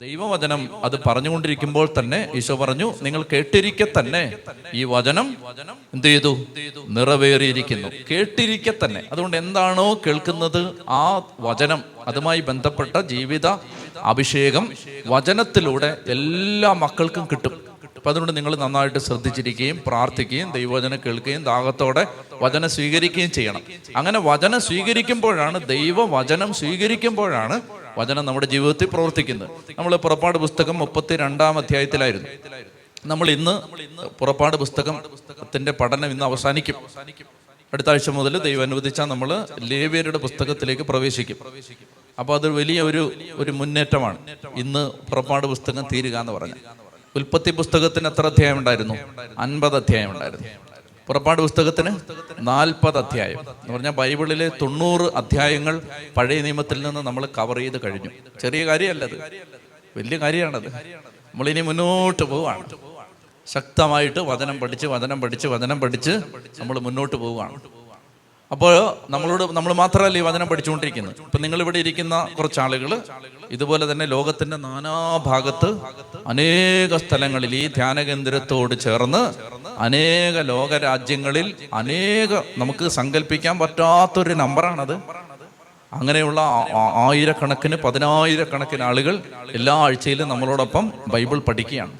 ദൈവവചനം അത് പറഞ്ഞുകൊണ്ടിരിക്കുമ്പോൾ തന്നെ ഈശോ പറഞ്ഞു നിങ്ങൾ കേട്ടിരിക്കെ തന്നെ ഈ വചനം എന്ത് ചെയ്തു? നിറവേറിയിരിക്കുന്നു. കേട്ടിരിക്കെ തന്നെ. അതുകൊണ്ട് എന്താണോ കേൾക്കുന്നത് ആ വചനം അതുമായി ബന്ധപ്പെട്ട ജീവിത അഭിഷേകം വചനത്തിലൂടെ എല്ലാ മക്കൾക്കും കിട്ടും. അപ്പൊ അതുകൊണ്ട് നിങ്ങൾ നന്നായിട്ട് ശ്രദ്ധിച്ചിരിക്കുകയും പ്രാർത്ഥിക്കുകയും ദൈവവചനം കേൾക്കുകയും ദാഹത്തോടെ വചനം സ്വീകരിക്കുകയും ചെയ്യണം. അങ്ങനെ വചനം സ്വീകരിക്കുമ്പോഴാണ് ദൈവവചനം സ്വീകരിക്കുമ്പോഴാണ് വചനം നമ്മുടെ ജീവിതത്തിൽ പ്രവർത്തിക്കുന്നത് നമ്മൾ പുറപ്പാട് പുസ്തകം മുപ്പത്തി രണ്ടാം അധ്യായത്തിലായിരുന്നു. നമ്മൾ ഇന്ന് പുറപ്പാട് പുസ്തകത്തിന്റെ പഠനം ഇന്ന് അവസാനിക്കും. അടുത്ത ആഴ്ച മുതൽ ദൈവം അനുവദിച്ചാൽ നമ്മൾ ലേവ്യരുടെ പുസ്തകത്തിലേക്ക് പ്രവേശിക്കും. അപ്പോൾ അത് വലിയ ഒരു ഒരു മുന്നേറ്റമാണ്. ഇന്ന് പുറപ്പാട് പുസ്തകം തീരുക എന്ന് പറഞ്ഞു ഉൽപ്പത്തി പുസ്തകത്തിന് എത്ര അധ്യായം ഉണ്ടായിരുന്നു? അൻപത് അധ്യായം ഉണ്ടായിരുന്നു. പുറപ്പാട് പുസ്തകത്തിന് നാൽപ്പത് അധ്യായം. എന്ന് പറഞ്ഞാൽ ബൈബിളിലെ തൊണ്ണൂറ് അധ്യായങ്ങൾ പഴയ നിയമത്തിൽ നിന്ന് നമ്മൾ കവർ ചെയ്ത് കഴിഞ്ഞു. ചെറിയ കാര്യമല്ലത്. വലിയ കാര്യമാണത്. നമ്മളിനി മുന്നോട്ട് പോവുകയാണ്. ശക്തമായിട്ട് വചനം പഠിച്ച് വചനം പഠിച്ച് വചനം പഠിച്ച് നമ്മൾ മുന്നോട്ട് പോവുകയാണ്. അപ്പോൾ നമ്മളോട് നമ്മൾ മാത്രമല്ല ഈ വചനം പഠിച്ചുകൊണ്ടിരിക്കുന്നത്. ഇപ്പം നിങ്ങൾ ഇവിടെ ഇരിക്കുന്ന കുറച്ച് ആളുകൾ ഇതുപോലെ തന്നെ ലോകത്തിന്റെ നാനാഭാഗത്ത് അനേക സ്ഥലങ്ങളിൽ ഈ ധ്യാനകേന്ദ്രത്തോട് ചേർന്ന് അനേക ലോകരാജ്യങ്ങളിൽ അനേക നമുക്ക് സങ്കല്പിക്കാൻ പറ്റാത്തൊരു നമ്പറാണത്. അങ്ങനെയുള്ള ആയിരക്കണക്കിന് പതിനായിരക്കണക്കിന് ആളുകൾ എല്ലാ ആഴ്ചയിലും നമ്മളോടൊപ്പം ബൈബിൾ പഠിക്കുകയാണ്.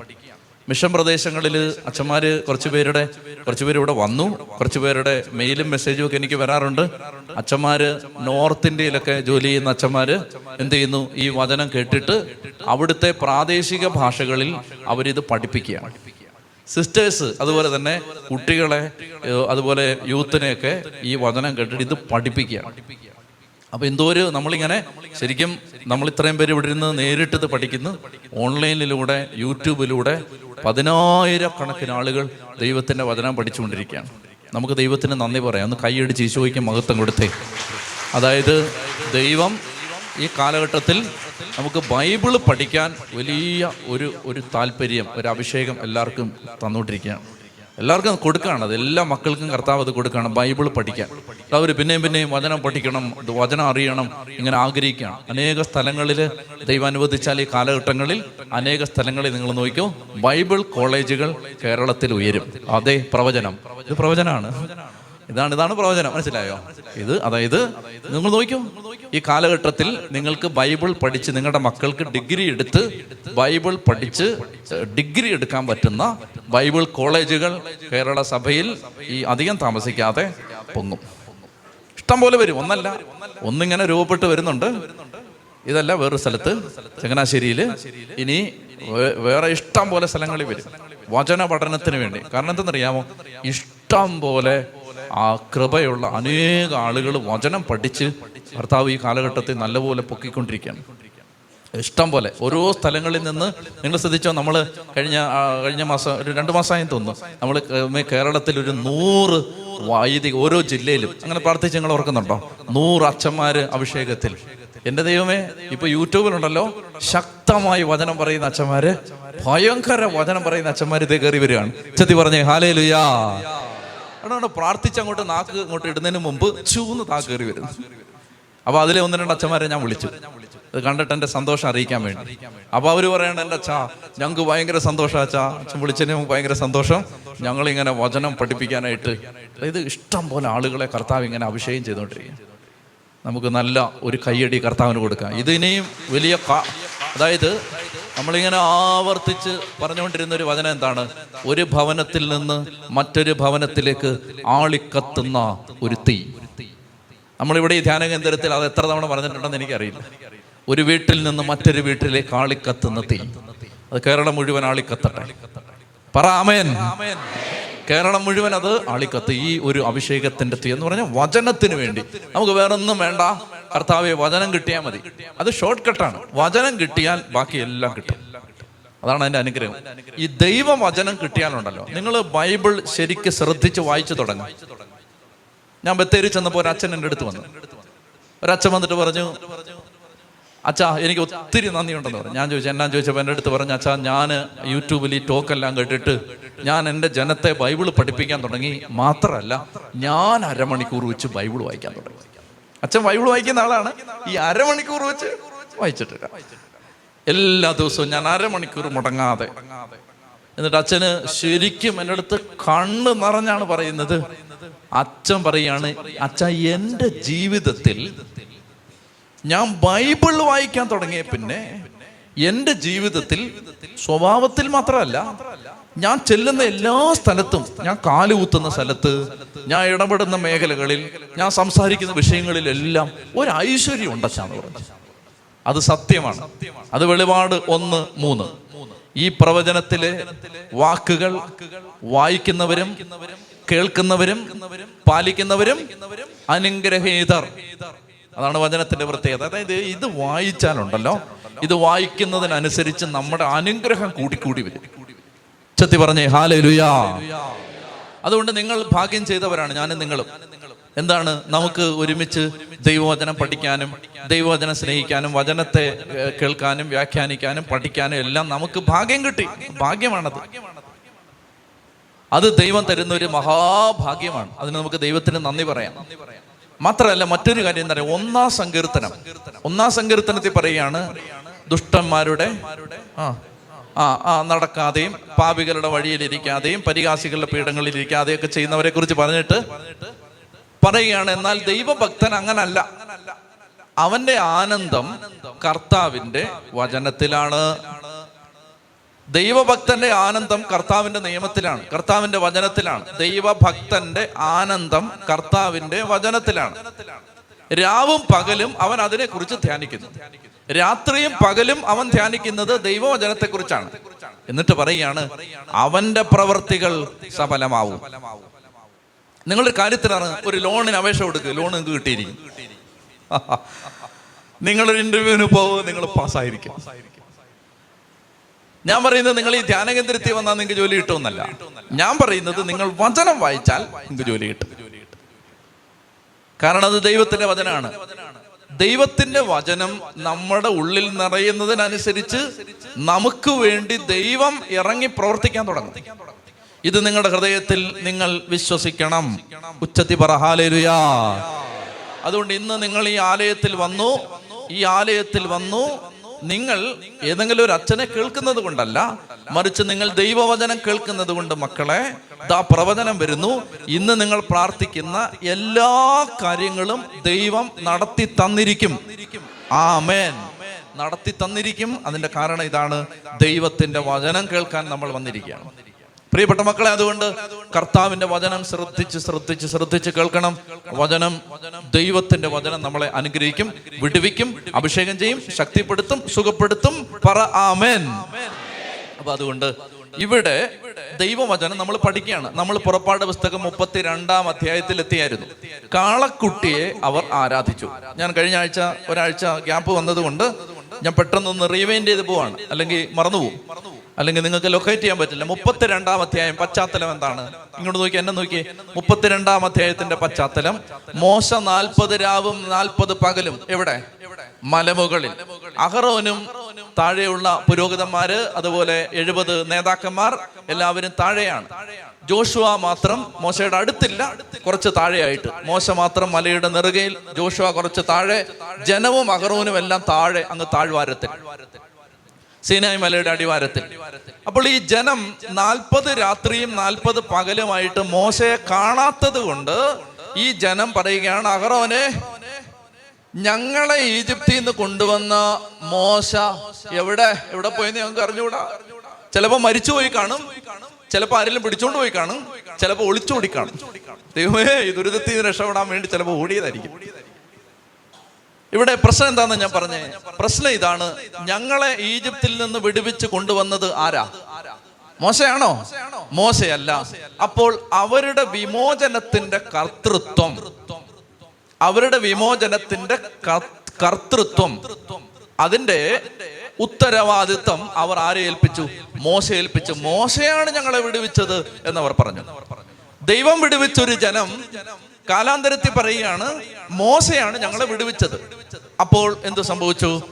മിഷൻ പ്രദേശങ്ങളിൽ അച്ഛന്മാര് കുറച്ച് പേരുടെ കുറച്ച് പേര് ഇവിടെ വന്നു. കുറച്ച് പേരുടെ മെയിലും മെസ്സേജും ഒക്കെ എനിക്ക് വരാറുണ്ട്. അച്ഛന്മാര് നോർത്ത് ഇന്ത്യയിലൊക്കെ ജോലി ചെയ്യുന്ന അച്ഛന്മാര് എന്ത് ചെയ്യുന്നു? ഈ വചനം കേട്ടിട്ട് അവിടുത്തെ പ്രാദേശിക ഭാഷകളിൽ അവരിത് പഠിപ്പിക്കുകയാണ്. സിസ്റ്റേഴ്സ് അതുപോലെ തന്നെ കുട്ടികളെ അതുപോലെ യൂത്തിനെയൊക്കെ ഈ വചനം കേട്ടിട്ട് ഇത് പഠിപ്പിക്കുക. അപ്പൊ എന്തോ ഒരു നമ്മളിങ്ങനെ ശരിക്കും നമ്മൾ ഇത്രയും പേര് ഇവിടെ ഇരുന്ന് നേരിട്ടിത് പഠിക്കുന്നു. ഓൺലൈനിലൂടെ യൂട്യൂബിലൂടെ പതിനായിരക്കണക്കിന് ആളുകൾ ദൈവത്തിന്റെ വചനം പഠിച്ചുകൊണ്ടിരിക്കുകയാണ്. നമുക്ക് ദൈവത്തിന് നന്ദി പറയാം. ഒന്ന് കൈയടിച്ച് ഈശോയ്ക്ക് മഹത്വം കൊടുത്തേ. അതായത് ദൈവം ഈ കാലഘട്ടത്തിൽ നമുക്ക് ബൈബിൾ പഠിക്കാൻ വലിയ ഒരു ഒരു താല്പര്യം ഒരു അഭിഷേകം എല്ലാവർക്കും തന്നുകൊണ്ടിരിക്കുകയാണ് എല്ലാവർക്കും അത് കൊടുക്കുകയാണ് അത് എല്ലാ മക്കൾക്കും കർത്താവ് അത് കൊടുക്കുകയാണ് ബൈബിൾ പഠിക്കാൻ. അവർ പിന്നെയും പിന്നെയും വചനം പഠിക്കണം വചനം അറിയണം ഇങ്ങനെ ആഗ്രഹിക്കുകയാണ്. അനേക സ്ഥലങ്ങളിൽ ദൈവം അനുവദിച്ചാൽ ഈ കാലഘട്ടങ്ങളിൽ അനേക സ്ഥലങ്ങളിൽ നിങ്ങൾ നോക്കിയോ ബൈബിൾ കോളേജുകൾ കേരളത്തിൽ ഉയരും. അതേ പ്രവചനം. ഇത് പ്രവചനമാണ്. ഇതാണ് ഇതാണ് പ്രവചനം. മനസ്സിലായോ? ഇത് അതായത് നിങ്ങൾ നോക്കൂ ഈ കാലഘട്ടത്തിൽ നിങ്ങൾക്ക് ബൈബിൾ പഠിച്ച് നിങ്ങളുടെ മക്കൾക്ക് ഡിഗ്രി എടുത്ത് ബൈബിൾ പഠിച്ച് ഡിഗ്രി എടുക്കാൻ പറ്റുന്ന ബൈബിൾ കോളേജുകൾ കേരള സഭയിൽ ഈ അധികം താമസിക്കാതെ പൊങ്ങും. ഇഷ്ടം പോലെ വരും. ഒന്നല്ല. ഒന്നിങ്ങനെ രൂപപ്പെട്ട് വരുന്നുണ്ട്. ഇതല്ല വേറൊരു സ്ഥലത്ത് ചങ്ങനാശ്ശേരിയിൽ ഇനി വേറെ ഇഷ്ടം പോലെ സ്ഥലങ്ങളിൽ വരും. വചന പഠനത്തിന് വേണ്ടി. കാരണം എന്തെന്നറിയാമോ? ഇഷ്ടം പോലെ ആ കൃപയുള്ള അനേക ആളുകൾ വചനം പഠിച്ച് ഭർത്താവ് ഈ കാലഘട്ടത്തിൽ നല്ലപോലെ പൊക്കിക്കൊണ്ടിരിക്കുകയാണ്. ഇഷ്ടം പോലെ. ഓരോ സ്ഥലങ്ങളിൽ നിന്ന് നിങ്ങൾ ശ്രദ്ധിച്ചോ നമ്മൾ കഴിഞ്ഞ കഴിഞ്ഞ മാസം ഒരു രണ്ട് മാസമായി തോന്നുന്നു. നമ്മൾ കേരളത്തിൽ ഒരു നൂറ് വൈദിക ഓരോ ജില്ലയിലും അങ്ങനെ പ്രാർത്ഥിച്ച് നിങ്ങൾ ഓർക്കുന്നുണ്ടോ? നൂറ് അച്ഛന്മാര് അഭിഷേകത്തിൽ. എന്റെ ദൈവമേ ഇപ്പൊ യൂട്യൂബിലുണ്ടല്ലോ ശക്തമായി വചനം പറയുന്ന അച്ഛന്മാര് ഭയങ്കര വചനം പറയുന്ന അച്ഛന്മാർ ഇതേ കയറി വരികയാണ്. ചെത്തി പറഞ്ഞേ ഹാലേ ലുയാ അതാണ് പ്രാർത്ഥിച്ച് അങ്ങോട്ട് നാക്ക് ഇങ്ങോട്ട് ഇടുന്നതിന് മുമ്പ് ചൂന്ന് താ കയറി വരുന്നു. അപ്പൊ അതിലെ ഒന്ന് രണ്ട് അച്ഛന്മാരെ ഞാൻ വിളിച്ചു. അത് കണ്ടിട്ട് എന്റെ സന്തോഷം അറിയിക്കാൻ വേണ്ടി. അപ്പൊ അവർ പറയണ എന്റെ അച്ഛാ ഞങ്ങൾക്ക് ഭയങ്കര സന്തോഷം അച്ഛാ. അച്ഛൻ വിളിച്ചതിന് ഞങ്ങൾക്ക് ഭയങ്കര സന്തോഷം. ഞങ്ങൾ ഇങ്ങനെ വചനം പഠിപ്പിക്കാനായിട്ട് അതായത് ഇഷ്ടം പോലെ ആളുകളെ കർത്താവ് ഇങ്ങനെ അഭിഷേകം ചെയ്തുകൊണ്ടിരിക്കുക നമുക്ക് നല്ല ഒരു കയ്യടി കർത്താവിന് കൊടുക്കാം. ഇതിനെയും വലിയ അതായത് നമ്മളിങ്ങനെ ആവർത്തിച്ച് പറഞ്ഞുകൊണ്ടിരുന്ന ഒരു വചനം എന്താണ്? ഒരു ഭവനത്തിൽ നിന്ന് മറ്റൊരു ഭവനത്തിലേക്ക് ആളിക്കത്തുന്ന ഒരു തീ. നമ്മളിവിടെ ഈ ധ്യാന കേന്ദ്രത്തിൽ അത് എത്ര തവണ പറഞ്ഞിട്ടുണ്ടെന്ന് എനിക്കറിയില്ല. ഒരു വീട്ടിൽ നിന്ന് മറ്റൊരു വീട്ടിലേക്ക് ആളിക്കത്തുന്ന തീ. അത് കേരളം മുഴുവൻ ആളിക്കത്തട്ടെ. പറ കേരളം മുഴുവൻ അത് ആളിക്കത്ത്. ഈ ഒരു അഭിഷേകത്തിന്റെ തീ എന്ന് പറഞ്ഞാൽ വചനത്തിന് വേണ്ടി. നമുക്ക് വേറൊന്നും വേണ്ട. കർത്താവെ വചനം കിട്ടിയാൽ മതി. അത് ഷോർട്ട് കട്ടാണ് വചനം കിട്ടിയാൽ ബാക്കി എല്ലാം കിട്ടും. അതാണ് അതിന്റെ അനുഗ്രഹം. ഈ ദൈവ വചനം കിട്ടിയാലുണ്ടല്ലോ. നിങ്ങൾ ബൈബിൾ ശരിക്ക് ശ്രദ്ധിച്ച് വായിച്ചു തുടങ്ങും. ഞാൻ ബത്തേരി ചെന്നപ്പോൾ ഒരു അച്ഛൻ എന്റെ അടുത്ത് വന്നു. ഒരച്ഛൻ വന്നിട്ട് പറഞ്ഞു അച്ഛാ എനിക്ക് ഒത്തിരി നന്ദിയുണ്ടെന്ന് പറഞ്ഞു. ഞാൻ ചോദിച്ചു എന്നാ ചോദിച്ചപ്പോൾ എന്റെ അടുത്ത് പറഞ്ഞു അച്ഛാ ഞാൻ യൂട്യൂബിൽ ഈ ടോക്കെല്ലാം കേട്ടിട്ട് ഞാൻ എന്റെ ജനത്തെ ബൈബിൾ പഠിപ്പിക്കാൻ തുടങ്ങി. മാത്രമല്ല ഞാൻ അരമണിക്കൂർ വെച്ച് ബൈബിൾ വായിക്കാൻ തുടങ്ങി. അച്ഛൻ ബൈബിൾ വായിക്കുന്ന ആളാണ്. ഈ അരമണിക്കൂർ വെച്ച് വായിച്ചിട്ടില്ല. എല്ലാ ദിവസവും ഞാൻ അരമണിക്കൂർ മുടങ്ങാതെ. എന്നിട്ട് അച്ഛന് ശരിക്കും എന്റെ അടുത്ത് കണ്ണ് നിറഞ്ഞാണ് പറയുന്നത്. അച്ഛൻ പറയാണ് അച്ഛ എന്റെ ജീവിതത്തിൽ ഞാൻ ബൈബിൾ വായിക്കാൻ തുടങ്ങിയ പിന്നെ എന്റെ ജീവിതത്തിൽ സ്വഭാവത്തിൽ മാത്രമല്ല ഞാൻ ചെല്ലുന്ന എല്ലാ സ്ഥലത്തും ഞാൻ കാലുകുത്തുന്ന സ്ഥലത്ത് ഞാൻ ഇടപെടുന്ന മേഖലകളിൽ ഞാൻ സംസാരിക്കുന്ന വിഷയങ്ങളിലെല്ലാം ഒരു ഐശ്വര്യം ഉണ്ടച്ചാന്ന് പറഞ്ഞു. അത് സത്യമാണ്. അത് വെളിപാട് ഒന്ന് മൂന്ന്. ഈ പ്രവചനത്തിലെ വാക്കുകൾ വായിക്കുന്നവരും കേൾക്കുന്നവരും പാലിക്കുന്നവരും അനുഗ്രഹീതർ. അതാണ് വചനത്തിന്റെ പ്രത്യേകത. അതായത് ഇത് വായിച്ചാലുണ്ടല്ലോ. ഇത് വായിക്കുന്നതിനനുസരിച്ച് നമ്മുടെ അനുഗ്രഹം കൂടിക്കൂടി വരും. ചെത്തി പറഞ്ഞേ ഹാലലുയാ. അതുകൊണ്ട് നിങ്ങൾ ഭാഗ്യം ചെയ്തവരാണ് ഞാനും നിങ്ങളും. എന്താണ്? നമുക്ക് ഒരുമിച്ച് ദൈവവചനം പഠിക്കാനും ദൈവവചനം സ്നേഹിക്കാനും വചനത്തെ കേൾക്കാനും വ്യാഖ്യാനിക്കാനും പഠിക്കാനും എല്ലാം നമുക്ക് ഭാഗ്യം കിട്ടി. ഭാഗ്യമാണത്. അത് ദൈവം തരുന്ന ഒരു മഹാഭാഗ്യമാണ്. അതിന് നമുക്ക് ദൈവത്തിന് നന്ദി പറയാം. മാത്രമല്ല മറ്റൊരു കാര്യം എന്താ പറയുക? ഒന്നാം സങ്കീർത്തനം. ഒന്നാം സങ്കീർത്തനത്തിൽ പറയുകയാണ് ദുഷ്ടന്മാരുടെ ആ നടക്കാതെയും പാപികളുടെ വഴിയിലിരിക്കാതെയും പരിഹാസികളുടെ പീഠങ്ങളിൽ ഇരിക്കാതെയും ഒക്കെ ചെയ്യുന്നവരെ കുറിച്ച് പറഞ്ഞിട്ട് പറയുകയാണ് എന്നാൽ ദൈവഭക്തൻ അങ്ങനല്ല. അവന്റെ ആനന്ദം കർത്താവിന്റെ വചനത്തിലാണ്. ദൈവഭക്തന്റെ ആനന്ദം കർത്താവിന്റെ നിയമത്തിലാണ് കർത്താവിന്റെ വചനത്തിലാണ്. ദൈവഭക്തന്റെ ആനന്ദം കർത്താവിന്റെ വചനത്തിലാണ്. രാവും പകലും അവൻ അതിനെക്കുറിച്ച് ധ്യാനിക്കുന്നു. രാത്രിയും പകലും അവൻ ധ്യാനിക്കുന്നത് ദൈവവചനത്തെക്കുറിച്ചാണ്. എന്നിട്ട് പറയുകയാണ് അവന്റെ പ്രവർത്തികൾ സഫലമാവും. നിങ്ങളൊരു കാര്യത്തിലാണ് ഒരു ലോണിന് അപേക്ഷ കൊടുക്കുക ലോൺ നിങ്ങൾക്ക് കിട്ടിയിരിക്കും. നിങ്ങളൊരു ഇന്റർവ്യൂവിന് പോകും നിങ്ങൾ പാസ്സായിരിക്കും. ഞാൻ പറയുന്നത് നിങ്ങൾ ഈ ധ്യാനകേന്ദ്രത്തിൽ വന്നാൽ നിങ്ങൾക്ക് ജോലി കിട്ടുമെന്നല്ല. ഞാൻ പറയുന്നത് നിങ്ങൾ വചനം വായിച്ചാൽ നിങ്ങൾക്ക് ജോലി കിട്ടും. കാരണം അത് ദൈവത്തിന്റെ വചനമാണ്. ദൈവത്തിന്റെ വചനം നമ്മുടെ ഉള്ളിൽ നിറയുന്നതിനനുസരിച്ച് നമുക്ക് വേണ്ടി ദൈവം ഇറങ്ങി പ്രവർത്തിക്കാൻ തുടങ്ങും. ഇത് നിങ്ങളുടെ ഹൃദയത്തിൽ നിങ്ങൾ വിശ്വസിക്കണം. ഉച്ചത്തി പറഹാലേലുയാ അതുകൊണ്ട് ഇന്ന് നിങ്ങൾ ഈ ആലയത്തിൽ വന്നു ഈ ആലയത്തിൽ വന്നു നിങ്ങൾ ഏതെങ്കിലും ഒരു അച്ഛനെ കേൾക്കുന്നത് കൊണ്ടല്ല മറിച്ച് നിങ്ങൾ ദൈവവചനം കേൾക്കുന്നത് കൊണ്ട് മക്കളെ ദാ പ്രവചനം വരുന്നു. ഇന്ന് നിങ്ങൾ പ്രാർത്ഥിക്കുന്ന എല്ലാ കാര്യങ്ങളും ദൈവം നടത്തി തന്നിരിക്കും. ആ മേൻ നടത്തി തന്നിരിക്കും. അതിന്റെ കാരണം ഇതാണ് ദൈവത്തിന്റെ വചനം കേൾക്കാൻ നമ്മൾ വന്നിരിക്കുകയാണ്. പ്രിയപ്പെട്ട മക്കളെ അതുകൊണ്ട് കർത്താവിന്റെ വചനം ശ്രദ്ധിച്ച് ശ്രദ്ധിച്ച് ശ്രദ്ധിച്ച് കേൾക്കണം. വചനം ദൈവത്തിന്റെ വചനം നമ്മളെ അനുഗ്രഹിക്കും വിടുവിക്കും അഭിഷേകം ചെയ്യും ശക്തിപ്പെടുത്തും സുഖപ്പെടുത്തും. പറ ആമേൻ. അപ്പൊ അതുകൊണ്ട് ഇവിടെ ദൈവവചനം നമ്മൾ പഠിക്കുകയാണ്. നമ്മൾ പുറപ്പാട് പുസ്തകം മുപ്പത്തിരണ്ടാം അധ്യായത്തിൽ എത്തിയായിരുന്നു. കാളക്കുട്ടിയെ അവർ ആരാധിച്ചു. ഞാൻ കഴിഞ്ഞ ആഴ്ച ഒരാഴ്ച ഗ്യാപ്പ് വന്നതുകൊണ്ട് ഞാൻ പെട്ടെന്നൊന്ന് റീവൈൻഡ് ചെയ്ത് പോവാണ്. അല്ലെങ്കിൽ മറന്നുപോകും. അല്ലെങ്കിൽ നിങ്ങൾക്ക് ലൊക്കേറ്റ് ചെയ്യാൻ പറ്റില്ല. മുപ്പത്തിരണ്ടാം അധ്യായം പശ്ചാത്തലം എന്താണ്? ഇങ്ങോട്ട് നോക്കി എന്നെ നോക്കി മുപ്പത്തിരണ്ടാം അധ്യായത്തിന്റെ പശ്ചാത്തലം. മോശ നാൽപ്പത് രാവും നാൽപ്പത് പകലും എവിടെ? മലമുകളിൽ. അഹറോനും താഴെയുള്ള പുരോഹിതന്മാര് അതുപോലെ എഴുപത് നേതാക്കന്മാർ എല്ലാവരും താഴെയാണ്. ജോഷുവ മാത്രം മോശയുടെ അടുത്തില്ല കുറച്ച് താഴെയായിട്ട്. മോശ മാത്രം മലയുടെ നെറുകയിൽ ജോഷുവ കുറച്ച് താഴെ. ജനവും അഹറോനും എല്ലാം താഴെ അങ്ങ് താഴ്വാരത്തിൽ. സീനായ് മലയുടെ അടിവാരത്തിൽ. അപ്പോൾ ഈ ജനം നാൽപ്പത് രാത്രിയും നാൽപ്പത് പകലുമായിട്ട് മോശയെ കാണാത്തത് കൊണ്ട് ഈ ജനം പറയുകയാണ് അഹറോനെ ഞങ്ങളെ ഈജിപ്തിൽ നിന്ന് കൊണ്ടുവന്ന മോശ എവിടെ? എവിടെ പോയെന്ന് ഞങ്ങൾക്ക് അറിഞ്ഞുകൂടാ? ചിലപ്പോ മരിച്ചുപോയി കാണും ചിലപ്പോ ആരെങ്കിലും പിടിച്ചോണ്ട് പോയി കാണും ചിലപ്പോ ഒളിച്ചോടി കാണും. ദൈവമേ ഈ ദുരിതത്തിൽ നിന്ന് രക്ഷപ്പെടാൻ വേണ്ടി ചിലപ്പോ ഓടിയതായിരിക്കും. ഇവിടെ പ്രശ്നം എന്താന്ന് ഞാൻ പറഞ്ഞേ. പ്രശ്നം ഇതാണ്. ഞങ്ങളെ ഈജിപ്തിൽ നിന്ന് വിടുവിച്ച് കൊണ്ടുവന്നത് ആരാ? മോശയാണോ? മോശയല്ല. അപ്പോൾ അവരുടെ വിമോചനത്തിന്റെ കർത്തൃത്വം. അവരുടെ വിമോചനത്തിന്റെ കർ- കർത്തൃത്വം. അതിന്റെ ഉത്തരവാദിത്വം അവർ ആരെ ഏൽപ്പിച്ചു? മോശ ഏൽപ്പിച്ചു. മോശയാണ് ഞങ്ങളെ വിടുവിച്ചത് എന്നവർ പറഞ്ഞു. ദൈവം വിടുവിച്ചൊരു ജനം കാലാന്തരത്തിൽ പറയുകയാണ് മോശയാണ് ഞങ്ങളെ വിടുവിച്ചത്. അപ്പോൾ എന്ത് സംഭവിച്ചു?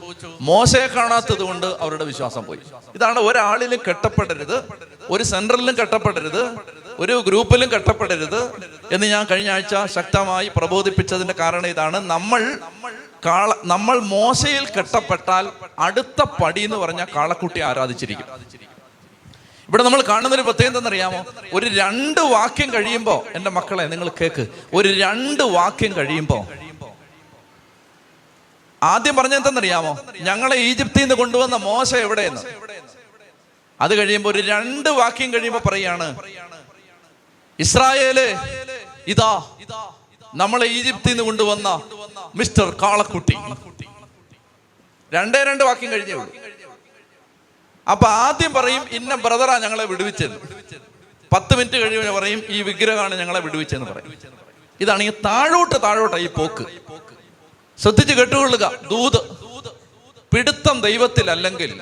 മോശയെ കാണാത്തത് കൊണ്ട് അവരുടെ വിശ്വാസം പോയി. ഇതാണ് ഒരാളിലും കെട്ടപ്പെടരുത് ഒരു സെന്ററിലും കെട്ടപ്പെടരുത് ഒരു ഗ്രൂപ്പിലും കെട്ടപ്പെടരുത് എന്ന് ഞാൻ കഴിഞ്ഞ ആഴ്ച ശക്തമായി പ്രബോധിപ്പിച്ചതിന്റെ കാരണം ഇതാണ്. നമ്മൾ കാള നമ്മൾ മോശയിൽ കെട്ടപ്പെട്ടാൽ അടുത്ത പടി എന്ന് പറഞ്ഞാൽ കാളക്കുട്ടി ആരാധിച്ചിരിക്കും. ഇവിടെ നമ്മൾ കാണുന്നൊരു പ്രത്യേകത അറിയാമോ ഒരു രണ്ട് വാക്യം കഴിയുമ്പോൾ എന്റെ മക്കളെ നിങ്ങൾ കേക്ക്. ഒരു രണ്ട് വാക്യം കഴിയുമ്പോൾ ആദ്യം പറഞ്ഞ പറഞ്ഞെന്തെന്നറിയാമോ ഞങ്ങളെ ഈജിപ്തിൽ നിന്ന് കൊണ്ടുവന്ന മോശ എവിടെയെന്ന്? അത് കഴിയുമ്പോൾ ഒരു രണ്ട് വാക്യം കഴിയുമ്പോൾ പറയാണ് ഇസ്രായേൽ ഇതാ നമ്മളെ ഈജിപ്തിൽ നിന്ന് കൊണ്ടുവന്ന മിസ്റ്റർ കാളക്കുട്ടി. രണ്ടേ രണ്ട് വാക്യം കഴിഞ്ഞേ ഉള്ളൂ. അപ്പൊ ആദ്യം പറയും ഇന്ന ബ്രദറാ ഞങ്ങളെ വിടുവിച്ചത്. പത്ത് മിനിറ്റ് കഴിയുമ്പോൾ പറയും ഈ വിഗ്രഹമാണ് ഞങ്ങളെ വിടുവിച്ചെന്ന് പറയും. ഇതാണ് ഈ താഴോട്ട് താഴോട്ട് ഈ പോക്ക്. ശ്രദ്ധിച്ച് കേട്ടുകൊള്ളുക. ദൂത് പിടുത്തം ദൈവത്തിൽ അല്ലെങ്കിൽ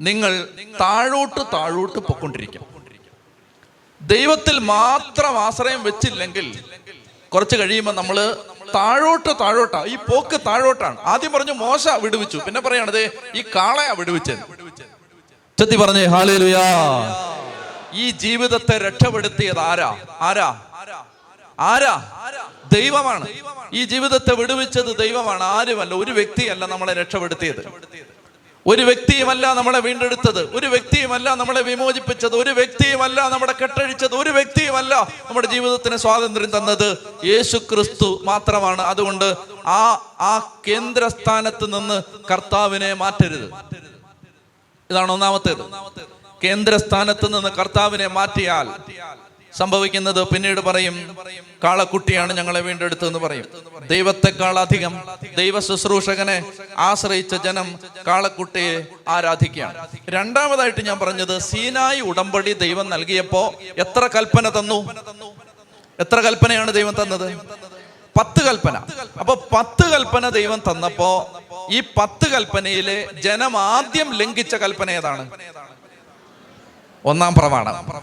നിങ്ങൾ താഴോട്ട് താഴോട്ട് പൊക്കൊണ്ടിരിക്കും. ദൈവത്തിൽ മാത്രം ആശ്രയം വെച്ചില്ലെങ്കിൽ കുറച്ച് കഴിയുമ്പോൾ നമ്മൾ താഴോട്ട് താഴോട്ടാ ഈ പോക്ക് താഴോട്ടാണ്. ആദ്യം പറഞ്ഞു മോശ വിടുവിച്ചു. പിന്നെ പറയണത് ഈ കാളയാ വിടുവിച്ചത്. ചെത്തി പറഞ്ഞേ ഹാലേലുയാ. ഈ ജീവിതത്തെ രക്ഷപ്പെടുത്തിയത് ആരാ? ആരാ? ആരാ? ദൈവമാണ്. ഈ ജീവിതത്തെ വിടുവിച്ചത് ദൈവമാണ്. ആരുമല്ല ഒരു വ്യക്തിയല്ല നമ്മളെ രക്ഷപ്പെടുത്തിയത്. ഒരു വ്യക്തിയുമല്ല നമ്മളെ വീണ്ടെടുത്തത്. ഒരു വ്യക്തിയുമല്ല നമ്മളെ വിമോചിപ്പിച്ചത്. ഒരു വ്യക്തിയുമല്ല നമ്മുടെ കെട്ടഴിച്ചത്. ഒരു വ്യക്തിയുമല്ല നമ്മുടെ ജീവിതത്തിന് സ്വാതന്ത്ര്യം തന്നത് യേശു ക്രിസ്തു മാത്രമാണ്. അതുകൊണ്ട് ആ ആ കേന്ദ്രസ്ഥാനത്ത് നിന്ന് കർത്താവിനെ മാറ്റരുത്. ഇതാണ് ഒന്നാമത്തേത്. കേന്ദ്രസ്ഥാനത്ത് നിന്ന് കർത്താവിനെ മാറ്റിയാൽ സംഭവിക്കുന്നത് പിന്നീട് പറയും കാളക്കുട്ടിയാണ് ഞങ്ങളെ വീണ്ടെടുത്തതെന്ന് പറയും. ദൈവത്തെക്കാൾ അധികം ദൈവ ശുശ്രൂഷകനെ ആശ്രയിച്ച ജനം കാളക്കുട്ടിയെ ആരാധിക്കുകയാണ്. രണ്ടാമതായിട്ട് ഞാൻ പറഞ്ഞത് സീനായി ഉടമ്പടി ദൈവം നൽകിയപ്പോ എത്ര കൽപ്പന തന്നു? എത്ര കൽപ്പനയാണ് ദൈവം തന്നത്? പത്ത് കൽപ്പന. അപ്പൊ പത്ത് കൽപ്പന ദൈവം തന്നപ്പോ ഈ പത്ത് കൽപ്പനയിലെ ജനം ആദ്യം ലംഘിച്ച കൽപ്പന ഏതാണ്? ഒന്നാം പ്രമാണം.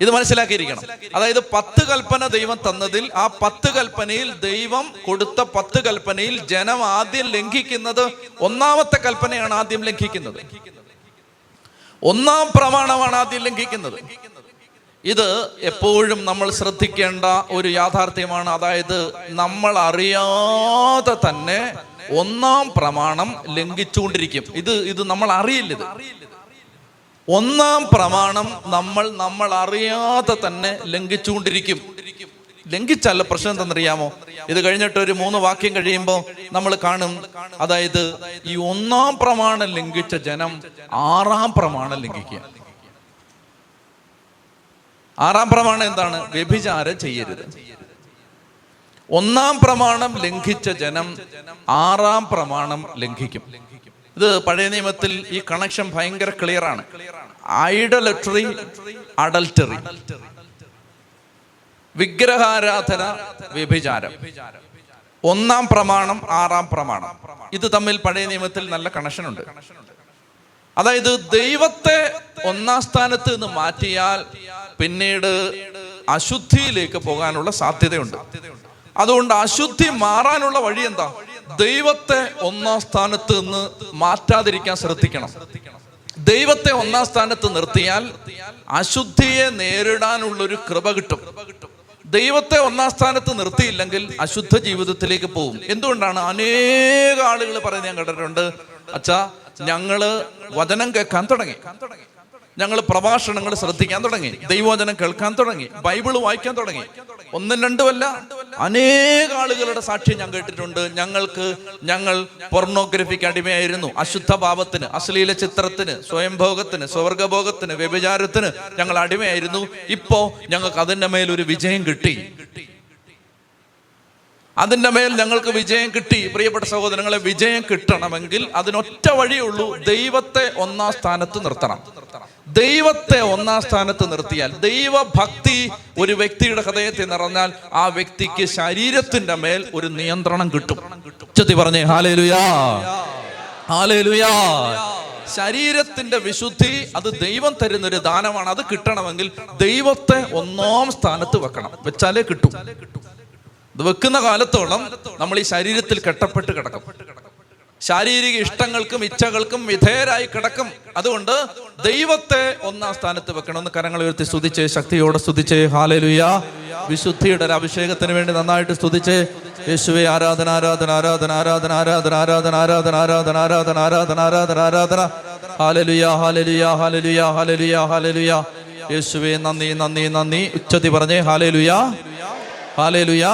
ഇത് മനസ്സിലാക്കിയിരിക്കണം. അതായത് പത്ത് കൽപ്പന ദൈവം തന്നതിൽ ആ പത്ത് കൽപ്പനയിൽ ദൈവം കൊടുത്ത പത്ത് കൽപ്പനയിൽ ജനം ആദ്യം ലംഘിക്കുന്നത് ഒന്നാമത്തെ കൽപ്പനയാണ് ആദ്യം ലംഘിക്കുന്നത്. ഒന്നാം പ്രമാണമാണ് ആദ്യം ലംഘിക്കുന്നത്. ഇത് എപ്പോഴും നമ്മൾ ശ്രദ്ധിക്കേണ്ട ഒരു യാഥാർത്ഥ്യമാണ്. അതായത് നമ്മൾ അറിയാതെ തന്നെ ഒന്നാം പ്രമാണം ലംഘിച്ചുകൊണ്ടിരിക്കും. ഇത് ഇത് നമ്മൾ അറിയില്ലത് ഒന്നാം പ്രമാണം നമ്മൾ നമ്മൾ അറിയാതെ തന്നെ ലംഘിച്ചുകൊണ്ടിരിക്കും. ലംഘിച്ചല്ല പ്രശ്നം എന്തെന്നറിയാമോ ഇത് കഴിഞ്ഞിട്ട് ഒരു മൂന്ന് വാക്യം കഴിയുമ്പോൾ നമ്മൾ കാണും അതായത് ഈ ഒന്നാം പ്രമാണം ലംഘിച്ച ജനം ആറാം പ്രമാണം ലംഘിക്കുക. ആറാം പ്രമാണം എന്താണ്? വ്യഭിചാരം ചെയ്യരുത്. ഒന്നാം പ്രമാണം ലംഘിച്ച ജനം ആറാം പ്രമാണം ലംഘിക്കും. ഇത് പഴയ നിയമത്തിൽ ഈ കണക്ഷൻ ഭയങ്കര ക്ലിയർ ആണ്. ഐഡലട്രി അഡൽറ്ററി വിഗ്രഹാരാധന വ്യഭിചാരം. ഒന്നാം പ്രമാണം ആറാം പ്രമാണം. ഇത് തമ്മിൽ പഴയ നിയമത്തിൽ നല്ല കണക്ഷൻ ഉണ്ട്. അതായത് ദൈവത്തെ ഒന്നാം സ്ഥാനത്ത് നിന്ന് മാറ്റിയാൽ പിന്നീട് അശുദ്ധിയിലേക്ക് പോകാനുള്ള സാധ്യതയുണ്ട്. അതുകൊണ്ട് അശുദ്ധി മാറാനുള്ള വഴി എന്താ? ദൈവത്തെ ഒന്നാം സ്ഥാനത്ത് നിന്ന് മാറ്റാതിരിക്കാൻ ശ്രദ്ധിക്കണം. ദൈവത്തെ ഒന്നാം സ്ഥാനത്ത് നിർത്തിയാൽ അശുദ്ധിയെ നേരിടാനുള്ളൊരു കൃപ കിട്ടും. ദൈവത്തെ ഒന്നാം സ്ഥാനത്ത് നിർത്തിയില്ലെങ്കിൽ അശുദ്ധ ജീവിതത്തിലേക്ക് പോകും. എന്തുകൊണ്ടാണ്? അനേക ആളുകൾ പറയുന്നത് ഞാൻ കേട്ടിട്ടുണ്ട്. അച്ഛാ ഞങ്ങൾ വചനം കേൾക്കാൻ തുടങ്ങി. ഞങ്ങൾ പ്രഭാഷണങ്ങൾ ശ്രദ്ധിക്കാൻ തുടങ്ങി. ദൈവവചനം കേൾക്കാൻ തുടങ്ങി. ബൈബിൾ വായിക്കാൻ തുടങ്ങി. ഒന്നും രണ്ടുമല്ല. അനേക ആളുകളുടെ സാക്ഷ്യം ഞാൻ കേട്ടിട്ടുണ്ട് ഞങ്ങൾക്ക് ഞങ്ങൾ പൊർണോഗ്രഫിക്ക് അടിമയായിരുന്നു. അശുദ്ധ പാപത്തിന് അശ്ലീല ചിത്രത്തിന് സ്വയംഭോഗത്തിന് സ്വർഗഭോഗത്തിന് വ്യഭിചാരത്തിന് ഞങ്ങൾ അടിമയായിരുന്നു. ഇപ്പോ ഞങ്ങൾക്ക് അതിന്റെ മേൽ ഒരു വിജയം കിട്ടി. അതിന്റെ മേൽ ഞങ്ങൾക്ക് വിജയം കിട്ടി. പ്രിയപ്പെട്ട സഹോദരങ്ങളെ വിജയം കിട്ടണമെങ്കിൽ അതിനൊറ്റ വഴിയുള്ളൂ ദൈവത്തെ ഒന്നാം സ്ഥാനത്ത് നിർത്തണം. ദൈവത്തെ ഒന്നാം സ്ഥാനത്ത് നിർത്തിയാൽ ദൈവഭക്തി ഒരു വ്യക്തിയുടെ ഹൃദയത്തിൽ നിറഞ്ഞാൽ ആ വ്യക്തിക്ക് ശരീരത്തിന്റെ മേൽ ഒരു നിയന്ത്രണം കിട്ടും. ചെത്തി പറഞ്ഞേ ഹാലേലുയാ ഹാലേലുയാ. ശരീരത്തിന്റെ വിശുദ്ധി അത് ദൈവം തരുന്ന ഒരു ദാനമാണ്. അത് കിട്ടണമെങ്കിൽ ദൈവത്തെ ഒന്നാം സ്ഥാനത്ത് വെക്കണം. വെച്ചാലേ കിട്ടും. ഇത് വെക്കുന്ന കാലത്തോളം നമ്മൾ ഈ ശരീരത്തിൽ കെട്ടപ്പെട്ട് കിടക്കും. ശാരീരിക ഇഷ്ടങ്ങൾക്കും ഇച്ഛകൾക്കും വിധേയരായി കിടക്കും അതുകൊണ്ട് ദൈവത്തെ ഒന്നാം സ്ഥാനത്ത് വെക്കണം ഒന്ന് കരങ്ങൾ ഉയർത്തി സ്തുതിച്ച് ശക്തിയോടെ സ്തുതിച്ച് ഹാലലുയ വിശുദ്ധിയുടെ ഒരു അഭിഷേകത്തിന് വേണ്ടി നന്നായിട്ട് സ്തുതിച്ച് യേശുവെ ആരാധന ആരാധന ആരാധന ആരാധന ആരാധന ആരാധന ആരാധന ആരാധന ആരാധന ആരാധന ആരാധന ആരാധന ഹാലലുയ ഹാലലുയ ഹാലലുയ ഹാലലുയ ഹാലലുയ യേശുവെ നന്ദി നന്ദി നന്ദി ഉച്ചത്തി പറഞ്ഞേ ഹാലലുയ ഹാലലുയ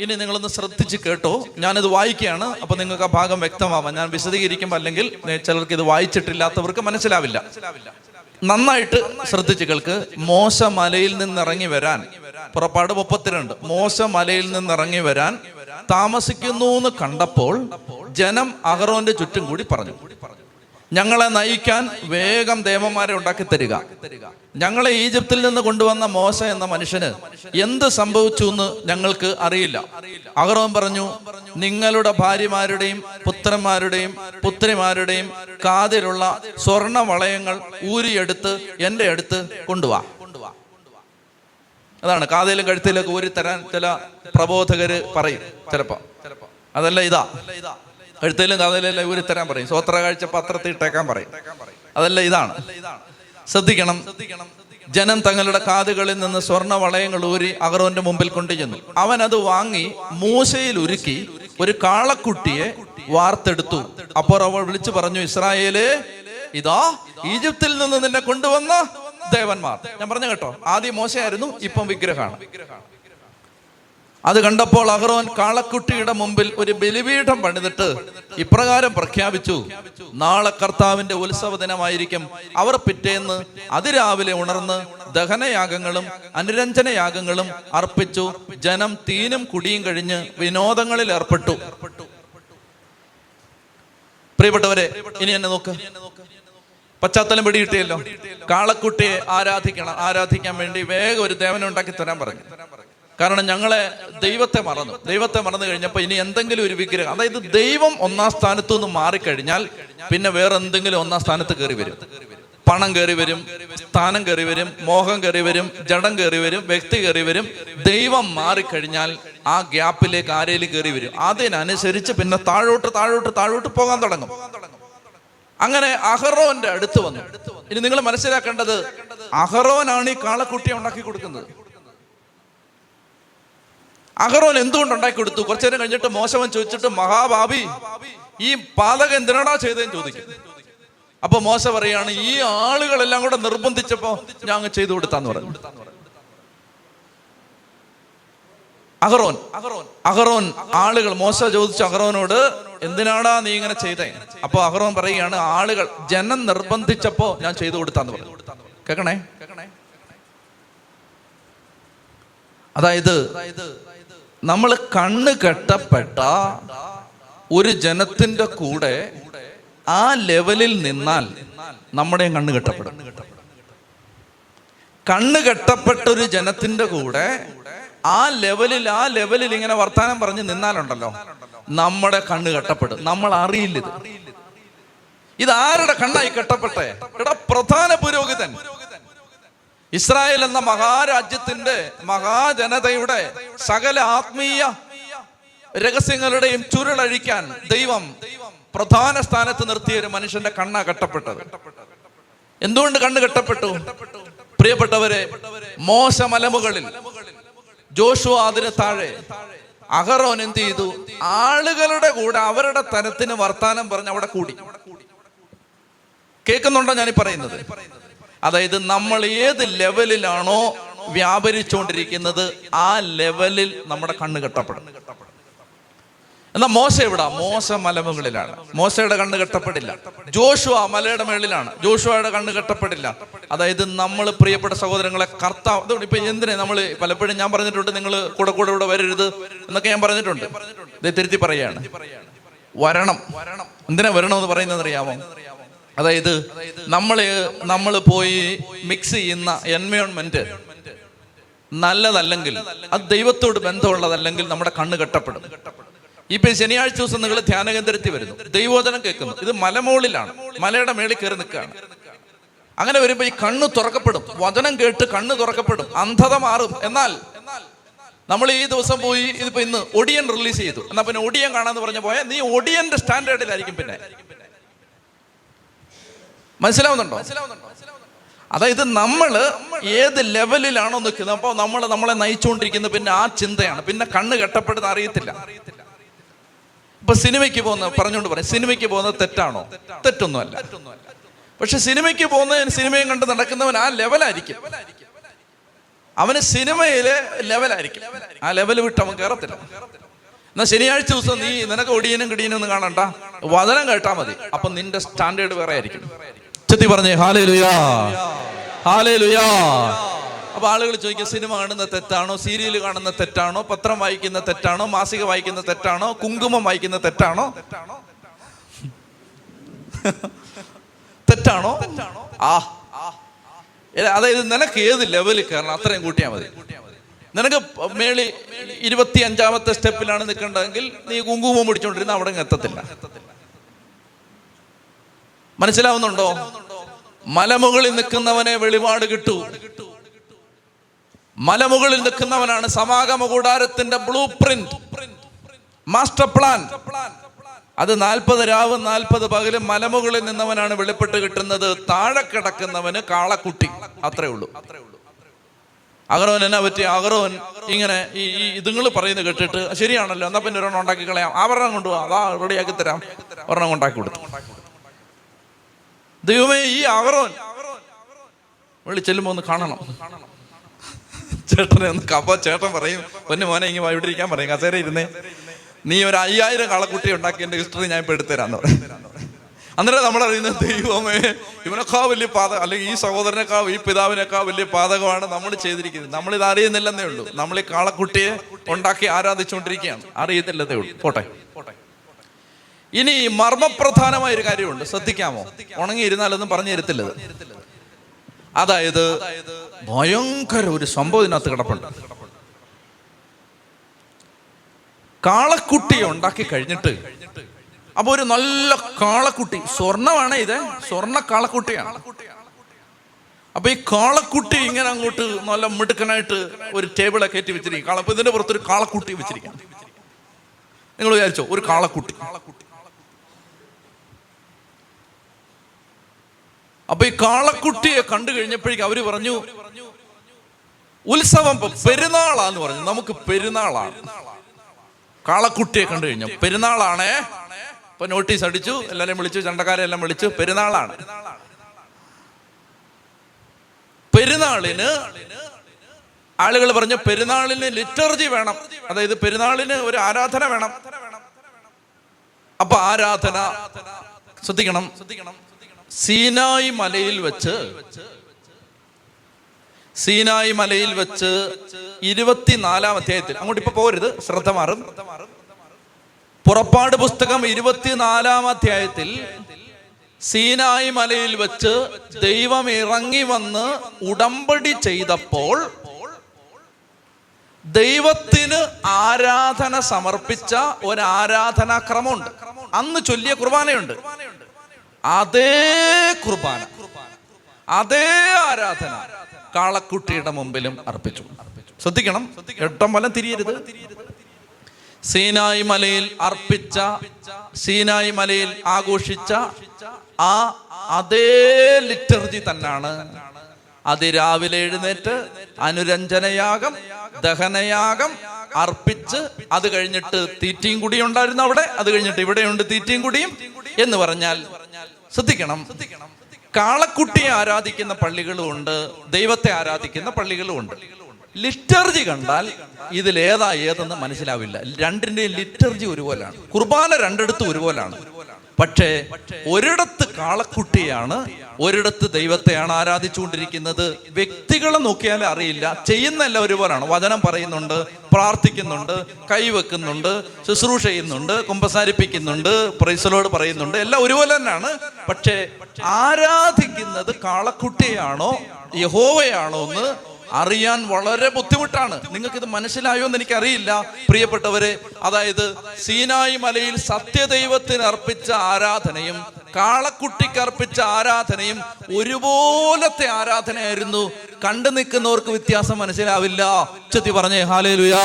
ഇനി നിങ്ങളൊന്ന് ശ്രദ്ധിച്ച് കേട്ടോ. ഞാനിത് വായിക്കുകയാണ് അപ്പൊ നിങ്ങൾക്ക് ആ ഭാഗം വ്യക്തമാവാം. ഞാൻ വിശദീകരിക്കുമ്പോൾ അല്ലെങ്കിൽ ചിലർക്ക് ഇത് വായിച്ചിട്ടില്ലാത്തവർക്ക് മനസ്സിലാവില്ല. നന്നായിട്ട് ശ്രദ്ധിച്ച് കേൾക്ക്. മോശ മലയിൽ നിന്നിറങ്ങി വരാൻ പുറപ്പാട് മുപ്പത്തിരണ്ട്. മോശ മലയിൽ നിന്നിറങ്ങി വരാൻ താമസിക്കുന്നു എന്ന് കണ്ടപ്പോൾ ജനം അഹറോന്റെ ചുറ്റും കൂടി പറഞ്ഞു. ഞങ്ങളെ നയിക്കാൻ വേഗം ദേവന്മാരെ ഉണ്ടാക്കി തരിക. ഞങ്ങളെ ഈജിപ്തിൽ നിന്ന് കൊണ്ടുവന്ന മോശ എന്ന മനുഷ്യന് എന്ത് സംഭവിച്ചു എന്ന് ഞങ്ങൾക്ക് അറിയില്ല. അഹറോൻ പറഞ്ഞു നിങ്ങളുടെ ഭാര്യമാരുടെയും പുത്രന്മാരുടെയും പുത്രിമാരുടെയും കാതിലുള്ള സ്വർണ വളയങ്ങൾ ഊരിയെടുത്ത് എന്റെ അടുത്ത് കൊണ്ടുവാ. അതാണ് കാതിലും കഴുത്തിലൊക്കെ ഊരി തരാൻ ചില പ്രബോധകര് പറയും ചിലപ്പോ. അതല്ല ഇതാ. കഴുത്തിലും കഥയിലും ഊരി തരാൻ പറയും. സ്വോത്ര കാഴ്ച പത്രത്തിൽ ഇട്ടേക്കാൻ പറയും. അതല്ല ഇതാണ്. ശ്രദ്ധിക്കണം. ജനം തങ്ങളുടെ കാതുകളിൽ നിന്ന് സ്വർണ വളയങ്ങൾ ഊരി അഗറോന്റെ മുമ്പിൽ കൊണ്ടുചെന്നു. അവൻ അത് വാങ്ങി മൂശയിൽ ഉരുക്കി ഒരു കാളക്കുട്ടിയെ വാർത്തെടുത്തു. അപ്പോൾ അവൾ വിളിച്ചു പറഞ്ഞു ഇസ്രായേലേ ഇതാ ഈജിപ്തിൽ നിന്ന് നിന്നെ കൊണ്ടുവന്ന ദേവന്മാർ. ഞാൻ പറഞ്ഞു കേട്ടോ ആദ്യം മോശയായിരുന്നു ഇപ്പം വിഗ്രഹമാണ്. അത് കണ്ടപ്പോൾ അഹ്റോൻ കാളക്കുട്ടിയുടെ മുമ്പിൽ ഒരു ബലിപീഠം പണിതിട്ട് ഇപ്രകാരം പ്രഖ്യാപിച്ചു നാളെ കർത്താവിന്റെ ഉത്സവ ദിനമായിരിക്കും. അവർ പിറ്റേന്ന് അതിരാവിലെ ഉണർന്ന് ദഹനയാഗങ്ങളും അനുരഞ്ജനയാഗങ്ങളും അർപ്പിച്ചു. ജനം തീനും കുടിയും കഴിഞ്ഞ് വിനോദങ്ങളിൽ ഏർപ്പെട്ടു. പ്രിയപ്പെട്ടവരെ ഇനി എന്നെ നോക്ക്. പശ്ചാത്തലം പിടികിട്ടിയല്ലോ. കാളക്കുട്ടിയെ ആരാധിക്കണം ആരാധിക്കാൻ വേണ്ടി വേഗം ഒരു ദേവനെ ഉണ്ടാക്കി തരാൻ പറഞ്ഞു. കാരണം ഞങ്ങളെ ദൈവത്തെ മറന്നു. ദൈവത്തെ മറന്നു കഴിഞ്ഞപ്പോൾ ഇനി എന്തെങ്കിലും ഒരു വിഗ്രഹം അതായത് ദൈവം ഒന്നാം സ്ഥാനത്തു നിന്ന് മാറിക്കഴിഞ്ഞാൽ പിന്നെ വേറെ എന്തെങ്കിലും ഒന്നാം സ്ഥാനത്ത് കയറി വരും. പണം കയറി വരും സ്ഥാനം കയറി വരും മോഹം കയറി വരും ജഡം കയറി വരും വ്യക്തി കയറി വരും. ദൈവം മാറിക്കഴിഞ്ഞാൽ ആ ഗ്യാപ്പിലേക്ക് ആരേലും കയറി വരും. അതിനനുസരിച്ച് പിന്നെ താഴോട്ട് താഴോട്ട് താഴോട്ട് പോകാൻ തുടങ്ങും. അങ്ങനെ അഹറോന്റെ അടുത്ത് വന്നു. ഇനി നിങ്ങൾ മനസ്സിലാക്കേണ്ടത് അഹറോനാണ് ഈ കാളക്കുട്ടിയെ ഉണ്ടാക്കി കൊടുക്കുന്നത്. അഹറോൻ എന്തുകൊണ്ട് ഉണ്ടാക്കി കൊടുത്തു? കുറച്ചു നേരം കഴിഞ്ഞിട്ട് മോശവൻ ചോദിച്ചിട്ട് മഹാഭാവി ഈ പാതക എന്തിനാടാ ചെയ്തതെന്ന് ചോദിക്കും. അപ്പൊ മോശ പറയാണ് ഈ ആളുകളെല്ലാം കൂടെ നിർബന്ധിച്ചപ്പോ ഞാൻ അങ്ങ് ചെയ്തു കൊടുത്താന്ന് പറഞ്ഞു. അഹറോൻ അഹറോൻ ആളുകൾ മോശ ചോദിച്ചു അഹറോനോട് എന്തിനാടാ നീ ഇങ്ങനെ ചെയ്തേ? അപ്പൊ അഹറോൻ പറയുകയാണ് ആളുകൾ ജനം നിർബന്ധിച്ചപ്പോ ഞാൻ ചെയ്തു കൊടുത്താന്ന് പറഞ്ഞു. കേക്കണേ? അതായത് നമ്മൾ കണ്ണ് കെട്ടപ്പെട്ട ഒരു ജനത്തിന്റെ കൂടെ ആ ലെവലിൽ നിന്നാൽ നമ്മുടെയും കണ്ണ് കെട്ടപ്പെടും. കണ്ണ് കെട്ടപ്പെട്ട ഒരു ജനത്തിന്റെ കൂടെ ആ ലെവലിൽ ആ ലെവലിൽ ഇങ്ങനെ വർത്താനം പറഞ്ഞ് നിന്നാലുണ്ടല്ലോ. നമ്മുടെ കണ്ണ് കെട്ടപ്പെടും. നമ്മൾ അറിയില്ല ഇത് ഇത് ആരുടെ കണ്ണായി കെട്ടപ്പെട്ടെ? എടാ പ്രധാന പുരോഹിതൻ. ഇസ്രായേൽ എന്ന മഹാരാജ്യത്തിന്റെ മഹാജനതയുടെ സകല ആത്മീയ രഹസ്യങ്ങളുടെയും ചുരുളഴിക്കാൻ ദൈവം പ്രധാന സ്ഥാനത്ത് നിർത്തിയ ഒരു മനുഷ്യന്റെ കണ്ണ കെട്ടപ്പെട്ടത്. എന്തുകൊണ്ട് കണ്ണ് കെട്ടപ്പെട്ടു? പ്രിയപ്പെട്ടവരെ മോശമലമുകളിൽ ജോഷുവ അതിന് താഴെ അഹറോൻ എന്ത് ചെയ്തു? ആളുകളുടെ കൂടെ അവരുടെ തരത്തിന് വർത്താനം പറഞ്ഞ് അവിടെ കൂടി. കേൾക്കുന്നുണ്ടോ ഞാൻ പറയുന്നത്? അതായത് നമ്മൾ ഏത് ലെവലിലാണോ വ്യാപരിച്ചുകൊണ്ടിരിക്കുന്നത് ആ ലെവലിൽ നമ്മുടെ കണ്ണ് കെട്ടപ്പെടും. എന്നാ മോശ എവിടാ? മോശ മലമുകളിലാണ്. മോശയുടെ കണ്ണ് കെട്ടപ്പെടില്ല. ജോഷുവ മലയുടെ മേളിലാണ്. ജോഷുവയുടെ കണ്ണ് കെട്ടപ്പെടില്ല. അതായത് നമ്മൾ പ്രിയപ്പെട്ട സഹോദരങ്ങളെ കർത്താവ് അതുകൊണ്ട് ഇപ്പൊ എന്തിനെ നമ്മൾ പലപ്പോഴും ഞാൻ പറഞ്ഞിട്ടുണ്ട് നിങ്ങൾ കൂടെ കൂടെ ഇവിടെ വരരുത് എന്നൊക്കെ ഞാൻ പറഞ്ഞിട്ടുണ്ട്. ഇത് തിരുത്തി പറയാണ്. വരണം. എന്തിനാ വരണമെന്ന് പറയുന്നത് അറിയാമോ അതായത് നമ്മൾ നമ്മൾ പോയി മിക്സ് ചെയ്യുന്ന എൻവയോൺമെന്റ് നല്ലതല്ലെങ്കിൽ അത് ദൈവത്തോട് ബന്ധമുള്ളതല്ലെങ്കിൽ നമ്മുടെ കണ്ണ് കെട്ടപ്പെടും. ഇപ്പൊ ശനിയാഴ്ച ദിവസം നിങ്ങൾ ധ്യാനകേന്ദ്രത്തിൽ വരുന്നു. ദൈവോധനം കേൾക്കുന്നു. ഇത് മലമോളിലാണ് മലയുടെ മേളിൽ കയറി നിൽക്കുകയാണ്. അങ്ങനെ വരുമ്പോ ഈ കണ്ണ് തുറക്കപ്പെടും. വചനം കേട്ട് കണ്ണ് തുറക്കപ്പെടും. അന്ധത മാറും. എന്നാൽ നമ്മൾ ഈ ദിവസം പോയി ഇതിപ്പോ ഇന്ന് ഒടിയൻ റിലീസ് ചെയ്തു. എന്നാ പിന്നെ ഒടിയൻ കാണാന്ന് പറഞ്ഞ പോയാൽ നീ ഒടിയന്റെ സ്റ്റാൻഡേർഡിലായിരിക്കും പിന്നെ. മനസ്സിലാവുന്നുണ്ടോ? അതായത് നമ്മൾ ഏത് ലെവലിലാണോ നിൽക്കുന്നത് അപ്പോൾ നമ്മൾ നമ്മളെ നയിച്ചുകൊണ്ടിരിക്കുന്നത് പിന്നെ ആ ചിന്തയാണ്. പിന്നെ കണ്ണ് കെട്ടപ്പെടുന്ന അറിയത്തില്ല. ഇപ്പൊ സിനിമയ്ക്ക് പോകുന്ന പറഞ്ഞുകൊണ്ട് പറയാം സിനിമയ്ക്ക് പോകുന്നത് തെറ്റാണോ? തെറ്റൊന്നുമല്ല. പക്ഷെ സിനിമയ്ക്ക് പോകുന്ന സിനിമയും കണ്ട് നടക്കുന്നവൻ ആ ലെവലായിരിക്കും. അവന് സിനിമയിലെ ലെവലായിരിക്കും. ആ ലെവൽ വിട്ട് അവൻ കയറത്തില്ല. എന്നാ ശനിയാഴ്ച ദിവസം നീ നിനക്ക് ഒടിയനും കിടിയനും ഒന്നും കാണണ്ട. വചനം കേട്ടാ മതി. അപ്പൊ നിന്റെ സ്റ്റാൻഡേർഡ് വേറെ ആയിരിക്കും. ചെത്തി പറഞ്ഞേ ഹാലേ ലുയാ ഹാലേ ലുയാ അപ്പൊ ആളുകൾ ചോദിക്കും സിനിമ കാണുന്ന തെറ്റാണോ? സീരിയൽ കാണുന്ന തെറ്റാണോ? പത്രം വായിക്കുന്ന തെറ്റാണോ? മാസിക വായിക്കുന്ന തെറ്റാണോ? കുങ്കുമം വായിക്കുന്ന തെറ്റാണോ? തെറ്റാണോ? ആ. അതായത് നിനക്ക് ഏത് ലെവലിൽ കയറണം? അത്രയും കൂട്ടിയാൽ മതി. നിനക്ക് മേളി ഇരുപത്തി അഞ്ചാമത്തെ സ്റ്റെപ്പിലാണ് നിൽക്കേണ്ടതെങ്കിൽ നീ കുങ്കുമം പിടിച്ചോണ്ടിരുന്ന അവിടെ എത്തത്തില്ല. മനസ്സിലാവുന്നുണ്ടോ? മലമുകളിൽ നിൽക്കുന്നവനെ വെളിപാട് കിട്ടൂ. മലമുകളിൽ നിൽക്കുന്നവനാണ് സമാഗമ കൂടാരത്തിന്റെ ബ്ലൂ പ്രിന്റ്. Master plan. അത് നാൽപ്പത് രാവും നാൽപ്പത് പകലും മലമുകളിൽ നിന്നവനാണ് വെളിപ്പെട്ട് കിട്ടുന്നത്. താഴെ കിടക്കുന്നവന് കാളക്കുട്ടി. അത്രേ ഉള്ളൂ. അഗറോൻ എന്നാ പറ്റി അഗറോൻ ഇങ്ങനെ ഈ ഇതുങ്ങൾ പറയുന്നത് കേട്ടിട്ട് ശരിയാണല്ലോ. എന്നാ പിന്നെ ഒരെണ്ണം ഉണ്ടാക്കി കളയാം. ആ ഒരെണ്ണം കൊണ്ടുപോകാം അതാ റെഡിയാക്കി തരാം. ഒരെണ്ണം ഉണ്ടാക്കി കൊടുത്തു. ദൈവമേ ഈ അവറോൻ. വെള്ളി ചെല്ലുമ്പോ ഒന്ന് കാണണം. ചേട്ടനെ ഒന്ന് കപ്പ ചേട്ടൻ പറയും പൊന്നു മോനെ ഇങ്ങനെ ഇവിടെ ഇരിക്കാൻ പറയും. കസേര ഇരുന്നേ. നീ ഒരു അയ്യായിരം കളക്കുട്ടി ഉണ്ടാക്കി എന്റെ ഹിസ്റ്ററി ഞാൻ ഇപ്പൊ എടുത്തുതരാന്ന് പറയും. അന്നേരം നമ്മൾ അറിയുന്നത് ദൈവമേ ഇവനൊക്കെ വലിയ പാതകം അല്ലെങ്കിൽ ഈ സഹോദരനേക്കാ ഈ പിതാവിനേക്കാ വലിയ പാതകമാണ് നമ്മൾ ചെയ്തിരിക്കുന്നത്. നമ്മൾ ഇത് അറിയുന്നില്ലെന്നേ ഉള്ളൂ. നമ്മൾ ഈ കാളക്കുട്ടിയെ ഉണ്ടാക്കി ആരാധിച്ചുകൊണ്ടിരിക്കുകയാണ്. അറിയത്തില്ലതേ ഉള്ളൂ. പോട്ടെ. ഇനി മർമ്മപ്രധാനമായ ഒരു കാര്യമുണ്ട്. ശ്രദ്ധിക്കാമോ? ഉണങ്ങി ഇരുന്നാലൊന്നും പറഞ്ഞു തരത്തില്ല അതായത് ഭയങ്കര ഒരു സംഭവം ഇതിനകത്ത് കിടപ്പുണ്ട്. കാളക്കുട്ടി ഉണ്ടാക്കി കഴിഞ്ഞിട്ട് അപ്പൊ ഒരു നല്ല കാളക്കുട്ടി സ്വർണമാണ് ഇത്. സ്വർണ കാളക്കുട്ടിയാണ്. അപ്പൊ ഈ കാളക്കുട്ടി ഇങ്ങനെ അങ്ങോട്ട് നല്ല മിടുക്കനായിട്ട് ഒരു ടേബിളെ കയറ്റി വെച്ചിരിക്കും കാള ഇതിന്റെ പുറത്തൊരു കാളക്കുട്ടി വെച്ചിരിക്കാം നിങ്ങൾ വിചാരിച്ചോ ഒരു കാളക്കുട്ടി. അപ്പൊ ഈ കാളക്കുട്ടിയെ കണ്ടു കഴിഞ്ഞപ്പോഴേക്കും അവർ പറഞ്ഞു ഉത്സവം പെരുന്നാളാന്ന് പറഞ്ഞു. നമുക്ക് പെരുന്നാളാണ്. കാളക്കുട്ടിയെ കണ്ടു കഴിഞ്ഞു. പെരുന്നാളാണേ. ഇപ്പൊ നോട്ടീസ് അടിച്ചു. എല്ലാരെയും വിളിച്ചു. ചണ്ടക്കാരെ എല്ലാം വിളിച്ചു. പെരുന്നാളാണ്. പെരുന്നാളിന് ആളുകൾ പറഞ്ഞു പെരുന്നാളിന് ലിറ്റർജി വേണം. അതായത് പെരുന്നാളിന് ഒരു ആരാധന വേണം. അപ്പൊ ആരാധന ശ്രദ്ധിക്കണം ശ്രദ്ധിക്കണം. സീനായി മലയിൽ വെച്ച് സീനായി മലയിൽ വെച്ച് ഇരുപത്തിനാലാം അധ്യായത്തിൽ. അങ്ങോട്ട് ഇപ്പൊ പോരുത് ശ്രദ്ധ മാറും. പുറപ്പാട് പുസ്തകം ഇരുപത്തിനാലാം അധ്യായത്തിൽ സീനായി മലയിൽ വെച്ച് ദൈവം ഇറങ്ങി വന്ന് ഉടമ്പടി ചെയ്തപ്പോൾ ദൈവത്തിന് ആരാധന സമർപ്പിച്ച ഒരു ആരാധനാക്രമമുണ്ട് അന്ന് ചൊല്ലിയ കുർബാനയുണ്ട്. അതേ കുർബാന അതേ ആരാധന കാളക്കുട്ടിയുടെ മുമ്പിലും അർപ്പിച്ചു. ശ്രദ്ധിക്കണം എട്ടം വലം തിരിയരുത്. സീനായി മലയിൽ അർപ്പിച്ച സീനായി മലയിൽ ആഘോഷിച്ച ആ അതേ ലിറ്റർജി തന്നാണ്. അതിരാവിലെ എഴുന്നേറ്റ് അനുരഞ്ജനയാഗം ദഹനയാഗം അർപ്പിച്ച് അത് കഴിഞ്ഞിട്ട് തീറ്റയും കുടിയും ഉണ്ടായിരുന്നു അവിടെ അത് കഴിഞ്ഞിട്ട് ഇവിടെയുണ്ട് തീറ്റയും കുടിയും എന്ന് പറഞ്ഞാൽ ശ്രദ്ധിക്കണം. കാളക്കുട്ടിയെ ആരാധിക്കുന്ന പള്ളികളും ഉണ്ട് ദൈവത്തെ ആരാധിക്കുന്ന പള്ളികളും ഉണ്ട്. ലിറ്റർജി കണ്ടാൽ ഇതിലേതാ ഏതാ ഏതെന്ന് മനസ്സിലാവില്ല. രണ്ടിന്റെയും ലിറ്റർജി ഒരുപോലാണ്. കുർബാന രണ്ടിടത്തും ഒരുപോലാണ്. പക്ഷേ ഒരിടത്ത് കാളക്കുട്ടിയാണ് ഒരിടത്ത് ദൈവത്തെയാണ് ആരാധിച്ചുകൊണ്ടിരിക്കുന്നത്. വ്യക്തികളെ നോക്കിയാൽ അറിയില്ല. ചെയ്യുന്ന എല്ലാം ഒരുപോലാണ്. വചനം പറയുന്നുണ്ട് പ്രാർത്ഥിക്കുന്നുണ്ട് കൈവെക്കുന്നുണ്ട് ശുശ്രൂഷ ചെയ്യുന്നുണ്ട് കുമ്പസാരിപ്പിക്കുന്നുണ്ട് പ്രൈസലോട് പറയുന്നുണ്ട്. എല്ലാം ഒരുപോലെ തന്നെയാണ്. പക്ഷേ ആരാധിക്കുന്നത് കാളക്കുട്ടിയാണോ യഹോവയാണോ എന്ന് അറിയാൻ വളരെ ബുദ്ധിമുട്ടാണ്. നിങ്ങൾക്ക് ഇത് മനസ്സിലായോ എന്ന് എനിക്കറിയില്ല. പ്രിയപ്പെട്ടവരെ അതായത് സീനായി മലയിൽ സത്യദൈവത്തിന് അർപ്പിച്ച ആരാധനയും കാളക്കുട്ടിക്ക് അർപ്പിച്ച ആരാധനയും ഒരുപോലത്തെ ആരാധനയായിരുന്നു. കണ്ടു നിൽക്കുന്നവർക്ക് വ്യത്യാസം മനസ്സിലാവില്ല. ചെത്തി പറഞ്ഞേ ഹാലേ ലുയാ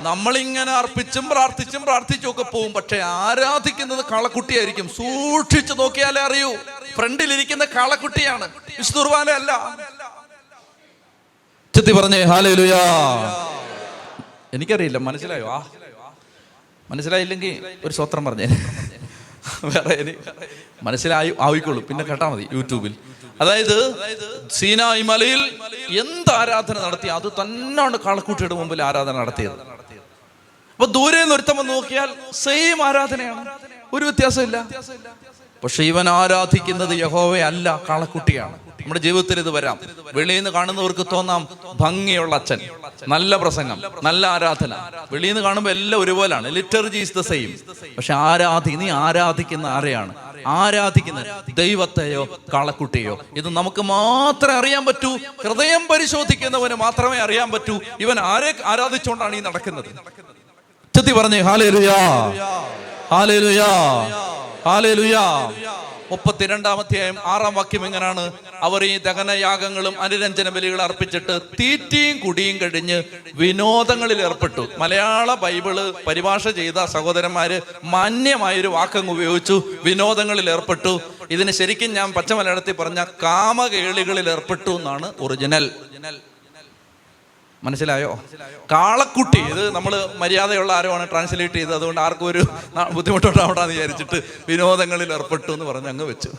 നമ്മളിങ്ങനെ അർപ്പിച്ചും പ്രാർത്ഥിച്ചും പ്രാർത്ഥിച്ചും ഒക്കെ പോവും പക്ഷെ ആരാധിക്കുന്നത് കാളക്കുട്ടിയായിരിക്കും. സൂക്ഷിച്ചു നോക്കിയാലേ അറിയൂ. ഫ്രണ്ടിലിരിക്കുന്ന കാളക്കുട്ടിയാണ്. വിശുദ്ധ കുർബാന അല്ല ചെത്തി പറഞ്ഞേ ഹാലുയാ എനിക്കറിയില്ല മനസ്സിലായോ? ആ മനസ്സിലായില്ലെങ്കിൽ ഒരു സ്വത്രം പറഞ്ഞേ. വേറെ മനസ്സിലായി ആവിക്കോളൂ പിന്നെ കേട്ടാ മതി യൂട്യൂബിൽ. അതായത് സീനായി മലയിൽ എന്ത് ആരാധന നടത്തി അത് തന്നെയാണ് കാളക്കൂട്ടിയുടെ മുമ്പിൽ ആരാധന നടത്തിയത്. അപ്പൊ ദൂരെ നൃത്തം നോക്കിയാൽ സെയിം ആരാധനയാണ്. ഒരു വ്യത്യാസമില്ല. പക്ഷെ ഇവൻ ആരാധിക്കുന്നത് യഹോവയല്ല കാളക്കുട്ടിയാണ്. നമ്മുടെ ജീവിതത്തിൽ ഇത് വരാം. വെളിയിൽ നിന്ന് കാണുന്നവർക്ക് തോന്നാം ഭംഗിയുള്ള അച്ഛൻ. നല്ല പ്രസംഗം നല്ല ആരാധന. വെളിയിൽ നിന്ന് കാണുമ്പോൾ എല്ലാം ഒരുപോലാണ്. ലിറ്റർജി ഇസ് ദ സെയിം പക്ഷെ ആരാധി നീ ആരാധിക്കുന്ന ആരെയാണ്? ആരാധിക്കുന്ന ദൈവത്തെയോ കാളക്കുട്ടിയോ ഇത് നമുക്ക് മാത്രമേ അറിയാൻ പറ്റൂ. ഹൃദയം പരിശോധിക്കുന്നവന് മാത്രമേ അറിയാൻ പറ്റൂ. ഇവൻ ആരെ ആരാധിച്ചുകൊണ്ടാണ് ഈ നടക്കുന്നത്? ചെത്തി പറഞ്ഞേ ഹാലേ ലുയാ ഹാലേ ലുയാ ഹാലേലുയാ. ഹാലേലുയാ. ഹാലേലുയാ മുപ്പത്തിരണ്ടാമധ്യായം ആറാം വാക്യം എങ്ങനെയാണ് അവർ ഈ ദഹനയാഗങ്ങളും അനുരഞ്ജന ബലികൾ അർപ്പിച്ചിട്ട് തീറ്റയും കുടിയും കഴിഞ്ഞ് വിനോദങ്ങളിൽ ഏർപ്പെട്ടു. മലയാള ബൈബിൾ പരിഭാഷ ചെയ്ത സഹോദരന്മാര് മാന്യമായൊരു വാക്കങ്ങ് ഉപയോഗിച്ചു വിനോദങ്ങളിൽ ഏർപ്പെട്ടു. ഇതിന് ശരിക്കും ഞാൻ പച്ചമലയാളത്തിൽ പറഞ്ഞ കാമകേളികളിൽ ഏർപ്പെട്ടു എന്നാണ് ഒറിജിനൽ. മനസ്സിലായോ? കാളക്കുട്ടി ഇത് നമ്മൾ മര്യാദയുള്ള ആരുമാണ് ട്രാൻസ്ലേറ്റ് ചെയ്തത്? അതുകൊണ്ട് ആർക്കും ഒരു ബുദ്ധിമുട്ടുണ്ടാവണ്ടെന്ന് വിചാരിച്ചിട്ട് വിനോദങ്ങളിൽ ഏർപ്പെട്ടു എന്ന് പറഞ്ഞ് അങ്ങ് വെച്ചു.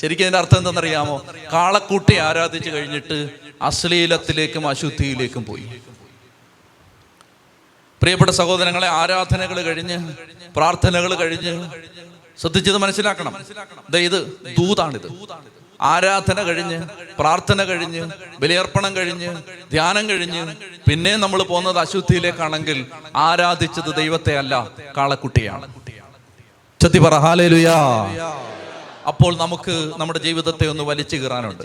ശരിക്കും അതിന്റെ അർത്ഥം എന്തെന്നറിയാമോ കാളക്കുട്ടി ആരാധിച്ചു കഴിഞ്ഞിട്ട് അശ്ലീലത്തിലേക്കും അശുദ്ധിയിലേക്കും പോയി. പ്രിയപ്പെട്ട സഹോദരങ്ങളെ ആരാധനകൾ കഴിഞ്ഞ് പ്രാർത്ഥനകൾ കഴിഞ്ഞ് ശ്രദ്ധിച്ചത് മനസ്സിലാക്കണം. ഇത് ദൂതാണിത്. ആരാധന കഴിഞ്ഞ് പ്രാർത്ഥന കഴിഞ്ഞ് ബലിയർപ്പണം കഴിഞ്ഞ് ധ്യാനം കഴിഞ്ഞ് പിന്നെ നമ്മൾ പോകുന്നത് അശുദ്ധിയിലേക്കാണെങ്കിൽ ആരാധിച്ചത് ദൈവത്തെ അല്ല കാളക്കുട്ടിയാണ്. ചത്തി പറ അപ്പോൾ നമുക്ക് നമ്മുടെ ജീവിതത്തെ ഒന്ന് വലിച്ചു കീറാനുണ്ട്.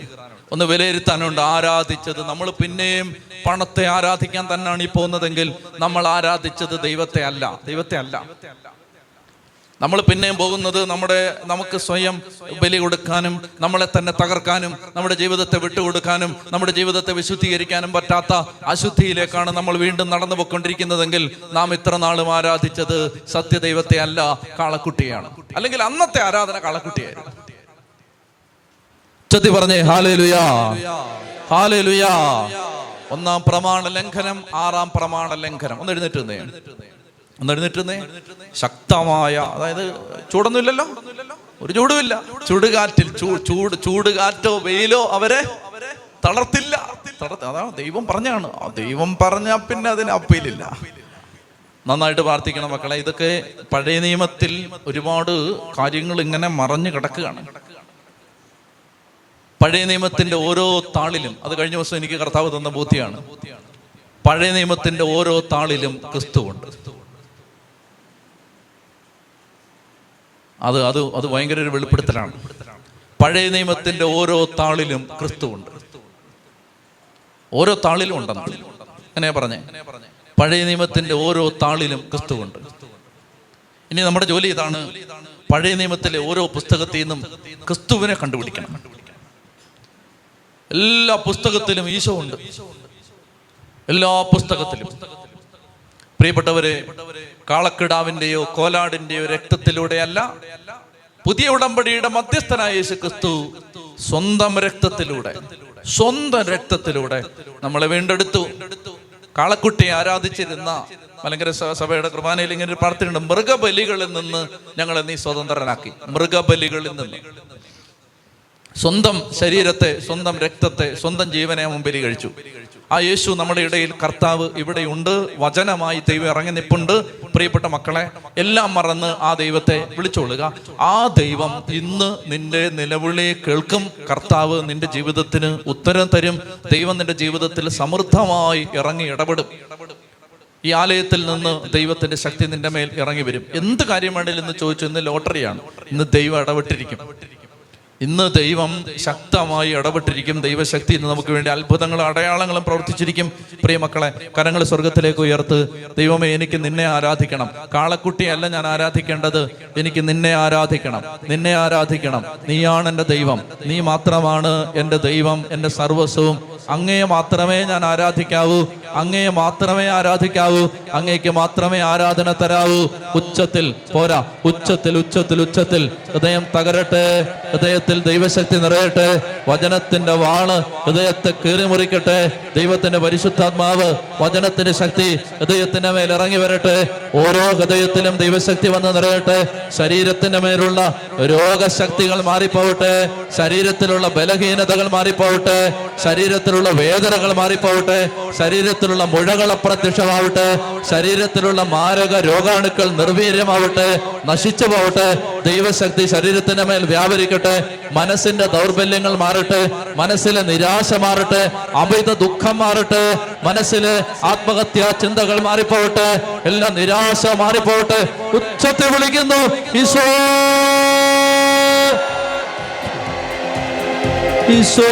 ഒന്ന് വിലയിരുത്താനുണ്ട് ആരാധിച്ചത്. നമ്മൾ പിന്നെയും പണത്തെ ആരാധിക്കാൻ തന്നെയാണ് ഈ പോകുന്നതെങ്കിൽ നമ്മൾ ആരാധിച്ചത് ദൈവത്തെ അല്ല ദൈവത്തെ അല്ല. നമ്മൾ പിന്നെയും പോകുന്നത് നമ്മുടെ നമുക്ക് സ്വയം ബലി കൊടുക്കാനും നമ്മളെ തന്നെ തകർക്കാനും നമ്മുടെ ജീവിതത്തെ വിട്ടുകൊടുക്കാനും നമ്മുടെ ജീവിതത്തെ വിശുദ്ധീകരിക്കാനും പറ്റാത്ത അശുദ്ധിയിലേക്കാണ് നമ്മൾ വീണ്ടും നടന്നു പോയിക്കൊണ്ടിരിക്കുന്നതെങ്കിൽ നാം ഇത്ര നാളും ആരാധിച്ചത് സത്യദൈവത്തെ അല്ല കാളക്കുട്ടിയാണ് അല്ലെങ്കിൽ അന്നത്തെ ആരാധന കാളക്കുട്ടിയായിരുന്നു. ചത്തി പറഞ്ഞേ ഹാലേലുയാ ഹാലേലുയാ. ഒന്നാം പ്രമാണ ലംഘനം ആറാം പ്രമാണ ലംഘനം ഒന്ന് എഴുന്നേറ്റ് ഒന്ന് ശക്തമായ അതായത് ചൂടൊന്നുമില്ലല്ലോ? ഒരു ചൂടുമില്ല. ചൂടുകാറ്റിൽ ചൂട് ചൂടുകാറ്റോ വെയിലോ അവരെ തളർത്തില്ല. അതാ അതാണ് ദൈവം പറഞ്ഞാണ്. ദൈവം പറഞ്ഞാൽ പിന്നെ അതിന് അപ്പീലില്ല. നന്നായിട്ട് പ്രാർത്ഥിക്കണം മക്കളെ. ഇതൊക്കെ പഴയ നിയമത്തിൽ ഒരുപാട് കാര്യങ്ങൾ ഇങ്ങനെ മറഞ്ഞു കിടക്കുകയാണ്. പഴയ നിയമത്തിന്റെ ഓരോ താളിലും അത് കഴിഞ്ഞ ദിവസം എനിക്ക് കർത്താവ് തന്ന ബോധ്യമാണ്. പഴയ നിയമത്തിന്റെ ഓരോ താളിലും ക്രിസ്തുവുണ്ട്. അത് അത് അത് ഭയങ്കര ഒരു വെളിപ്പെടുത്തലാണ്. പഴയ നിയമത്തിന്റെ ഓരോ താളിലും ക്രിസ്തു ഉണ്ട് ഓരോ താളിലും ഉണ്ടെന്ന് അങ്ങനെ പറഞ്ഞേ. പഴയ നിയമത്തിന്റെ ഓരോ താളിലും ക്രിസ്തു ഉണ്ട് ഇനി നമ്മുടെ ജോലി ഇതാണ് പഴയ നിയമത്തിലെ ഓരോ പുസ്തകത്തിൽ നിന്നും ക്രിസ്തുവിനെ കണ്ടുപിടിക്കണം. എല്ലാ പുസ്തകത്തിലും ഈശോ ഉണ്ട്. എല്ലാ പുസ്തകത്തിലും. പ്രിയപ്പെട്ടവരെ കാളക്കിടാവിന്റെയോ കോലാടിന്റെയോ രക്തത്തിലൂടെയല്ല പുതിയ ഉടമ്പടിയുടെ മധ്യസ്ഥനായ യേശു ക്രിസ്തു സ്വന്തം രക്തത്തിലൂടെ സ്വന്തം രക്തത്തിലൂടെ നമ്മളെ വീണ്ടെടുത്തു. കാളക്കുട്ടിയെ ആരാധിച്ചിരുന്ന മലങ്കര സഭയുടെ കുർബാനയിൽ ഇങ്ങനെ ഒരു പ്രാർത്ഥനയുണ്ട് മൃഗബലികളിൽ നിന്ന് ഞങ്ങളെ നീ സ്വതന്ത്രനാക്കി. മൃഗബലികളിൽ നിന്ന്. സ്വന്തം ശരീരത്തെ സ്വന്തം രക്തത്തെ സ്വന്തം ജീവനെ മുമ്പിൽ കഴിച്ചു. ആ യേശു നമ്മുടെ ഇടയിൽ കർത്താവ് ഇവിടെയുണ്ട്. വചനമായി ദൈവം ഇറങ്ങി നിപ്പുണ്ട്. പ്രിയപ്പെട്ട മക്കളെ എല്ലാം മറന്ന് ആ ദൈവത്തെ വിളിച്ചോളുക. ആ ദൈവം ഇന്ന് നിന്റെ നിലവിളി കേൾക്കും. കർത്താവ് നിന്റെ ജീവിതത്തിന് ഉത്തരം തരും. ദൈവം നിന്റെ ജീവിതത്തിൽ സമൃദ്ധമായി ഇറങ്ങി ഇടപെടും. ഈ ആലയത്തിൽ നിന്ന് ദൈവത്തിന്റെ ശക്തി നിന്റെ മേൽ ഇറങ്ങി വരും. എന്ത് കാര്യം വേണേലും ഇന്ന് ചോദിച്ചു ഇന്ന് ലോട്ടറിയാണ്. ഇന്ന് ദൈവം ഇടപെട്ടിരിക്കും. ഇന്ന് ദൈവം ശക്തമായി ഇടപെട്ടിരിക്കും. ദൈവശക്തി ഇന്ന് നമുക്ക് വേണ്ടി അത്ഭുതങ്ങളും അടയാളങ്ങളും പ്രവർത്തിച്ചിരിക്കും. പ്രിയ മക്കളെ കരങ്ങൾ സ്വർഗത്തിലേക്ക് ഉയർത്ത് ദൈവമേ എനിക്ക് നിന്നെ ആരാധിക്കണം. കാളക്കുട്ടിയല്ല ഞാൻ ആരാധിക്കേണ്ടത്. എനിക്ക് നിന്നെ ആരാധിക്കണം. നിന്നെ ആരാധിക്കണം. നീയാണ് എന്റെ ദൈവം. നീ മാത്രമാണ് എന്റെ ദൈവം എന്റെ സർവസ്വവും. അങ്ങയെ മാത്രമേ ഞാൻ ആരാധിക്കാവൂ. അങ്ങയെ മാത്രമേ ആരാധിക്കാവൂ. അങ്ങേക്ക് മാത്രമേ ആരാധന തരാവൂ. ഉച്ചത്തിൽ പോരാ. ഉച്ചത്തിൽ ഉച്ചത്തിൽ ഉച്ചത്തിൽ. ഹൃദയം തകരട്ടെ. ഹൃദയത്തിൽ ദൈവശക്തി നിറയട്ടെ. വചനത്തിന്റെ വാൾ ഹൃദയത്തെ കീറിമുറിക്കട്ടെ. ദൈവത്തിന്റെ പരിശുദ്ധാത്മാവ് വചനത്തിന്റെ ശക്തി ഹൃദയത്തിന്റെ മേൽ ഇറങ്ങി വരട്ടെ. ഓരോ ഹൃദയത്തിലും ദൈവശക്തി വന്ന് നിറയട്ടെ. ശരീരത്തിന്റെ മേലുള്ള രോഗശക്തികൾ മാറിപ്പോവട്ടെ. ശരീരത്തിലുള്ള ബലഹീനതകൾ മാറിപ്പോവട്ടെ. ശരീരത്തിലുള്ള വേദനകൾ മാറിപ്പോവട്ടെ. ശരീരത്തിലുള്ള മുഴകൾ അപ്രത്യക്ഷമാവട്ടെ ശരീരത്തിലുള്ള മാരക രോഗാണുക്കൾ നിർവീര്യമാവട്ടെ. നശിച്ചു പോവട്ടെ. ദൈവശക്തി ശരീരത്തിന്റെ മേൽ വ്യാപരിക്കട്ടെ. മനസ്സിന്റെ ദൗർബല്യങ്ങൾ മാറട്ടെ മനസ്സിലെ നിരാശ മാറട്ടെ അമിത ദുഃഖം മാറട്ടെ മനസ്സിലെ ആത്മഹത്യാ ചിന്തകൾ മാറിപ്പോകട്ടെ എല്ലാ നിരാശ മാറിപ്പോകട്ടെ. ഉച്ചത്തിൽ വിളിക്കുന്നു ഈശോ. ഈശോ.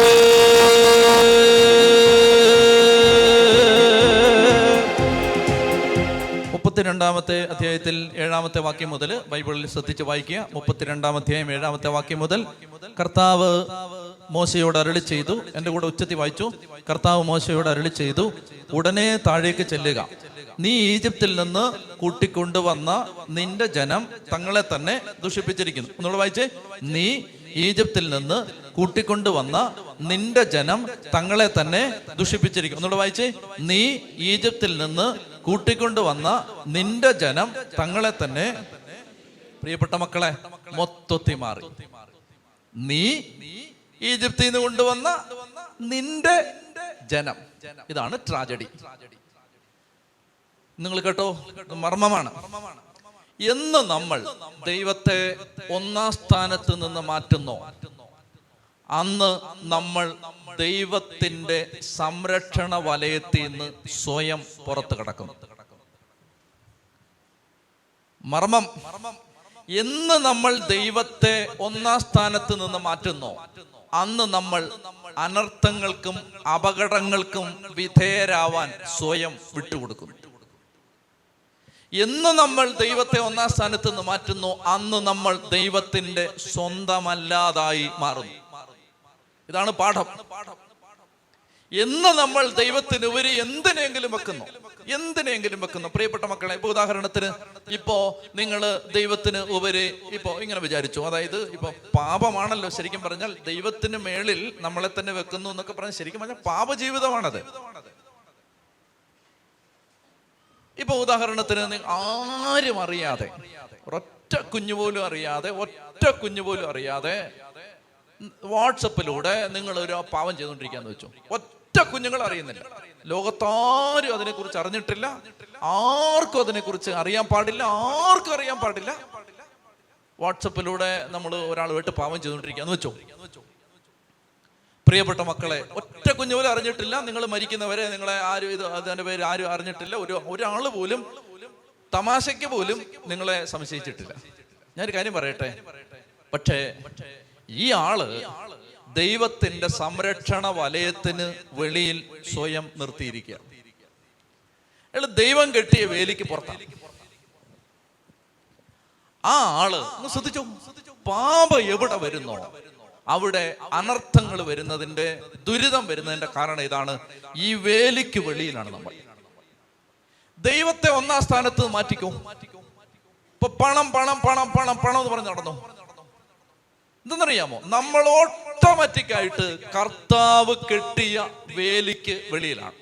മുപ്പത്തിരണ്ടാമത്തെ അധ്യായത്തിൽ ഏഴാമത്തെ വാക്യം മുതൽ ബൈബിളിൽ ശ്രദ്ധിച്ച് വായിക്കുക. മുപ്പത്തിരണ്ടാം അധ്യായം ഏഴാമത്തെ വാക്യം മുതൽ കർത്താവ് മോശയോട് അരളി ചെയ്തു. എന്റെ കൂടെ ഉച്ചത്തി വായിച്ചു. കർത്താവ് മോശയോട് അരളി ചെയ്തു. ഉടനെ താഴേക്ക് ചെല്ലുക. നീ ഈജിപ്തിൽ നിന്ന് കൂട്ടിക്കൊണ്ടുവന്ന നിന്റെ ജനം തങ്ങളെ തന്നെ ദുഷിപ്പിച്ചിരിക്കുന്നു. ഒന്നുകൂടെ വായിച്ചേ. നീ ഈജിപ്തിൽ നിന്ന് കൂട്ടിക്കൊണ്ടുവന്ന നിന്റെ ജനം തങ്ങളെ തന്നെ ദുഷിപ്പിച്ചിരിക്കും ഒന്നുകൂടെ വായിച്ചേ. നീ ഈജിപ്തിൽ നിന്ന് കൂട്ടിക്കൊണ്ടുവന്ന നിന്റെ ജനം തങ്ങളെ തന്നെ പ്രിയപ്പെട്ട മക്കളെ മൊത്തത്തി മാറി. നീ ഈജിപ്തിൽ നിന്ന് കൊണ്ടുവന്ന നിന്റെ ജനം. ഇതാണ് ട്രാജഡി. നിങ്ങൾ കേട്ടോ? മർമ്മമാണ്. എന്ന് നമ്മൾ ദൈവത്തെ ഒന്നാം സ്ഥാനത്ത് നിന്ന് മാറ്റുന്നു? അന്ന് നമ്മൾ ദൈവത്തിന്റെ സംരക്ഷണ വലയത്തിൽ നിന്ന് സ്വയം പുറത്തു കിടക്കുന്നു. മർമ്മം എന്ന് നമ്മൾ ദൈവത്തെ ഒന്നാം സ്ഥാനത്ത് നിന്ന് മാറ്റുന്നു. അന്ന് നമ്മൾ അനർത്ഥങ്ങൾക്കും അപകടങ്ങൾക്കും വിധേയരാവാൻ സ്വയം വിട്ടുകൊടുക്കുന്നു. എന്ന് നമ്മൾ ദൈവത്തെ ഒന്നാം സ്ഥാനത്ത് നിന്ന് മാറ്റുന്നു. അന്ന് നമ്മൾ ദൈവത്തിന്റെ സ്വന്തമല്ലാതായി മാറുന്നു. ഇതാണ് പാഠം. എന്ന് നമ്മൾ ദൈവത്തിന് ഉപരി എന്തിനെങ്കിലും വെക്കുന്നു? എന്തിനെങ്കിലും വെക്കുന്നു? പ്രിയപ്പെട്ട മക്കളെ ഇപ്പൊ ഉദാഹരണത്തിന് ഇപ്പോ നിങ്ങൾ ദൈവത്തിന് ഉപരി ഇപ്പോ ഇങ്ങനെ വിചാരിച്ചു. അതായത് ഇപ്പൊ പാപമാണല്ലോ ശരിക്കും പറഞ്ഞാൽ ദൈവത്തിന് മേളിൽ നമ്മളെ തന്നെ വെക്കുന്നു എന്നൊക്കെ പറഞ്ഞാൽ ശരിക്കും പറഞ്ഞാൽ പാപജീവിതമാണത്. ഇപ്പൊ ഉദാഹരണത്തിന് ആരും അറിയാതെ ഒറ്റ കുഞ്ഞു പോലും അറിയാതെ ഒറ്റ കുഞ്ഞു പോലും അറിയാതെ വാട്സപ്പിലൂടെ നിങ്ങൾ ഒരു പാവം ചെയ്തുകൊണ്ടിരിക്കാന്ന് വെച്ചു. ഒറ്റ കുഞ്ഞുങ്ങൾ അറിയുന്നില്ല. ലോകത്താരും അതിനെക്കുറിച്ച് അറിഞ്ഞിട്ടില്ല. ആർക്കും അതിനെക്കുറിച്ച് അറിയാൻ പാടില്ല. ആർക്കും അറിയാൻ പാടില്ല. വാട്സപ്പിലൂടെ നമ്മൾ ഒരാളുമായിട്ട് പാവം ചെയ്തുകൊണ്ടിരിക്കാന്ന് വെച്ചോ. പ്രിയപ്പെട്ട മക്കളെ ഒറ്റ കുഞ്ഞു പോലും അറിഞ്ഞിട്ടില്ല. നിങ്ങൾ മരിക്കുന്നവരെ നിങ്ങളെ ആരും ഇത് അതിന്റെ പേര് ആരും അറിഞ്ഞിട്ടില്ല. ഒരു ഒരാൾ പോലും തമാശയ്ക്ക് പോലും നിങ്ങളെ സംശയിച്ചിട്ടില്ല. ഞാനൊരു കാര്യം പറയട്ടെ? പക്ഷേ ഈ ആൾ ദൈവത്തിന്റെ സംരക്ഷണ വലയത്തിന് വെളിയിൽ സ്വയം നിർത്തിയിരിക്കുക. അയാൾ ദൈവം കെട്ടിയ വേലിക്ക് പുറത്താണ് ആ ആൾ ഒന്ന് ശ്രദ്ധിച്ചോ? പാപ എവിടെ വരുന്നോ? അവിടെ അനർത്ഥങ്ങൾ വരുന്നതിന്റെ ദുരിതം വരുന്നതിന്റെ കാരണം ഇതാണ്. ഈ വേലിക്ക് വെളിയിലാണ് നമ്മൾ. ദൈവത്തെ ഒന്നാം സ്ഥാനത്ത് മാറ്റിക്കോ. ഇപ്പൊ പണം പണം പണം പണം പണം എന്ന് പറഞ്ഞ് നടന്നു. എന്തെന്നറിയാമോ നമ്മൾ ഓട്ടോമാറ്റിക് ആയിട്ട് കർത്താവ് കെട്ടിയ വേലിക്ക് വെളിയിലാണ്.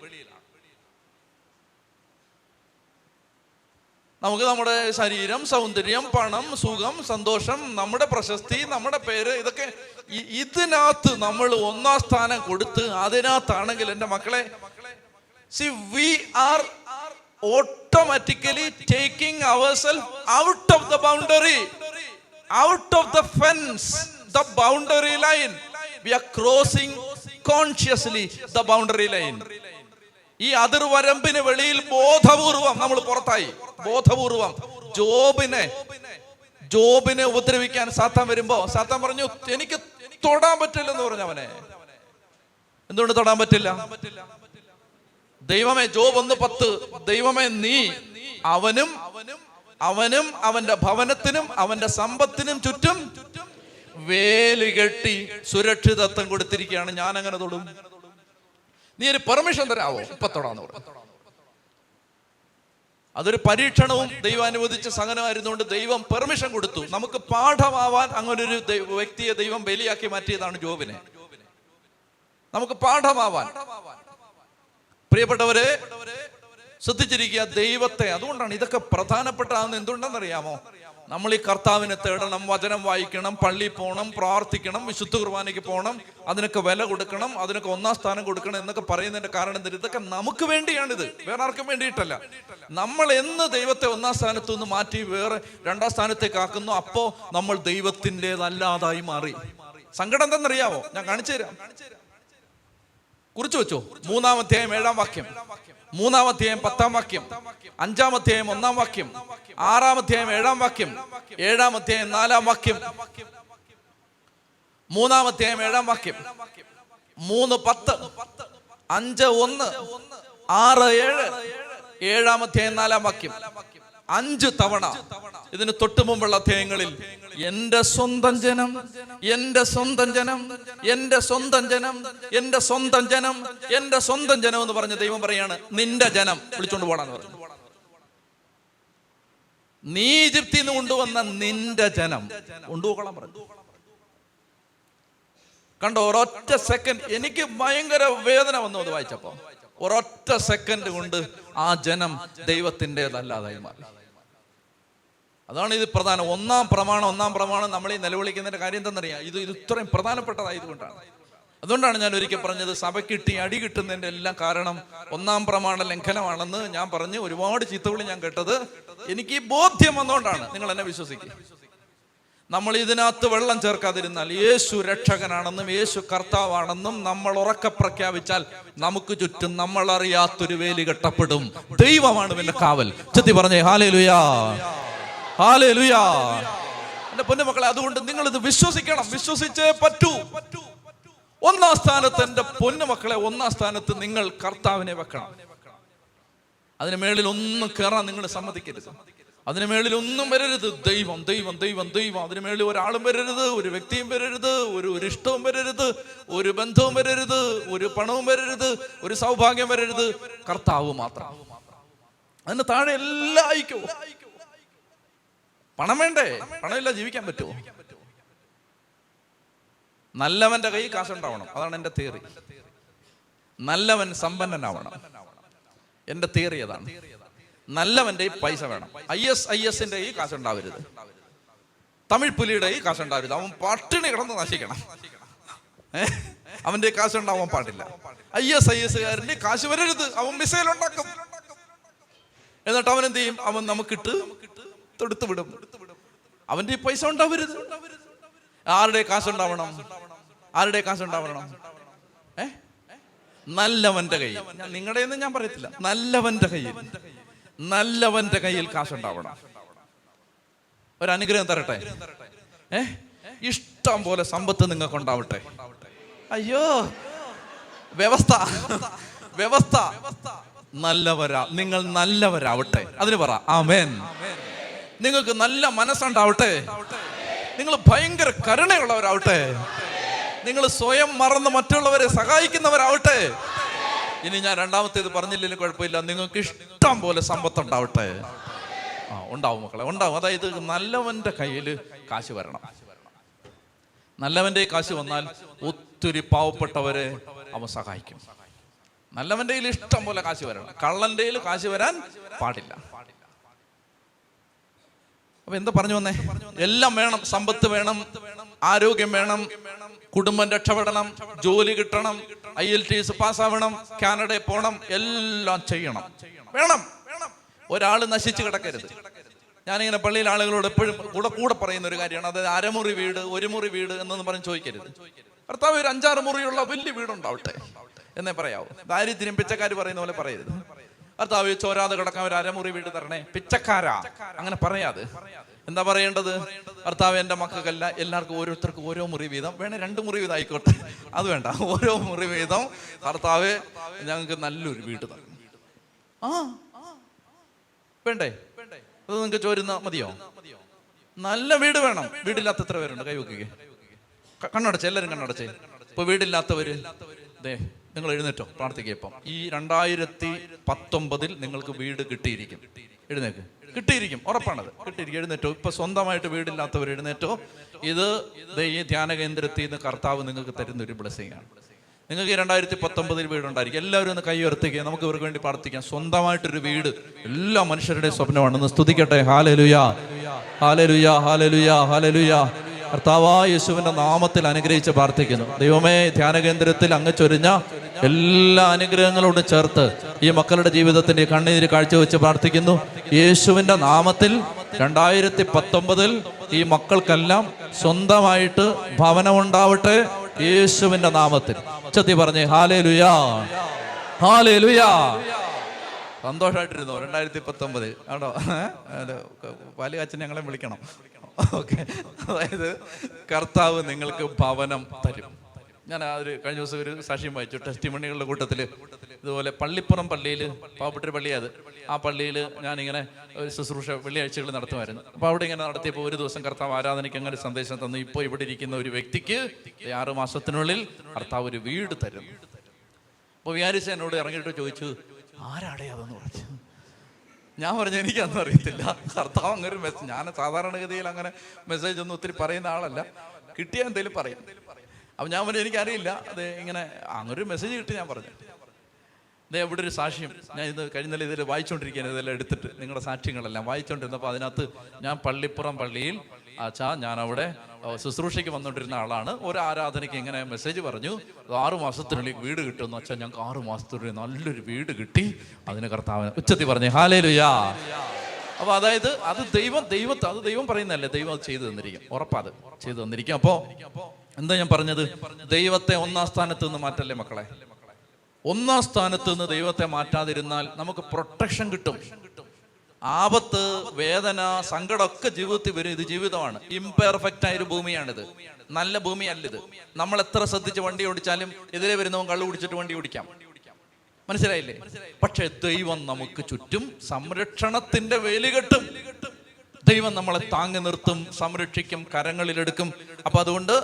നമുക്ക് നമ്മുടെ ശരീരം സൗന്ദര്യം പണം സുഖം സന്തോഷം നമ്മുടെ പ്രശസ്തി നമ്മുടെ പേര് ഇതൊക്കെ ഇതിനകത്ത് നമ്മൾ ഒന്നാം സ്ഥാനം കൊടുത്ത് അതിനകത്താണെങ്കിൽ എന്റെ മക്കളെ see we are automatically taking our self out of the boundary out of the fence the boundary line we are crossing consciously the boundary line ഈ അതിർവരമ്പിന് വെളിയിൽ ബോധപൂർവം നമ്മൾ പുറത്തായി. ബോധപൂർവം. ജോബിനെ ജോബിനെ ഉപദ്രവിക്കാൻ സാത്താൻ വരുമ്പോ സാത്താൻ പറഞ്ഞു എനിക്ക് തൊടാൻ പറ്റില്ലെന്ന് പറഞ്ഞു അവനെ. എന്തുകൊണ്ട് തൊടാൻ പറ്റില്ല? ദൈവമേ ജോബ് ഒന്ന് പത്ത്. ദൈവമേ നീ അവനും അവനും അവന്റെ ഭവനത്തിനും അവന്റെ സമ്പത്തിനും ചുറ്റും വേലി കെട്ടി സുരക്ഷിതത്വം കൊടുത്തിരിക്കുകയാണ്. ഞാൻ അങ്ങനെ തൊടും. നീ ഒരു പെർമിഷൻ തരാവോ? ഇപ്പൊ തൊടാന്ന് പറഞ്ഞു. അതൊരു പരീക്ഷണവും ദൈവം അനുവദിച്ച സഹനമായിരുന്നുകൊണ്ട് ദൈവം പെർമിഷൻ കൊടുത്തു. നമുക്ക് പാഠമാവാൻ അങ്ങനൊരു വ്യക്തിയെ ദൈവം ബലിയാക്കി മാറ്റിയതാണ് ജോബിനെ. നമുക്ക് പാഠമാവാൻ. പ്രിയപ്പെട്ടവരെ ശ്രദ്ധിച്ചിരിക്കുക ദൈവത്തെ. അതുകൊണ്ടാണ് ഇതൊക്കെ പ്രധാനപ്പെട്ടതാണെന്ന് എന്തുകൊണ്ടെന്നറിയാമോ നമ്മൾ ഈ കർത്താവിനെ തേടണം വചനം വായിക്കണം പള്ളി പോകണം പ്രാർത്ഥിക്കണം വിശുദ്ധ കുർബാനയ്ക്ക് പോകണം അതിനൊക്കെ വില കൊടുക്കണം അതിനൊക്കെ ഒന്നാം സ്ഥാനം കൊടുക്കണം എന്നൊക്കെ പറയുന്നതിന്റെ കാരണം എന്താ ഇതൊക്കെ നമുക്ക് വേണ്ടിയാണിത്. വേറെ ആർക്കും വേണ്ടിയിട്ടല്ല. നമ്മൾ എന്ന് ദൈവത്തെ ഒന്നാം സ്ഥാനത്തു നിന്ന് മാറ്റി വേറെ രണ്ടാം സ്ഥാനത്തേക്ക് ആക്കുന്നു അപ്പോ നമ്മൾ ദൈവത്തിന്റെതല്ലാതായി മാറി. സങ്കടം എന്തെന്നറിയാവോ ഞാൻ കാണിച്ചു തരാം. കുറിച്ചു വെച്ചോ. മൂന്നാം മൂന്നാമധ്യായം ഏഴാം വാക്യം. മൂന്നാമധ്യായം പത്താം വാക്യം അഞ്ചാം അധ്യായം ഒന്നാം വാക്യം ആറാം അധ്യായം ഏഴാം വാക്യം ഏഴാം അധ്യായം നാലാം വാക്യം മൂന്നാം അധ്യായം ഏഴാം വാക്യം മൂന്ന് പത്ത് അഞ്ച് ഒന്ന് ആറ് ഏഴ് ഏഴാം അധ്യായം നാലാം വാക്യം അഞ്ച് തവണ ഇതിന് തൊട്ടു മുമ്പുള്ള അധ്യായങ്ങളിൽ എന്റെ സ്വന്തം ജനം എന്റെ സ്വന്തം ജനം എന്റെ സ്വന്തം ജനം എന്റെ സ്വന്തം ജനം എന്റെ സ്വന്തം ജനം എന്ന് പറഞ്ഞ ദൈവം പറയാണ് നിന്റെ ജനം വിളിച്ചോണ്ട് പോടാന്ന് പറഞ്ഞു. നീ ഈജിപ്തിൽ നിന്ന് കൊണ്ടുവന്ന നിന്റെ ജനം കൊണ്ടുപോകണം പറഞ്ഞു. കണ്ടോ ഒരൊറ്റ സെക്കൻഡ് എനിക്ക് ഭയങ്കര വേദന വന്നു അത് വായിച്ചപ്പോ. ഒരൊറ്റ സെക്കൻഡ് കൊണ്ട് ആ ജനം ദൈവത്തിന്റെതല്ലാതായി മാറി. അതാണ് ഇത് പ്രധാനം. ഒന്നാം പ്രമാണം ഒന്നാം പ്രമാണം നമ്മളെ നിലവിളിക്കുന്നതിന്റെ കാര്യം എന്തെന്നറിയാം? ഇത് ഇത് ഇത്രയും പ്രധാനപ്പെട്ടതായതുകൊണ്ടാണ് അതുകൊണ്ടാണ് ഞാൻ ഒരിക്കൽ പറഞ്ഞത് സഭയ്ക്കിട്ടി അടി കിട്ടുന്നതിന്റെ എല്ലാം കാരണം ഒന്നാം പ്രമാണ ലംഘനമാണെന്ന് ഞാൻ പറഞ്ഞ് ഒരുപാട് ചീത്തവിളി ഞാൻ കേട്ടത് എനിക്ക് ഈ ബോധ്യം വന്നുകൊണ്ടാണ് നിങ്ങൾ എന്നെ വിശ്വസിക്കുക നമ്മൾ ഇതിനകത്ത് വെള്ളം ചേർക്കാതിരുന്നാൽ യേശു രക്ഷകനാണെന്നും യേശു കർത്താവാണെന്നും നമ്മൾ ഉറക്ക പ്രഖ്യാപിച്ചാൽ നമുക്ക് ചുറ്റും നമ്മൾ അറിയാത്തൊരു വേലി കെട്ടപ്പെടും. ദൈവമാണ് പിന്നെ കാവൽ. ചെത്തി പറഞ്ഞേ ഹാലേ ലുയാ ഹാലേ പൊന്നു മക്കളെ അതുകൊണ്ട് നിങ്ങൾ ഇത് വിശ്വസിക്കണം. വിശ്വസിച്ചേ പറ്റൂ. ഒന്നാം സ്ഥാനത്ത് എന്റെ പൊന്നു മക്കളെ ഒന്നാം സ്ഥാനത്ത് നിങ്ങൾ കർത്താവിനെ വെക്കണം. അതിന് മേളിൽ ഒന്നും കയറാൻ നിങ്ങൾ സമ്മതിക്കരുത്. അതിന് മേളിൽ ഒന്നും വരരുത്. ദൈവം ദൈവം ദൈവം ദൈവം. അതിന് മേളിൽ ഒരാളും വരരുത് ഒരു വ്യക്തിയും വരരുത് ഒരു ഒരു ഇഷ്ടവും വരരുത് ഒരു ബന്ധവും വരരുത് ഒരു പണവും വരരുത് ഒരു സൗഭാഗ്യം വരരുത്. കർത്താവ് മാത്രം. അതിന് താഴെ എല്ലാ അയക്കോ. പണം വേണ്ടേ? പണമില്ല ജീവിക്കാൻ പറ്റുമോ? നല്ലവന്റെ കൈ കാശുണ്ടാവണം. അതാണ് എന്റെ തിയറി. നല്ലവൻ സമ്പന്നനാവണം. എന്റെ തിയറി അതാണ്. നല്ലവന്റെ പൈസ വേണം. ഐ എസ് ഐ എസിന്റെ ഈ കാശുണ്ടാവരുത്. തമിഴ് പുലിയുടെ ഈ കാശുണ്ടാവരുത്. അവൻ പട്ടിണി കിടന്ന് നശിക്കണം. അവന്റെ കാശുണ്ടാവാൻ പാടില്ല. ഐ എസ് ഐ എസ്കാരന്റെ കാശ് വരരുത്. അവൻ മിസൈൽ ഉണ്ടാക്കും. എന്നിട്ട് അവൻ എന്ത് ചെയ്യും? അവൻ നമുക്കിട്ട് തൊടുത്തു വിടും. അവന്റെ പൈസ ഉണ്ടാവരുത്. ആരുടെ കാശുണ്ടാവണം ആരുടെ കാശുണ്ടാവണം ഏ? നല്ലവന്റെ കയ്യിൽ. നിങ്ങളുടെ ഒന്നും ഞാൻ പറയത്തില്ല. നല്ലവന്റെ കയ്യിൽ. നല്ലവന്റെ കയ്യിൽ കാശുണ്ടാവണം ഒരു അനുഗ്രഹം തരട്ടെ. ഏ? ഇഷ്ടം പോലെ സമ്പത്ത് നിങ്ങൾക്ക് ഉണ്ടാവട്ടെ അയ്യോ. വ്യവസ്ഥ. വ്യവസ്ഥ. നല്ലവരാ. നിങ്ങൾ നല്ലവരാവട്ടെ. അതിന് പറ ആമേൻ. നിങ്ങൾക്ക് നല്ല മനസ്സുണ്ടാവട്ടെ. നിങ്ങൾ ഭയങ്കര കരുണയുള്ളവരാവട്ടെ. നിങ്ങൾ സ്വയം മറന്ന് മറ്റുള്ളവരെ സഹായിക്കുന്നവരാവട്ടെ. ഇനി ഞാൻ രണ്ടാമത്തേത് പറഞ്ഞില്ലെങ്കിലും കുഴപ്പമില്ല. നിങ്ങൾക്ക് ഇഷ്ടം പോലെ സമ്പത്ത് ഉണ്ടാവട്ടെ ആ ഉണ്ടാവും മക്കളെ ഉണ്ടാവും. അതായത് നല്ലവന്റെ കയ്യിൽ കാശ് വരണം. നല്ലവന്റെ കാശ് വന്നാൽ ഒത്തിരി പാവപ്പെട്ടവരെ അവൻ സഹായിക്കും. നല്ലവന്റെ കയ്യിൽ ഇഷ്ടം പോലെ കാശ് വരണം. കള്ളന്റെ കയ്യിൽ കാശ് വരാൻ പാടില്ല. അപ്പൊ എന്താ പറഞ്ഞു വന്നേ? എല്ലാം വേണം. സമ്പത്ത് വേണം. ആരോഗ്യം വേണം. കുടുംബം രക്ഷപ്പെടണം. ജോലി കിട്ടണം. ഐ എൽ ടി എസ് പാസ്സാവണം. കാനഡയിൽ പോകണം എല്ലാം ചെയ്യണം. വേണം. ഒരാൾ നശിച്ചു കിടക്കരുത്. ഞാനിങ്ങനെ പള്ളിയിലെ ആളുകളോട് എപ്പോഴും കൂടെ കൂടെ പറയുന്ന ഒരു കാര്യമാണ്. അതായത് അരമുറി വീട് ഒരു മുറി വീട് എന്നൊന്നും പറഞ്ഞ് ചോദിക്കരുത്. ഭർത്താവ് ഒരു അഞ്ചാറ് മുറിയുള്ള വലിയ വീടുണ്ടാവട്ടെ എന്നേ പറയാവൂ. ദാരിദ്ര്യം പിച്ചക്കാർ പറയുന്ന പോലെ പറയരുത്. ഭർത്താവ് ചോരാതെ കിടക്കാൻ ഒരു അരമുറി വീട് തരണേ. പിച്ചക്കാരാ. അങ്ങനെ പറയാതെ. എന്താ പറയേണ്ടത്? ഭർത്താവ് എന്റെ മക്കൾക്കല്ല എല്ലാവർക്കും ഓരോരുത്തർക്കും ഓരോ മുറി വീതം. വേണേ രണ്ട് മുറി വീതം ആയിക്കോട്ടെ. അത് വേണ്ട. ഓരോ മുറി വീതം. ഭർത്താവ് ഞങ്ങൾക്ക് നല്ലൊരു വീട് തരണം ആ. വേണ്ടേ? അത് നിങ്ങൾക്ക് ചോരുന്ന മതിയോ? നല്ല വീട് വേണം. വീടില്ലാത്ത എത്ര പേരുണ്ട്. കൈ വെക്കുക കണ്ണടച്ചേ. എല്ലാവരും കണ്ണടച്ചേ. ഇപ്പൊ വീടില്ലാത്തവര് ദേ നിങ്ങൾ എഴുന്നേറ്റോ പ്രാർത്ഥിക്കുക ഇപ്പം. ഈ രണ്ടായിരത്തി പത്തൊമ്പതിൽ നിങ്ങൾക്ക് വീട് കിട്ടിയിരിക്കും. എഴുന്നേക്ക്. കിട്ടിയിരിക്കും ഉറപ്പാണത്. കിട്ടിയിരിക്കും എഴുന്നേറ്റോ. ഇപ്പൊ സ്വന്തമായിട്ട് വീടില്ലാത്തവർ എഴുന്നേറ്റോ. ഇത് ഈ ധ്യാന കേന്ദ്രത്തിൽ നിന്ന് കർത്താവ് നിങ്ങൾക്ക് തരുന്ന ഒരു ബ്ലെസ്സിങ് ആണ്. നിങ്ങൾക്ക് രണ്ടായിരത്തി പത്തൊമ്പതിൽ വീടുണ്ടായിരിക്കും. എല്ലാവരും ഒന്ന് കൈ ഉയർത്തുക നമുക്ക് ഇവർക്ക് വേണ്ടി പ്രാർത്ഥിക്കാം. സ്വന്തമായിട്ടൊരു വീട് എല്ലാ മനുഷ്യരുടെയും സ്വപ്നമാണ് ഒന്ന് സ്തുതിക്കട്ടെ. ഹാലലുയാ. Hallelujah hallelujah hallelujah. കർത്താവാ യേശുവിന്റെ നാമത്തിൽ അനുഗ്രഹിച്ച് പ്രാർത്ഥിക്കുന്നു. ദൈവമേ ധ്യാന കേന്ദ്രത്തിൽ അങ്ങ് ചൊരിഞ്ഞ എല്ലാ അനുഗ്രഹങ്ങളോടും ചേർത്ത് ഈ മക്കളുടെ ജീവിതത്തിന്റെ കണ്ണീര് കാഴ്ചവെച്ച് പ്രാർത്ഥിക്കുന്നു. യേശുവിന്റെ നാമത്തിൽ രണ്ടായിരത്തി പത്തൊമ്പതിൽ ഈ മക്കൾക്കെല്ലാം സ്വന്തമായിട്ട് ഭവനമുണ്ടാവട്ടെ യേശുവിന്റെ നാമത്തിൽ. ഉച്ചത്തി പറഞ്ഞേ ഹാലേ ലുയാ ഹാലേ ലുയാ സന്തോഷമായിട്ടിരുന്നു രണ്ടായിരത്തി പത്തൊമ്പത് ആണോ പാലുകാച്ചൻ ഞങ്ങളെ വിളിക്കണം. ഓക്കെ. അതായത് കർത്താവ് നിങ്ങൾക്ക് ഭവനം തരും. ഞാൻ ആ ഒരു കഴിഞ്ഞ ദിവസം ഒരു സാക്ഷ്യം വായിച്ചു. ടെസ്റ്റിമണികളുടെ കൂട്ടത്തിൽ ഇതുപോലെ പള്ളിപ്പുറം പള്ളിയിൽ പാവപ്പെട്ടൊരു പള്ളിയത് ആ പള്ളിയിൽ ഞാനിങ്ങനെ ഒരു ശുശ്രൂഷ വെള്ളിയാഴ്ചകൾ നടത്തുമായിരുന്നു. അപ്പോൾ അവിടെ ഇങ്ങനെ നടത്തിയപ്പോൾ ഒരു ദിവസം കർത്താവ് ആരാധനയ്ക്ക് അങ്ങനെ സന്ദേശം തന്നു. ഇപ്പോൾ ഇവിടെ ഇരിക്കുന്ന ഒരു വ്യക്തിക്ക് ആറ് മാസത്തിനുള്ളിൽ കർത്താവ് ഒരു വീട് തരും അപ്പോൾ വിചാരിച്ച എന്നോട് ഇറങ്ങിയിട്ട് ചോദിച്ചു ആരാടേ അതെന്ന്? പറഞ്ഞു ഞാൻ പറഞ്ഞു എനിക്കതൊന്നും അറിയത്തില്ല. കർത്താവ് അങ്ങനെ ഒരു മെസ്സേജ് ഞാൻ സാധാരണഗതിയിൽ അങ്ങനെ മെസ്സേജ് ഒന്നും ഒത്തിരി പറയുന്ന ആളല്ല. കിട്ടിയാൽ എന്തെങ്കിലും പറയും. അപ്പം ഞാൻ പറഞ്ഞു എനിക്കറിയില്ല. അത് ഇങ്ങനെ അങ്ങനെ ഒരു മെസ്സേജ് കിട്ടി ഞാൻ പറഞ്ഞു. ദേ ഇവിടെ ഒരു സാക്ഷ്യം. ഞാൻ ഇത് കഴിഞ്ഞ ഇതിൽ വായിച്ചുകൊണ്ടിരിക്കുകയാണ് ഇതെല്ലാം എടുത്തിട്ട് നിങ്ങളുടെ സാക്ഷ്യങ്ങളെല്ലാം. വായിച്ചുകൊണ്ടിരുന്നപ്പോൾ അതിനകത്ത് ഞാൻ പള്ളിപ്പുറം പള്ളിയിൽ അച്ഛാ ഞാൻ അവിടെ ശുശ്രൂഷയ്ക്ക് വന്നുകൊണ്ടിരുന്ന ആളാണ്. ഒരു ആരാധനയ്ക്ക് ഇങ്ങനെ മെസ്സേജ് പറഞ്ഞു ആറു മാസത്തിനുള്ളിൽ വീട് കിട്ടുമെന്ന് അച്ഛാ ഞങ്ങൾക്ക് ആറു മാസത്തിനുള്ളിൽ നല്ലൊരു വീട് കിട്ടി. അതിന് കർത്താവ് ഉച്ചത്തി പറഞ്ഞു ഹാലേ ലുയാ അപ്പൊ അതായത് അത് ദൈവം ദൈവത്തെ അത് ദൈവം പറയുന്നതല്ലേ ദൈവം അത് ചെയ്തു തന്നിരിക്കും. ഉറപ്പാത് ചെയ്തു തന്നിരിക്കും. അപ്പോ എന്താ ഞാൻ പറഞ്ഞത്? ദൈവത്തെ ഒന്നാം സ്ഥാനത്ത് നിന്ന് മാറ്റല്ലേ മക്കളെ? ഒന്നാം സ്ഥാനത്ത് നിന്ന് ദൈവത്തെ മാറ്റാതിരുന്നാൽ നമുക്ക് പ്രൊട്ടക്ഷൻ കിട്ടും. ആപത്ത് വേദന സങ്കടമൊക്കെ ജീവിതത്തിൽ വരും. ഇത് ജീവിതമാണ്. ഇംപെർഫെക്റ്റ് ആയ ഒരു ഭൂമിയാണിത്. നല്ല ഭൂമിയല്ല ഇത്. നമ്മൾ എത്ര ശ്രദ്ധിച്ച് വണ്ടി ഓടിച്ചാലും എതിരെ വരുന്നവൻ കള്ളു കുടിച്ചിട്ട് വണ്ടി ഓടിക്കാം. മനസ്സിലായില്ലേ? പക്ഷെ ദൈവം നമുക്ക് ചുറ്റും സംരക്ഷണത്തിന്റെ വേലി കെട്ടും. ദൈവം നമ്മളെ താങ്ങി നിർത്തും സംരക്ഷിക്കും കരങ്ങളിലെടുക്കും. അപ്പൊ അതുകൊണ്ട്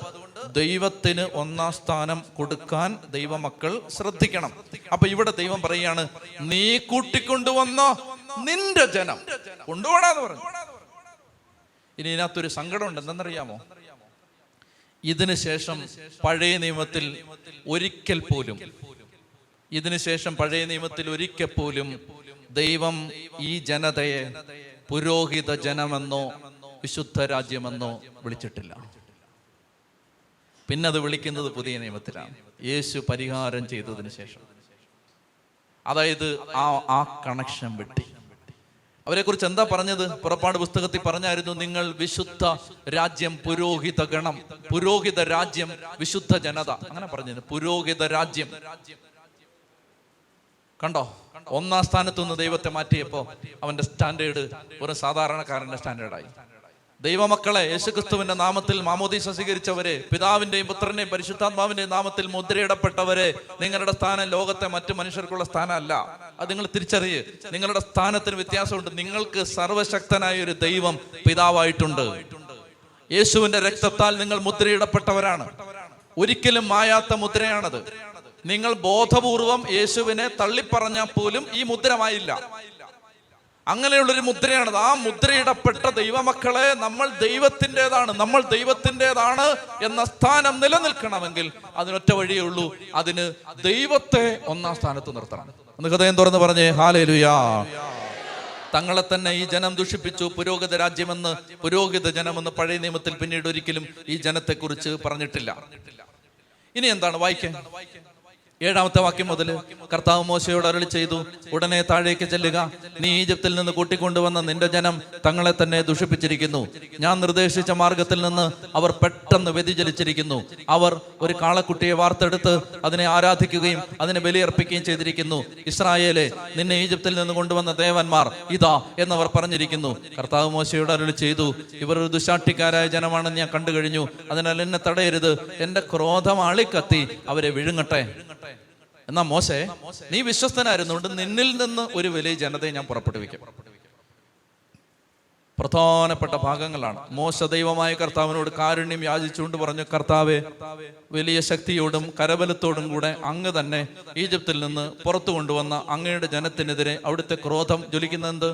ദൈവത്തിന് ഒന്നാം സ്ഥാനം കൊടുക്കാൻ ദൈവമക്കൾ ശ്രദ്ധിക്കണം. അപ്പൊ ഇവിടെ ദൈവം പറയാണ് നീ കൂട്ടിക്കൊണ്ടുവന്ന നിന്റെ ജനം കൊണ്ടുപോടാന്ന് പറഞ്ഞു. ഇനി ഇതിനകത്തൊരു സങ്കടമുണ്ട് എന്തെന്നറിയാമോ? ഇതിനു ശേഷം പഴയ നിയമത്തിൽ ഒരിക്കൽ പോലും ഇതിനുശേഷം പഴയ നിയമത്തിൽ ഒരിക്കൽ പോലും ദൈവം ഈ ജനതയെ പുരോഹിത ജനമെന്നോ വിശുദ്ധ രാജ്യമെന്നോ വിളിച്ചിട്ടില്ല. പിന്നെ അത് വിളിക്കുന്നത് പുതിയ നിയമത്തിലാണ്. യേശു പരിഹാരം ചെയ്തതിന് ശേഷം. അതായത് ആ ആ കണക്ഷൻ വെട്ടി. അവരെ കുറിച്ച് എന്താ പറഞ്ഞത്? പുറപ്പാട് പുസ്തകത്തിൽ പറഞ്ഞായിരുന്നു നിങ്ങൾ വിശുദ്ധ രാജ്യം പുരോഹിത ഗണം പുരോഹിത രാജ്യം വിശുദ്ധ ജനത. അങ്ങനെ പറഞ്ഞത് പുരോഹിത രാജ്യം. കണ്ടോ? ഒന്നാം സ്ഥാനത്തു നിന്ന് ദൈവത്തെ മാറ്റിയപ്പോ അവന്റെ സ്റ്റാൻഡേർഡ് ഒരു സാധാരണക്കാരന്റെ സ്റ്റാൻഡേർഡായി. ദൈവമക്കളെ യേശുക്രിസ്തുവിന്റെ നാമത്തിൽ മാമോദീസ സ്വീകരിച്ചവരെ പിതാവിന്റെയും പുത്രന്റെയും പരിശുദ്ധാത്മാവിന്റെയും നാമത്തിൽ മുദ്രയിടപ്പെട്ടവരെ നിങ്ങളുടെ സ്ഥാനം ലോകത്തെ മറ്റു മനുഷ്യർക്കുള്ള സ്ഥാനമല്ല. അത് നിങ്ങൾ തിരിച്ചറിയ്. നിങ്ങളുടെ സ്ഥാനത്തിന് വ്യത്യാസമുണ്ട്. നിങ്ങൾക്ക് സർവശക്തനായ ഒരു ദൈവം പിതാവായിട്ടുണ്ട്. യേശുവിന്റെ രക്തത്താൽ നിങ്ങൾ മുദ്രയിടപ്പെട്ടവരാണ്. ഒരിക്കലും മായാത്ത മുദ്രയാണത്. നിങ്ങൾ ബോധപൂർവം യേശുവിനെ തള്ളിപ്പറഞ്ഞാൽ പോലും ഈ മുദ്രമായില്ല. അങ്ങനെയുള്ളൊരു മുദ്രയാണത്. ആ മുദ്രയിടപ്പെട്ട ദൈവമക്കളെ നമ്മൾ ദൈവത്തിന്റെതാണ് നമ്മൾ ദൈവത്തിന്റെതാണ് എന്ന സ്ഥാനം നിലനിൽക്കണമെങ്കിൽ അതിനൊറ്റ വഴിയേ ഉള്ളൂ. അതിന് ദൈവത്തെ ഒന്നാം സ്ഥാനത്ത് നിർത്തണം. ഒന്ന് ഹൃദയം തുറന്ന് പറഞ്ഞേ ഹാലേലുയാ. തങ്ങളെ തന്നെ ഈ ജനം ദുഷിപ്പിച്ചു. പുരോഗത രാജ്യമെന്ന് പുരോഹിത ജനമെന്ന് പഴയ നിയമത്തിൽ പിന്നീട് ഒരിക്കലും ഈ ജനത്തെക്കുറിച്ച് പറഞ്ഞിട്ടില്ല. ഇനി എന്താണ്? വായിക്കാൻ ഏഴാമത്തെ വാക്യം മുതൽ കർത്താവ് മോശയോട് അരളി ചെയ്തു ഉടനെ താഴേക്ക് ചെല്ലുക. നീ ഈജിപ്തിൽ നിന്ന് കൂട്ടിക്കൊണ്ടുവന്ന നിന്റെ ജനം തങ്ങളെ തന്നെ ദുഷിപ്പിച്ചിരിക്കുന്നു. ഞാൻ നിർദ്ദേശിച്ച മാർഗത്തിൽ നിന്ന് അവർ പെട്ടെന്ന് വ്യതിചലിച്ചിരിക്കുന്നു. അവർ ഒരു കാളക്കുട്ടിയെ വാർത്തെടുത്ത് അതിനെ ആരാധിക്കുകയും അതിനെ ബലിയർപ്പിക്കുകയും ചെയ്തിരിക്കുന്നു. ഇസ്രായേലെ നിന്നെ ഈജിപ്തിൽ നിന്ന് കൊണ്ടുവന്ന ദേവന്മാർ ഇതാ എന്നവർ പറഞ്ഞിരിക്കുന്നു. കർത്താവ് മോശയോട് അരളി ചെയ്തു ഇവർ ഒരു ദുശാട്ടിക്കാരായ ജനമാണെന്ന് ഞാൻ കണ്ടു കഴിഞ്ഞു. അതിനാൽ എന്നെ തടയരുത്. എന്റെ ക്രോധം ആളിക്കത്തി. അവരെ വിഴുങ്ങട്ടെ. എന്നാ മോശേ നീ വിശ്വസ്തനായിരുന്നുകൊണ്ട് നിന്നിൽ നിന്ന് ഒരു വലിയ ജനതയെ ഞാൻ പുറപ്പെടുവിക്കും. പ്രധാനപ്പെട്ട ഭാഗങ്ങളാണ്. മോശ ദൈവമായ കർത്താവിനോട് കാരുണ്യം യാചിച്ചുകൊണ്ട് പറഞ്ഞു കർത്താവെ വലിയ ശക്തിയോടും കരബലത്തോടും കൂടെ അങ്ങ് തന്നെ ഈജിപ്തിൽ നിന്ന് പുറത്തു കൊണ്ടുവന്ന അങ്ങയുടെ ജനത്തിനെതിരെ അവിടുത്തെ ക്രോധം ജ്വലിക്കുന്നത്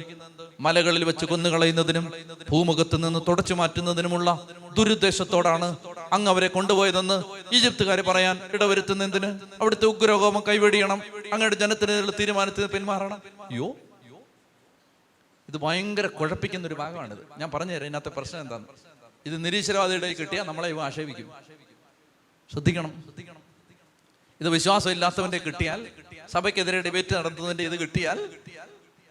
മലകളിൽ വെച്ച് കൊന്നുകളയുന്നതിനും ഭൂമുഖത്ത് നിന്ന് തുടച്ചു മാറ്റുന്നതിനുമുള്ള ദുരുദ്ദേശത്തോടാണ് അങ്ങ് അവരെ കൊണ്ടുപോയതെന്ന് ഈജിപ്തുകാർ പറയാൻ ഇടവരുത്തുന്നതിന് അവിടുത്തെ ഉഗ്രകോപം കൈവെടിയണം. അങ്ങയുടെ ജനത്തിനെതിരെ തീരുമാനത്തിന് പിന്മാറണം. അയ്യോ ഇത് ഭയങ്കര കുഴപ്പിക്കുന്ന ഒരു ഭാഗമാണിത്. ഞാൻ പറഞ്ഞുതരാം ഇതിനകത്തെ പ്രശ്നം എന്താണ് ഇത് നിരീശ്വരവാദിയുടെ കിട്ടിയാൽ നമ്മളെ ഇവ ആക്ഷേപിക്കും. ശ്രദ്ധിക്കണം. ഇത് വിശ്വാസമില്ലാത്തവന്റെ കിട്ടിയാൽ സഭയ്ക്കെതിരെ ഡിബേറ്റ് നടത്തുന്നതിന്റെ ഇത് കിട്ടിയാൽ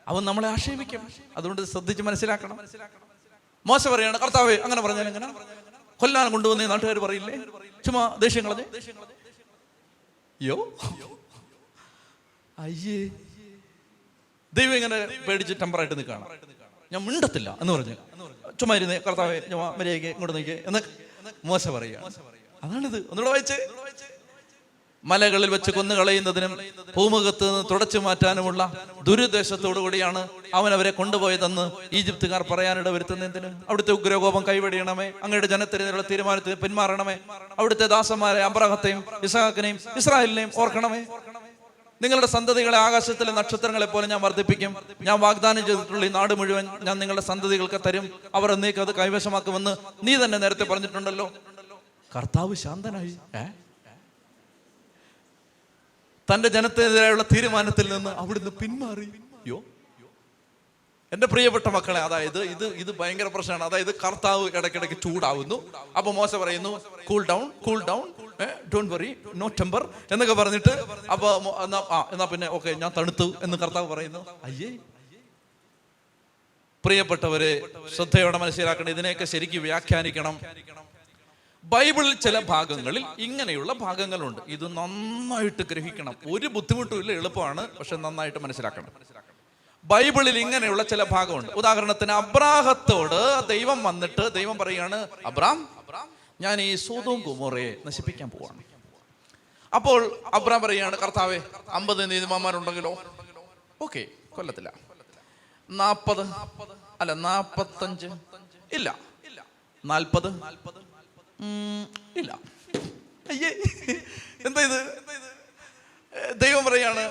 അവൻ നമ്മളെ ആക്ഷേപിക്കും. അതുകൊണ്ട് ശ്രദ്ധിച്ച് മനസ്സിലാക്കണം. മോശം പറയാണ് കർത്താവേ അങ്ങനെ പറഞ്ഞാൽ എങ്ങനെ? കൊല്ലാൻ കൊണ്ടുവന്നേ നാട്ടുകാർ പറയില്ലേ? ചുമ്മാ ദേഷ്യം കളഞ്ഞ്? യോ? അയ്യേ. ദൈവം ഇങ്ങനെ പേടിച്ച് ടെമ്പറായിട്ട് നിൽക്കുകയാണ്. ഞാൻ മിണ്ടത്തില്ല എന്ന് പറഞ്ഞു. ചുമ്മാ ഇരുന്നേ കർത്താവെ ചുമ്മാ മര്യാദയ്ക്ക് ഇങ്ങോട്ട് നിൽക്കേ എന്ന് മോശ പറയുക അതാണിത്. ഒന്നുകൂടെ വായിച്ചേ. മലകളിൽ വെച്ച് കൊന്നുകളയുന്നതിനും ഭൂമുഖത്ത് നിന്ന് തുടച്ചു മാറ്റാനുമുള്ള ദുരുദ്ദേശത്തോടു കൂടിയാണ് അവൻ അവരെ കൊണ്ടുപോയതെന്ന് ഈജിപ്തുകാർ പറയാനിട വരുത്തുന്നതിന്. അവിടുത്തെ ഉഗ്രകോപം കൈവടിയണമേ. അങ്ങയുടെ ജനത്തിനുള്ള തീരുമാനത്തിന് പിന്മാറണമേ. അവിടുത്തെ ദാസന്മാരെ അബ്രഹത്തെയും ഇസഹാക്കിനെയും ഇസ്രായേലിനെയും ഓർക്കണമേ. നിങ്ങളുടെ സന്തതികളെ ആകാശത്തിലെ നക്ഷത്രങ്ങളെ പോലെ ഞാൻ വർദ്ധിപ്പിക്കും. ഞാൻ വാഗ്ദാനം ചെയ്തിട്ടുള്ള ഈ നാട് മുഴുവൻ ഞാൻ നിങ്ങളുടെ സന്തതികൾക്ക് തരും. അവർ എന്നേക്ക് അത് കൈവശമാക്കുമെന്ന് നീ തന്നെ നേരത്തെ പറഞ്ഞിട്ടുണ്ടല്ലോ. കർത്താവ് ശാന്തനായി. ഏ? തന്റെ ജനത്തിനെതിരെയുള്ള തീരുമാനത്തിൽ നിന്ന് അവിടുന്ന് പിന്മാറി. എന്റെ പ്രിയപ്പെട്ട മക്കളെ അതായത് ഇത് ഇത് ഭയങ്കര പ്രശ്നമാണ്. അതായത് കർത്താവ് ഇടയ്ക്കിടയ്ക്ക് ചൂടാവുന്നു. അപ്പൊ മോശം പറയുന്നു cool down cool down don't worry no temper എന്നൊക്കെ പറഞ്ഞിട്ട് അപ്പൊ മോ- എന്നാ ആ എന്നാ പിന്നെ ഓക്കെ ഞാൻ തണുത്തു എന്ന് കർത്താവ് പറയുന്നു. അയ്യേ. പ്രിയപ്പെട്ടവരെ ശ്രദ്ധയോടെ മനസ്സിലാക്കണം ഇതിനെയൊക്കെ ശരിക്കും വ്യാഖ്യാനിക്കണം. ബൈബിളിൽ ചില ഭാഗങ്ങളിൽ ഇങ്ങനെയുള്ള ഭാഗങ്ങളുണ്ട്. ഇത് നന്നായിട്ട് ഗ്രഹിക്കണം. ഒരു ബുദ്ധിമുട്ടും ഇല്ല എളുപ്പമാണ് പക്ഷെ നന്നായിട്ട് മനസ്സിലാക്കണം. ബൈബിളിൽ ഇങ്ങനെയുള്ള ചില ഭാഗമുണ്ട്. ഉദാഹരണത്തിന് അബ്രാഹത്തോട് ദൈവം വന്നിട്ട് ദൈവം പറയുകയാണ് അബ്രാം ഞാൻ ഈ സോതവും കുമോറയെ നശിപ്പിക്കാൻ പോവാണ്. അപ്പോൾ അബ്രാം പറയുകയാണ് കർത്താവെ അമ്പത് നീതിമാന്മാരുണ്ടെങ്കിലോ? ഓക്കെ കൊല്ലത്തില്ല. നാൽപ്പത് അല്ല നാൽപ്പത്തഞ്ച് ഇല്ല. നാൽപ്പത്? ഇല്ല. അയ്യേ എന്താ ഇത്? ദൈവം പറയാണ്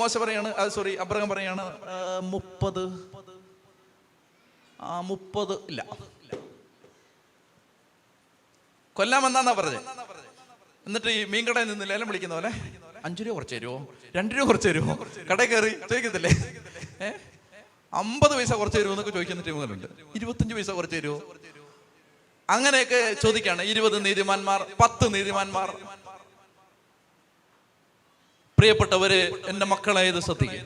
മോശം പറയാണ് സോറി അബ്രഹം പറയാണ് മുപ്പത്? മുപ്പത് ഇല്ല. കൊല്ലാമെന്നാന്നാ പറഞ്ഞത് എന്നിട്ട് ഈ മീൻകടയിൽ നിന്ന് ലേലം വിളിക്കുന്ന പോലെ അഞ്ചു രൂപ കുറച്ച് തരുമോ രണ്ട് രൂപ കുറച്ച് തരുമോ കടയിൽ കയറി ചോദിക്കത്തില്ലേ? ഏഹ് അമ്പത് പൈസ കുറച്ച് തരുമോ എന്നൊക്കെ ചോദിക്കുന്ന ടീമുകളുണ്ട്. ഇരുപത്തഞ്ച് പൈസ കുറച്ച് തരുമോ അങ്ങനെയൊക്കെ ചോദിക്കാണ്. ഇരുപത് നീതിമാന്മാർ പത്ത് നീതിമാന്മാർ. പ്രിയപ്പെട്ടവര് എന്റെ മക്കളെ ഇത് ശ്രദ്ധിക്കുക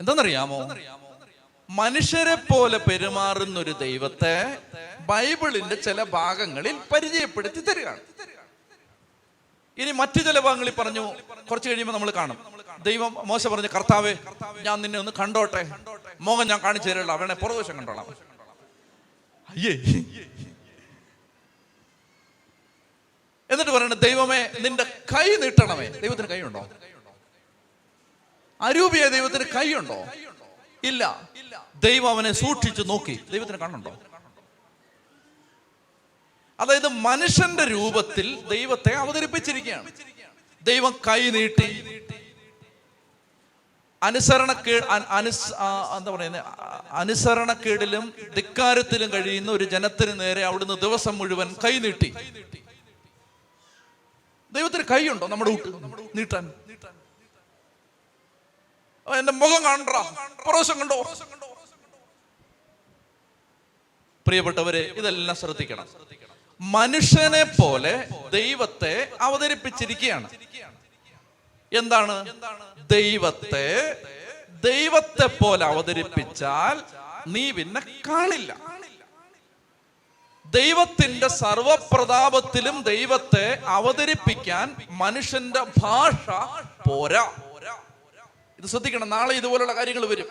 എന്താണെന്നറിയാമോ മനുഷ്യരെ പോലെ പെരുമാറുന്ന ഒരു ദൈവത്തെ ബൈബിളിന്റെ ചില ഭാഗങ്ങളിൽ പരിചയപ്പെടുത്തി തരികയാണ്. ഇനി മറ്റു ചില ഭാഗങ്ങളിൽ പറഞ്ഞു കുറച്ച് കഴിയുമ്പോൾ നമ്മൾ കാണും. ദൈവം മോശം പറഞ്ഞു കർത്താവ് ഞാൻ നിന്നെ ഒന്ന് കണ്ടോട്ടെ. മോഹൻ ഞാൻ കാണിച്ചു തരുള്ള അവനെ പുറകുവശം കണ്ടോളാം. അയ്യേ. എന്നിട്ട് പറയണ ദൈവമേ നിന്റെ കൈ നീട്ടണമേ. ദൈവത്തിന് കൈയുണ്ടോ? അരൂപിയ ദൈവത്തിന് കൈയുണ്ടോ? ഇല്ല. ദൈവം അവനെ സൂക്ഷിച്ചു നോക്കി. ദൈവത്തിന് കണ്ണുണ്ടോ അതായത് മനുഷ്യന്റെ രൂപത്തിൽ ദൈവത്തെ അവതരിപ്പിച്ചിരിക്കുകയാണ്. ദൈവം കൈ നീട്ടി അനുസരണക്കേട് എന്താ പറയുന്നത് അനുസരണക്കേടിലും ധിക്കാരത്തിലും കഴിയുന്ന ഒരു ജനത്തിന് നേരെ അവിടുന്ന് ദിവസം മുഴുവൻ കൈ നീട്ടി. ദൈവത്തിന് കൈയുണ്ടോ നമ്മുടെ നീട്ടാൻ. എന്റെ മുഖം കാണണ്ട? പുറവശം കണ്ടോ? പ്രിയപ്പെട്ടവരെ ഇതെല്ലാം ശ്രദ്ധിക്കണം. മനുഷ്യനെ പോലെ ദൈവത്തെ അവതരിപ്പിച്ചിരിക്കുകയാണ്. എന്താണ്? ദൈവത്തെ ദൈവത്തെ പോലെ അവതരിപ്പിച്ചാൽ നീ പിന്നെ കാണില്ല. ദൈവത്തിന്റെ സർവപ്രതാപത്തിലും ദൈവത്തെ അവതരിപ്പിക്കാൻ മനുഷ്യന്റെ ഭാഷ പോരാ. ഇത് ശ്രദ്ധിക്കണം. നാളെ ഇതുപോലുള്ള കാര്യങ്ങൾ വരും.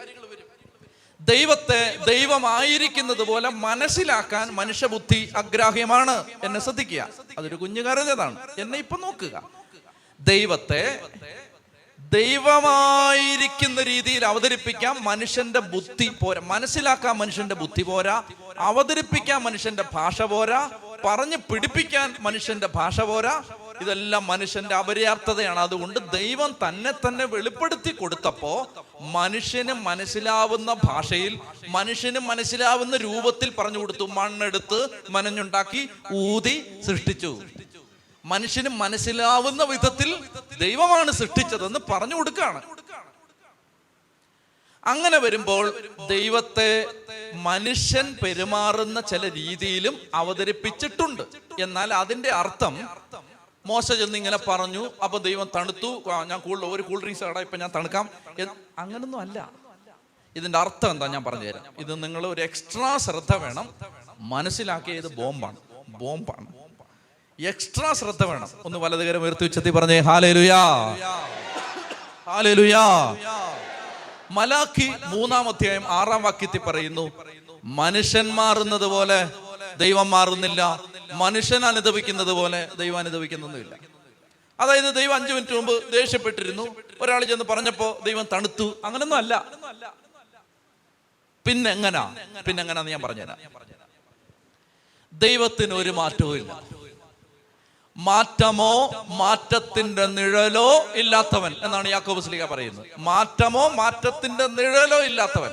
ദൈവത്തെ ദൈവമായിരിക്കുന്നത് പോലെ മനസ്സിലാക്കാൻ മനുഷ്യബുദ്ധി അഗ്രാഹ്യമാണ്. എന്നെ ശ്രദ്ധിക്കുക. അതൊരു കുഞ്ഞു കരഞ്ഞതാണ് എന്നെ ഇപ്പൊ നോക്കുക. ദൈവത്തെ ദൈവമായിരിക്കുന്ന രീതിയിൽ അവതരിപ്പിക്കാൻ മനുഷ്യന്റെ ബുദ്ധി പോരാ. മനസ്സിലാക്കാൻ മനുഷ്യന്റെ ബുദ്ധി പോരാ. അവതരിപ്പിക്കാൻ മനുഷ്യന്റെ ഭാഷ പോരാ. പറഞ്ഞു പിടിപ്പിക്കാൻ മനുഷ്യന്റെ ഭാഷ പോരാ. ഇതെല്ലാം മനുഷ്യന്റെ അപര്യാപ്തതയാണ്. അതുകൊണ്ട് ദൈവം തന്നെ തന്നെ വെളിപ്പെടുത്തി കൊടുത്തപ്പോ മനുഷ്യന് മനസ്സിലാവുന്ന ഭാഷയിൽ മനുഷ്യന് മനസ്സിലാവുന്ന രൂപത്തിൽ പറഞ്ഞു കൊടുത്തു. മണ്ണെടുത്ത് മനഞ്ഞുണ്ടാക്കി ഊതി സൃഷ്ടിച്ചു. മനുഷ്യന് മനസ്സിലാവുന്ന വിധത്തിൽ ദൈവമാണ് സൃഷ്ടിച്ചതെന്ന് പറഞ്ഞു കൊടുക്കുകയാണ്. അങ്ങനെ വരുമ്പോൾ ദൈവത്തെ മനുഷ്യൻ പെരുമാറുന്ന ചില രീതിയിലും അവതരിപ്പിച്ചിട്ടുണ്ട്. എന്നാൽ അതിന്റെ അർത്ഥം മോശ ചെന്ന് ഇങ്ങനെ പറഞ്ഞു അപ്പൊ ദൈവം തണുത്തു. ഞാൻ കൂടുതൽ ഒരു കൂൾ ഡ്രിങ്ക്സ് ആടാ ഇപ്പൊ ഞാൻ തണുക്കാം. അങ്ങനൊന്നും അല്ല. ഇതിന്റെ അർത്ഥം എന്താ? ഞാൻ പറഞ്ഞു തരാം. ഇത് നിങ്ങൾ ഒരു എക്സ്ട്രാ ശ്രദ്ധ വേണം. മനസ്സിലാക്കിയ ഇത് ബോംബാണ്. ബോംബാണ്. എക്സ്ട്രാ ശ്രദ്ധ വേണം. ഒന്ന് വലതുകരം ഉയർത്തി ഉച്ചത്തി പറഞ്ഞേ ഹാലേലുയാ ഹാലേലുയാ മലാഖി മൂന്നാം അധ്യായം ആറാം വാക്യത്തിൽ പറയുന്നു മനുഷ്യൻ മാറുന്നത് പോലെ ദൈവം മാറുന്നില്ല മനുഷ്യൻ അനുദപിക്കുന്നത് പോലെ ദൈവം അനുദപിക്കുന്നൊന്നുമില്ല അതായത് ദൈവം അഞ്ചു മിനിറ്റ് മുമ്പ് ദേഷ്യപ്പെട്ടിരുന്നു. ഒരാൾ ചെന്ന് പറഞ്ഞപ്പോ ദൈവം തണുത്തു. അങ്ങനൊന്നും അല്ല പിന്നെങ്ങനാ? പിന്നെങ്ങനാന്ന് ഞാൻ പറഞ്ഞുതരാം. ദൈവത്തിന് ഒരു മാറ്റവും ഇല്ല. മാറ്റമോ മാറ്റത്തിന്റെ നിഴലോ ഇല്ലാത്തവൻ എന്നാണ് യാക്കോബ് സ്ലീഗ പറയുന്നത്. മാറ്റമോ മാറ്റത്തിന്റെ നിഴലോ ഇല്ലാത്തവൻ.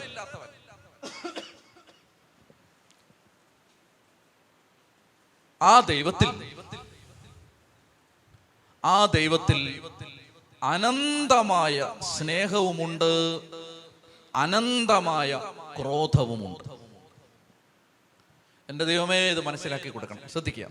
ആ ദൈവത്തിൽ ആ ദൈവത്തിൽ അനന്തമായ സ്നേഹവുമുണ്ട് അനന്തമായ ക്രോധവുമുണ്ട്. എന്റെ ദൈവമേ ഇത് മനസ്സിലാക്കി കൊടുക്കണം. ശ്രദ്ധിക്കുക.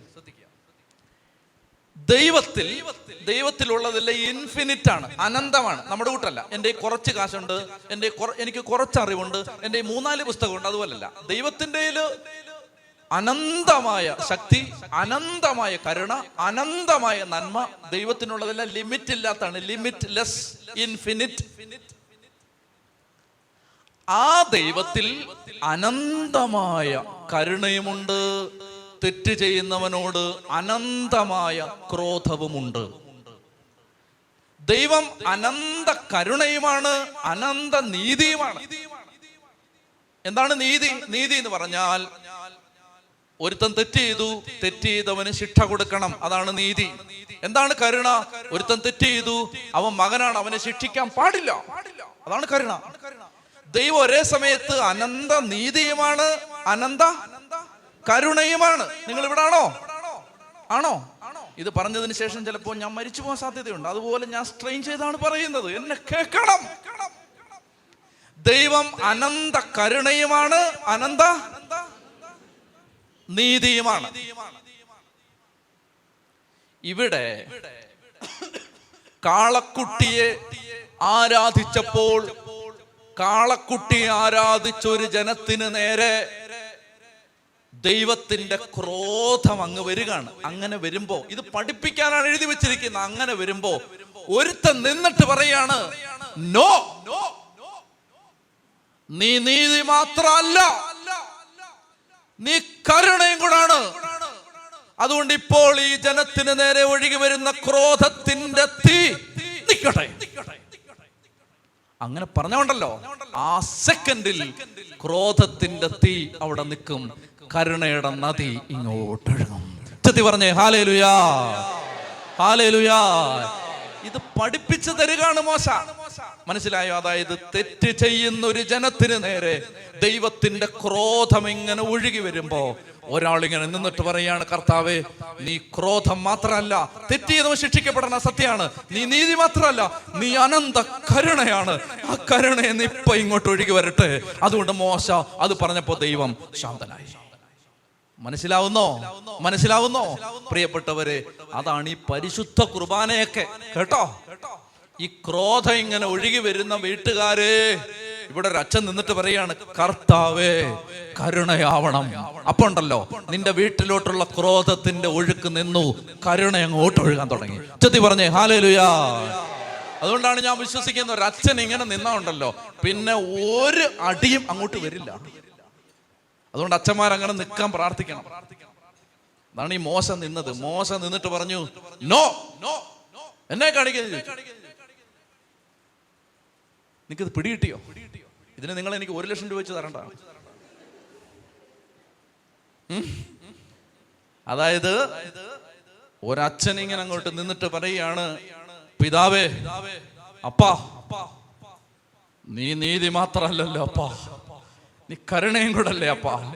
ദൈവത്തിൽ ദൈവത്തിലുള്ളതെല്ലാം ഇൻഫിനിറ്റ് ആണ് അനന്തമാണ്. നമ്മുടെ കൂട്ടല്ല. എന്റെ കുറച്ച് കാശുണ്ട് എന്റെ എനിക്ക് കുറച്ച് അറിവുണ്ട് എന്റെ മൂന്നാൽ പുസ്തകമുണ്ട് അതുപോലല്ല. ദൈവത്തിന്റെ അനന്തമായ ശക്തി അനന്തമായ കരുണ അനന്തമായ നന്മ ദൈവത്തിനുള്ളതെല്ലാം ലിമിറ്റ് ഇല്ലാത്താണ് ലിമിറ്റ് ലെസ് ഇൻഫിനിറ്റ് ആ ദൈവത്തിൽ അനന്തമായ കരുണയുമുണ്ട് തെറ്റ് ചെയ്യുന്നവനോട് അനന്തമായ ക്രോധവുമുണ്ട്. ദൈവം അനന്ത കരുണയുമാണ് അനന്ത നീതിയുമാണ്. എന്താണ് നീതി? നീതി എന്ന് പറഞ്ഞാൽ ഒരുത്തൻ തെറ്റ് ചെയ്തു തെറ്റ് ചെയ്തവന് ശിക്ഷ കൊടുക്കണം. അതാണ് നീതി. എന്താണ് കരുണ? ഒരുത്തൻ തെറ്റ് ചെയ്തു അവൻ മകനാണ് അവനെ ശിക്ഷിക്കാൻ പാടില്ല. അതാണ് കരുണ. ദൈവം ഒരേ സമയത്ത് അനന്ത നീതിയുമാണ് അനന്ത കരുണയുമാണ്. നിങ്ങൾ ഇവിടെ ആണോ? ആണോ ഇത് പറഞ്ഞതിന് ശേഷം ചിലപ്പോൾ ഞാൻ മരിച്ചു പോകാൻ സാധ്യതയുണ്ട്. അതുപോലെ ഞാൻ സ്ട്രെയിൻ ചെയ്താണ് പറയുന്നത്. എന്നെ കേൾക്കണം. ദൈവം അനന്ത കരുണയുമാണ് അനന്ത നീതിയുമാണ്. ഇവിടെ കാളക്കുട്ടിയെ ആരാധിച്ചപ്പോൾ കാളക്കുട്ടി ആരാധിച്ചൊരു ജനത്തിന് നേരെ ദൈവത്തിന്റെ ക്രോധം അങ്ങ് വരികയാണ്. അങ്ങനെ വരുമ്പോ ഇത് പഠിപ്പിക്കാനാണ് എഴുതി വെച്ചിരിക്കുന്നത്. അങ്ങനെ വരുമ്പോ ഒരുത്തൻ നിന്നിട്ട് പറയാണ് നോ നീ നീതി മാത്രമല്ല നീ കരുണയും കൂടാണ്. അതുകൊണ്ട് ഇപ്പോൾ ഈ ജനത്തിന് നേരെ ഒഴുകി വരുന്ന ക്രോധത്തിന്റെ തീ നിൽക്കട്ടെ അങ്ങനെ പറഞ്ഞോണ്ടല്ലോ ആ സെക്കൻഡിൽ ക്രോധത്തിന്റെ തീ അവിടെ നിൽക്കും കരുണയുടെ നദി ഇങ്ങോട്ടൊഴുകും. ചെത്തി പറഞ്ഞേ ഹാലേലുയാ ഹാലേലുയാ. ഇത് പഠിപ്പിച്ചു തരികയാണ് മോശ. മനസ്സിലായോ? അതായത് തെറ്റ് ചെയ്യുന്ന ഒരു ജനത്തിന് നേരെ ദൈവത്തിന്റെ ക്രോധം ഇങ്ങനെ ഒഴുകി വരുമ്പോ ഒരാൾ ഇങ്ങനെ നിന്നിട്ട് പറയാണ് കർത്താവേ നീ ക്രോധം മാത്രമല്ല തെറ്റ് ശിക്ഷിക്കപ്പെടണ സത്യമാണ്. നീ നീതി മാത്രമല്ല നീ അനന്ത കരുണയാണ്. ആ കരുണയെ നീ ഇപ്പൊ ഇങ്ങോട്ട് ഒഴുകി വരട്ടെ. അതുകൊണ്ട് മോശ അത് പറഞ്ഞപ്പോ ദൈവം ശാന്തനായി. മനസ്സിലാവുന്നോ? മനസ്സിലാവുന്നോ? പ്രിയപ്പെട്ടവരെ അതാണ് ഈ പരിശുദ്ധ കുർബാനയൊക്കെ. കേട്ടോ? ഈ ക്രോധം ഇങ്ങനെ ഒഴുകി വരുന്ന വീട്ടുകാരെ ഇവിടെ ഒരു അച്ഛൻ നിന്നിട്ട് പറയാണ് കർത്താവേ കരുണയാവണം. അപ്പൊ ഉണ്ടല്ലോ നിന്റെ വീട്ടിലോട്ടുള്ള ക്രോധത്തിന്റെ ഒഴുക്ക് നിന്നു കരുണ അങ്ങോട്ട് ഒഴുകാൻ തുടങ്ങി. ചെത്തി പറഞ്ഞേ ഹാലലുയാ. അതുകൊണ്ടാണ് ഞാൻ വിശ്വസിക്കുന്നത് ഒരു അച്ഛൻ ഇങ്ങനെ നിന്നാ ഉണ്ടല്ലോ പിന്നെ ഒരു അടിയും അങ്ങോട്ട് വരില്ല. അതുകൊണ്ട് അച്ഛന്മാർ അങ്ങനെ നിൽക്കാൻ പ്രാർത്ഥിക്കണം. അതാണ് ഈ മോശം നിന്നത്. മോശം നിന്നിട്ട് പറഞ്ഞു നോ നോ എന്നെ കാണിക്കുന്നത് നിനക്കിത് പിടികിട്ടിയോ? ഇതിന് നിങ്ങൾ എനിക്ക് ഒരു ലക്ഷം രൂപ വെച്ച് തരണ്ട? അതായത് ഒരച്ഛൻ ഇങ്ങനെ അങ്ങോട്ട് നിന്നിട്ട് പറയുകയാണ് പിതാവേ അപ്പാ നീ നീതി മാത്രല്ലല്ലോ അപ്പാ. നീ കരുണയും കൂടെ അല്ലേ അപ്പാ?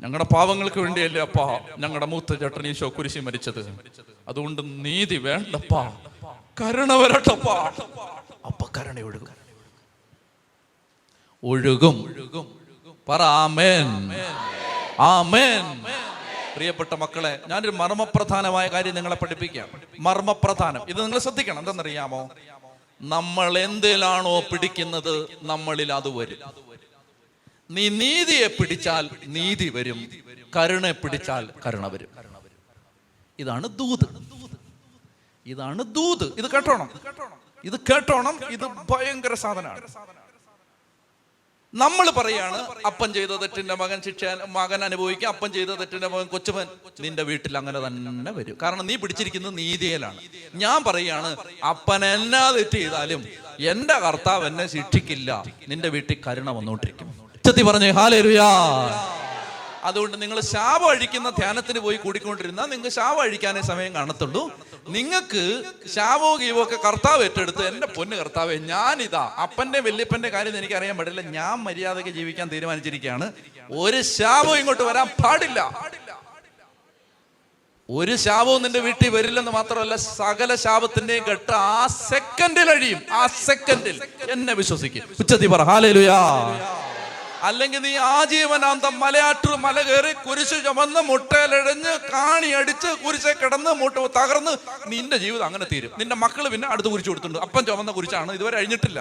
ഞങ്ങളുടെ പാവങ്ങൾക്ക് വേണ്ടിയല്ലേ അപ്പാ? ഞങ്ങളുടെ മൂത്ത ചേട്ടൻ ഈശോ കുരിശി മരിച്ചത്. അതുകൊണ്ട് നീതി വേണ്ടപ്പാ. കരുണ വരട്ടപ്പാ. അപ്പ കരുണ ഒഴുകും. ഒഴുകും പറ ആമേൻ. ആമേൻ. പ്രിയപ്പെട്ട മക്കളെ ഞാനൊരു മർമ്മപ്രധാനമായ കാര്യം നിങ്ങളെ പഠിപ്പിക്കാം. മർമ്മപ്രധാനം. ഇത് നിങ്ങൾ ശ്രദ്ധിക്കണം. എന്തെന്നറിയാമോ? നമ്മൾ എന്തിലാണോ പിടിക്കുന്നത് നമ്മളിൽ അത് വരും. നീ നീതിയെ പിടിച്ചാൽ നീതി വരും കരുണയെ പിടിച്ചാൽ കരുണ വരും. ഇതാണ് ദൂത്. ഇതാണ് ദൂത്. ഇത് കേട്ടോണം? ഇത് കേട്ടോണം? ഇത് ഭയങ്കര സാധനമാണ്. നമ്മൾ പറയാണ് അപ്പൻ ചെയ്ത തെറ്റിന്റെ മകൻ ശിക്ഷ മകൻ അനുഭവിക്കുക അപ്പൻ ചെയ്ത തെറ്റിന്റെ മകൻ കൊച്ചുമൻ നിന്റെ വീട്ടിൽ അങ്ങനെ തന്നെ വരും. കാരണം നീ പിടിച്ചിരിക്കുന്നത് നീതിയിലാണ്. ഞാൻ പറയാണ് അപ്പൻ എന്നാ തെറ്റ് ചെയ്താലും എന്റെ കർത്താവ് എന്നെ ശിക്ഷിക്കില്ല. നിന്റെ വീട്ടിൽ കരുണ വന്നോണ്ടിരിക്കും. ഉച്ചത്തി പറഞ്ഞു ഹാലേരുയാ അതുകൊണ്ട് നിങ്ങൾ ശാപം അഴിക്കുന്ന ധ്യാനത്തിന് പോയി കൂടിക്കൊണ്ടിരുന്നാൽ നിങ്ങൾക്ക് ശാപം അഴിക്കാനേ സമയം കാണത്തുള്ളൂ. നിങ്ങൾക്ക് ശാപോ ഗീവോ ഒക്കെ കർത്താവ് ഏറ്റെടുത്ത് എന്റെ പൊന്ന് കർത്താവെ ഞാനിതാ അപ്പന്റെ വല്യപ്പന്റെ കാര്യം എനിക്ക് അറിയാൻ പാടില്ല. ഞാൻ മര്യാദയ്ക്ക് ജീവിക്കാൻ തീരുമാനിച്ചിരിക്കുകയാണ്. ഒരു ശാപവും ഇങ്ങോട്ട് വരാൻ പാടില്ല. ഒരു ശാപവും നിന്റെ വീട്ടിൽ വരില്ലെന്ന് മാത്രമല്ല സകല ശാപത്തിന്റെയും ഘട്ടം ആ സെക്കൻഡിൽ അഴിയും ആ സെക്കൻഡിൽ എന്നെ വിശ്വസിക്കും. ഉച്ചത്തി പറ ഹാലേലുയാ. അല്ലെങ്കിൽ നീ ആജീവനാന്തം മലയാറ്റു മല കയറി കുരിശ് ചുമന്ന് കാണി അടിച്ച് കുരിശെ കിടന്ന് മുട്ട തകർന്ന് നിന്റെ ജീവിതം അങ്ങനെ തീരും. നിന്റെ മക്കൾ പിന്നെ അടുത്ത് കുരിശ് കൊടുത്തിട്ടുണ്ട്. അപ്പം ചുമന്ന കുരിശാണ്. ഇതുവരെ അഴിഞ്ഞിട്ടില്ല.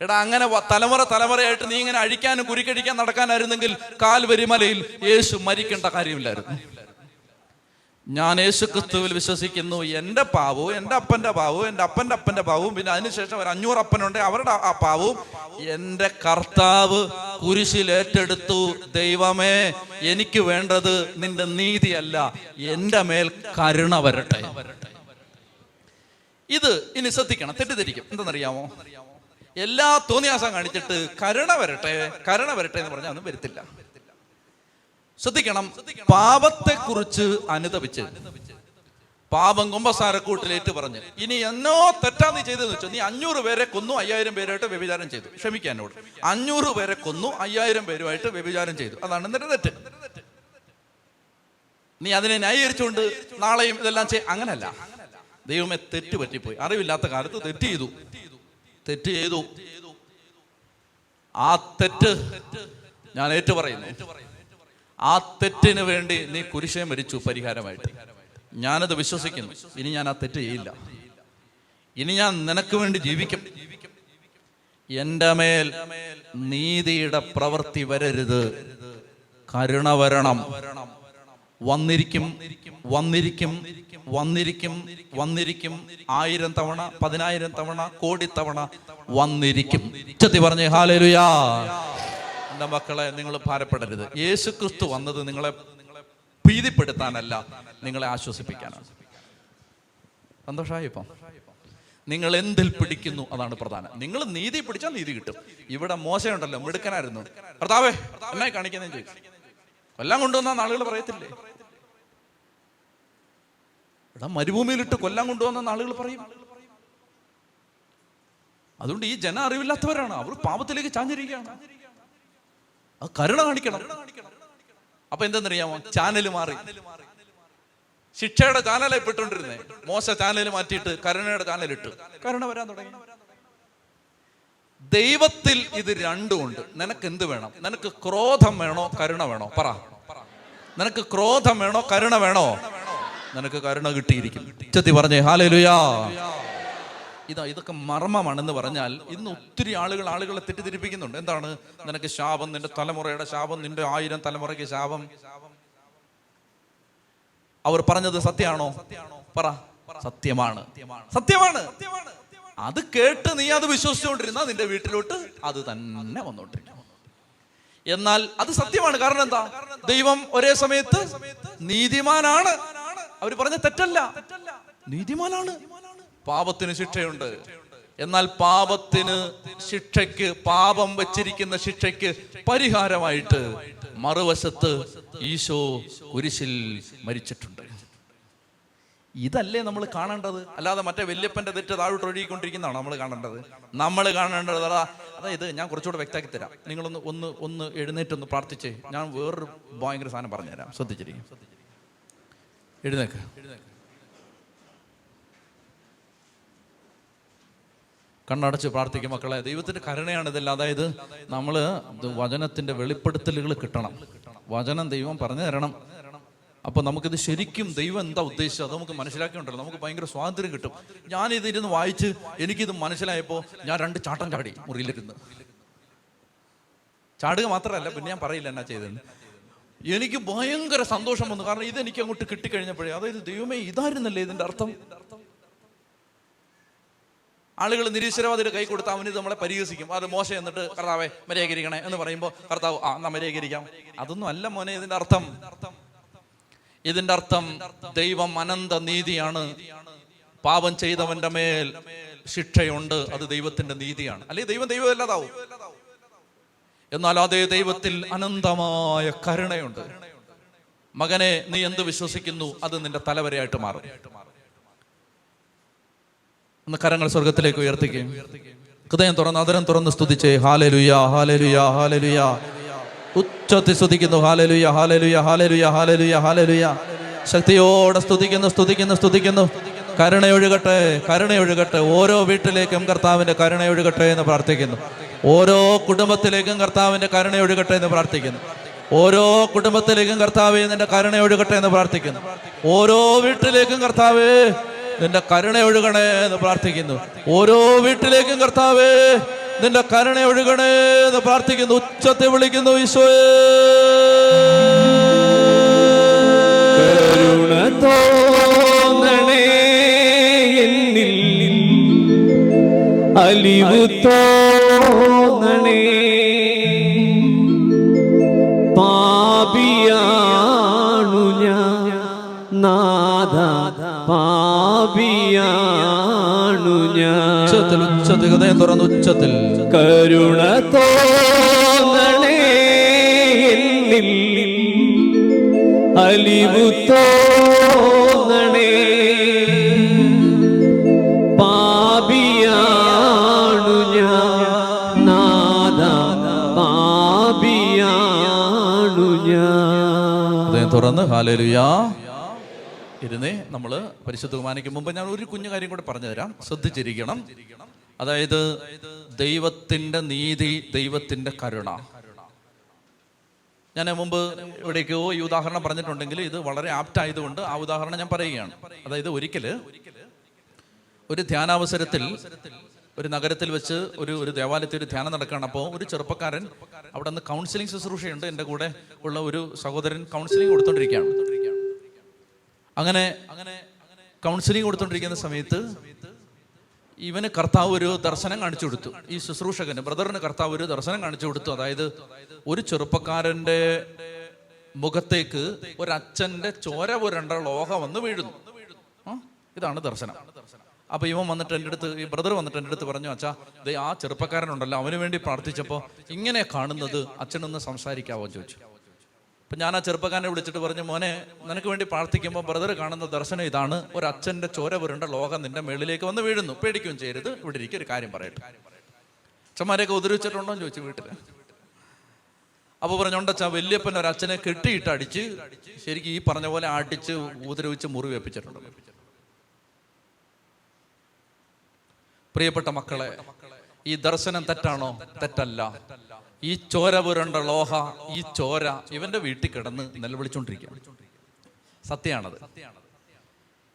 എടാ അങ്ങനെ തലമുറ തലമുറയായിട്ട് നീ ഇങ്ങനെ അഴിക്കാനും കുരിക്കഴിക്കാൻ നടക്കാനായിരുന്നെങ്കിൽ കാൽവരിമലയിൽ യേശു മരിക്കേണ്ട കാര്യമില്ലായിരുന്നു. ഞാൻ യേശു ക്രിസ്തുവിൽ വിശ്വസിക്കുന്നു. എന്റെ പാവവും എന്റെ അപ്പന്റെ പാവവും എന്റെ അപ്പന്റെ അപ്പന്റെ പാവവും പിന്നെ അതിനുശേഷം ഒരു അഞ്ഞൂറ് അപ്പനുണ്ട്. അവരുടെ ആ പാവവും എന്റെ കർത്താവ് കുരിശിൽ ഏറ്റെടുത്തു. ദൈവമേ എനിക്ക് വേണ്ടത് നിന്റെ നീതിയല്ല. എന്റെ മേൽ കരുണ വരട്ടെ. ഇത് ഇനി ശ്രദ്ധിക്കണം. തെറ്റിദ്ധരിക്കും. എന്തെന്നറിയാമോ? എല്ലാ തോന്നിയാസം കാണിച്ചിട്ട് കരുണ വരട്ടെ കരുണ വരട്ടെ എന്ന് പറഞ്ഞാൽ ഒന്നും വരത്തില്ല. ശ്രദ്ധിക്കണം. പാപത്തെ കുറിച്ച് അനുതപിച്ച്. പാപം കുമ്പസാരക്കൂട്ടിലേറ്റ് പറഞ്ഞു. ഇനി എന്നോ തെറ്റാ നീ ചെയ്തെന്ന് വെച്ചു. നീ അഞ്ഞൂറ് പേരെ കൊന്നു അയ്യായിരം പേരായിട്ട് വ്യഭിചാരം ചെയ്തു. ക്ഷമിക്കാൻ എന്നോട്. അഞ്ഞൂറ് പേരെ കൊന്നു അയ്യായിരം പേരുമായിട്ട് വ്യഭിചാരം ചെയ്തു. അതാണ് നിന്റെ തെറ്റ്. നീ അതിനെ ന്യായീകരിച്ചുകൊണ്ട് നാളെയും ഇതെല്ലാം ചെയ് അങ്ങനല്ല. ദൈവമേ തെറ്റ് പറ്റിപ്പോയി അറിവില്ലാത്ത കാലത്ത് തെറ്റ് ചെയ്തു. തെറ്റ് ചെയ്തു. ആ തെറ്റ് ഞാൻ ഏറ്റു പറയുന്നു. ആ തെറ്റിന് വേണ്ടി നീ കുരിശേ മരിച്ചു പരിഹാരമായിട്ട്. ഞാനത് വിശ്വസിക്കുന്നു. ഇനി ഞാൻ ആ തെറ്റ് ചെയ്യില്ല. ഇനി ഞാൻ നിനക്ക് വേണ്ടി ജീവിക്കും. എന്റെ മേൽ നീതിയുടെ പ്രവൃത്തി വരരുത്. കരുണ വരണം. വന്നിരിക്കും വന്നിരിക്കും വന്നിരിക്കും വന്നിരിക്കും. ആയിരം തവണ പതിനായിരം തവണ കോടി തവണ വന്നിരിക്കും. ഉച്ചത്തി പറഞ്ഞേ ഹാലേലുയാ. എന്റെ മക്കളെ നിങ്ങൾ ഭാരപ്പെടരുത്. യേശു ക്രിസ്തു വന്നത് നിങ്ങളെ ഭീതിപ്പെടുത്താനല്ല നിങ്ങളെ ആശ്വസിപ്പിക്കാനാണ്. സന്തോഷമായി ഇപ്പം. നിങ്ങൾ എന്തിൽ പിടിക്കുന്നു അതാണ് പ്രധാനം. നിങ്ങൾ നീതി പിടിച്ചാൽ നീതി കിട്ടും. ഇവിടെ മോശമുണ്ടല്ലോ മിടുക്കനായിരുന്നു. ഭർത്താവേ എന്നായി കാണിക്കുന്നേ ചോദിച്ചു കൊല്ലാൻ കൊണ്ടുവന്ന ആളുകൾ പറയത്തില്ലേ? ഇവിടെ മരുഭൂമിയിലിട്ട് കൊല്ലം കൊണ്ടുവന്ന ആളുകൾ പറയും. അതുകൊണ്ട് ഈ ജന അറിവില്ലാത്തവരാണ്. അവർ പാപത്തിലേക്ക് ചാഞ്ഞിരിക്കുകയാണ്. കരുണ കാണിക്കണം. അപ്പൊ എന്തെന്നറിയാമോ? ചാനൽ മാറി. ശിക്ഷയുടെ ചാനലായി പെട്ടോണ്ടിരുന്നേ മോശ ചാനൽ മാറ്റിയിട്ട് കരുണയുടെ ചാനൽ ഇട്ടു കരുണ വരാൻ തുടങ്ങി. ദൈവത്തിൽ ഇത് രണ്ടും ഉണ്ട് നിനക്ക് എന്ത് വേണം? നിനക്ക് ക്രോധം വേണോ? കരുണ വേണോ? പറ. നിനക്ക് ക്രോധം വേണോ? കരുണ വേണോ? നിനക്ക് കരുണ കിട്ടിയിരിക്കും ചെത്തി പറഞ്ഞേ ഹാലേലുയാ. ഇതാ ഇതൊക്കെ മർമ്മമാണെന്ന് പറഞ്ഞാൽ ഇന്ന് ഒത്തിരി ആളുകൾ ആളുകളെ തെറ്റിദ്ധരിപ്പിക്കുന്നുണ്ട്. എന്താണ്? നിനക്ക് ശാപം നിന്റെ തലമുറയുടെ ശാപം നിന്റെ ആയിരം തലമുറയ്ക്ക് ശാപം. അവർ പറഞ്ഞത് സത്യമാണോ? പറ. സത്യമാണ്. സത്യമാണ്. അത് കേട്ട് നീ അത് വിശ്വസിച്ചുകൊണ്ടിരുന്ന നിന്റെ വീട്ടിലോട്ട് അത് തന്നെ വന്നോണ്ടിരിക്കും. എന്നാൽ അത് സത്യമാണ്. കാരണം എന്താ? ദൈവം ഒരേ സമയത്ത് നീതിമാനാണ്. അവർ പറഞ്ഞ തെറ്റല്ല. നീതിമാനാണ്. പാപത്തിന് ശിക്ഷയുണ്ട്. എന്നാൽ പാപത്തിന് ശിക്ഷയ്ക്ക് പാപം വെച്ചിരിക്കുന്ന ശിക്ഷയ്ക്ക് പരിഹാരമായിട്ട് മറുവശത്ത് ഈശോ കുരിശിൽ മരിച്ചിട്ടുണ്ട്. ഇതല്ലേ നമ്മൾ കാണേണ്ടത്? അല്ലാതെ മറ്റേ വല്യപ്പന്റെ തെറ്റ് താഴോട്ട് ഒഴുകിക്കൊണ്ടിരിക്കുന്നതാണ് നമ്മൾ കാണേണ്ടത്? നമ്മൾ കാണേണ്ടത് അതാ അതായത് ഞാൻ കുറച്ചുകൂടെ വ്യക്തമാക്കി തരാം. നിങ്ങളൊന്ന് ഒന്ന് ഒന്ന് എഴുന്നേറ്റ് ഒന്ന് പ്രാർത്ഥിച്ചേ ഞാൻ വേറൊരു ഭയങ്കര സാധനം പറഞ്ഞുതരാം. ശ്രദ്ധിച്ചിരിക്കും. എഴുന്നേക്ക്. കണ്ണടച്ച് പ്രാർത്ഥിക്കും മക്കളെ. ദൈവത്തിന്റെ കരുണയാണ് ഇതല്ല. അതായത് നമ്മൾ വചനത്തിന്റെ വെളിപ്പെടുത്തലുകൾ കിട്ടണം. വചനം ദൈവം പറഞ്ഞു തരണം. അപ്പൊ നമുക്കിത് ശരിക്കും ദൈവം എന്താ ഉദ്ദേശിച്ചത്? അത് നമുക്ക് മനസ്സിലാക്കിയുണ്ടല്ലോ. നമുക്ക് ഭയങ്കര സ്വാതന്ത്ര്യം കിട്ടും. ഞാൻ ഇതിരുന്ന് വായിച്ച് എനിക്കിത് മനസ്സിലായപ്പോൾ ഞാൻ രണ്ട് ചാട്ടം ചാടി മുറിയിലിരുന്ന്. ചാടുക മാത്രമല്ല പിന്നെ ഞാൻ പറയില്ല എന്നാ ചെയ്തതെന്ന്. എനിക്ക് ഭയങ്കര സന്തോഷം വന്നു. കാരണം ഇത് എനിക്ക് അങ്ങോട്ട് കിട്ടിക്കഴിഞ്ഞപ്പോഴേ അതായത് ദൈവമേ ഇതായിരുന്നല്ലേ ഇതിന്റെ അർത്ഥം? ആളുകൾ നിരീശ്വരവാദിയുടെ കൈ കൊടുത്താൽ അവന് നമ്മളെ പരിഹസിക്കും. അത് മോശം എന്നിട്ട് കർത്താവെ മര്യാദകരിക്കണേ എന്ന് പറയുമ്പോൾ കർത്താവ് ആ എന്നാ മര്യാദകരിക്കാം അതൊന്നും അല്ല മോനെ ഇതിന്റെ അർത്ഥം. ഇതിന്റെ അർത്ഥം ദൈവം അനന്ത നീതിയാണ്. പാപം ചെയ്തവന്റെ മേൽ ശിക്ഷയുണ്ട്. അത് ദൈവത്തിന്റെ നീതിയാണ്. അല്ലെങ്കിൽ ദൈവം ദൈവം അല്ലാതാവും. എന്നാൽ അതേ ദൈവത്തിൽ അനന്തമായ കരുണയുണ്ട്. മകനെ നീ എന്ത് വിശ്വസിക്കുന്നു? അത് നിന്റെ തലവരെയായിട്ട് മാറും. ഒന്ന് കരങ്ങൾ സ്വർഗത്തിലേക്ക് ഉയർത്തിക്കുകയും ഹൃദയം തുറന്ന് അതരം തുറന്ന് സ്തുതിച്ചേ. ഹാലലുയ ഹാലലുയ ഹാലലുയ. ഉച്ചത്തിൽ സ്തുതിക്കുന്നു. ഹാലലുയ ഹാലലുയ ഹാലലുയ ഹാലലുയ ഹാലലുയ. ശക്തിയോടെ സ്തുതിക്കുന്നു സ്തുതിക്കുന്നു സ്തുതിക്കുന്നു. കരുണയൊഴുകട്ടെ കരുണയൊഴുകട്ടെ. ഓരോ വീട്ടിലേക്കും കർത്താവിന്റെ കരുണയൊഴുകട്ടെ എന്ന് പ്രാർത്ഥിക്കുന്നു. ഓരോ കുടുംബത്തിലേക്കും കർത്താവിന്റെ കരുണയൊഴുകട്ടെ എന്ന് പ്രാർത്ഥിക്കുന്നു. ഓരോ കുടുംബത്തിലേക്കും കർത്താവേ നിന്റെ കരുണയൊഴുകട്ടെ എന്ന് പ്രാർത്ഥിക്കുന്നു. ഓരോ വീട്ടിലേക്കും കർത്താവേ നിന്റെ കരുണ ഒഴുകണേ എന്ന് പ്രാർത്ഥിക്കുന്നു. ഓരോ വീട്ടിലേക്കും കർത്താവേ നിന്റെ കരുണ ഒഴുകണേ എന്ന് പ്രാർത്ഥിക്കുന്നു. ഉച്ചത്തെ വിളിക്കുന്നു ഈശോയെ. കരുണ എന്നിൽ തോന്നണേ. ഉച്ചത്തിൽ ഹൃദയം തുറന്ന് ഉച്ചത്തിൽ. കരുണ തോന്നണേ എന്നിൽ അലിവു തോന്നണേ. പാപിയാണു ഞാൻ. നാദ പാപിയാണു ഞാൻ. ഹൃദയം തുറന്ന്. ഹാലലുയാ ഇരുന്നേ നമ്മൾ പരിശുദ്ധ കുർബാനയ്ക്ക് മുമ്പ് ഞാൻ ഒരു കുഞ്ഞു കാര്യം കൂടെ പറഞ്ഞു തരാം. ശ്രദ്ധിച്ചിരിക്കണം. അതായത് ദൈവത്തിന്റെ നീതി ദൈവത്തിന്റെ കരുണ. ഞാൻ മുമ്പ് ഇവിടേക്കോ ഈ ഉദാഹരണം പറഞ്ഞിട്ടുണ്ടെങ്കിൽ ഇത് വളരെ ആപ്റ്റ് ആയതുകൊണ്ട് ആ ഉദാഹരണം ഞാൻ പറയുകയാണ്. അതായത് ഒരിക്കൽ ഒരു ധ്യാനാവസരത്തിൽ ഒരു നഗരത്തിൽ വെച്ച് ഒരു ഒരു ദേവാലയത്തിൽ ഒരു ധ്യാനം നടക്കുകയാണ്. അപ്പോൾ ഒരു ചെറുപ്പക്കാരൻ അവിടെ നിന്ന് കൗൺസിലിംഗ് ശുശ്രൂഷയുണ്ട്. എന്റെ കൂടെ ഉള്ള ഒരു സഹോദരൻ കൗൺസിലിംഗ് കൊടുത്തോണ്ടിരിക്കുകയാണ്. അങ്ങനെ അങ്ങനെ കൗൺസിലിംഗ് കൊടുത്തോണ്ടിരിക്കുന്ന സമയത്ത് ഇവന് കർത്താവ് ഒരു ദർശനം കാണിച്ചു കൊടുത്തു. ഈ ശുശ്രൂഷകന് ബ്രദറിന് കർത്താവ് ഒരു ദർശനം കാണിച്ചു കൊടുത്തു. അതായത് ഒരു ചെറുപ്പക്കാരന്റെ മുഖത്തേക്ക് അച്ഛന്റെ ചോര പുരണ്ട ലോഹ വന്ന് വീഴുന്നു. ഇതാണ് ദർശനം. അപ്പൊ ഇവൻ വന്നിട്ട് എന്റെ അടുത്ത് ഈ ബ്രദർ വന്നിട്ട് എന്റെ അടുത്ത് പറഞ്ഞു അച്ഛാ ദേ ആ ചെറുപ്പക്കാരനുണ്ടല്ലോ അവന് വേണ്ടി പ്രാർത്ഥിച്ചപ്പോൾ ഇങ്ങനെ കാണുന്നത് അച്ഛനൊന്ന് സംസാരിക്കാവോ? ചോദിച്ചു. അപ്പൊ ഞാൻ ആ ചെറുപ്പക്കാരനെ വിളിച്ചിട്ട് പറഞ്ഞു മോനെ നിനക്ക് വേണ്ടി പ്രാർത്ഥിക്കുമ്പോൾ ബ്രദർ കാണുന്ന ദർശനം ഇതാണ്. ഒരു അച്ഛന്റെ ചോര പുരണ്ട ലോകം നിന്റെ മേളിലേക്ക് വന്ന് വീഴുന്നു. പേടിക്കുകയും ചെയ്യരുത്. ഇവിടെ ഇരിക്കും ഒരു കാര്യം പറയട്ടെ. അച്ഛന്മാരെയൊക്കെ ഉദരിച്ചിട്ടുണ്ടോ എന്ന് ചോദിച്ചു വീട്ടിൽ. അപ്പൊ പറഞ്ഞോണ്ടച്ച വലിയപ്പൻ ഒരു അച്ഛനെ കെട്ടിയിട്ട് അടിച്ച് ശരിക്കും ഈ പറഞ്ഞ പോലെ അടിച്ച് മുറി വെപ്പിച്ചിട്ടുണ്ട്. പ്രിയപ്പെട്ട മക്കളെ ഈ ദർശനം തെറ്റാണോ? തെറ്റല്ല. ഈ ചോര പുരണ്ട ലോഹ ഈ ചോര ഇവന്റെ വീട്ടിൽ കിടന്ന് നിലവിളിച്ചോണ്ടിരിക്കുക സത്യമാണത്.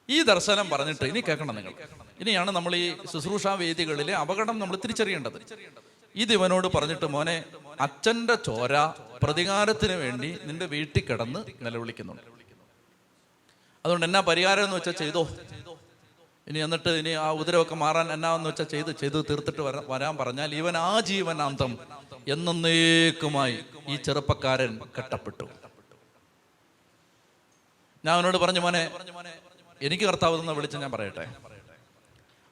ഈ ദർശനം പറഞ്ഞിട്ട് ഇനി കേൾക്കണം നിങ്ങൾ. ഇനിയാണ് നമ്മൾ ഈ ശുശ്രൂഷാ വേദികളിലെ അപകടം നമ്മൾ തിരിച്ചറിയേണ്ടത്. ഇത് ഇവനോട് പറഞ്ഞിട്ട് മോനെ അച്ഛന്റെ ചോര പ്രതികാരത്തിന് വേണ്ടി നിന്റെ വീട്ടിൽ കിടന്ന് നിലവിളിക്കുന്നുണ്ട്. അതുകൊണ്ട് എന്നാ പരിഹാരം എന്ന് വെച്ചാൽ ചെയ്തോ. ഇനി എന്നിട്ട് ഇനി ആ ഉദരവൊക്കെ മാറാൻ എന്നാന്ന് വെച്ചാൽ ചെയ്ത് ചെയ്ത് തീർത്തിട്ട് വരാ- വരാൻ പറഞ്ഞാൽ ഇവൻ ആ ജീവനാന്തം എന്നേക്കുമായി ഈ ചെറുപ്പക്കാരൻ കെട്ടപ്പെട്ടു. ഞാൻ അവനോട് പറഞ്ഞു മോനെ എനിക്ക് കർത്താവ് എന്ന് വിളിച്ച് ഞാൻ പറയട്ടെ.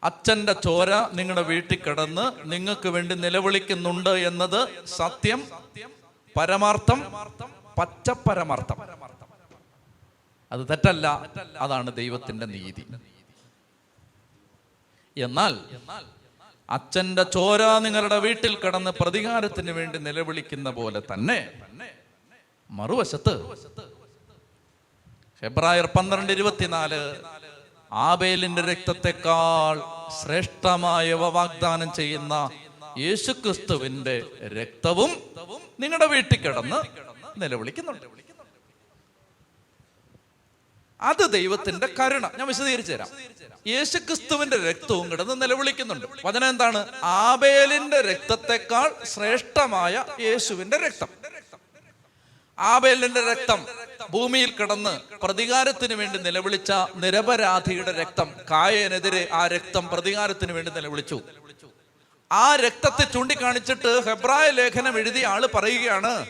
അച്ഛന്റെ ചോര നിങ്ങളുടെ വീട്ടിൽ കിടന്ന് നിങ്ങൾക്ക് വേണ്ടി നിലവിളിക്കുന്നുണ്ട് എന്നത് സത്യം പരമാർത്ഥം പച്ച പരമാർത്ഥം അത് തെറ്റല്ല അതാണ് ദൈവത്തിന്റെ നീതി. എന്നാൽ അച്ഛന്റെ ചോര നിങ്ങളുടെ വീട്ടിൽ കടന്ന് പ്രതികാരത്തിന് വേണ്ടി നിലവിളിക്കുന്ന പോലെ തന്നെ. മറുവശത്ത് ഫെബ്രുവരി പന്ത്രണ്ട് ഇരുപത്തിനാല് ആബേലിന്റെ രക്തത്തെക്കാൾ ശ്രേഷ്ഠമായവ വാഗ്ദാനം ചെയ്യുന്ന യേശുക്രിസ്തുവിന്റെ രക്തവും നിങ്ങളുടെ വീട്ടിൽ കിടന്ന് നിലവിളിക്കുന്നുണ്ട്. അത് ദൈവത്തിന്റെ കരുണ. ഞാൻ വിശദീകരിച്ചു തരാം. യേശുക്രിസ്തുവിന്റെ രക്തവും കിടന്ന് നിലവിളിക്കുന്നുണ്ട്. വചനം എന്താണ് ആബേലിന്റെ രക്തത്തെക്കാൾ ശ്രേഷ്ഠമായ യേശുവിന്റെ രക്തം. ആബേലിന്റെ രക്തം ഭൂമിയിൽ കിടന്ന് പ്രതികാരത്തിന് വേണ്ടി നിലവിളിച്ച നിരപരാധിയുടെ രക്തം. കായനെതിരെ ആ രക്തം പ്രതികാരത്തിന് വേണ്ടി നിലവിളിച്ചു. ആ രക്തത്തെ ചൂണ്ടിക്കാണിച്ചിട്ട് ഹെബ്രായ ലേഖനം എഴുതിയ ആൾ പറയുകയാണ്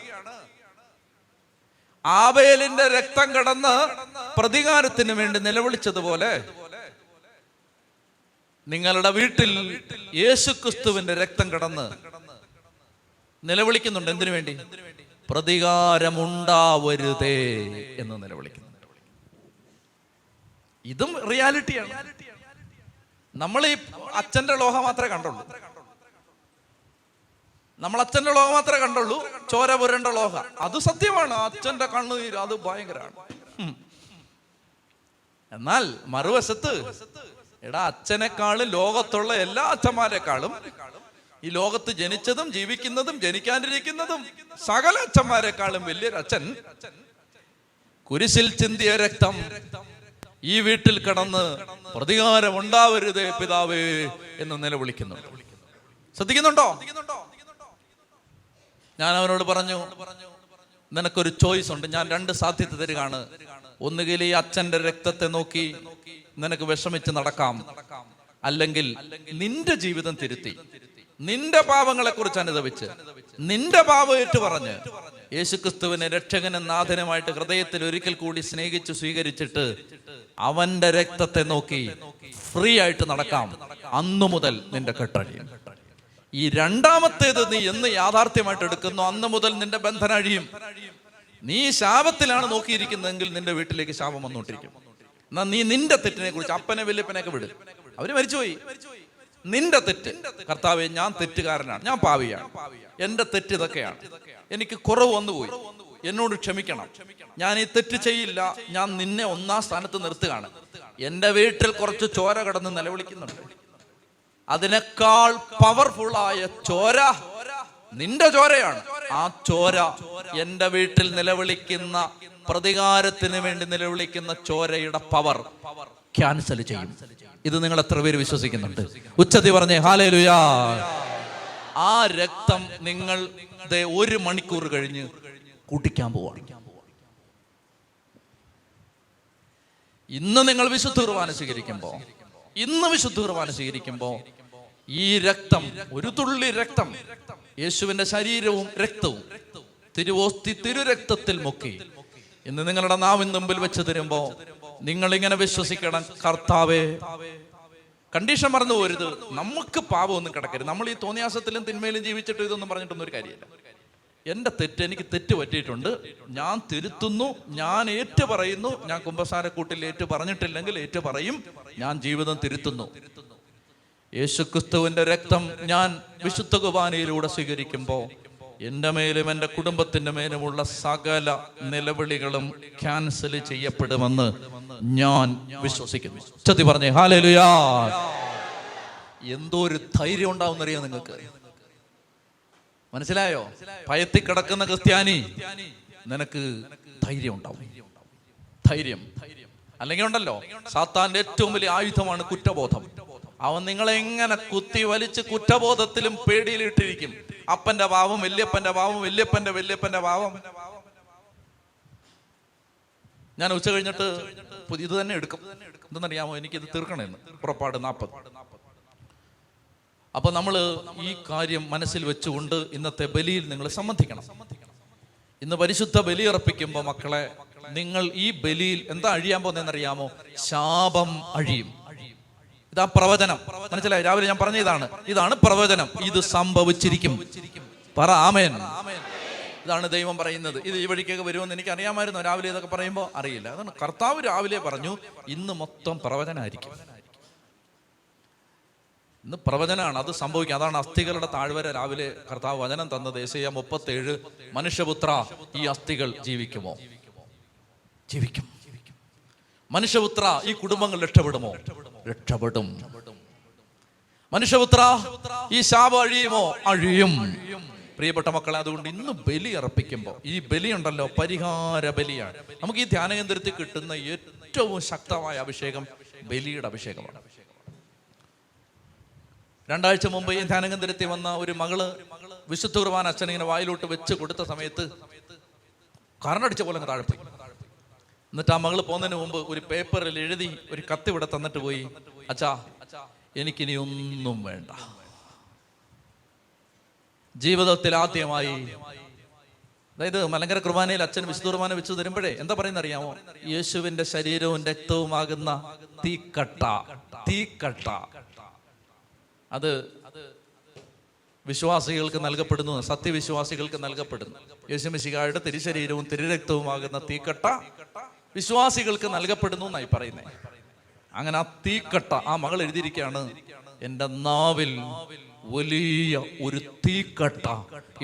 ആബേലിന്റെ രക്തം കടന്ന് പ്രതികാരത്തിന് വേണ്ടി നിലവിളിച്ചതുപോലെ നിങ്ങളുടെ വീട്ടിൽ യേശുക്രിസ്തുവിന്റെ രക്തം കടന്ന് നിലവിളിക്കുന്നുണ്ട്. എന്തിനു വേണ്ടി? പ്രതികാരമുണ്ടാവരുതേ എന്ന് നിലവിളിക്കുന്നു ഇതും റിയാലിറ്റിയാണ്. നമ്മൾ ഈ അച്ഛന്റെ ലോഹം മാത്രമേ കണ്ടുള്ളൂ. നമ്മൾ അച്ഛന്റെ ലോകം മാത്രമേ കണ്ടുള്ളൂ ചോര പുരണ്ട ലോഹ അത് സത്യമാണ്. അച്ഛന്റെ കണ്ണുനീര് അത് ഭയങ്കരമാണ്. എന്നാൽ മറുവശത്ത് എടാ അച്ഛനെക്കാളും ലോകത്തുള്ള എല്ലാ അച്ഛന്മാരെക്കാളും ഈ ലോകത്ത് ജനിച്ചതും ജീവിക്കുന്നതും ജനിക്കാനിരിക്കുന്നതും സകല അച്ഛന്മാരെക്കാളും വലിയൊരു അച്ഛൻ കുരിശിൽ ചിന്തിയ രക്തം ഈ വീട്ടിൽ കടന്ന് പ്രതികാരം ഉണ്ടാവരുതേ പിതാവേ എന്ന് നിലവിളിക്കുന്നു ശ്രദ്ധിക്കുന്നുണ്ടോ? ഞാൻ അവനോട് പറഞ്ഞു നിനക്കൊരു ചോയ്സ് ഉണ്ട്. ഞാൻ രണ്ട് സാധ്യത തരികയാണ്. ഒന്നുകിൽ ഈ അച്ഛന്റെ രക്തത്തെ നോക്കി നിനക്ക് വിഷമിച്ച് നടക്കാം അല്ലെങ്കിൽ നിന്റെ ജീവിതം തിരുത്തി. നിന്റെ പാപങ്ങളെ കുറിച്ച് അനുദവിച്ച് നിന്റെ പാപം ഏറ്റു പറഞ്ഞ് യേശുക്രിസ്തുവിനെ രക്ഷകനും നാഥനുമായിട്ട് ഹൃദയത്തിൽ ഒരിക്കൽ കൂടി സ്നേഹിച്ച് സ്വീകരിച്ചിട്ട് അവന്റെ രക്തത്തെ നോക്കി ഫ്രീ ആയിട്ട് നടക്കാം അന്നു മുതൽ നിന്റെ കെട്ടഴിയും. ഈ രണ്ടാമത്തേത് നീ എന്ന് യാഥാർത്ഥ്യമായിട്ട് എടുക്കുന്നു. അന്ന് മുതൽ നിന്റെ ബന്ധന അഴിയും നീ ശാപത്തിലാണ് നോക്കിയിരിക്കുന്നതെങ്കിൽ നിന്റെ വീട്ടിലേക്ക് ശാപം വന്നുകൊണ്ടിരിക്കും. എന്നാ നീ നിന്റെ തെറ്റിനെ കുറിച്ച് അപ്പനെ വല്യപ്പനെയൊക്കെ വിടും. അവർ മരിച്ചുപോയി. നിന്റെ തെറ്റ്. കർത്താവെ ഞാൻ തെറ്റുകാരനാണ്. ഞാൻ പാവിയാണ്. എന്റെ തെറ്റ് ഇതൊക്കെയാണ്. എനിക്ക് കുറവ് വന്നുപോയി. എന്നോട് ക്ഷമിക്കണം. ഞാൻ ഈ തെറ്റ് ചെയ്യില്ല. ഞാൻ നിന്നെ ഒന്നാം സ്ഥാനത്ത് നിർത്തുകയാണ്. എന്റെ വീട്ടിൽ കുറച്ച് ചോര കടന്ന് നിലവിളിക്കുന്നുണ്ട്. അതിനേക്കാൾ പവർഫുൾ ആയ ചോര നിന്റെ ചോരയാണ്. ആ ചോര എന്റെ വീട്ടിൽ നിലവിളിക്കുന്ന പ്രതികാരത്തിന് വേണ്ടി നിലവിളിക്കുന്ന ചോരയുടെ പവർ ക്യാൻസൽ ചെയ്യും. ഇത് നിങ്ങൾ എത്ര പേര് വിശ്വസിക്കുന്നുണ്ട്? ഉച്ചത്തി പറഞ്ഞേ ഹാലേലുയാ. ആ രക്തം നിങ്ങൾ ഒരു മണിക്കൂർ കഴിഞ്ഞ് കുടിക്കാൻ പോവാണ്. ഇന്ന് നിങ്ങൾ വിശുദ്ധ കുർബാന സ്വീകരിക്കുമ്പോ ഇന്ന് വിശുദ്ധ കുർബാന സ്വീകരിക്കുമ്പോ ഈ രക്തം ഒരു തുള്ളി രക്തം യേശുവിന്റെ ശരീരവും രക്തവും തിരുവോസ്തി തിരുരക്തത്തിൽ മുക്കി. ഇന്ന് നിങ്ങളുടെ നാവിൻ മുമ്പിൽ വെച്ച് തരുമ്പോ നിങ്ങൾ ഇങ്ങനെ വിശ്വസിക്കണം കർത്താവേ കണ്ടീഷൻ മറന്നു പോരുത്. നമുക്ക് പാപമൊന്നും കിടക്കരുത്. നമ്മൾ ഈ തോന്നിയാസത്തിലും തിന്മയിലും ജീവിച്ചിട്ട് ഇതൊന്നും പറഞ്ഞിട്ടൊന്നും ഒരു കാര്യമില്ല. എന്റെ തെറ്റ് എനിക്ക് തെറ്റ് പറ്റിയിട്ടുണ്ട്. ഞാൻ തിരുത്തുന്നു ഞാൻ ഏറ്റു പറയുന്നു ഞാൻ കുംഭസാരക്കൂട്ടിൽ ഏറ്റു പറഞ്ഞിട്ടില്ലെങ്കിൽ ഏറ്റു പറയും ഞാൻ ജീവിതം തിരുത്തുന്നു. യേശുക്രിസ്തുവിന്റെ രക്തം ഞാൻ വിശുദ്ധ കുർബാനയിലൂടെ സ്വീകരിക്കുമ്പോൾ എന്റെ മേലും എന്റെ കുടുംബത്തിന്റെ മേലുമുള്ള സകല നിലവിളികളും ക്യാൻസൽ ചെയ്യപ്പെടുമെന്ന് ഞാൻ വിശ്വസിക്കുന്നു. ചതി പറഞ്ഞേ ഹാലലുയാ എന്തോ ഒരു ധൈര്യം ഉണ്ടാവുന്നറിയാം നിങ്ങൾക്ക്. മനസ്സിലായോ? ഭയത്തിൽ കിടക്കുന്ന ക്രിസ്ത്യാനി നിനക്ക് ധൈര്യം ഉണ്ടാവും. ധൈര്യം. അല്ലെങ്കിൽ ഉണ്ടല്ലോ സാത്താന്റെ ഏറ്റവും വലിയ ആയുധമാണ് കുറ്റബോധം. അവൻ നിങ്ങളെ എങ്ങനെ കുത്തി വലിച്ച് കുറ്റബോധത്തിലും പേടിയിലിട്ടിരിക്കും. അപ്പന്റെ പാവം വല്യപ്പന്റെ പാവം വല്യപ്പന്റെ വല്യപ്പന്റെ പാവം. ഞാൻ ഉച്ച കഴിഞ്ഞിട്ട് ഇത് തന്നെ എടുക്കും. എന്തെന്നറിയാമോ എനിക്കിത് തീർക്കണമെന്ന്. പുറപ്പാട് നാൽപ്പത് അപ്പൊ നമ്മൾ ഈ കാര്യം മനസ്സിൽ വെച്ചുകൊണ്ട് ഇന്നത്തെ ബലിയിൽ നിങ്ങൾ സംബന്ധിക്കണം. ഇന്ന് പരിശുദ്ധ ബലി അർപ്പിക്കുമ്പോൾ മക്കളെ നിങ്ങൾ ഈ ബലിയിൽ എന്താ അഴിയാൻ പോകുന്നതെന്നറിയാമോ? ശാപം അഴിയും. ഇതാ പ്രവചനം. മനസ്സിലായി? രാവിലെ ഞാൻ പറഞ്ഞ ഇതാണ്. ഇതാണ് പ്രവചനം. ഇത് സംഭവിച്ചിരിക്കും. പറ ആമേൻ. ഇതാണ് ദൈവം പറയുന്നത്. ഇത് ഈ വഴിക്കൊക്കെ വരുമെന്ന് എനിക്ക് അറിയാമായിരുന്നു രാവിലെ ഇതൊക്കെ പറയുമ്പോൾ അറിയില്ല. അതാണ് കർത്താവ് രാവിലെ പറഞ്ഞു ഇന്ന് മൊത്തം പ്രവചനമായിരിക്കും ഇന്ന് പ്രവചനമാണ് അത് സംഭവിക്കും. അതാണ് അസ്ഥികളുടെ താഴ്വര. രാവിലെ കർത്താവ് വചനം തന്നത്. ഏശയ്യ മുപ്പത്തേഴ് മനുഷ്യപുത്ര ഈ അസ്ഥികൾ ജീവിക്കുമോ? ജീവിക്കും. മനുഷ്യപുത്ര ഈ കുടുംബങ്ങൾ രക്ഷപ്പെടുമോ? രക്ഷപ്പെടും. മനുഷ്യപുത്ര ഈ ശാപം അഴിയുമോ? അഴിയും. പ്രിയപ്പെട്ട മക്കളെ അതുകൊണ്ട് ഇന്ന് ബലി അർപ്പിക്കുമ്പോൾ ഈ ബലി ഉണ്ടല്ലോ പരിഹാര ബലിയാണ്. നമുക്ക് ഈ ധ്യാനകേന്ദ്രത്തിൽ കിട്ടുന്ന ഏറ്റവും ശക്തമായ അഭിഷേകം ബലിയുടെ അഭിഷേകമാണ്. രണ്ടാഴ്ച മുമ്പ് ഈ ധ്യാനകേന്ദ്രത്തിൽ വന്ന ഒരു മകൾ വിശുദ്ധ കുർബാന അച്ഛൻ ഇങ്ങനെ വായിലോട്ട് വെച്ച് കൊടുത്ത സമയത്ത് കറണ്ടടിച്ച പോലെ താഴെ എന്നിട്ട് ആ മകൾ പോകുന്നതിന് മുമ്പ് ഒരു പേപ്പറിൽ എഴുതി ഒരു കത്ത് ഇവിടെ തന്നിട്ട് പോയി അച്ഛാ എനിക്കിനി ഒന്നും വേണ്ട. ജീവിതത്തിൽ ആദ്യമായി അതായത് മലങ്കര കുർബാനയിൽ അച്ഛൻ വിശുദ്ധ കുർബാന വെച്ച് തരുമ്പോഴേ എന്താ പറയുന്ന അറിയാമോ യേശുവിന്റെ ശരീരവും രക്തവും ആകുന്ന തീക്കട്ട തീക്കട്ട. അത് വിശ്വാസികൾക്ക് നൽകപ്പെടുന്നു സത്യവിശ്വാസികൾക്ക് നൽകപ്പെടുന്നു. യേശുമിശികായുടെ തിരുശരീരവും തിരുരക്തവുമാകുന്ന തീക്കട്ട വിശ്വാസികൾക്ക് നൽകപ്പെടുന്നു എന്നായി പറയുന്നത് അങ്ങനെ ആ തീക്കട്ട ആ മകൾ എഴുതിയിരിക്കുകയാണ് എന്റെ നാവിൽ വലിയ ഒരു തീക്കട്ട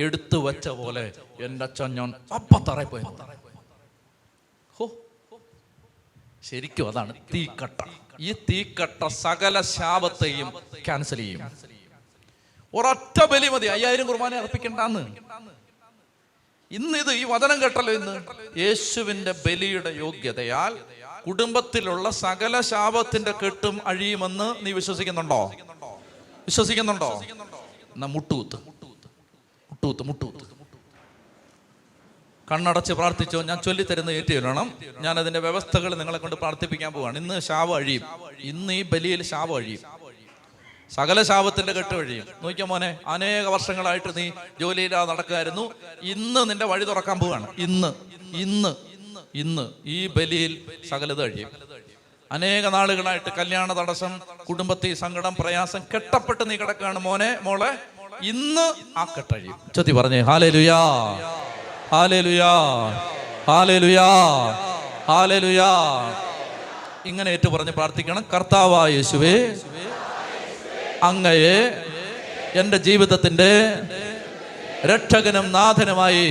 എടുത്തു വെച്ച പോലെ എന്റെ അച്ഛൻ ഞാൻ അപ്പത്തറ പോയി ഹോ. ശരിക്കും അതാണ് തീക്കട്ട. ഈ തീക്കട്ട സകല ശാപത്തെയും ക്യാൻസൽ ചെയ്യും. ഒരൊറ്റ ബലി മതി അയ്യായിരം കുർബാന അർപ്പിക്കണ്ടെന്ന്. ഇന്ന് ഇത് ഈ വചനം കേട്ടല്ലോ ഇന്ന്. യേശുവിന്റെ ബലിയുടെ യോഗ്യതയാൽ കുടുംബത്തിലുള്ള സകല ശാപത്തിന്റെ കെട്ടും അഴിയുമെന്ന് നീ വിശ്വസിക്കുന്നുണ്ടോ? വിശ്വസിക്കുന്നുണ്ടോ? എന്നാ മുട്ടൂത്ത് മുട്ടൂത്ത് മുട്ടൂത്ത് കണ്ണടച്ച് പ്രാർത്ഥിച്ചോ ഞാൻ ചൊല്ലിത്തരുന്ന ഏറ്റുചൊല്ലണം ഞാൻ അതിന്റെ വ്യവസ്ഥകൾ നിങ്ങളെ കൊണ്ട് പ്രാർത്ഥിപ്പിക്കാൻ പോവാണ്. ഇന്ന് ശാപം അഴിയും. ഇന്ന് ഈ ബലിയിൽ ശാപം അഴിയും. സകല ശാപത്തിന്റെ കെട്ട് കഴിയും നോക്കിയാ മോനെ അനേക വർഷങ്ങളായിട്ട് നീ ജോലിയില്ലാതെ നടക്കുമായിരുന്നു ഇന്ന് നിന്റെ വഴി തുറക്കാൻ പോവാണ്. ഇന്ന് ഇന്ന് ഇന്ന് ഈ ബലിയിൽ സകലത് കഴിയും. അനേക നാളുകളായിട്ട് കല്യാണ തടസ്സം കുടുംബത്തിൽ സങ്കടം പ്രയാസം കെട്ടപ്പെട്ട് നീ കിടക്കാണ് മോനെ മോളെ. ഇന്ന് ആ കെട്ടഴിയും ചൊത്തി പറഞ്ഞേ ഹാലേ ലുയാ ഹാലേ ലുയാ ഹാലേ ലുയാ ഹാലേ ലുയാ ഇങ്ങനെ ഏറ്റു പറഞ്ഞ് പ്രാർത്ഥിക്കണം. കർത്താവായ യേശുവേ അങ്ങയെ എന്റെ ജീവിതത്തിന്റെ രക്ഷകനും നാഥനുമായി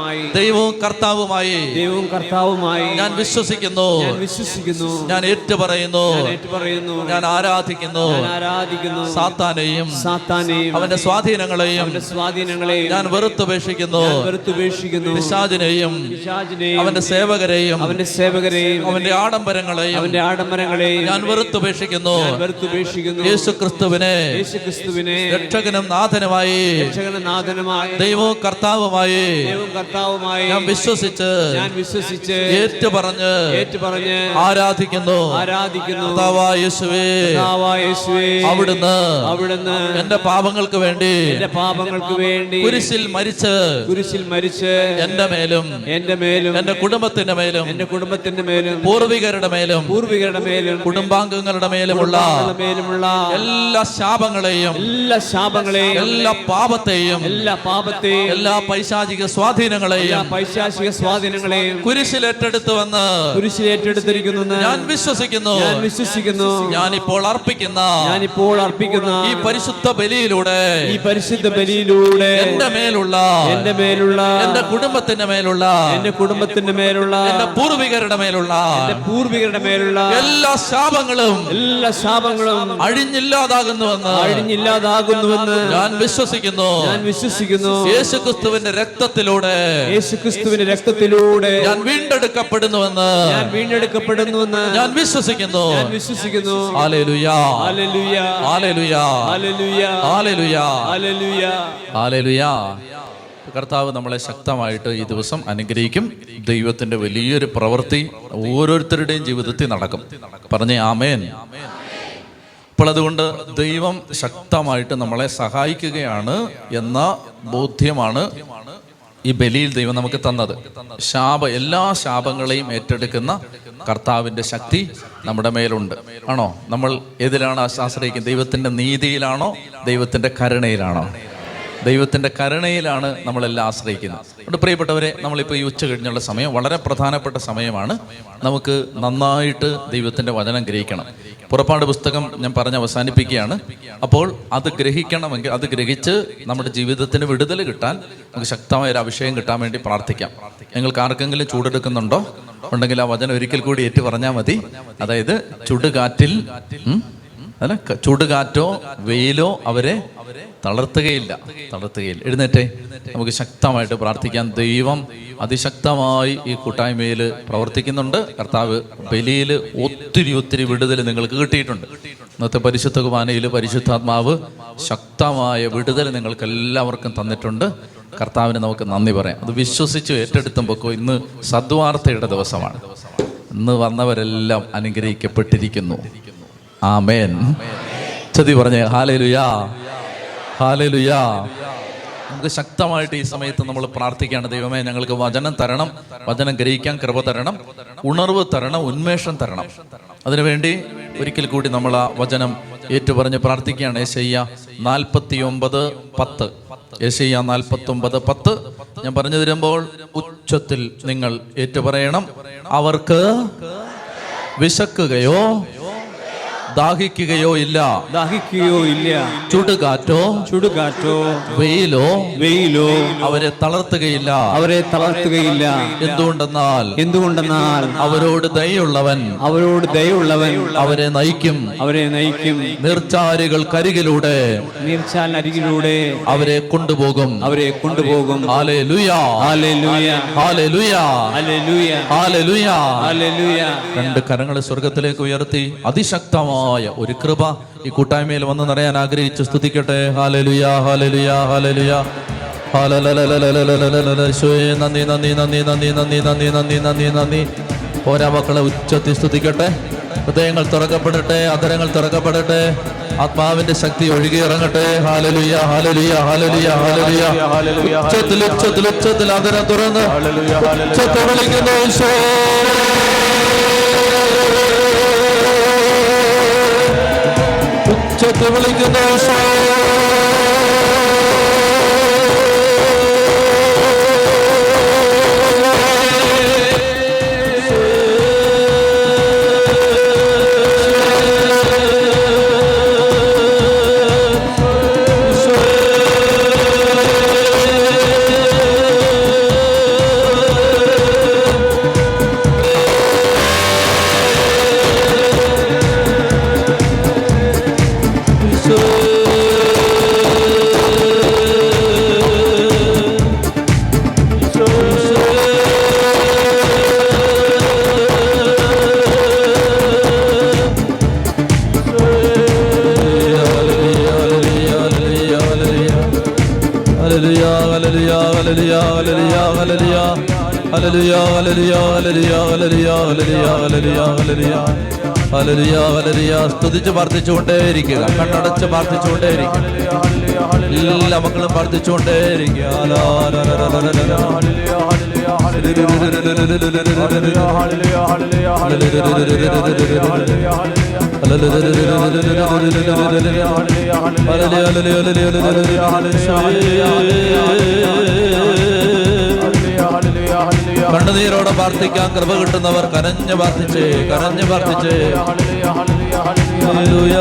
നാഥനുമായി ദൈവവും കർത്താവുമായി ദൈവവും കർത്താവുമായി ഞാൻ വിശ്വസിക്കുന്നു. ഞാൻ വിശ്വസിക്കുന്നു. ഞാൻ ഏറ്റുപറയുന്നു. ഏറ്റുപറയുന്നു. ഞാൻ ആരാധിക്കുന്നു. ആരാധിക്കുന്നു. സാത്താനെയും സാത്താനെയും അവന്റെ സ്വാധീനങ്ങളെയും അവന്റെ സ്വാധീനങ്ങളെയും ഞാൻ വെറുത്തുപേക്ഷിക്കുന്നു. വെറുത്തുപേക്ഷിക്കുന്നു. പിശാചിനെയും പിശാചിനെയും അവന്റെ സേവകരെയും അവന്റെ സേവകരെയും അവന്റെ ആഡംബരങ്ങളെയും അവന്റെ ആഡംബരങ്ങളെയും ഞാൻ വെറുത്തുപേക്ഷിക്കുന്നു. വെറുത്തുപേക്ഷിക്കുന്നു. യേശു ക്രിസ്തുവിനെ യേശു ക്രിസ്തുവിനെ രക്ഷകനും നാഥനുമായി രക്ഷകനും നാഥനുമായി ദൈവവും കർത്താവുമായി ദൈവം കർത്താവുമായി ഞാൻ വിശ്വസിച്ച് ഞാൻ വിശ്വസിച്ച് ഏറ്റുപറഞ്ഞ് ഏറ്റുപറഞ്ഞ് ആരാധിക്കുന്നു. ആരാധിക്കുന്നു. കർത്താവായ യേശുവേ കർത്താവായ യേശുവേ അവിടുന്ന് അവിടുന്ന് എന്റെ പാപങ്ങൾക്ക് വേണ്ടി എന്റെ പാപങ്ങൾക്ക് വേണ്ടി കുരിശിൽ മരിച്ച് കുരിശിൽ മരിച്ച് എന്റെ മേലും എന്റെ മേലും എന്റെ കുടുംബത്തിന്റെ മേലും എന്റെ കുടുംബത്തിന്റെ മേലും പൂർവികരുടെ മേലും പൂർവികരുടെ മേലും കുടുംബാംഗങ്ങളുടെ മേലുമുള്ള മേലുമുള്ള എല്ലാ ശാപങ്ങളെയും എല്ലാ ശാപങ്ങളെയും എല്ലാ പാപത്തെയും എല്ലാ പാപത്തെയും എല്ലാ പൈശാചിക സ്വാധീനങ്ങളെയും എല്ലാ പൈശാചിക സ്വാധീനങ്ങളെയും കുരിശിൽ ഏറ്റെടുത്ത് വന്ന് കുരിശിൽ ഏറ്റെടുത്തിരിക്കുന്നു ഞാൻ വിശ്വസിക്കുന്നു. ഞാൻ വിശ്വസിക്കുന്നു. ഞാൻ ഇപ്പോൾ അർപ്പിക്കുന്ന ഞാനിപ്പോൾ അർപ്പിക്കുന്ന ഈ പരിശുദ്ധ ബലിയിലൂടെ ഈ പരിശുദ്ധ ബലിയിലൂടെ എന്റെ മേലുള്ള എന്റെ മേലുള്ള എന്റെ കുടുംബത്തിന്റെ മേലുള്ള എന്റെ കുടുംബത്തിന്റെ മേലുള്ള എന്റെ പൂർവികരുടെ മേലുള്ള എന്റെ പൂർവികരുടെ മേലുള്ള എല്ലാ ശാപങ്ങളും എല്ലാ ശാപങ്ങളും അഴിഞ്ഞില്ലാതാകുന്നുവെന്ന് അഴിഞ്ഞില്ലാതാകുന്നുവെന്ന് ഞാൻ വിശ്വസിക്കുന്നു. ഞാൻ വിശ്വസിക്കുന്നു. യേശുക്രിസ്തുവിന്റെ രക്തത്തിലൂടെ യേശുക്രിസ്തുവിന്റെ രക്തത്തിലൂടെ ഞാൻ വീണ്ടെടുക്കപ്പെടുന്നുവെന്ന്. ഞാൻ വീണ്ടെടുക്കപ്പെടുന്നുവെന്ന് ഞാൻ വിശ്വസിക്കുന്നു. ഞാൻ വിശ്വസിക്കുന്നു. Hallelujah hallelujah. Hallelujah hallelujah. Hallelujah hallelujah. Hallelujah കർത്താവ് നമ്മളെ ശക്തമായിട്ട് ഈ ദിവസം അനുഗ്രഹിക്കും. ദൈവത്തിന്റെ വലിയൊരു പ്രവൃത്തി ഓരോരുത്തരുടെയും ജീവിതത്തിൽ നടക്കും. പറഞ്ഞേ ആമേൻ. അപ്പോൾ അതുകൊണ്ട് ദൈവം ശക്തമായിട്ട് നമ്മളെ സഹായിക്കുകയാണ് എന്ന ബോധ്യമാണ് ഈ ബലിയിൽ ദൈവം നമുക്ക് തന്നത്. ശാപ എല്ലാ ശാപങ്ങളെയും ഏറ്റെടുക്കുന്ന കർത്താവിന്റെ ശക്തി നമ്മുടെ മേലുണ്ട്. ആണോ? നമ്മൾ ഏതിലാണ് ആശ്രയിക്കുന്നത്? ദൈവത്തിന്റെ നീതിയിലാണോ? ദൈവത്തിന്റെ കരുണയിലാണോ? ദൈവത്തിന്റെ കരുണയിലാണ് നമ്മളെല്ലാം ആശ്രയിക്കുന്നത്. അതുകൊണ്ട് പ്രിയപ്പെട്ടവരെ നമ്മളിപ്പോൾ ഈ ഉച്ച കഴിഞ്ഞുള്ള സമയം വളരെ പ്രധാനപ്പെട്ട സമയമാണ്. നമുക്ക് നന്നായിട്ട് ദൈവത്തിന്റെ വചനം ഗ്രഹിക്കണം. പുറപ്പാട് പുസ്തകം ഞാൻ പറഞ്ഞ് അവസാനിപ്പിക്കുകയാണ്. അപ്പോൾ അത് ഗ്രഹിക്കണമെങ്കിൽ അത് ഗ്രഹിച്ച് നമ്മുടെ ജീവിതത്തിന് വിടുതൽ കിട്ടാൻ നമുക്ക് ശക്തമായ ഒരു അഭിഷേകം കിട്ടാൻ വേണ്ടി പ്രാർത്ഥിക്കാം. നിങ്ങൾക്ക് ആർക്കെങ്കിലും ചൂടെടുക്കുന്നുണ്ടോ? ഉണ്ടെങ്കിൽ ആ വചനം ഒരിക്കൽ കൂടി ഏറ്റു പറഞ്ഞാൽ മതി. അതായത് ചുടുകാറ്റിൽ അല്ല ചുടുകാറ്റോ വെയിലോ അവരെ തളർത്തുകയില്ല തളർത്തുകയില്ല. എഴുന്നേറ്റേ. നമുക്ക് ശക്തമായിട്ട് പ്രാർത്ഥിക്കാൻ ദൈവം അതിശക്തമായി ഈ കൂട്ടായ്മയിൽ പ്രവർത്തിക്കുന്നുണ്ട്. കർത്താവ് ബലിയിൽ ഒത്തിരി ഒത്തിരി വിടുതൽ നിങ്ങൾക്ക് കിട്ടിയിട്ടുണ്ട്. ഇന്നത്തെ പരിശുദ്ധ കുമാനയിൽ പരിശുദ്ധാത്മാവ് ശക്തമായ വിടുതൽ നിങ്ങൾക്ക് എല്ലാവർക്കും തന്നിട്ടുണ്ട്. കർത്താവിന് നമുക്ക് നന്ദി പറയാം. അത് വിശ്വസിച്ച് ഏറ്റെടുത്തുമ്പോൾ ഇന്ന് സദ്വാർത്തയുടെ ദിവസമാണ്. ഇന്ന് വന്നവരെല്ലാം അനുഗ്രഹിക്കപ്പെട്ടിരിക്കുന്നു. ആമേൻ. ചതി പറഞ്ഞേ ഹാലലുയാ ഹാലലുയാ. നമുക്ക് ശക്തമായിട്ട് ഈ സമയത്ത് നമ്മൾ പ്രാർത്ഥിക്കുകയാണ്. ദൈവമേ ഞങ്ങൾക്ക് വചനം തരണം വചനം ഗ്രഹിക്കാൻ കൃപ തരണം ഉണർവ് തരണം ഉന്മേഷം തരണം. അതിനുവേണ്ടി ഒരിക്കൽ കൂടി നമ്മൾ ആ വചനം ഏറ്റുപറഞ്ഞ് പ്രാർത്ഥിക്കുകയാണ്. ഏശയ്യ നാൽപ്പത്തി ഒമ്പത് പത്ത്. ഏശയ്യ നാൽപ്പത്തി ഒമ്പത് പത്ത്. ഞാൻ പറഞ്ഞു തരുമ്പോൾ ഉച്ചത്തിൽ നിങ്ങൾ ഏറ്റുപറയണം. അവർക്ക് വിശക്കുകയോ ദാഹിക്കുകയോ ഇല്ല. ദാഹിക്കുകയോ ഇല്ല. ചുടുകാറ്റോ ചുടുകാറ്റോ വെയിലോ വെയിലോ അവരെ തളർത്തുകയില്ല. അവരെ തളർത്തുകയില്ല. എന്തുകൊണ്ടെന്നാൽ എന്തുകൊണ്ടെന്നാൽ അവരോട് ദയുള്ളവൻ അവരോട് ദയുള്ളവൻ അവരെ നയിക്കും. അവരെ നയിക്കും. നീർച്ചാലുകൾ കരികിലൂടെ നീർച്ചാൽ അരികിലൂടെ അവരെ കൊണ്ടുപോകും. അവരെ കൊണ്ടുപോകും രണ്ട് കരങ്ങളെ സ്വർഗത്തിലേക്ക് ഉയർത്തി. അതിശക്തമായ ഒരു കൃപ ഈ കൂട്ടായ്മയിൽ വന്ന് നിറയാൻ ആഗ്രഹിച്ച് സ്തുതിക്കട്ടെ. ഹാലലുയാ ഹാലലുയാ ഹാലലുയാ നന്ദി നന്ദി നന്ദി നന്ദി നന്ദി നന്ദി നന്ദി നന്ദി നന്ദി. ഓരോ മക്കളെ ഉച്ചത്തിൽ സ്തുതിക്കട്ടെ. ഹൃദയങ്ങൾ തുറക്കപ്പെടട്ടെ അതരങ്ങൾ തുറക്കപ്പെടട്ടെ. ആത്മാവിന്റെ ശക്തി ഒഴുകി ഇറങ്ങട്ടെ. ഹാലലുയ ഹാലലുയ ഹാലലുയ ഹാലലുയ ഉച്ചത്തിൽ ഉച്ചത്തിൽ ഉച്ചത്തിൽ അതരം തുറന്ന്. ഉച്ചത്തിൽ വിളിക്കുന്നു চতুর্লিঙ্গ দোষ ഹല്ലേലൂയ സ്തുതിച്ച് പ്രാർത്ഥിച്ചുകൊണ്ടേയിരിക്കുക കണ്ണടച്ച് പ്രാർത്ഥിച്ചുകൊണ്ടേയിരിക്കുക എല്ലാ മക്കളും പ്രാർത്ഥിച്ചുകൊണ്ടേയിരിക്കുക. കണ്ണുനീരോടെ പ്രാർത്ഥിക്കാൻ കൃപ കിട്ടുന്നവർ കരഞ്ഞു പ്രാർത്ഥിച്ച് കരഞ്ഞു പ്രാർത്ഥിച്ച് ഹല്ലേലൂയ.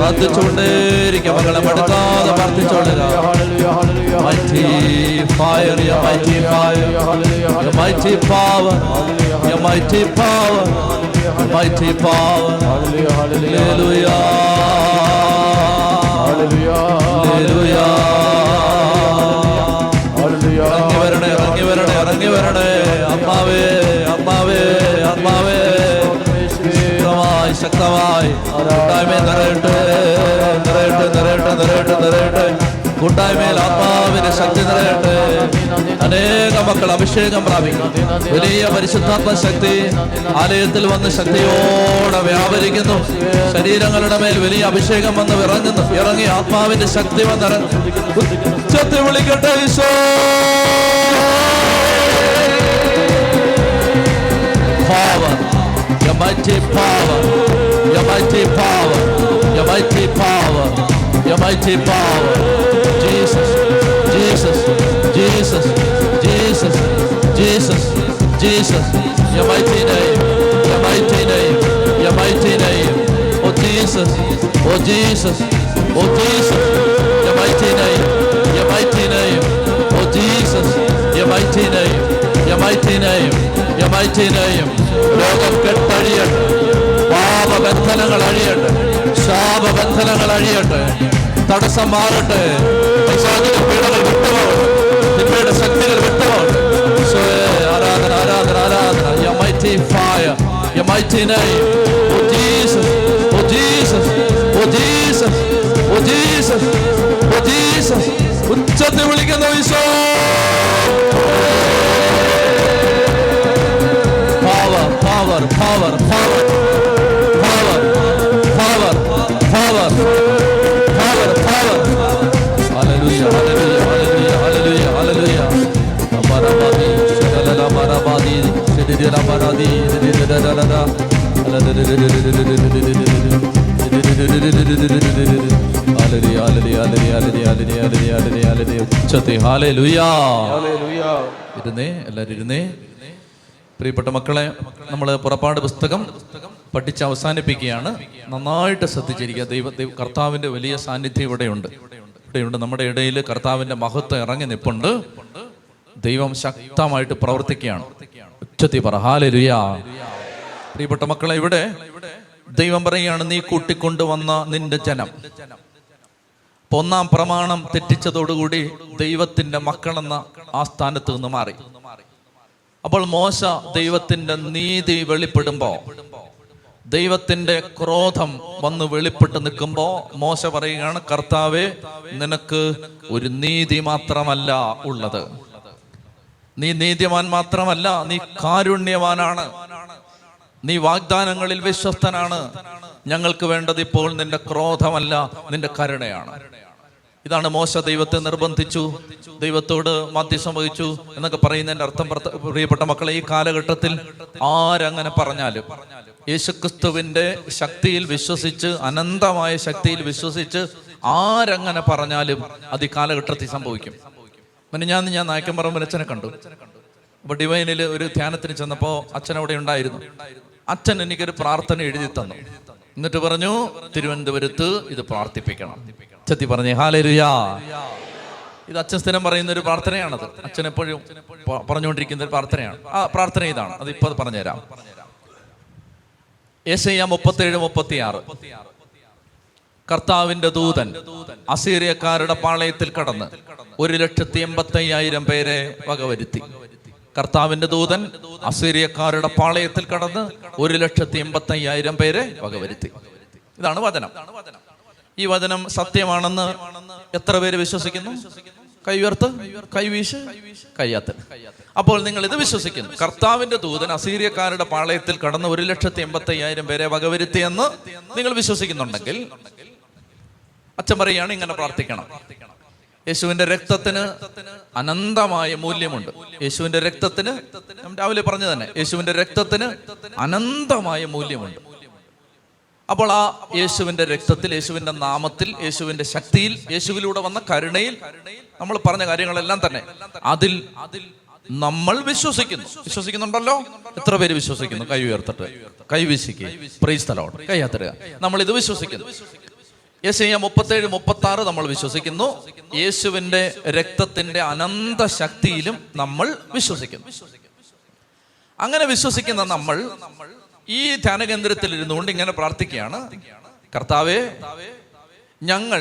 പ്രാർത്ഥിച്ചുകൊണ്ടേയിരിക്കും മകളെ മടുക്കാതെ പ്രാർത്ഥിച്ചോളുക Your mighty power, your mighty power, your mighty power. Mighty power. Hallelujah. Hallelujah. ഇറങ്ങി വരണേ ഇറങ്ങി വരണേ ഇറങ്ങി വരണേ. അമ്മാവേ അമ്മാവേ അമ്മാവേ. ശക്തമായി ശക്തമായി. നിറയട്ടെ നിറയട്ടെ നിറയട്ടെ നിറയട്ടെ നിറയട്ടെ. കൂട്ടായ്മയിൽ ആത്മാവിന്റെ ശക്തി നിറയട്ടെ. അനേക മക്കൾ അഭിഷേകം പ്രാപിക്കും. വലിയ പരിശുദ്ധാത്മ ശക്തി ആലയത്തിൽ വന്ന് ശക്തിയോടെ വ്യാപരിക്കുന്നു. ശരീരങ്ങളുടെ മേൽ വലിയ അഭിഷേകം വന്ന് ഇറങ്ങുന്നു ഇറങ്ങി ആത്മാവിന്റെ ശക്തി വന്നിറങ്ങും വിളിക്കട്ടെ Isho. Power, your mighty your mighty power. Jesus, Jesus, Jesus, Jesus, Jesus, Jesus, your mighty name, your mighty name, your mighty name. Oh Jesus, oh Jesus, oh Jesus, your mighty name, your mighty name. Oh Jesus, your mighty name, your mighty name, your mighty name. ലോകം കെട്ടഴിയട്ടെ പാപബന്ധനങ്ങൾ അഴിയട്ടെ ശാപബന്ധനങ്ങൾ അഴിയട്ടെ തടസ്സം മാറട്ടെ. തിന്മയുടെ ശക്തികൾ വിട്ടുപോകട്ടെ ആരാധന ആരാധന ആരാധന. ഉച്ചത്തിൽ വിളിക്കുന്ന ഈശോ. പ്രിയപ്പെട്ട മക്കളെ നമ്മൾ പുറപ്പാട് പുസ്തകം പഠിച്ച് അവസാനിപ്പിക്കുകയാണ്. നന്നായിട്ട് ശ്രദ്ധിച്ചിരിക്കുക. ദൈവ കർത്താവിന്റെ വലിയ സാന്നിധ്യം ഇവിടെയുണ്ട്. ഇവിടെയുണ്ട്. നമ്മുടെ ഇടയിൽ കർത്താവിന്റെ മഹത്വം ഇറങ്ങി നിപ്പുണ്ട്. ദൈവം ശക്തമായിട്ട് പ്രവർത്തിക്കുകയാണ്. ഉച്ചത്തി പറ. ഹാലരുയാ പ്രിയപ്പെട്ട മക്കളെ ഇവിടെ ദൈവം പറയുകയാണ് നീ കൂട്ടിക്കൊണ്ടുവന്ന നിന്റെ ജനം. ഒന്നാം പ്രമാണം തെറ്റിച്ചതോടുകൂടി ദൈവത്തിന്റെ മക്കളെന്ന ആ സ്ഥാനത്ത് നിന്ന് മാറി. അപ്പോൾ മോശ ദൈവത്തിന്റെ നീതി വെളിപ്പെടുമ്പോ ദൈവത്തിന്റെ ക്രോധം വന്ന് വെളിപ്പെട്ട് നിൽക്കുമ്പോ മോശ പറയുകയാണ് കർത്താവെ നിനക്ക് ഒരു നീതി മാത്രമല്ല ഉള്ളത്. നീ നീതിമാൻ മാത്രമല്ല നീ കാരുണ്യവാനാണ്. നീ വാഗ്ദാനങ്ങളിൽ വിശ്വസ്തനാണ്. ഞങ്ങൾക്ക് വേണ്ടത് ഇപ്പോൾ നിന്റെ ക്രോധമല്ല നിന്റെ കരുണയാണ്. ഇതാണ് മോശ ദൈവത്തെ നിർബന്ധിച്ചു ദൈവത്തോട് മധ്യസ്ഥം വഹിച്ചു എന്നൊക്കെ പറയുന്നതിന്റെ അർത്ഥം പ്രിയപ്പെട്ട മക്കളെ ഈ കാലഘട്ടത്തിൽ ആരങ്ങനെ പറഞ്ഞാലും യേശുക്രിസ്തുവിന്റെ ശക്തിയിൽ വിശ്വസിച്ച് അനന്തമായ ശക്തിയിൽ വിശ്വസിച്ച് ആരങ്ങനെ പറഞ്ഞാലും അത് ഈ കാലഘട്ടത്തിൽ സംഭവിക്കും. പിന്നെ ഞാൻ ഞാൻ നായക്കമ്പറമ്പിൽ അച്ഛനെ കണ്ടു. അപ്പൊ ഡിവൈനിൽ ഒരു ധ്യാനത്തിന് ചെന്നപ്പോ അച്ഛൻ അവിടെ ഉണ്ടായിരുന്നു. അച്ഛൻ എനിക്കൊരു പ്രാർത്ഥന എഴുതി തന്നു. എന്നിട്ട് പറഞ്ഞു തിരുവനന്തപുരത്ത് ഇത് പ്രാർത്ഥിപ്പിക്കണം. ചെത്തി പറഞ്ഞു ഹാലരുയാ ഇത് അച്ഛൻ സ്ഥിരം പറയുന്ന ഒരു പ്രാർത്ഥനയാണത്. അച്ഛൻ എപ്പോഴും പറഞ്ഞുകൊണ്ടിരിക്കുന്ന ഒരു പ്രാർത്ഥനയാണ്. ആ പ്രാർത്ഥന ഇതാണ്. അത് ഇപ്പൊ പറഞ്ഞുതരാം. ഏശയ്യ മുപ്പത്തേഴ് മുപ്പത്തി ആറ് കർത്താവിന്റെ ദൂതൻ അസീറിയക്കാരുടെ പാളയത്തിൽ കടന്ന് ഒരു ലക്ഷത്തി എൺപത്തി അയ്യായിരം പേരെ വകവരുത്തി. കർത്താവിന്റെ ദൂതൻ അസീറിയക്കാരുടെ പാളയത്തിൽ കടന്ന് ഒരു ലക്ഷത്തി എൺപത്തി അയ്യായിരം പേരെ വകവരുത്തി. ഇതാണ് വചനം. ഈ വചനം സത്യമാണെന്ന് എത്ര പേര് വിശ്വസിക്കുന്നു? കൈയുയർത്ത് കൈവീശ് കയ്യാത്തൽ അപ്പോൾ നിങ്ങൾ ഇത് വിശ്വസിക്കുന്നു. കർത്താവിന്റെ ദൂതൻ അസീറിയക്കാരുടെ പാളയത്തിൽ കടന്ന് ഒരു ലക്ഷത്തി എൺപത്തി അയ്യായിരം പേരെ വകവരുത്തിയെന്ന് നിങ്ങൾ വിശ്വസിക്കുന്നുണ്ടെങ്കിൽ അച്ഛൻ പറയുകയാണ് ഇങ്ങനെ പ്രാർത്ഥിക്കണം. യേശുവിന്റെ രക്തത്തിന് അനന്തമായ മൂല്യമുണ്ട്. യേശുവിന്റെ രക്തത്തിന് രാവിലെ പറഞ്ഞു തന്നെ യേശുവിന്റെ രക്തത്തിന് അനന്തമായ മൂല്യമുണ്ട്. അപ്പോൾ ആ യേശുവിന്റെ രക്തത്തിൽ യേശുവിന്റെ നാമത്തിൽ യേശുവിന്റെ ശക്തിയിൽ യേശുവിലൂടെ വന്ന കരുണയിൽ നമ്മൾ പറഞ്ഞ കാര്യങ്ങളെല്ലാം തന്നെ അതിൽ നമ്മൾ വിശ്വസിക്കുന്നു. വിശ്വസിക്കുന്നുണ്ടല്ലോ? എത്ര പേര് വിശ്വസിക്കുന്നു? കൈ ഉയർത്തിട്ട്. കൈ വീശിക്കുക പ്രൈസ് തലോട്ട് കൈ നമ്മൾ ഇത് വിശ്വസിക്കുന്നു. യേശയ്യ മുപ്പത്തേഴ് മുപ്പത്തി ആറ് നമ്മൾ വിശ്വസിക്കുന്നു. യേശുവിന്റെ രക്തത്തിന്റെ അനന്ത ശക്തിയിലും നമ്മൾ വിശ്വസിക്കുന്നു. അങ്ങനെ വിശ്വസിക്കുന്ന നമ്മൾ ഈ ധ്യാനകേന്ദ്രത്തിൽ ഇരുന്നുകൊണ്ട് ഇങ്ങനെ പ്രാർത്ഥിക്കുകയാണ്. കർത്താവേ ഞങ്ങൾ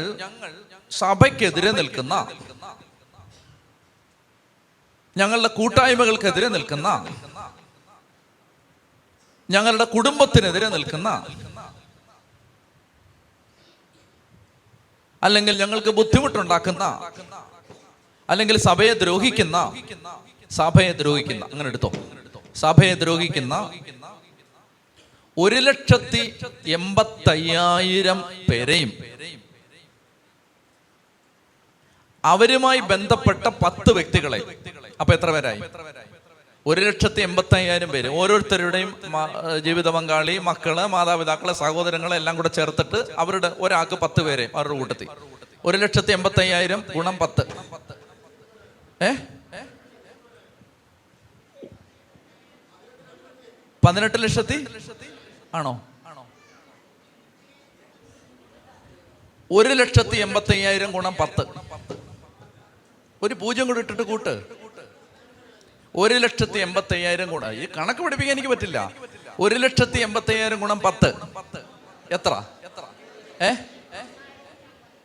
സഭയ്ക്കെതിരെ നിൽക്കുന്ന ഞങ്ങളുടെ കൂട്ടായ്മകൾക്കെതിരെ നിൽക്കുന്ന ഞങ്ങളുടെ കുടുംബത്തിനെതിരെ നിൽക്കുന്ന അല്ലെങ്കിൽ ഞങ്ങൾക്ക് ബുദ്ധിമുട്ടുണ്ടാക്കുന്ന അല്ലെങ്കിൽ സഭയെ ദ്രോഹിക്കുന്ന സഭയെ ദ്രോഹിക്കുന്ന അങ്ങനെ എടുത്തോ. സഭയെ ദ്രോഹിക്കുന്ന ഒരു ലക്ഷത്തി എൺപത്തയ്യായിരം പേരെയും അവരുമായി ബന്ധപ്പെട്ട പത്ത് വ്യക്തികളെ. അപ്പൊ എത്ര പേരായി? ഒരു ലക്ഷത്തി എൺപത്തി അയ്യായിരം പേര്. ഓരോരുത്തരുടെയും ജീവിത പങ്കാളി മക്കൾ മാതാപിതാക്കൾ സഹോദരങ്ങളെ എല്ലാം കൂടെ ചേർത്തിട്ട് അവരുടെ ഒരാൾക്ക് പത്ത് പേരെ അവരുടെ കൂട്ടത്തിൽ. ഒരു ലക്ഷത്തി എൺപത്തി അയ്യായിരം ഗുണം പത്ത്. ഏ? പതിനെട്ട് ലക്ഷത്തി? ആണോ? ഒരു ലക്ഷത്തി എൺപത്തി അയ്യായിരം ഗുണം പത്ത്. ഒരു പൂജ്യം കൂടി ഇട്ടിട്ട് കൂട്ട്. ഒരു ലക്ഷത്തി എൺപത്തി അയ്യായിരം ഗുണം. ഈ കണക്ക് പഠിപ്പിക്കാൻ എനിക്ക് പറ്റില്ല. ഒരു ലക്ഷത്തി എൺപത്തി അയ്യായിരം ഗുണം പത്ത്. എത്ര? ഏ?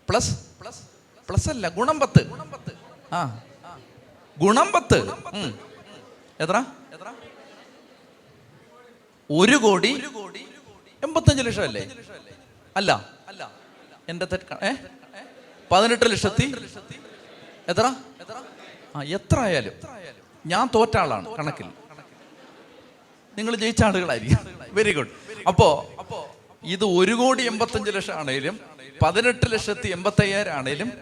പ്ലസ്? പ്ലസ് പ്ലസ് അല്ല ഗുണം പത്ത്. ആ. ഗുണം പത്ത്. എത്ര? ഒരു കോടി എൺപത്തഞ്ച് ലക്ഷം അല്ലേ. അല്ല എന്റെ തെറ്റ് ഏ? പതിനെട്ട് ലക്ഷത്തി? എത്ര? ആ എത്ര ആയാലും. ഞാൻ തോറ്റ ആളാണ് കണക്കിൽ. നിങ്ങൾ ജയിച്ച ആളുകളായിരിക്കും. വെരി ഗുഡ് അപ്പോ ഇത് ഒരു കോടി എൺപത്തഞ്ച് ലക്ഷം ആണേലും പതിനെട്ട് ലക്ഷത്തി എൺപത്തി അയ്യായിരം ആണേലും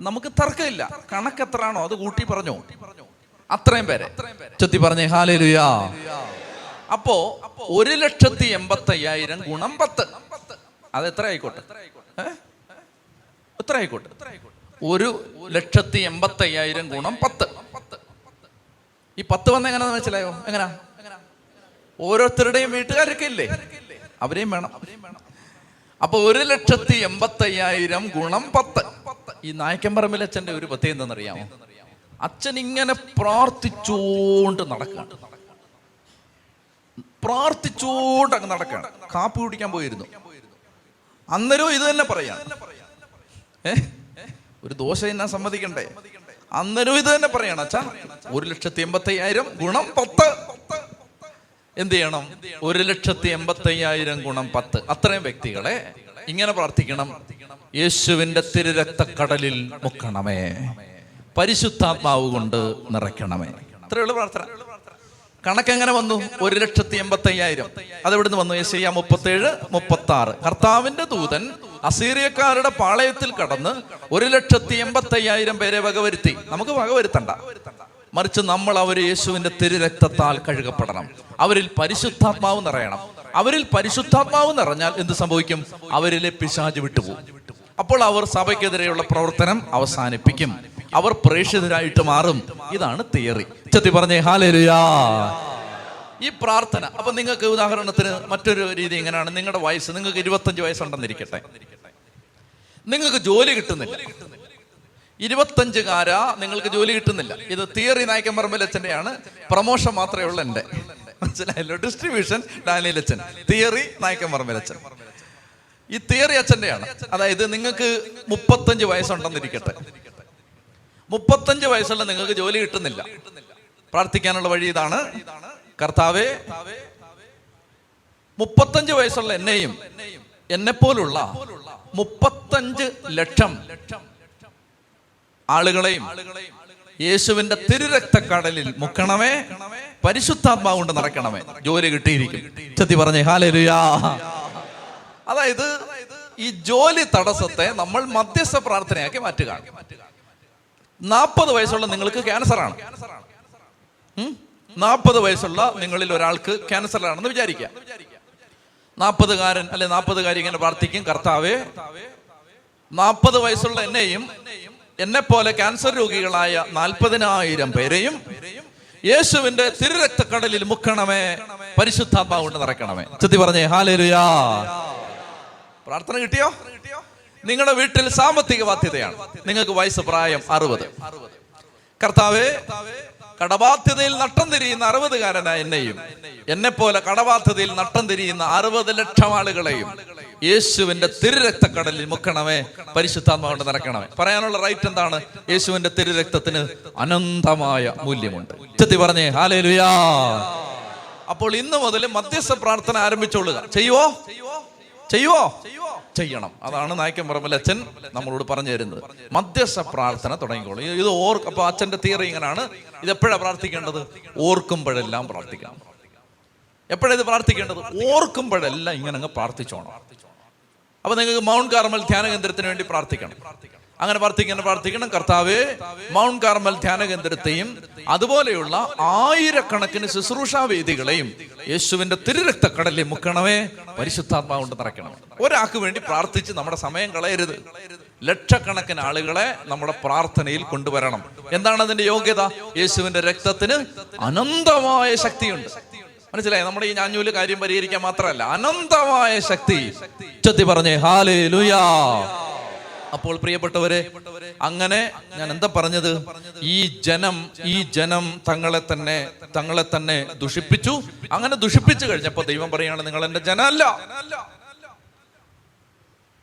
നമുക്ക് തർക്കമില്ല. കണക്ക് എത്രയാണോ അത് കൂട്ടി പറഞ്ഞോ? അത്രയും പേരെ. ചൊത്തി പറഞ്ഞേ ഹാലേലുയാ. അപ്പോ ഒരു ലക്ഷത്തി എൺപത്തി അയ്യായിരം ഗുണം പത്ത്. അത് എത്ര ആയിക്കോട്ടെ? എത്ര ആയിക്കോട്ടെ? ഒരു ലക്ഷത്തി എൺപത്തി അയ്യായിരം ഗുണം പത്ത്. ഈ പത്ത് വന്ന എങ്ങനെ മനസ്സിലായോ? എങ്ങനാ ഓരോരുത്തരുടെയും വീട്ടുകാരൊക്കെ ഇല്ലേ? അവരെയും വേണം. അപ്പൊ ഒരു ലക്ഷത്തി എൺപത്തി അയ്യായിരം ഗുണം പത്ത്. ഈ നായ്ക്കമ്പറമ്പിൽ അച്ഛന്റെ ഒരു പ്രത്യേകം എന്തെന്നറിയാമോ അച്ഛൻ ഇങ്ങനെ പ്രാർത്ഥിച്ചോണ്ട് നടക്കുകയാണ്. പ്രാർത്ഥിച്ചോണ്ട് അങ്ങ് നടക്കുകയാണ്. കാപ്പി കുടിക്കാൻ പോയിരുന്നു. അന്നേരവും ഇത് തന്നെ പറയാ. ഏ? ഒരു ദോശ എന്നാ സമ്മതിക്കണ്ടേ? അന്നേരം ഇത് തന്നെ പറയണം അച്ഛാ. ഒരു ലക്ഷത്തി എൺപത്തി അയ്യായിരം ഗുണം പത്ത്. എന്ത് ചെയ്യണം? ഒരു ലക്ഷത്തി എൺപത്തി അയ്യായിരം ഗുണം പത്ത്. അത്രയും വ്യക്തികളെ ഇങ്ങനെ പ്രാർത്ഥിക്കണം. യേശുവിന്റെ തിരുരക്തക്കടലിൽ മുക്കണമേ. പരിശുദ്ധാത്മാവ് കൊണ്ട് നിറയ്ക്കണമേ. അത്രയുള്ള പ്രാർത്ഥന. കണക്കെങ്ങനെ വന്നു? ഒരു ലക്ഷത്തി എൺപത്തി അയ്യായിരം അതെവിടുന്ന് വന്നു? യേശയ്യ മുപ്പത്തേഴ് മുപ്പത്തി ആറ് കർത്താവിന്റെ ദൂതൻ അസീറിയക്കാരുടെ പാളയത്തിൽ കടന്ന് ഒരു ലക്ഷത്തി എൺപത്തി അയ്യായിരം പേരെ വകവരുത്തി. നമുക്ക് വകവരുത്തണ്ട. മറിച്ച് നമ്മൾ അവർ യേശുവിന്റെ തിരുരക്തത്താൽ കഴുകപ്പെടണം. അവരിൽ പരിശുദ്ധാത്മാവ് നിറയണം. അവരിൽ പരിശുദ്ധാത്മാവ് നിറഞ്ഞാൽ എന്ത് സംഭവിക്കും? അവരിലെ പിശാജ് വിട്ടുപോകും. അപ്പോൾ അവർ സഭയ്ക്കെതിരെയുള്ള പ്രവർത്തനം അവസാനിപ്പിക്കും. അവർ പ്രേക്ഷിതരായിട്ട് മാറും. ഇതാണ് തിയറി. ചത്തി പറഞ്ഞേ ഹാലേലുയാ. ഈ പ്രാർത്ഥന. അപ്പൊ നിങ്ങൾക്ക് ഉദാഹരണത്തിന് മറ്റൊരു രീതി എങ്ങനെയാണ്? നിങ്ങളുടെ വയസ്സ് നിങ്ങൾക്ക് ഇരുപത്തഞ്ച് വയസ്സുണ്ടെന്നിരിക്കട്ടെ. നിങ്ങൾക്ക് ജോലി കിട്ടുന്നില്ല. ഇരുപത്തഞ്ചുകാരാ നിങ്ങൾക്ക് ജോലി കിട്ടുന്നില്ല. ഇത് തിയറി നായക്കൻ പറമ്പലച്ചന്റെയാണ്. പ്രമോഷൻ മാത്രമേ ഉള്ളൂ എന്റെ. മനസ്സിലായല്ലോ? ഡിസ്ട്രിബ്യൂഷൻ ഡാനിയൽ അച്ഛൻ. തിയറി നായകൻ പറമ്പലച്ചൻ. ഈ തിയറി അച്ഛന്റെയാണ്. അതായത് നിങ്ങൾക്ക് മുപ്പത്തഞ്ച് വയസ്സുണ്ടെന്നിരിക്കട്ടെ. മുപ്പത്തഞ്ച് വയസ്സുള്ള നിങ്ങൾക്ക് ജോലി കിട്ടുന്നില്ല. പ്രാർത്ഥിക്കാനുള്ള വഴി ഇതാണ്. കർത്താവേ മുപ്പത്തഞ്ച് വയസ്സുള്ള എന്നെയും എന്നെ പോലുള്ള മുപ്പത്തഞ്ച് ലക്ഷം ആളുകളെയും യേശുവിന്റെ തിരുരക്തക്കടലിൽ മുക്കണമേ. പരിശുദ്ധാത്മാവ് കൊണ്ട് നടക്കണമേ. ജോലി കിട്ടിയിരിക്കും. ചെത്തി പറഞ്ഞേ ഹാലരുയാ അതായത് ഈ ജോലി തടസ്സത്തെ നമ്മൾ മധ്യസ്ഥ പ്രാർത്ഥനയാക്കി മാറ്റുക. നാൽപ്പത് വയസ്സുള്ള നിങ്ങൾക്ക് ക്യാൻസറാണ് നാൽപ്പത് വയസ്സുള്ള നിങ്ങളിൽ ഒരാൾക്ക് ക്യാൻസർ ആണെന്ന് വിചാരിക്കാം നാൽപ്പതുകാരൻ അല്ലെ നാൽപ്പതുകാരി ഇങ്ങനെ പ്രാർത്ഥിക്കും കർത്താവേ നാൽപ്പത് വയസ്സുള്ള എന്നെയും എന്നെ പോലെ ക്യാൻസർ രോഗികളായ നാൽപ്പതിനായിരം പേരെയും യേശുവിന്റെ തിരുരക്തക്കടലിൽ മുക്കണമേ പരിശുദ്ധാത്മാവ് കൊണ്ട് നിറയ്ക്കണമേ. ചെത്തി പറഞ്ഞേ ഹാലേലുയാ. പ്രാർത്ഥന കിട്ടിയോ? നിങ്ങളുടെ വീട്ടിൽ സാമ്പത്തിക ബാധ്യതയാണ് നിങ്ങൾക്ക് വയസ്സ് പ്രായം അറുപത്. കർത്താവേ കടബാധ്യതയിൽ നട്ടം തിരിയുന്ന അറുപതുകാരനായ എന്നെയും എന്നെ പോലെ കടബാധ്യതയിൽ നട്ടം തിരിയുന്ന അറുപത് ലക്ഷം ആളുകളെയും യേശുവിന്റെ തിരുരക്തക്കടലിൽ മുക്കണമേ പരിശുദ്ധാത്മാകൊണ്ട് നടക്കണമേ. പറയാനുള്ള റൈറ്റ് എന്താണ്? യേശുവിന്റെ തിരുരക്തത്തിന് അനന്തമായ മൂല്യമുണ്ട്. ഉച്ചത്തി പറഞ്ഞേ ഹാലേലുയാ അപ്പോൾ ഇന്ന് മുതൽ മധ്യസ്ഥ പ്രാർത്ഥന ആരംഭിച്ചോളുക. ചെയ്യുവോ? ചെയ്യുവോ? ചെയ്യണം. അതാണ് നായക്കൻ പറമ്പിൽ അച്ഛൻ നമ്മളോട് പറഞ്ഞു തരുന്നത്. മധ്യസ്ഥ പ്രാർത്ഥന തുടങ്ങിക്കോളൂ. ഇത് ഓർ അപ്പൊ അച്ഛന്റെ തിയറി ഇങ്ങനെയാണ് ഇത് എപ്പോഴാണ് പ്രാർത്ഥിക്കേണ്ടത്? ഓർക്കുമ്പോഴെല്ലാം പ്രാർത്ഥിക്കണം. എപ്പോഴാണ് ഇത് പ്രാർത്ഥിക്കേണ്ടത്? ഓർക്കുമ്പോഴെല്ലാം ഇങ്ങനെ അങ്ങ് പ്രാർത്ഥിച്ചോണം. അപ്പൊ നിങ്ങൾക്ക് മൗണ്ട് കാർമൽ ധ്യാന കേന്ദ്രത്തിന് വേണ്ടി പ്രാർത്ഥിക്കണം. അങ്ങനെ പ്രാർത്ഥിക്കണം പ്രാർത്ഥിക്കണം. കർത്താവേ മൗണ്ട് കാർമൽ ധ്യാന കേന്ദ്രത്തെയും അതുപോലെയുള്ള ആയിരക്കണക്കിന് ശുശ്രൂഷാ വേദികളെയും യേശുവിന്റെ തിരുരക്തക്കടലിൽ മുക്കണമേ. പരിശുദ്ധാത്മാവ് കൊണ്ട് നിറയ്ക്കണം. ഒരാൾക്ക് വേണ്ടി പ്രാർത്ഥിച്ച് നമ്മുടെ സമയം കളയരുത്. ലക്ഷക്കണക്കിന് ആളുകളെ നമ്മുടെ പ്രാർത്ഥനയിൽ കൊണ്ടുവരണം. എന്താണ് അതിന്റെ യോഗ്യത? യേശുവിന്റെ രക്തത്തിന് അനന്തമായ ശക്തിയുണ്ട്. മനസ്സിലായി? നമ്മുടെ ഈ ഞാഞ്ഞൂൽ കാര്യം പരിഹരിക്കാൻ മാത്രമല്ല അനന്തമായ ശക്തി. ചത്തി പറഞ്ഞേ ഹാലേ ലുയാ അപ്പോൾ പ്രിയപ്പെട്ടവരെ അങ്ങനെ ഞാൻ എന്താ പറഞ്ഞത്? ഈ ജനം ഈ ജനം തങ്ങളെ തന്നെ തങ്ങളെ തന്നെ ദുഷിപ്പിച്ചു. അങ്ങനെ ദുഷിപ്പിച്ചു കഴിഞ്ഞപ്പോ ദൈവം പറയാണ് നിങ്ങൾ എന്റെ ജനമല്ല.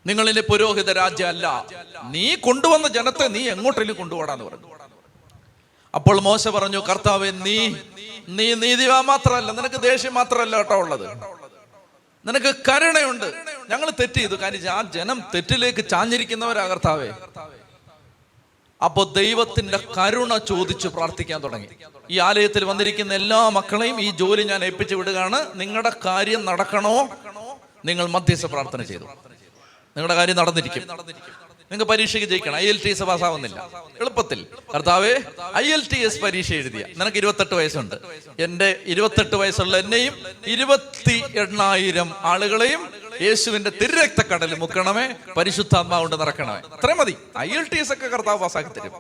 നിങ്ങളിലെ പുരോഹിത രാജ്യമല്ല. നീ കൊണ്ടുവന്ന ജനത്തെ നീ എങ്ങോട്ടെങ്കിലും കൊണ്ടുപോടാന്ന് പറഞ്ഞു. അപ്പോൾ മോശ പറഞ്ഞു കർത്താവ് നീ നീ നീതിവാ മാത്രമല്ല. നിനക്ക് ദേഷ്യം മാത്രമല്ല കേട്ടോ ഉള്ളത്. നിനക്ക് കരുണയുണ്ട്. ഞങ്ങൾ തെറ്റ് ചെയ്തു. കാര്യം ആ ജനം തെറ്റിലേക്ക് ചാഞ്ഞിരിക്കുന്നവരാ കർത്താവേ. അപ്പോ ദൈവത്തിന്റെ കരുണ ചോദിച്ച് പ്രാർത്ഥിക്കാൻ തുടങ്ങി. ഈ ആലയത്തിൽ വന്നിരിക്കുന്ന എല്ലാ മക്കളെയും ഈ ജോലി ഞാൻ ഏൽപ്പിച്ചു വിടുകയാണ്. നിങ്ങളുടെ കാര്യം നടക്കണോ? നിങ്ങൾ മധ്യസ്ഥ പ്രാർത്ഥന ചെയ്തു. നിങ്ങളുടെ കാര്യം നടന്നിരിക്കും. നിങ്ങൾക്ക് പരീക്ഷയ്ക്ക് ജയിക്കണം. ഐ എൽ ടി എസ് പാസ്സാവുന്നില്ല. എളുപ്പത്തിൽ. കർത്താവേ ഐ എൽ ടി എസ് പരീക്ഷ എഴുതിയ. നിനക്ക് ഇരുപത്തെട്ട് വയസ്സുണ്ട്. എന്റെ ഇരുപത്തെട്ട് വയസ്സുള്ള എന്നെയും ഇരുപത്തി എണ്ണായിരം ആളുകളെയും യേശുവിന്റെ തിരുരക്തക്കടലിൽ മുക്കണമേ. പരിശുദ്ധാത്മാവുകൊണ്ട് നിറക്കണമേ ഇത്രയും മതി. ഐ എൽ ടി എസ് ഒക്കെ കർത്താവ് പാസ്സാക്കി തരും.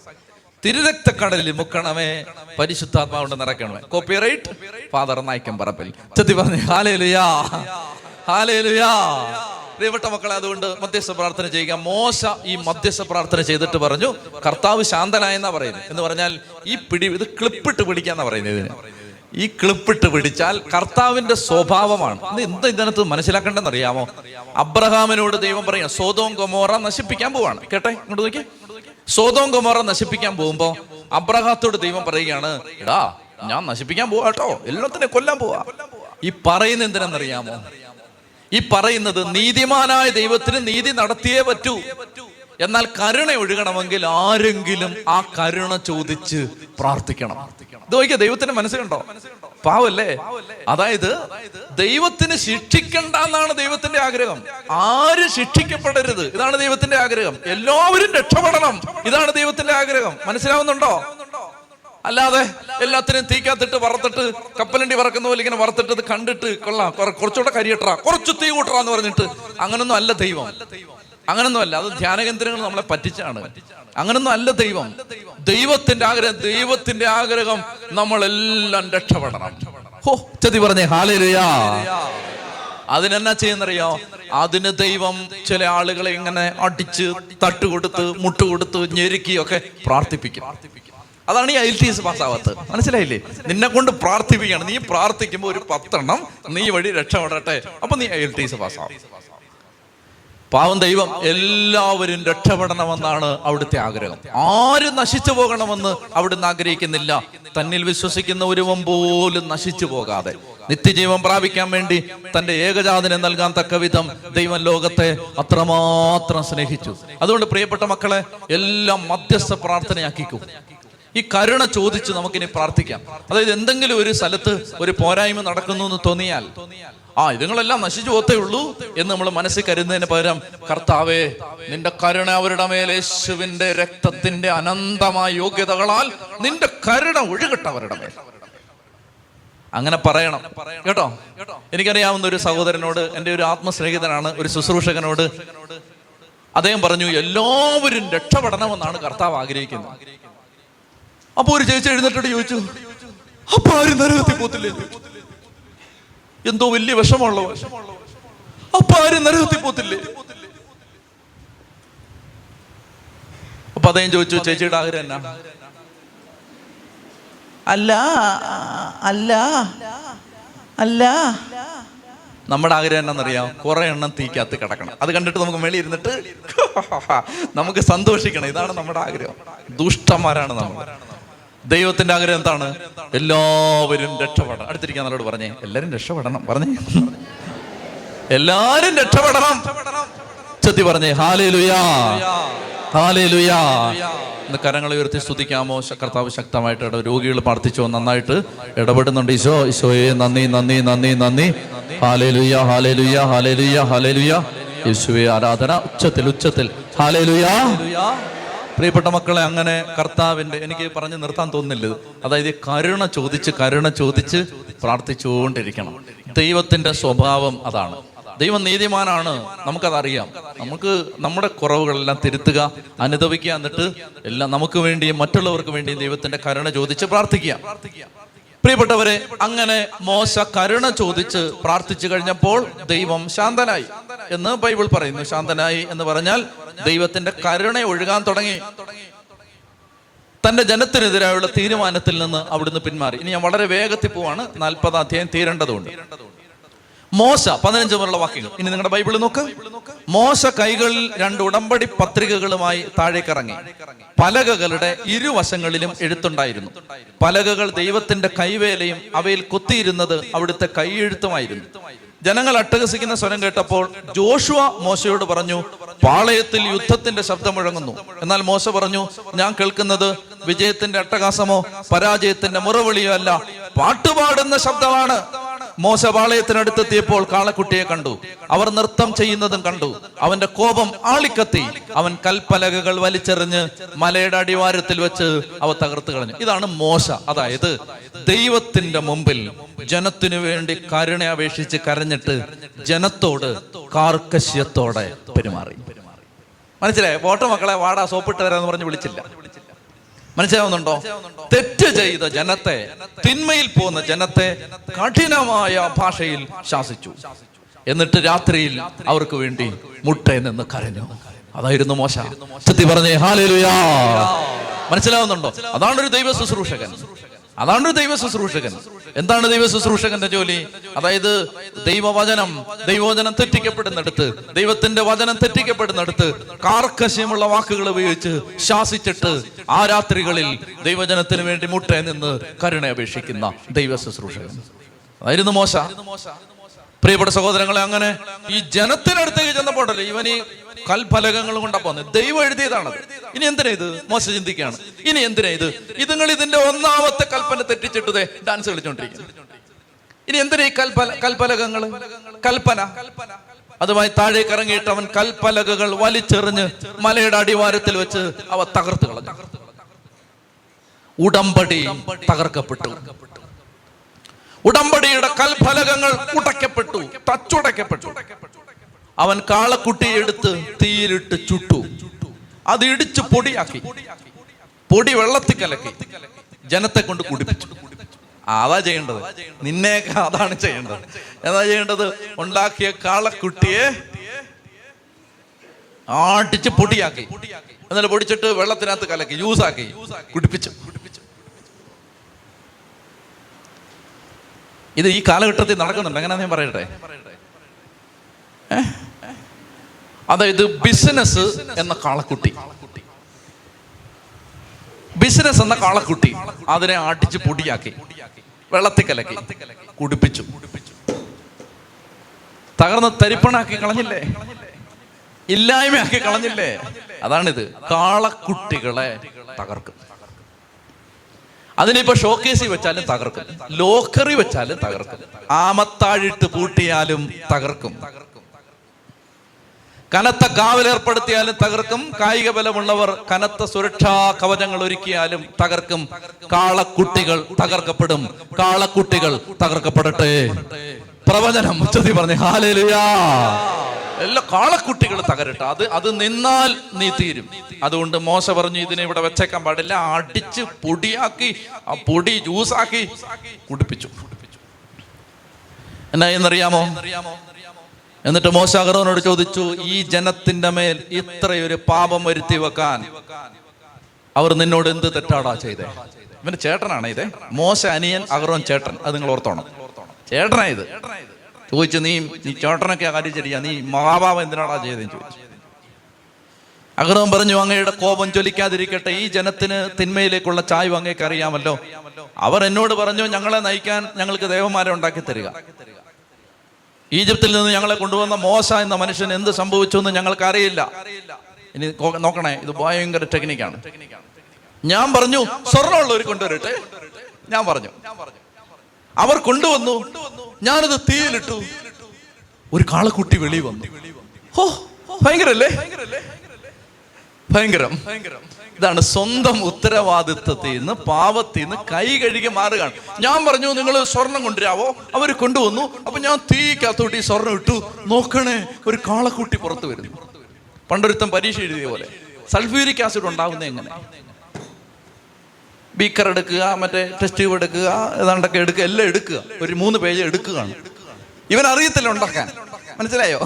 തിരുരക്തക്കടലിൽ മുക്കണമേ. പരിശുദ്ധാത്മാവുകൊണ്ട് നിറക്കണമേ കോപ്പിറൈറ്റ് ഫാദർ നായിക്കം പറപ്പിൽ ചെത്തി പറഞ്ഞു ഹാലേലുയാ ഹാലേലുയാ പ്രിയപ്പെട്ട മക്കളെ അതുകൊണ്ട് മധ്യസ്ഥ പ്രാർത്ഥന ചെയ്യുക. മോശ ഈ മധ്യസ്ഥ പ്രാർത്ഥന ചെയ്തിട്ട് പറഞ്ഞു കർത്താവ് ശാന്തനായെന്നാ പറയുന്നത്. എന്ന് പറഞ്ഞാൽ ഈ പിടി ഇത് ക്ലിപ്പിട്ട് പിടിക്കാന്നാ പറയുന്നത് ഇതിന്. ഈ ക്ലിപ്പിട്ട് പിടിച്ചാൽ കർത്താവിന്റെ സ്വഭാവമാണ്. ഇത് എന്ത് ഇതിനകത്ത് മനസ്സിലാക്കേണ്ടെന്ന് അറിയാമോ അബ്രഹാമിനോട് ദൈവം പറയാം സോതോം കൊമോറ നശിപ്പിക്കാൻ പോവാണ്. കേട്ടെ ഇങ്ങോട്ട് നോക്കി സോതോം കൊമോറ നശിപ്പിക്കാൻ പോകുമ്പോ അബ്രഹാത്തോട് ദൈവം പറയുകയാണ് എടാ ഞാൻ നശിപ്പിക്കാൻ പോവാ കേട്ടോ. എല്ലാത്തിനെ കൊല്ലാൻ പോവാ. ഈ പറയുന്ന എന്തിനെന്നറിയാമോ? ഈ പറയുന്നത് നീതിമാനായ ദൈവത്തിന് നീതി നടത്തിയേ പറ്റൂ. എന്നാൽ കരുണ ഒഴുകണമെങ്കിൽ ആരെങ്കിലും ആ കരുണ ചോദിച്ച് പ്രാർത്ഥിക്കണം. ഇത് നോക്കിയ ദൈവത്തിന്റെ കണ്ടോ പാവല്ലേ? അതായത് ദൈവത്തിന് ശിക്ഷിക്കണ്ട എന്നാണ് ദൈവത്തിന്റെ ആഗ്രഹം. ആര് ശിക്ഷിക്കപ്പെടരുത്? ഇതാണ് ദൈവത്തിന്റെ ആഗ്രഹം. എല്ലാവരും രക്ഷപ്പെടണം. ഇതാണ് ദൈവത്തിന്റെ ആഗ്രഹം. മനസ്സിലാവുന്നുണ്ടോ? അല്ലാതെ എല്ലാത്തിനും തീക്കാത്തിട്ട് വറുത്തിട്ട് കപ്പലണ്ടി വറക്കുന്ന പോലെ ഇങ്ങനെ വറുത്തിട്ട് ഇത് കണ്ടിട്ട് കൊള്ളാം. കുറെ- കുറച്ചുകൂടെ കരിയട്ടറ കുറച്ച് തീ കൂട്ടറ എന്ന് പറഞ്ഞിട്ട് അങ്ങനൊന്നും അല്ല ദൈവം. അങ്ങനൊന്നും അല്ല. അത് ധ്യാനകേന്ദ്രങ്ങൾ നമ്മളെ പറ്റിച്ചാണ്. അങ്ങനൊന്നും അല്ല ദൈവം. ദൈവത്തിന്റെ ആഗ്രഹം ദൈവത്തിന്റെ ആഗ്രഹം നമ്മളെല്ലാം രക്ഷപ്പെടണം. ഹോ ചതി പറഞ്ഞേ. ഹാലേലുയാ. അതിനെന്നാ ചെയ്യുന്നറിയോ? അതിന് ദൈവം ചില ആളുകളെ ഇങ്ങനെ അടിച്ച് തട്ടുകൊടുത്ത് മുട്ടുകൊടുത്ത് ഞെരുക്കിയൊക്കെ പ്രാർത്ഥിപ്പിക്കും. അതാണ് ഈ ഐ ടി എസ് പാസ്സാവാത്തത്. മനസ്സിലായില്ലേ? നിന്നെ കൊണ്ട് പ്രാർത്ഥിപ്പിക്കണം നീ പ്രാർത്ഥിക്കുമ്പോൾ ഒരു പത്തെണ്ണം നീ വഴി രക്ഷപ്പെടട്ടെ. അപ്പൊ നീ ഐ എൽ ടി എസ് പാസ്സാവും. പാവം ദൈവം എല്ലാവരും രക്ഷപ്പെടണമെന്നാണ് അവിടുത്തെ ആഗ്രഹം. ആരും നശിച്ചു പോകണമെന്ന് അവിടുന്ന് ആഗ്രഹിക്കുന്നില്ല. തന്നിൽ വിശ്വസിക്കുന്ന ഒരുവൻ പോലും നശിച്ചു പോകാതെ. നിത്യജീവൻ പ്രാപിക്കാൻ വേണ്ടി തന്റെ ഏകജാതനെ നൽകാൻ തക്ക വിധം ദൈവം ലോകത്തെ അത്രമാത്രം സ്നേഹിച്ചു. അതുകൊണ്ട് പ്രിയപ്പെട്ട മക്കളെ എല്ലാം മധ്യസ്ഥ പ്രാർത്ഥനയാക്കിക്കും. ഈ കരുണ ചോദിച്ച് നമുക്കിനി പ്രാർത്ഥിക്കാം. അതായത് എന്തെങ്കിലും ഒരു സ്ഥലത്ത് ഒരു പോരായ്മ നടക്കുന്നു എന്ന് തോന്നിയാൽ ആ ഇതുങ്ങളെല്ലാം നശിച്ചു പോത്തേ ഉള്ളൂ എന്ന് നമ്മൾ മനസ്സിൽ കരുതുന്നതിന് പകരം കർത്താവേ നിന്റെ കരുണ അവരുടെ മേൽ യേശുവിന്റെ രക്തത്തിന്റെ അനന്തമായ യോഗ്യതകളാൽ നിന്റെ കരുണ ഒഴുകട്ടെ അവരുടെ മേൽ. അങ്ങനെ പറയണം. കേട്ടോ? എനിക്കറിയാവുന്ന ഒരു സഹോദരനോട് എന്റെ ഒരു ആത്മസ്നേഹിതനാണ് ഒരു ശുശ്രൂഷകനോട് അദ്ദേഹം പറഞ്ഞു എല്ലാവരും രക്ഷപ്പെടണമെന്നാണ് കർത്താവ് ആഗ്രഹിക്കുന്നത്. അപ്പൊ ഒരു ചേച്ചി എഴുന്നേറ്റ് ചോദിച്ചു അപ്പൊ ആരും നരകത്തിൽ പോത്തില്ലേ? എന്തോ വലിയ വിഷമമുള്ള അപ്പൊ ആരും നരകത്തിൽ പോത്തില്ലേ? അപ്പൊ അദ്ദേഹം ചോദിച്ചു ചേച്ചിയുടെ ആഗ്രഹം എന്നാ? അല്ല അല്ല അല്ല. നമ്മുടെ ആഗ്രഹം എന്നാണെന്നറിയാം കുറെ എണ്ണം തീക്കകത്ത് കിടക്കണം. അത് കണ്ടിട്ട് നമുക്ക് മേളി ഇരുന്നിട്ട് നമുക്ക് സന്തോഷിക്കണം. ഇതാണ് നമ്മുടെ ആഗ്രഹം. ദുഷ്ടന്മാരാണ് നമ്മൾ. ദൈവത്തിന്റെ ആഗ്രഹം എന്താണ്? എല്ലാവരും രക്ഷപ്പെടണം. അടുത്തിരിക്കാൻ നല്ലോട് പറഞ്ഞേ. എല്ലാരും രക്ഷപ്പെടണം. പറഞ്ഞേ. എല്ലാരും രക്ഷപ്പെടണം. ചെത്തി പറഞ്ഞേ. ഹാലേ ലുയാ ഹാലേ ലുയാ കരങ്ങൾ ഉയർത്തി സ്തുതിക്കാമോ? കർത്താവ് ശക്തമായിട്ട് ഇട രോഗികൾ പ്രാർത്ഥിച്ചോ? നന്നായിട്ട് ഇടപെടുന്നുണ്ട്. ഈശോ ഈശോയെ നന്ദി നന്ദി നന്ദി നന്ദി. ഹാലേ ലുയ ഹാലേ ലുയ ഹാലേ ഹാലേ ആരാധന ഉച്ചത്തിൽ ഉച്ചത്തിൽ. ഹാലേ ലുയാ പ്രിയപ്പെട്ട മക്കളെ അങ്ങനെ കർത്താവിന്റെ എനിക്ക് പറഞ്ഞ് നിർത്താൻ തോന്നുന്നില്ല. അതായത് കരുണ ചോദിച്ച് കരുണ ചോദിച്ച് പ്രാർത്ഥിച്ചുകൊണ്ടിരിക്കണം. ദൈവത്തിന്റെ സ്വഭാവം അതാണ്. ദൈവം നീതിമാനാണ് നമുക്കതറിയാം. നമുക്ക് നമ്മുടെ കുറവുകളെല്ലാം തിരുത്തുക അനുദവിക്കുക എന്നിട്ട് എല്ലാം നമുക്ക് വേണ്ടിയും മറ്റുള്ളവർക്ക് വേണ്ടിയും ദൈവത്തിന്റെ കരുണ ചോദിച്ച് പ്രാർത്ഥിക്കുക. പ്രിയപ്പെട്ടവരെ അങ്ങനെ മോശ കരുണ ചോദിച്ച് പ്രാർത്ഥിച്ചു കഴിഞ്ഞപ്പോൾ ദൈവം ശാന്തനായി എന്ന് ബൈബിൾ പറയുന്നു. ശാന്തനായി എന്ന് പറഞ്ഞാൽ ദൈവത്തിന്റെ കരുണ ഒഴുകാൻ തുടങ്ങി. തന്റെ ജനത്തിനെതിരായുള്ള തീരുമാനത്തിൽ നിന്ന് അവിടുന്ന് പിന്മാറി. ഇനി ഞാൻ വളരെ വേഗത്തിൽ പോവാണ്. നാൽപ്പത് അധ്യായം തീരേണ്ടതുണ്ട്. മോശ പതിനഞ്ച് മുതലുള്ള വാക്യങ്ങൾ. ഇനി നിങ്ങളുടെ ബൈബിൾ നോക്ക്. മോശ കൈകളിൽ രണ്ട് ഉടമ്പടി പത്രികകളുമായി താഴേക്കിറങ്ങി. പലകകളുടെ ഇരുവശങ്ങളിലും എഴുത്തുണ്ടായിരുന്നു. പലകകൾ ദൈവത്തിന്റെ കൈവേലയും അവയിൽ കൊത്തിയിരുന്നത് അവിടുത്തെ കൈയെഴുത്തുമായിരുന്നു. ജനങ്ങൾ അട്ടഹസിക്കുന്ന സ്വരം കേട്ടപ്പോൾ ജോഷുവ മോശയോട് പറഞ്ഞു പാളയത്തിൽ യുദ്ധത്തിന്റെ ശബ്ദം മുഴങ്ങുന്നു. എന്നാൽ മോശ പറഞ്ഞു ഞാൻ കേൾക്കുന്നത് വിജയത്തിന്റെ അട്ടഹാസമോ പരാജയത്തിന്റെ മുറവിളിയോ അല്ല. പാട്ടുപാടുന്ന ശബ്ദമാണ്. മോശ പാളയത്തിനടുത്തെത്തിയപ്പോൾ കാളക്കുട്ടിയെ കണ്ടു. അവർ നൃത്തം ചെയ്യുന്നതും കണ്ടു. അവന്റെ കോപം ആളിക്കത്തി. അവൻ കൽപ്പലകകൾ വലിച്ചെറിഞ്ഞ് മലയുടെ അടിവാരത്തിൽ വെച്ച് അവ തകർത്ത് കളഞ്ഞു. ഇതാണ് മോശ. അതായത് ദൈവത്തിന്റെ മുമ്പിൽ ജനത്തിനു വേണ്ടി കരുണ അപേക്ഷിച്ച് കരഞ്ഞിട്ട് ജനത്തോട് കാർക്കശ്യത്തോടെ പെരുമാറി. മനസ്സിലായി? പോട്ടെ മക്കളെ വാടാ സോപ്പിട്ട് തരാന്ന് പറഞ്ഞ് വിളിച്ചില്ല. മനസ്സിലാവുന്നുണ്ടോ? തെറ്റ് ചെയ്ത ജനത്തെ തിന്മയിൽ പോകുന്ന ജനത്തെ കഠിനമായ ഭാഷയിൽ ശാസിച്ചു. എന്നിട്ട് രാത്രിയിൽ അവർക്ക് വേണ്ടി മുട്ടയിൽ നിന്ന് കരഞ്ഞു. അതായിരുന്നു മോശ. ചെത്തി പറഞ്ഞേ ഹാലേലുയാ. മനസ്സിലാവുന്നുണ്ടോ? അതാണ് ഒരു ദൈവ ശുശ്രൂഷകൻ. അതാണ് ദൈവ ശുശ്രൂഷകൻ. എന്താണ് ദൈവ ശുശ്രൂഷകന്റെ ജോലി? അതായത് ദൈവവചനം ദൈവവചനം തെറ്റിക്കപ്പെടുന്നിടത്ത് ദൈവത്തിന്റെ വചനം തെറ്റിക്കപ്പെടുന്നിടത്ത് കാർക്കശ്യമുള്ള വാക്കുകൾ ഉപയോഗിച്ച് ശാസിച്ചിട്ട് ആ രാത്രികളിൽ ദൈവജനത്തിന് വേണ്ടി മുട്ടേ നിന്ന് കരുണ അപേക്ഷിക്കുന്ന ദൈവ ശുശ്രൂഷകൻ. അതായിരുന്നു മോശ. പ്രിയപ്പെട്ട സഹോദരങ്ങളെ അങ്ങനെ ഈ ജനത്തിനടുത്തേക്ക് ചെന്നപ്പോണ്ടല്ലോ ഇവൻ ഈ കൽഫലകങ്ങൾ കൊണ്ടാ പോകുന്നത് ദൈവം എഴുതിയതാണത്. ഇനി എന്തിനാ ഇത്? മോശ ചിന്തിക്കുകയാണ്. ഇനി എന്തിനാ ഇത്? ഇതുങ്ങൾ ഇതിന്റെ ഒന്നാമത്തെ കൽപ്പന തെറ്റിച്ചിട്ട് ദേ ഡാൻസ് കളിച്ചോണ്ടിരിക്കുന്നു. ഇനി എന്തിനാ ഈ കൽപ്പല കൽപ്പലകങ്ങൾ? കൽപ്പന. അതുമായി താഴേക്ക് ഇറങ്ങിയിട്ട് അവൻ കൽപ്പലകകൾ വലിച്ചെറിഞ്ഞ് മലയുടെ അടിവാരത്തിൽ വെച്ച് അവ തകർത്ത് കളഞ്ഞു. ഉടമ്പടി തകർക്കപ്പെട്ടു. ഉടമ്പടിയുടെ കൽഫലകങ്ങൾ ഉടയ്ക്കപ്പെട്ടു തച്ചുടയ്ക്കപ്പെട്ടു. അവൻ കാളക്കുട്ടിയെ എടുത്ത് തീയിലിട്ട് ചുട്ടു. അത് ഇടിച്ച് പൊടിയാക്കി. പൊടി വെള്ളത്തിൽ കലക്കി. ജനത്തെ കൊണ്ട് കുടിപ്പിച്ചു. അതാ ചെയ്യേണ്ടത്. നിന്നെയൊക്കെ അതാണ് ചെയ്യേണ്ടത്. എന്താ ചെയ്യേണ്ടത്? ഉണ്ടാക്കിയ കാളക്കുട്ടിയെ ആട്ടിച്ച് പൊടിയാക്കി. എന്നിട്ട് പൊടിച്ചിട്ട് വെള്ളത്തിനകത്ത് കലക്കി ജ്യൂസാക്കി കുടിപ്പിച്ചു. ഇത് ഈ കാലഘട്ടത്തിൽ നടക്കുന്നുണ്ട്. അങ്ങനെ ഞാൻ പറയട്ടെ? അതായത് ബിസിനസ് എന്ന കാളക്കുട്ടി. ബിസിനസ് എന്ന കാളക്കുട്ടി അതിനെ ആട്ടിച്ച് പൊടിയാക്കി വെള്ളത്തിൽ കലക്കി കുടിപ്പിച്ചു. തകർന്ന് തരിപ്പണാക്കി കളഞ്ഞില്ലേ? ഇല്ലായ്മയാക്കി കളഞ്ഞില്ലേ? അതാണിത്. കാളക്കുട്ടികളെ തകർക്കും. അതിനിപ്പോ ഷോക്കേസിൽ വെച്ചാലും തകർക്കും. ലോക്കറി വെച്ചാലും തകർക്കും. ആമത്താഴിട്ട് പൂട്ടിയാലും തകർക്കും. കനത്ത കാവൽ ഏർപ്പെടുത്തിയാലും തകർക്കും. കായിക ബലമുള്ളവർ കനത്ത സുരക്ഷാ കവചങ്ങൾ ഒരുക്കിയാലും തകർക്കും. കാളക്കുട്ടികൾ തകർക്കപ്പെടും. കാളക്കുട്ടികൾ തകർക്കപ്പെടട്ടെ. പ്രവചനം ഉച്ചത്തി പറഞ്ഞു ഹാലേലുയാ. എല്ലാ കാളക്കുട്ടികൾ തകരട്ടെ. അത് അത് നിന്നാൽ നീ തീരും. അതുകൊണ്ട് മോശ പറഞ്ഞു ഇതിനെ ഇവിടെ വെച്ചേക്കാൻ പാടില്ല. അടിച്ച് പൊടിയാക്കി ആ പൊടി ജ്യൂസാക്കി കുടിപ്പിച്ചു എന്നാ എന്നറിയാമോ? എന്നിട്ട് മോശ മോശാകറവനോട് ചോദിച്ചു ഈ ജനത്തിന്റെ മേൽ ഇത്രയൊരു പാപം വരുത്തി വെക്കാൻ അവർ നിന്നോട് എന്ത് തെറ്റാടാ ചെയ്തേ? ഇവന്റെ ചേട്ടനാണ് ഇതേ. മോശ അനിയൻ അഹറോൻ ചേട്ടൻ. അത് നിങ്ങൾ ഓർത്തോണം. ചേട്ടനാ ഇത്. ചോദിച്ചു നീ നീ ചേട്ടനൊക്കെ കാര്യം നീ മഹാഭാവ എന്തിനാടാ ചെയ്തെന്ന് ചോദിച്ചു. അഗ്രഹം പറഞ്ഞു അങ്ങയുടെ കോപം ജ്വലിക്കാതിരിക്കട്ടെ. ഈ ജനത്തിന് തിന്മയിലേക്കുള്ള ചായ്വ് അങ്ങേക്ക് അറിയാമല്ലോ. അവർ എന്നോട് പറഞ്ഞു ഞങ്ങളെ നയിക്കാൻ ഞങ്ങൾക്ക് ദേവന്മാരെ ഉണ്ടാക്കി തരിക. ഈജിപ്തിൽ നിന്ന് ഞങ്ങളെ കൊണ്ടുവന്ന മോശ എന്ന മനുഷ്യൻ എന്ത് സംഭവിച്ചു എന്ന് ഞങ്ങൾക്ക് അറിയില്ല. ഇനി നോക്കണേ ഇത് ഭയങ്കര ടെക്നിക്കാണ് ഞാൻ പറഞ്ഞു സ്വർണമുള്ളവർ കൊണ്ടുവരട്ടെ? ഞാൻ പറഞ്ഞു. അവർ കൊണ്ടുവന്നു. ഞാനത് തീയിലിട്ടു. ഒരു കാളക്കുട്ടി വെളി വന്നു. ഹോ ഭയങ്കരല്ലേ? ഭയങ്കരം. ഇതാണ് സ്വന്തം ഉത്തരവാദിത്വത്തിൽ നിന്ന് പാവത്തിൽ നിന്ന് കൈ കഴുകി മാറുകയാണ്. ഞാൻ പറഞ്ഞു നിങ്ങൾ സ്വർണം കൊണ്ടുവരാവോ? അവർ കൊണ്ടുവന്നു. അപ്പൊ ഞാൻ തീക്കകത്തോട്ട് ഈ സ്വർണം ഇട്ടു. നോക്കണേ ഒരു കാളക്കുട്ടി പുറത്തു വരുന്നു. പണ്ടൊരുത്തം പരീക്ഷ എഴുതിയ പോലെ. സൾഫ്യൂരിക് ആസിഡ് ഉണ്ടാകുന്നേ എങ്ങനെ? ബീക്കർ എടുക്കുക മറ്റേ ടെസ്റ്റ് ട്യൂബ് എടുക്കുക ഏതാണ്ടൊക്കെ എടുക്കുക എല്ലാം എടുക്കുക. ഒരു മൂന്ന് പേജ് എടുക്കുകയാണ്. ഇവൻ അറിയത്തില്ല ഉണ്ടാക്കാൻ. മനസ്സിലായോ?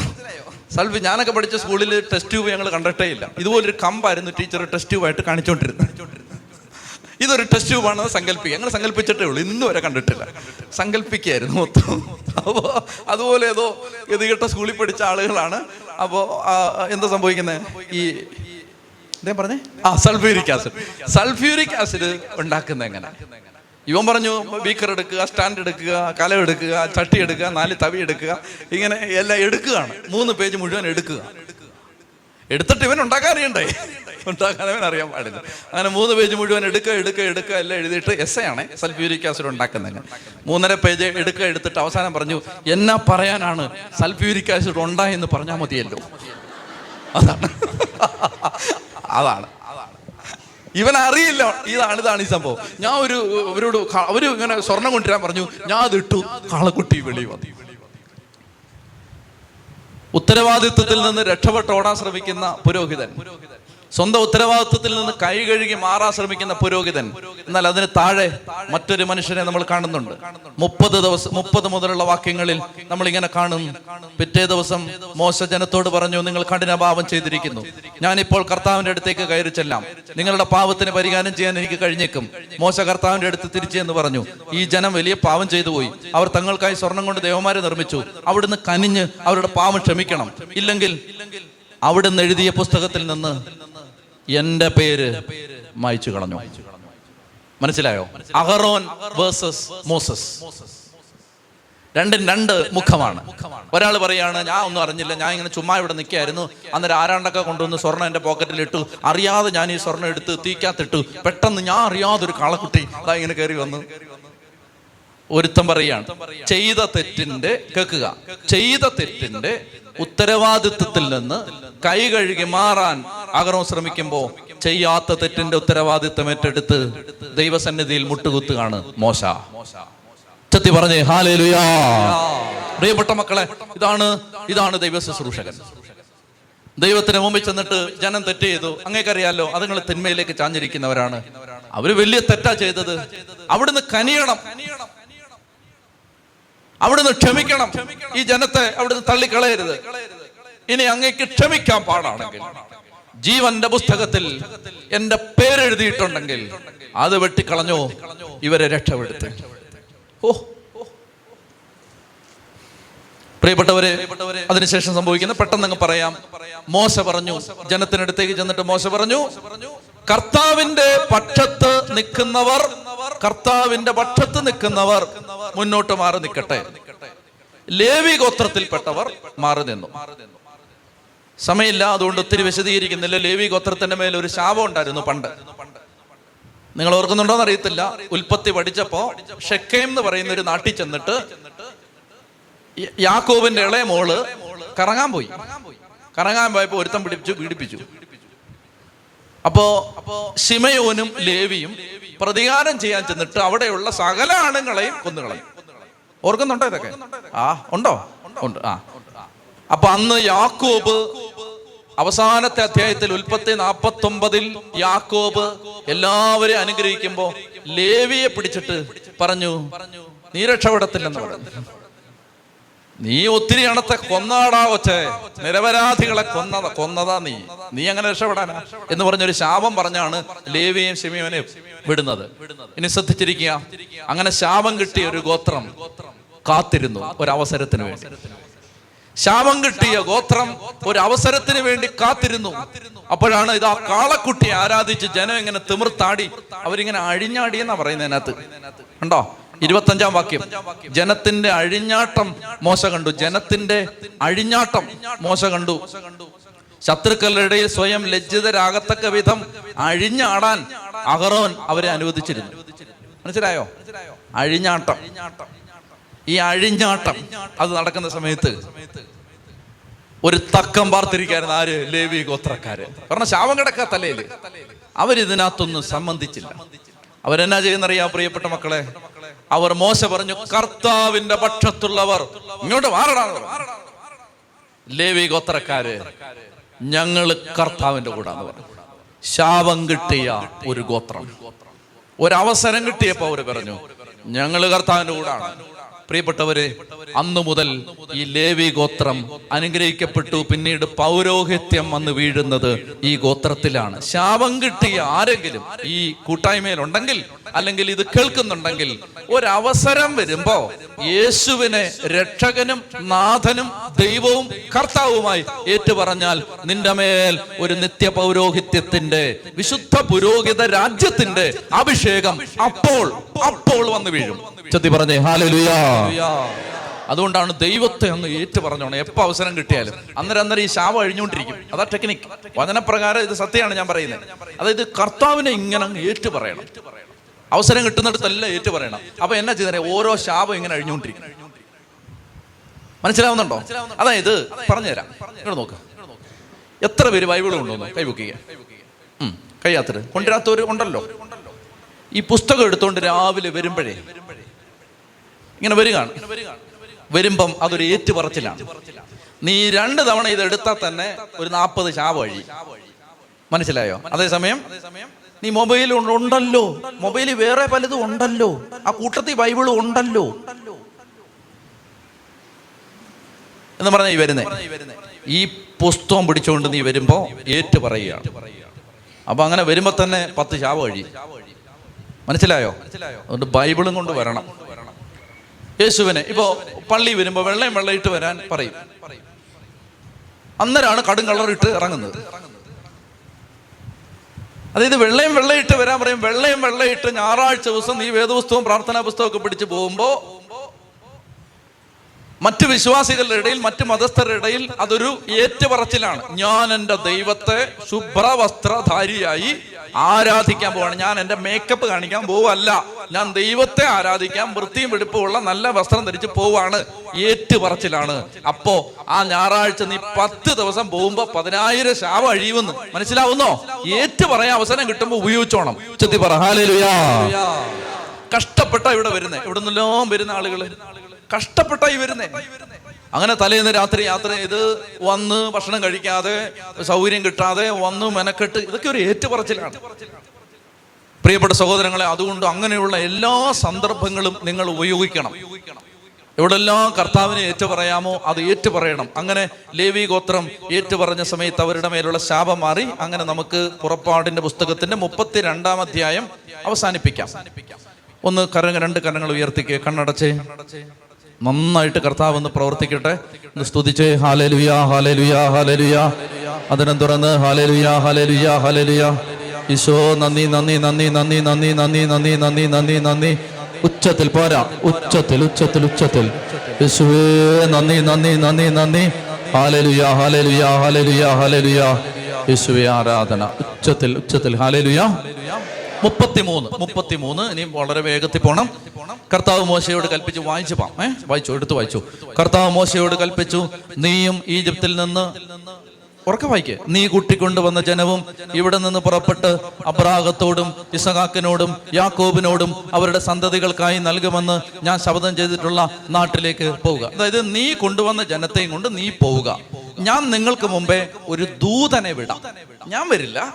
സൽഫ് ഞാനൊക്കെ പഠിച്ച സ്കൂളിൽ ടെസ്റ്റ് ട്യൂബ് ഞങ്ങൾ കണ്ടിട്ടേ ഇല്ല. ഇതുപോലൊരു കമ്പായിരുന്നു ടീച്ചർ ടെസ്റ്റ് ട്യൂബായിട്ട് കാണിച്ചുകൊണ്ടിരുന്നത് ഇതൊരു ടെസ്റ്റ് ട്യൂബാണെന്ന് സങ്കല്പിക്കുക. ഞങ്ങൾ സങ്കല്പിച്ചിട്ടേ ഉള്ളൂ. ഇന്ന് വരെ കണ്ടിട്ടില്ല. സങ്കല്പിക്കായിരുന്നു മൊത്തം. അപ്പോൾ അതുപോലെ ഏതോ ഗതികെട്ട സ്കൂളിൽ പഠിച്ച ആളുകളാണ്. അപ്പോൾ എന്താ സംഭവിക്കുന്നത് ഈ എന്തേ പറഞ്ഞേ. ആ സൾഫ്യൂരിക് ആസിഡ് സൾഫ്യൂരിക് ആസിഡ് ഉണ്ടാക്കുന്നത് എങ്ങനെ? ഇവൻ പറഞ്ഞു ബീക്കർ എടുക്കുക സ്റ്റാൻഡ് എടുക്കുക കലം എടുക്കുക ചട്ടി എടുക്കുക നാല് തവി എടുക്കുക ഇങ്ങനെ എല്ലാം എടുക്കുകയാണ്. മൂന്ന് പേജ് മുഴുവൻ എടുക്കുക. എടുത്തിട്ട് ഇവൻ ഉണ്ടാക്കാൻ അറിയണ്ടേ ഉണ്ടാക്കാൻ അറിയാൻ പാടില്ല. അങ്ങനെ മൂന്ന് പേജ് മുഴുവൻ എടുക്കുക എടുക്കുക എടുക്കുക എല്ലാം എഴുതിയിട്ട് എസ് ആണ് സൾഫ്യൂരിക് ആസിഡ് ഉണ്ടാക്കുന്നത്. മൂന്നര പേജ് എടുക്കുക എടുത്തിട്ട് അവസാനം പറഞ്ഞു എന്നാ പറയാനാണ് സൾഫ്യൂരിക് ആസിഡ് ഉണ്ടായെന്ന് പറഞ്ഞാൽ മതിയല്ലോ? അതാണ്. അതാണ്. ഇവൻ അറിയില്ല. ഇതാണ് ഇതാണ് ഈ സംഭവം. ഞാൻ ഒരു അവരോട് അവർ ഇങ്ങനെ സ്വർണം കൊണ്ടുവരാൻ പറഞ്ഞു. ഞാൻ അത് ഇട്ടു. കാളക്കുട്ടി വെളി വന്നു. ഉത്തരവാദിത്വത്തിൽ നിന്ന് രക്ഷപ്പെട്ട് ഓടാൻ ശ്രമിക്കുന്ന പുരോഹിതൻ. സ്വന്തം ഉത്തരവാദിത്വത്തിൽ നിന്ന് കൈ കഴുകി മാറാൻ ശ്രമിക്കുന്ന പുരോഹിതൻ. എന്നാൽ അതിന് താഴെ മറ്റൊരു മനുഷ്യനെ നമ്മൾ കാണുന്നുണ്ട്. മുപ്പത് ദിവസം മുപ്പത് മുതലുള്ള വാക്യങ്ങളിൽ നമ്മൾ ഇങ്ങനെ കാണുന്നു പിറ്റേ ദിവസം മോശ ജനത്തോട് പറഞ്ഞു നിങ്ങൾ കഠിനഭാവം ചെയ്തിരിക്കുന്നു. ഞാനിപ്പോൾ കർത്താവിന്റെ അടുത്തേക്ക് കയറി ചെല്ലാം. നിങ്ങളുടെ പാവത്തിന് പരിഹാരം ചെയ്യാൻ എനിക്ക് കഴിഞ്ഞേക്കും. മോശ കർത്താവിന്റെ അടുത്ത് തിരിച്ചു എന്ന് പറഞ്ഞു. ഈ ജനം വലിയ പാവം ചെയ്തു പോയി. അവർ തങ്ങൾക്കായി സ്വർണം കൊണ്ട് ദേവന്മാരെ നിർമ്മിച്ചു. അവിടുന്ന് കനിഞ്ഞ് അവരുടെ പാവം ക്ഷമിക്കണം. ഇല്ലെങ്കിൽ അവിടുന്ന് എഴുതിയ പുസ്തകത്തിൽ നിന്ന് എന്റെ പേര് മായ്ച്ചു കളഞ്ഞു. മനസ്സിലായോ? അഹറോൻ വേഴ്സസ് മോസസ്. രണ്ടും രണ്ട് മുഖമാണ്. ഒരാൾ പറയാണ് ഞാൻ ഒന്നും അറിഞ്ഞില്ല. ഞാൻ ഇങ്ങനെ ചുമ്മാ ഇവിടെ നിൽക്കായിരുന്നു അന്നേരം ആരാണ്ടൊക്കെ കൊണ്ടുവന്ന് സ്വർണം എന്റെ പോക്കറ്റിലിട്ടു അറിയാതെ ഞാൻ ഈ സ്വർണം എടുത്ത് തീക്കാത്തിട്ടു പെട്ടെന്ന് ഞാൻ അറിയാതെ ഒരു കാളക്കുട്ടി അതാ ഇങ്ങനെ കയറി വന്നു. ഒരുത്തം പറയാണ് ചെയ്ത തെറ്റിന്റെ കേൾക്കുക. ചെയ്ത തെറ്റിന്റെ ഉത്തരവാദിത്വത്തിൽ നിന്ന് കൈ കഴുകി മാറാൻ അകറോ ശ്രമിക്കുമ്പോ ചെയ്യാത്ത തെറ്റിന്റെ ഉത്തരവാദിത്വം ഏറ്റെടുത്ത് ദൈവസന്നിധിയിൽ മുട്ടുകുത്തുകയാണ് മോശ. ചത്തി പറഞ്ഞേ ഹാലേലുയാ. പ്രിയപ്പെട്ട മക്കളെ ഇതാണ് ഇതാണ് ദൈവ ശുശ്രൂഷകൻ. ദൈവത്തിന് മുമ്പിൽ ചെന്നിട്ട് ജനം തെറ്റ് ചെയ്തു. അങ്ങേക്കറിയാലോ അതുങ്ങൾ തിന്മയിലേക്ക് ചാഞ്ഞിരിക്കുന്നവരാണ്. അവർ വലിയ തെറ്റാ ചെയ്തത്. അവിടുന്ന് കനിയണം. അവിടുന്ന് ക്ഷമിക്കണം. ഈ ജനത്തെ അവിടുന്ന് തള്ളിക്കളയരുത്. ഇനി അങ്ങേക്ക് ക്ഷമിക്കാൻ പാടാണെങ്കിൽ ജീവന്റെ പുസ്തകത്തിൽ എന്റെ പേരെഴുതിയിട്ടുണ്ടെങ്കിൽ അത് വെട്ടിക്കളഞ്ഞോ ഇവരെ രക്ഷപ്പെടുത്ത്. ഓ. പ്രിയപ്പെട്ടവരെ അതിനുശേഷം സംഭവിക്കുന്ന പെട്ടെന്ന് അങ്ങ് പറയാം. മോശ പറഞ്ഞു ജനത്തിനടുത്തേക്ക് ചെന്നിട്ട് മോശ പറഞ്ഞു കർത്താവിന്റെ പക്ഷത്ത് നിൽക്കുന്നവർ കർത്താവിന്റെ പക്ഷത്ത് നിൽക്കുന്നവർ മുന്നോട്ട് മാറി നിൽക്കട്ടെ. ലേവി ഗോത്രത്തിൽപ്പെട്ടവർ മാറി നിന്നു. സമയമില്ല അതുകൊണ്ട് ഒത്തിരി വിശദീകരിക്കുന്നില്ല. ലേവി ഗോത്രത്തിന്റെ മേൽ ഒരു ശാപം ഉണ്ടായിരുന്നു പണ്ട്. നിങ്ങൾ ഓർക്കുന്നുണ്ടോന്ന് അറിയത്തില്ല. ഉൽപ്പത്തി പഠിച്ചപ്പോ ഷെക്കേം എന്ന് പറയുന്ന ഒരു നാട്ടിൽ ചെന്നിട്ട് യാക്കോബിന്റെ ഇളയ മോൾ കറങ്ങാൻ പോയി. കറങ്ങാൻ പോയപ്പോ ഒരുത്തം പിടിപ്പിച്ചു പീഡിപ്പിച്ചു. അപ്പോ ശിമയോനും ലേവിയും പ്രതികാരം ചെയ്യാൻ ചെന്നിട്ട് അവിടെയുള്ള സകല ആണുങ്ങളെയും കൊന്നുകളയും ഓർക്കുന്നുണ്ടോ ഇതൊക്കെ? ആ ഉണ്ടോ? ഉണ്ട് ആ. അപ്പൊ അന്ന് യാക്കോബ് അവസാനത്തെ അധ്യായത്തിൽ ഉൽപ്പത്തി നാപ്പത്തി ഒമ്പതിൽ യാക്കോബ് എല്ലാവരെയും അനുഗ്രഹിക്കുമ്പോ ലേവിയെ പിടിച്ചിട്ട് പറഞ്ഞു നീ രക്ഷപ്പെടത്തില്ലെന്ന് പറഞ്ഞു. നീ ഒത്തിരി അണത്തെ കൊന്നാടാ ഒച്ചേ നിരപരാധികളെ കൊന്നത കൊന്നതാ നീ. നീ അങ്ങനെ രക്ഷപ്പെടാനാ? എന്ന് പറഞ്ഞൊരു ശാപം പറഞ്ഞാണ് ലേവിയെയും ഷിമിയോനെ വിടുന്നത്. ഇനി ശ്രദ്ധിച്ചിരിക്കുക. അങ്ങനെ ശാപം കിട്ടിയ ഒരു ഗോത്രം കാത്തിരുന്നു ഒരവസരത്തിന് വേണ്ടി. ശാപം കിട്ടിയ ഗോത്രം ഒരു അവസരത്തിന് വേണ്ടി കാത്തിരുന്നു. അപ്പോഴാണ് ഇത് ആ കാളക്കുട്ടിയെ ആരാധിച്ച് ജനം ഇങ്ങനെ തിമിർത്താടി. അവരിങ്ങനെ അഴിഞ്ഞാടി എന്നാ ഉണ്ടോ ഇരുപത്തഞ്ചാം വാക്യം. ജനത്തിന്റെ അഴിഞ്ഞാട്ടം മോശ കണ്ടു. ജനത്തിന്റെ അഴിഞ്ഞാട്ടം മോശ കണ്ടു. ശത്രുക്കളുടെ സ്വയം ലജ്ജിതരാകത്തക്ക വിധം അഴിഞ്ഞാടാൻ അഹറോൻ അവരെ അനുവദിച്ചിരുന്നു. മനസ്സിലായോ? അഴിഞ്ഞാട്ടം. ഈ അഴിഞ്ഞാട്ടം അത് നടക്കുന്ന സമയത്ത് ഒരു തക്കം പാർത്തിരിക്കായിരുന്നു ആര്? ലേവി ഗോത്രക്കാര്. കാരണം ശാപം കിടക്ക തലയിൽ. അവരിതിനകത്തൊന്നും സംബന്ധിച്ചില്ല. അവരെന്നാ ചെയ്യുന്നറിയാ പ്രിയപ്പെട്ട മക്കളെ? അവർ മോശ പറഞ്ഞു കർത്താവിന്റെ പക്ഷത്തുള്ളവർ. ഇങ്ങോട്ട് മാറണം ലേവി ഗോത്രക്കാര് ഞങ്ങൾ കർത്താവിന്റെ കൂടാന്ന് പറഞ്ഞു. ശാപം കിട്ടിയ ഒരു ഗോത്രം. ഒരവസരം കിട്ടിയപ്പോ അവർ പറഞ്ഞു ഞങ്ങൾ കർത്താവിന്റെ കൂടാണ്. പ്രിയപ്പെട്ടവരെ അന്നു മുതൽ ഈ ലേവി ഗോത്രം അനുഗ്രഹിക്കപ്പെട്ടു. പിന്നീട് പൗരോഹിത്യം വന്ന് വീഴുന്നത് ഈ ഗോത്രത്തിലാണ്. ശാപം കിട്ടിയ ആരെങ്കിലും ഈ കൂട്ടായ്മയിലുണ്ടെങ്കിൽ അല്ലെങ്കിൽ ഇത് കേൾക്കുന്നുണ്ടെങ്കിൽ ഒരവസരം വരുമ്പോ യേശുവിനെ രക്ഷകനും നാഥനും ദൈവവും കർത്താവുമായി ഏറ്റുപറഞ്ഞാൽ നിന്റെ മേൽ ഒരു നിത്യ പൗരോഹിത്യത്തിന്റെ വിശുദ്ധ പുരോഹിത രാജ്യത്തിന്റെ അഭിഷേകം അപ്പോൾ അപ്പോൾ വന്നു വീഴും. ചെത്തി പറഞ്ഞേ ഹാലലുയാ. അതുകൊണ്ടാണ് ദൈവത്തെ അങ്ങ് ഏറ്റു പറഞ്ഞോണം എപ്പോ അവസരം കിട്ടിയാലും. അന്നേരം അന്നേരം ഈ ശാപം അഴിഞ്ഞുകൊണ്ടിരിക്കും. അതാ ടെക്നിക്ക്. വചനപ്രകാരം ഇത് സത്യമാണ് ഞാൻ പറയുന്നത്. അതായത് കർത്താവിനെ ഇങ്ങനെ അങ്ങ് ഏറ്റു പറയണം അവസരം കിട്ടുന്നിടത്തെല്ലാം ഏറ്റു പറയണം. അപ്പൊ എന്നാ ചെയ്തേ? ഓരോ ശാപം ഇങ്ങനെ അഴിഞ്ഞുകൊണ്ടിരിക്കും മനസ്സിലാവുന്നുണ്ടോ? അതായത് പറഞ്ഞുതരാം. ഇങ്ങോട്ട് നോക്ക്. എത്ര പേര് ബൈബിൾ കൊണ്ടുവന്നു? കൈബുക്കുക കഴിയാത്തത് കൊണ്ടുവരാത്തവര് ഉണ്ടല്ലോ. ഈ പുസ്തകം എടുത്തുകൊണ്ട് രാവിലെ വരുമ്പോഴേ ഇങ്ങനെ വരികയാണ്. വരുമ്പം അതൊരു ഏറ്റുപറച്ചിലാണ് നീ രണ്ട് തവണ ഇത് എടുത്താൽ തന്നെ ഒരു നാൽപ്പത് ശാപ വഴി മനസ്സിലായോ? അതേസമയം നീ മൊബൈൽ ഉണ്ടല്ലോ. മൊബൈലിൽ വേറെ പലതും ഉണ്ടല്ലോ. ആ കൂട്ടത്തിൽ ബൈബിൾ ഉണ്ടല്ലോ. എന്ന് പറഞ്ഞ ഈ വരുന്നേ. ഈ പുസ്തകം പിടിച്ചുകൊണ്ട് നീ വരുമ്പോ ഏറ്റു പറയുകയാണ് അപ്പൊ അങ്ങനെ വരുമ്പോ തന്നെ പത്ത് ചാവ് വഴി മനസ്സിലായോ? അതുകൊണ്ട് ബൈബിളും കൊണ്ട് വരണം. യേശുവിനെ ഇപ്പോ പള്ളി വരുമ്പോ വെള്ളയും വെള്ളയിട്ട് വരാൻ പറയും. അന്നേരമാണ് കടും കളറിട്ട് ഇറങ്ങുന്നത്. അതായത് വെള്ളയും വെള്ളയിട്ട് വരാൻ പറയും. വെള്ളയും വെള്ളയിട്ട് ഞായറാഴ്ച ദിവസം നീ വേദപുസ്തകവും പ്രാർത്ഥനാ പുസ്തകവും ഒക്കെ പിടിച്ച് പോകുമ്പോ മറ്റു വിശ്വാസികളുടെ ഇടയിൽ മറ്റു മതസ്ഥരുടെ ഇടയിൽ അതൊരു ഏറ്റുപറച്ചിലാണ്. ഞാൻ എന്റെ ദൈവത്തെ ശുഭ്രവസ്ത്രധാരിയായി ആരാധിക്കാൻ പോവാണ്. ഞാൻ എന്റെ മേക്കപ്പ് കാണിക്കാൻ പോവല്ല. ഞാൻ ദൈവത്തെ ആരാധിക്കാൻ വൃത്തിയും വെടുപ്പുമുള്ള നല്ല വസ്ത്രം ധരിച്ച് പോവാണ്. ഏറ്റുപറച്ചിലാണ്. അപ്പോ ആ ഞായറാഴ്ച നീ പത്ത് ദിവസം പോകുമ്പോ പതിനായിരം ശാപം അഴിയുമെന്ന് മനസ്സിലാവുന്നോ? ഏറ്റു പറയാൻ അവസരം കിട്ടുമ്പോ ഉപയോഗിച്ചോണം. ചെത്തി പറ കഷ്ടപ്പെട്ട ഇവിടെ വരുന്നേ. ഇവിടെ നിന്നെല്ലാം വരുന്ന കഷ്ടപ്പെട്ട കഷ്ടപ്പെട്ടായി വരുന്നേ. അങ്ങനെ തലേന്ന് രാത്രി യാത്ര ചെയ്ത് വന്ന് ഭക്ഷണം കഴിക്കാതെ സൗകര്യം കിട്ടാതെ വന്ന് മെനക്കെട്ട് ഇതൊക്കെ ഒരു ഏറ്റുപറച്ചിലാണ്. പ്രിയപ്പെട്ട സഹോദരങ്ങളെ അതുകൊണ്ട് അങ്ങനെയുള്ള എല്ലാ സന്ദർഭങ്ങളും നിങ്ങൾ ഉപയോഗിക്കണം. എവിടെല്ലാം കർത്താവിനെ ഏറ്റുപറയാമോ അത് ഏറ്റുപറയണം. അങ്ങനെ ലേവി ഗോത്രം ഏറ്റുപറഞ്ഞ സമയത്ത് അവരുടെ മേലുള്ള ശാപം മാറി അങ്ങനെ നമുക്ക് പുറപ്പാടിന്റെ പുസ്തകത്തിന്റെ മുപ്പത്തി രണ്ടാം അധ്യായം അവസാനിപ്പിക്കാം. ഒന്ന് കരങ്ങൾ രണ്ട് കരങ്ങൾ ഉയർത്തിക്ക് കണ്ണടച്ചേ. നന്നായിട്ട് കർത്താവ് ഒന്ന് പ്രവർത്തിക്കട്ടെ ഒന്ന് സ്തുതിച്ച് ഹാലലുയാ ഹാലലുയാ ഹാലലുയാ അതിനും തുറന്ന് ഹാലലുയാ ഹാലലുയാ ഹാലലുയാ ഈശോ നന്ദി നന്ദി നന്ദി നന്ദി നന്ദി നന്ദി നന്ദി നന്ദി നന്ദി നന്ദി ഉച്ചത്തിൽ പോരാ ഉച്ചത്തിൽ ഉച്ചത്തിൽ ഉച്ചത്തിൽ യേശുവേ നന്ദി നന്ദി നന്ദി നന്ദി ഹാലലുയാ ഹാലലുയാ ഹാലലുയാ ഹാലലുയാ യേശുവേ ആരാധന ഉച്ചത്തിൽ ഉച്ചത്തിൽ ഹാലലുയാ മുപ്പത്തിമൂന്ന്. മുപ്പത്തിമൂന്ന് ഇനി വളരെ വേഗത്തിൽ പോണം. കർത്താവ് മോശയോട് കൽപ്പിച്ചു വായിച്ചു പാം ഏ? വായിച്ചു എടുത്തു വായിച്ചു. കർത്താവ് മോശയോട് കൽപ്പിച്ചു നീയും ഈജിപ്തിൽ നിന്ന് ഉറക്കെ വായിക്കേ. നീ കൂട്ടിക്കൊണ്ടുവന്ന ജനവും ഇവിടെ നിന്ന് പുറപ്പെട്ട് അബ്രാഹത്തോടും ഇസഹാക്കിനോടും യാക്കോബിനോടും അവരുടെ സന്തതികൾക്കായി നൽകുമെന്ന് ഞാൻ ശബ്ദം ചെയ്തിട്ടുള്ള നാട്ടിലേക്ക് പോവുക. അതായത് നീ കൊണ്ടുവന്ന ജനത്തെയും കൊണ്ട് നീ പോവുക. ഞാൻ നിങ്ങൾക്ക് മുമ്പേ ഒരു ദൂതനെ വിടാം. ഞാൻ വരില്ല.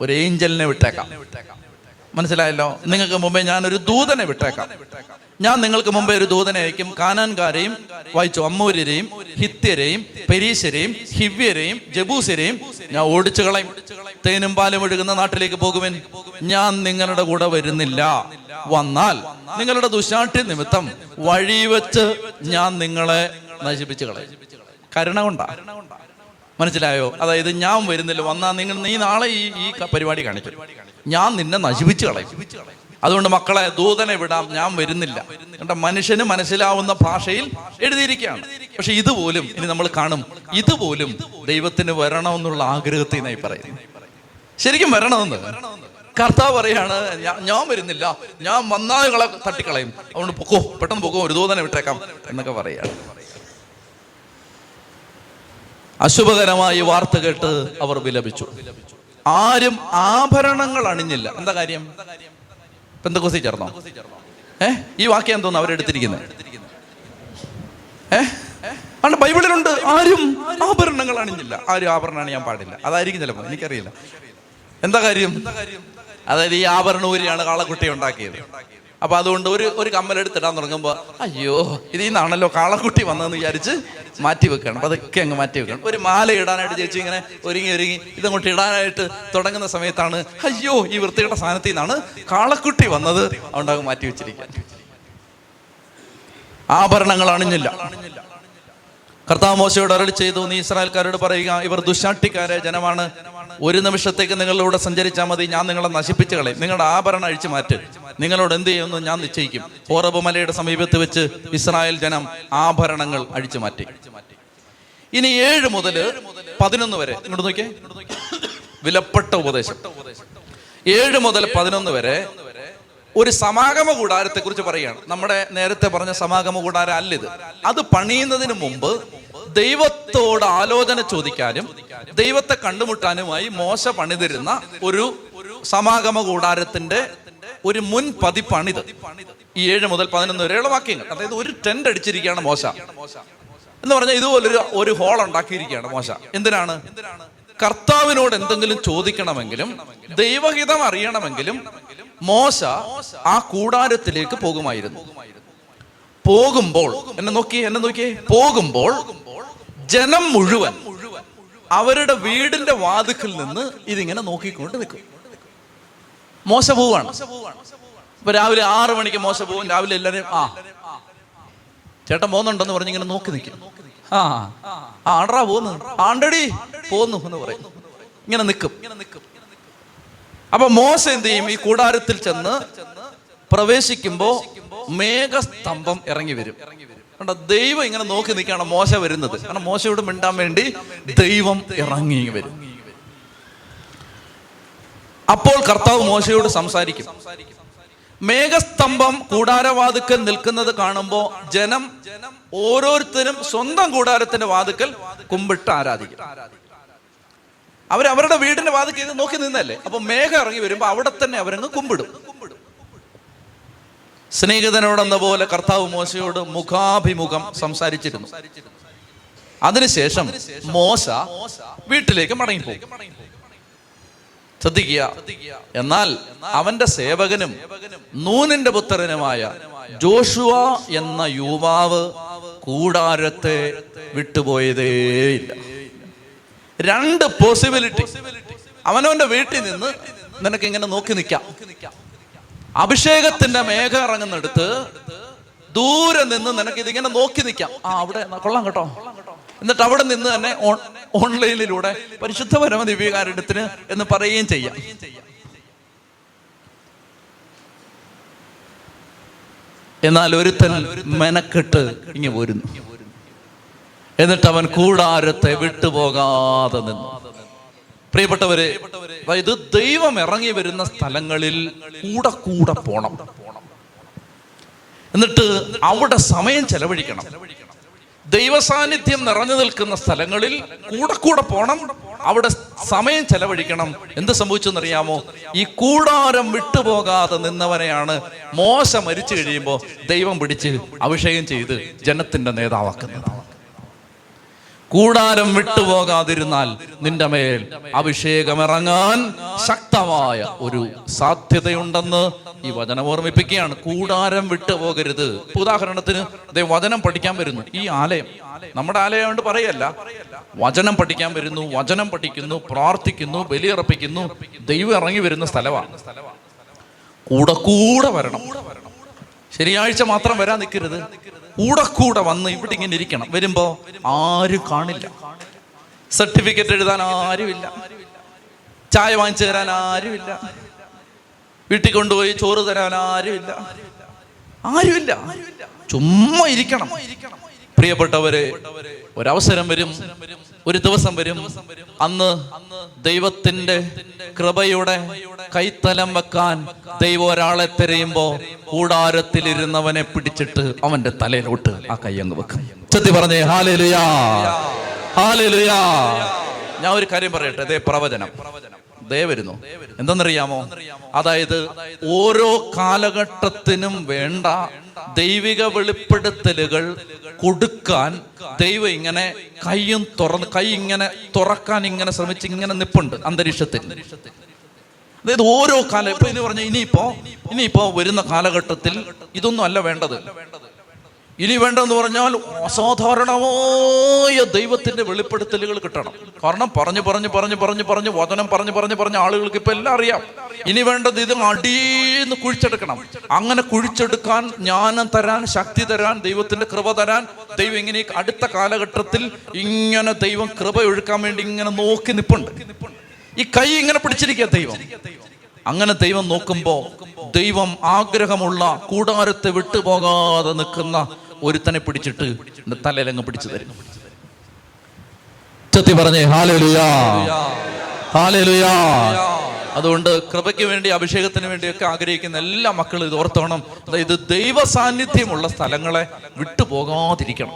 ഒരു ഏഞ്ചലിനെ വിട്ടേക്കാം. മനസ്സിലായല്ലോ? നിങ്ങൾക്ക് മുമ്പേ ഞാൻ ഒരു ദൂതനെ വിട്ടേക്കാം. ഞാൻ നിങ്ങൾക്ക് മുമ്പേ ഒരു ദൂതനെ അയക്കും. കാനാൻകാരെയും വായിച്ചു അമ്മൂര്യരെയും ഹിത്യരെയും പെരീശരെയും ഹിവ്യരെയും ജബൂസരെയും ഞാൻ ഓടിച്ചു കളയും. തേനും പാലും ഒഴുകുന്ന നാട്ടിലേക്ക് പോകുവൻ. ഞാൻ നിങ്ങളുടെ കൂടെ വരുന്നില്ല. വന്നാൽ നിങ്ങളുടെ ദുശാഠ്യ നിമിത്തം വഴി വെച്ച് ഞാൻ നിങ്ങളെ നശിപ്പിച്ചു കളയും. കരുണ കൊണ്ടാ? മനസ്സിലായോ? അതായത് ഞാൻ വരുന്നില്ല വന്നാൽ നിങ്ങൾ നീ നാളെ ഈ ഈ പരിപാടി കാണിക്കും. ഞാൻ നിന്നെ നശിപ്പിച്ച് കളയും. അതുകൊണ്ട് മക്കളെ ദൂതനെ വിടാം ഞാൻ വരുന്നില്ല. കണ്ട മനുഷ്യന് മനസ്സിലാവുന്ന ഭാഷയിൽ എഴുതിയിരിക്കുകയാണ്. പക്ഷെ ഇതുപോലും ഇനി നമ്മൾ കാണും. ഇതുപോലും ദൈവത്തിന് വരണമെന്നുള്ള ആഗ്രഹത്തിൽ നിന്നായി പറയുന്നു. ശരിക്കും വരണമെന്ന്. കർത്താവ് പറയാണ് ഞാൻ വരുന്നില്ല. ഞാൻ വന്നാൽ തട്ടിക്കളയും. അതുകൊണ്ട് പൊക്കോ പെട്ടെന്ന് പൊക്കോ ഒരു ദൂതനെ വിട്ടേക്കാം എന്നൊക്കെ പറയാണ്. അശുഭകരമായ വാർത്ത കേട്ട് അവർ വിലപിച്ചു. ആരും ആഭരണങ്ങൾ അണിഞ്ഞില്ല. എന്താ കാര്യം? പെന്തക്കോസി ചേർന്നോ? ഏ? ഈ വാക്യം എന്തോന്ന് അവരെടുത്തിരിക്കുന്നത് ഏ? ആണ് ബൈബിളിലുണ്ട്. ആരും ആഭരണങ്ങൾ അണിഞ്ഞില്ല. ആരും ആഭരണം അണിയാൻ പാടില്ല. അതായിരിക്കും ചിലപ്പോൾ എനിക്കറിയില്ല. എന്താ കാര്യം? അതായത് ഈ ആഭരണ ഊരിയാണ് കാളക്കുട്ടി ഉണ്ടാക്കിയത്. അപ്പൊ അതുകൊണ്ട് ഒരു ഒരു കമ്മലെടുത്തിടാൻ തുടങ്ങുമ്പോ അയ്യോ ഇതിൽ നിന്നാണല്ലോ കാളക്കുട്ടി വന്നതെന്ന് വിചാരിച്ച് മാറ്റി വെക്കണം. അതൊക്കെ അങ്ങ് മാറ്റി വെക്കണം. ഒരു മാല ഇടാനായിട്ട് ചേച്ചി ഇങ്ങനെ ഒരുങ്ങി ഒരുങ്ങി ഇതങ്ങോട്ട് ഇടാനായിട്ട് തുടങ്ങുന്ന സമയത്താണ് അയ്യോ ഈ വൃത്തിയുടെ സ്ഥാനത്തിൽ നിന്നാണ് കാളക്കുട്ടി വന്നത്. അതുകൊണ്ട് അങ്ങ് മാറ്റി വെച്ചിരിക്കുക. ആഭരണങ്ങൾ അണിഞ്ഞില്ല. കർത്താവ് മോശയോട് അരളി ചെയ്തു നീ ഇസ്രായേൽക്കാരോട് പറയുക ഇവർ ദുശാട്ടിക്കാരെ ജനമാണ്. ഒരു നിമിഷത്തേക്ക് നിങ്ങളിലൂടെ സഞ്ചരിച്ചാൽ മതി ഞാൻ നിങ്ങളെ നശിപ്പിച്ചു കളയും. നിങ്ങളുടെ ആഭരണം അഴിച്ചു മാറ്റും. നിങ്ങളോട് എന്ത് ചെയ്യുമെന്ന് ഞാൻ നിശ്ചയിക്കും. ഹോറബ് മലയുടെ സമീപത്ത് വെച്ച് ഇസ്രായേൽ ജനം ആഭരണങ്ങൾ അഴിച്ചു മാറ്റി. ഇനി ഏഴ് മുതൽ പതിനൊന്ന് വരെ. ഇങ്ങോട്ട് നോക്കിയേ. വിലപ്പെട്ട ഉപദേശം. ഏഴ് മുതൽ പതിനൊന്ന് വരെ ഒരു സമാഗമ കൂടാരത്തെ കുറിച്ച് പറയുകയാണ്. നമ്മുടെ നേരത്തെ പറഞ്ഞ സമാഗമ കൂടാരം അല്ലിത് അത് പണിയുന്നതിന് മുമ്പ് ദൈവത്തോട് ആലോചന ചോദിക്കാനും ദൈവത്തെ കണ്ടുമുട്ടാനുമായി മോശ പണിതിരുന്ന ഒരു സമാഗമ കൂടാരത്തിന്റെ ഒരു മുൻ പതിപ്പാണിത്. ഈ ഏഴ് മുതൽ പതിനൊന്ന് വരെയുള്ള വാക്യങ്ങൾ. അതായത് ഒരു ടെന്റ് അടിച്ചിരിക്കുകയാണ് മോശ. എന്ന് പറഞ്ഞാൽ ഇതുപോലൊരു ഒരു ഹോൾ ഉണ്ടാക്കിയിരിക്കുകയാണ് മോശ. എന്തിനാണ്? കർത്താവിനോട് എന്തെങ്കിലും ചോദിക്കണമെങ്കിലും ദൈവഹിതം അറിയണമെങ്കിലും മോശ ആ കൂടാരത്തിലേക്ക് പോകുമായിരുന്നു. പോകുമ്പോൾ എന്നെ നോക്കി എന്നെ നോക്കിയേ പോകുമ്പോൾ ജനം മുഴുവൻ അവരുടെ വീടിന്റെ വാതുക്കിൽ നിന്ന് ഇതിങ്ങനെ നോക്കിക്കൊണ്ട് നിൽക്കും. മോശ പോവാണ്. ഇപ്പൊ രാവിലെ ആറ് മണിക്ക് മോശ പോവും രാവിലെ എല്ലാവരും ആ. ചേട്ടൻ പോകുന്നുണ്ടെന്ന് പറഞ്ഞ് ഇങ്ങനെ നോക്കി നിൽക്കും. ആ ആണ്ടാ പോന്നു ആണ്ടടി പോന്നു എന്ന് പറയും. ഇങ്ങനെ നിൽക്കും ഇങ്ങനെ നിൽക്കും. അപ്പൊ മോശ എന്ത് ചെയ്യും? ഈ കൂടാരത്തിൽ ചെന്ന് പ്രവേശിക്കുമ്പോ മേഘസ്തംഭം ഇറങ്ങി വരും. കണ്ടോ ദൈവം ഇങ്ങനെ നോക്കി നിൽക്കുകയാണ് മോശ വരുന്നത്. കാരണം മോശയോട് മിണ്ടാൻ വേണ്ടി ദൈവം ഇറങ്ങി വരും. അപ്പോൾ കർത്താവ് മോശയോട് സംസാരിക്കും. മേഘസ്തംഭം കൂടാരവാതുക്കൽ നിൽക്കുന്നത് കാണുമ്പോ ജനം ഓരോരുത്തരും സ്വന്തം കൂടാരത്തിന്റെ വാതുക്കൽ കുമ്പിട്ട് ആരാധിക്കും. അവർ അവരുടെ വീടിന്റെ വാതിക്ക് ഇത് നോക്കി നിന്നല്ലേ? അപ്പൊ മേഘം ഇറങ്ങി വരുമ്പോ അവിടെ തന്നെ അവരങ്ങ് കുമ്പിടും. സ്നേഹിതനോടെന്ന പോലെ കർത്താവ് മോശയോട് മുഖാഭിമുഖം സംസാരിച്ചിരുന്നു. അതിനുശേഷം മോശ വീട്ടിലേക്ക് മടങ്ങിപ്പോകും. ശ്രദ്ധിക്കുക. എന്നാൽ അവന്റെ സേവകനും നൂനിന്റെ പുത്രനുമായ ജോഷുവ എന്ന യുവാവ് കൂടാരത്തെ വിട്ടുപോയതേയില്ല. രണ്ട് പോസിബിലിറ്റി അവനവന്റെ വീട്ടിൽ നിന്ന് നിനക്ക് ഇങ്ങനെ നോക്കി നിൽക്കാം അഭിഷേകത്തിന്റെ മേഘം ഇറങ്ങുന്നിടത്ത് ദൂരെ നിന്ന് നിനക്ക് ഇതിങ്ങനെ നോക്കി നിൽക്കാം ആ അവിടെ കൊള്ളാം കേട്ടോ. എന്നിട്ട് അവിടെ നിന്ന് തന്നെ ഓൺലൈനിലൂടെ പരിശുദ്ധ പരമ ദിവ്യകാരുണ്യത്തിന് എന്ന് പറയുകയും ചെയ്യാം. എന്നാൽ ഒരുത്തൻ മെനക്കെട്ട് ഇങ്ങനെ പോരുന്നു. എന്നിട്ട് അവൻ കൂടാരത്തെ വിട്ടുപോകാതെ നിന്നു. പ്രിയപ്പെട്ടവരെ അതായത് ദൈവം ഇറങ്ങി വരുന്ന സ്ഥലങ്ങളിൽ കൂടെ കൂടെ പോണം. എന്നിട്ട് അവിടെ സമയം ചെലവഴിക്കണം. ദൈവ സാന്നിധ്യം നിറഞ്ഞു നിൽക്കുന്ന സ്ഥലങ്ങളിൽ കൂടെ കൂടെ പോണം. അവിടെ സമയം ചെലവഴിക്കണം. എന്ത് സംഭവിച്ചെന്നറിയാമോ? ഈ കൂടാരം വിട്ടുപോകാതെ നിന്നവനെയാണ് മോശം മരിച്ചു കഴിയുമ്പോൾ ദൈവം പിടിച്ച് അഭിഷേകം ചെയ്ത് ജനത്തിന്റെ നേതാവാക്കുന്നത്. കൂടാരം വിട്ടുപോകാതിരുന്നാൽ നിന്റെ മേൽ അഭിഷേകം ഇറങ്ങാൻ ശക്തമായ ഒരു സാധ്യതയുണ്ടെന്ന് ഈ വചനം ഓർമ്മിപ്പിക്കുകയാണ്. കൂടാരം വിട്ടുപോകരുത്. ഉദാഹരണത്തിന് അതേ വചനം പഠിക്കാൻ വരുന്നു. ഈ ആലയം. നമ്മുടെ ആലയം കൊണ്ട് പറയല്ല. വചനം പഠിക്കാൻ വരുന്നു വചനം പഠിക്കുന്നു പ്രാർത്ഥിക്കുന്നു ബലിയർപ്പിക്കുന്നു ദൈവം ഇറങ്ങി വരുന്ന സ്ഥലമാണ് കൂടെ കൂടെ വരണം. ശനിയാഴ്ച മാത്രം വരാൻ നിൽക്കരുത് കൂടെ കൂടെ വന്ന് ഇവിടെ ഇങ്ങനെ ഇരിക്കണം. വരുമ്പോ ആരും കാണില്ല. സർട്ടിഫിക്കറ്റ് എഴുതാൻ ആരുമില്ല. ചായ വാങ്ങിച്ചു തരാൻ ആരുമില്ല. വീട്ടിൽ കൊണ്ടുപോയി ചോറ് തരാൻ ആരുമില്ല. ആരുമില്ല. ചുമ്മാ ഇരിക്കണം. പ്രിയപ്പെട്ടവരെ ഒരവസരം വരും ഒരു ദിവസം വരും. അന്ന് ദൈവത്തിന്റെ കൃപയുടെ കൈത്തലം വെക്കാൻ ദൈവം ഒരാളെ തിരയുമ്പോ കൂടാരത്തിലിരുന്നവനെ പിടിച്ചിട്ട് അവന്റെ തലയിലോട്ട് ആ കൈ അങ്ങ് വെക്കും. ചെത്തി പറഞ്ഞേ ഹാലലുയാ ഹാലലുയാ. ഞാൻ ഒരു കാര്യം പറയട്ടെ ദേ പ്രവചനം. ദേ വരുന്നു. എന്തെന്നറിയാമോ? അതായത് ഓരോ കാലഘട്ടത്തിനും വേണ്ട ദൈവിക വെളിപ്പെടുത്തലുകൾ കൊടുക്കാൻ ദൈവം ഇങ്ങനെ കൈയും തുറന്ന് കൈ ഇങ്ങനെ തുറക്കാൻ ഇങ്ങനെ ശ്രമിച്ച് ഇങ്ങനെ നിപ്പുണ്ട് അന്തരീക്ഷത്തിൽ. അതായത് ഓരോ കാലം ഇപ്പൊ ഇനി പറഞ്ഞ ഇനിയിപ്പോ ഇനിയിപ്പോ വരുന്ന കാലഘട്ടത്തിൽ ഇതൊന്നും അല്ല വേണ്ടത്. ഇനി വേണ്ടെന്ന് പറഞ്ഞാൽ അസാധാരണമായ ദൈവത്തിന്റെ വെളിപ്പെടുത്തലുകൾ കിട്ടണം. കാരണം പറഞ്ഞു പറഞ്ഞു പറഞ്ഞു പറഞ്ഞു പറഞ്ഞു വചനം പറഞ്ഞു പറഞ്ഞു പറഞ്ഞു ആളുകൾക്ക് ഇപ്പൊ എല്ലാം അറിയാം. ഇനി വേണ്ടത് ഇത് അടിയെന്ന് കുഴിച്ചെടുക്കണം. അങ്ങനെ കുഴിച്ചെടുക്കാൻ ജ്ഞാനം തരാൻ ശക്തി തരാൻ ദൈവത്തിന്റെ കൃപ തരാൻ ദൈവം ഇങ്ങനെ അടുത്ത കാലഘട്ടത്തിൽ ഇങ്ങനെ ദൈവം കൃപ ഒഴുക്കാൻ വേണ്ടി ഇങ്ങനെ നോക്കി നിപ്പുണ്ട്. ഈ കൈ ഇങ്ങനെ പിടിച്ചിരിക്കുക ദൈവം. അങ്ങനെ ദൈവം നോക്കുമ്പോ ദൈവം ആഗ്രഹമുള്ള കൂടാരത്തെ വിട്ടുപോകാതെ നിൽക്കുന്ന ഒരുത്തനെ പിടിച്ചിട്ട് തലയിലങ്ങ് പിടിച്ചു തരും. ചത്തി പറഞ്ഞേ ഹാലലുയാ. ഹാലലുയാ. അതുകൊണ്ട് കൃപയ്ക്ക് വേണ്ടി അഭിഷേകത്തിന് വേണ്ടിയൊക്കെ ആഗ്രഹിക്കുന്ന എല്ലാ മക്കളും ഇത് ഓർത്തോണം. അതായത് ദൈവ സാന്നിധ്യമുള്ള സ്ഥലങ്ങളെ വിട്ടുപോകാതിരിക്കണം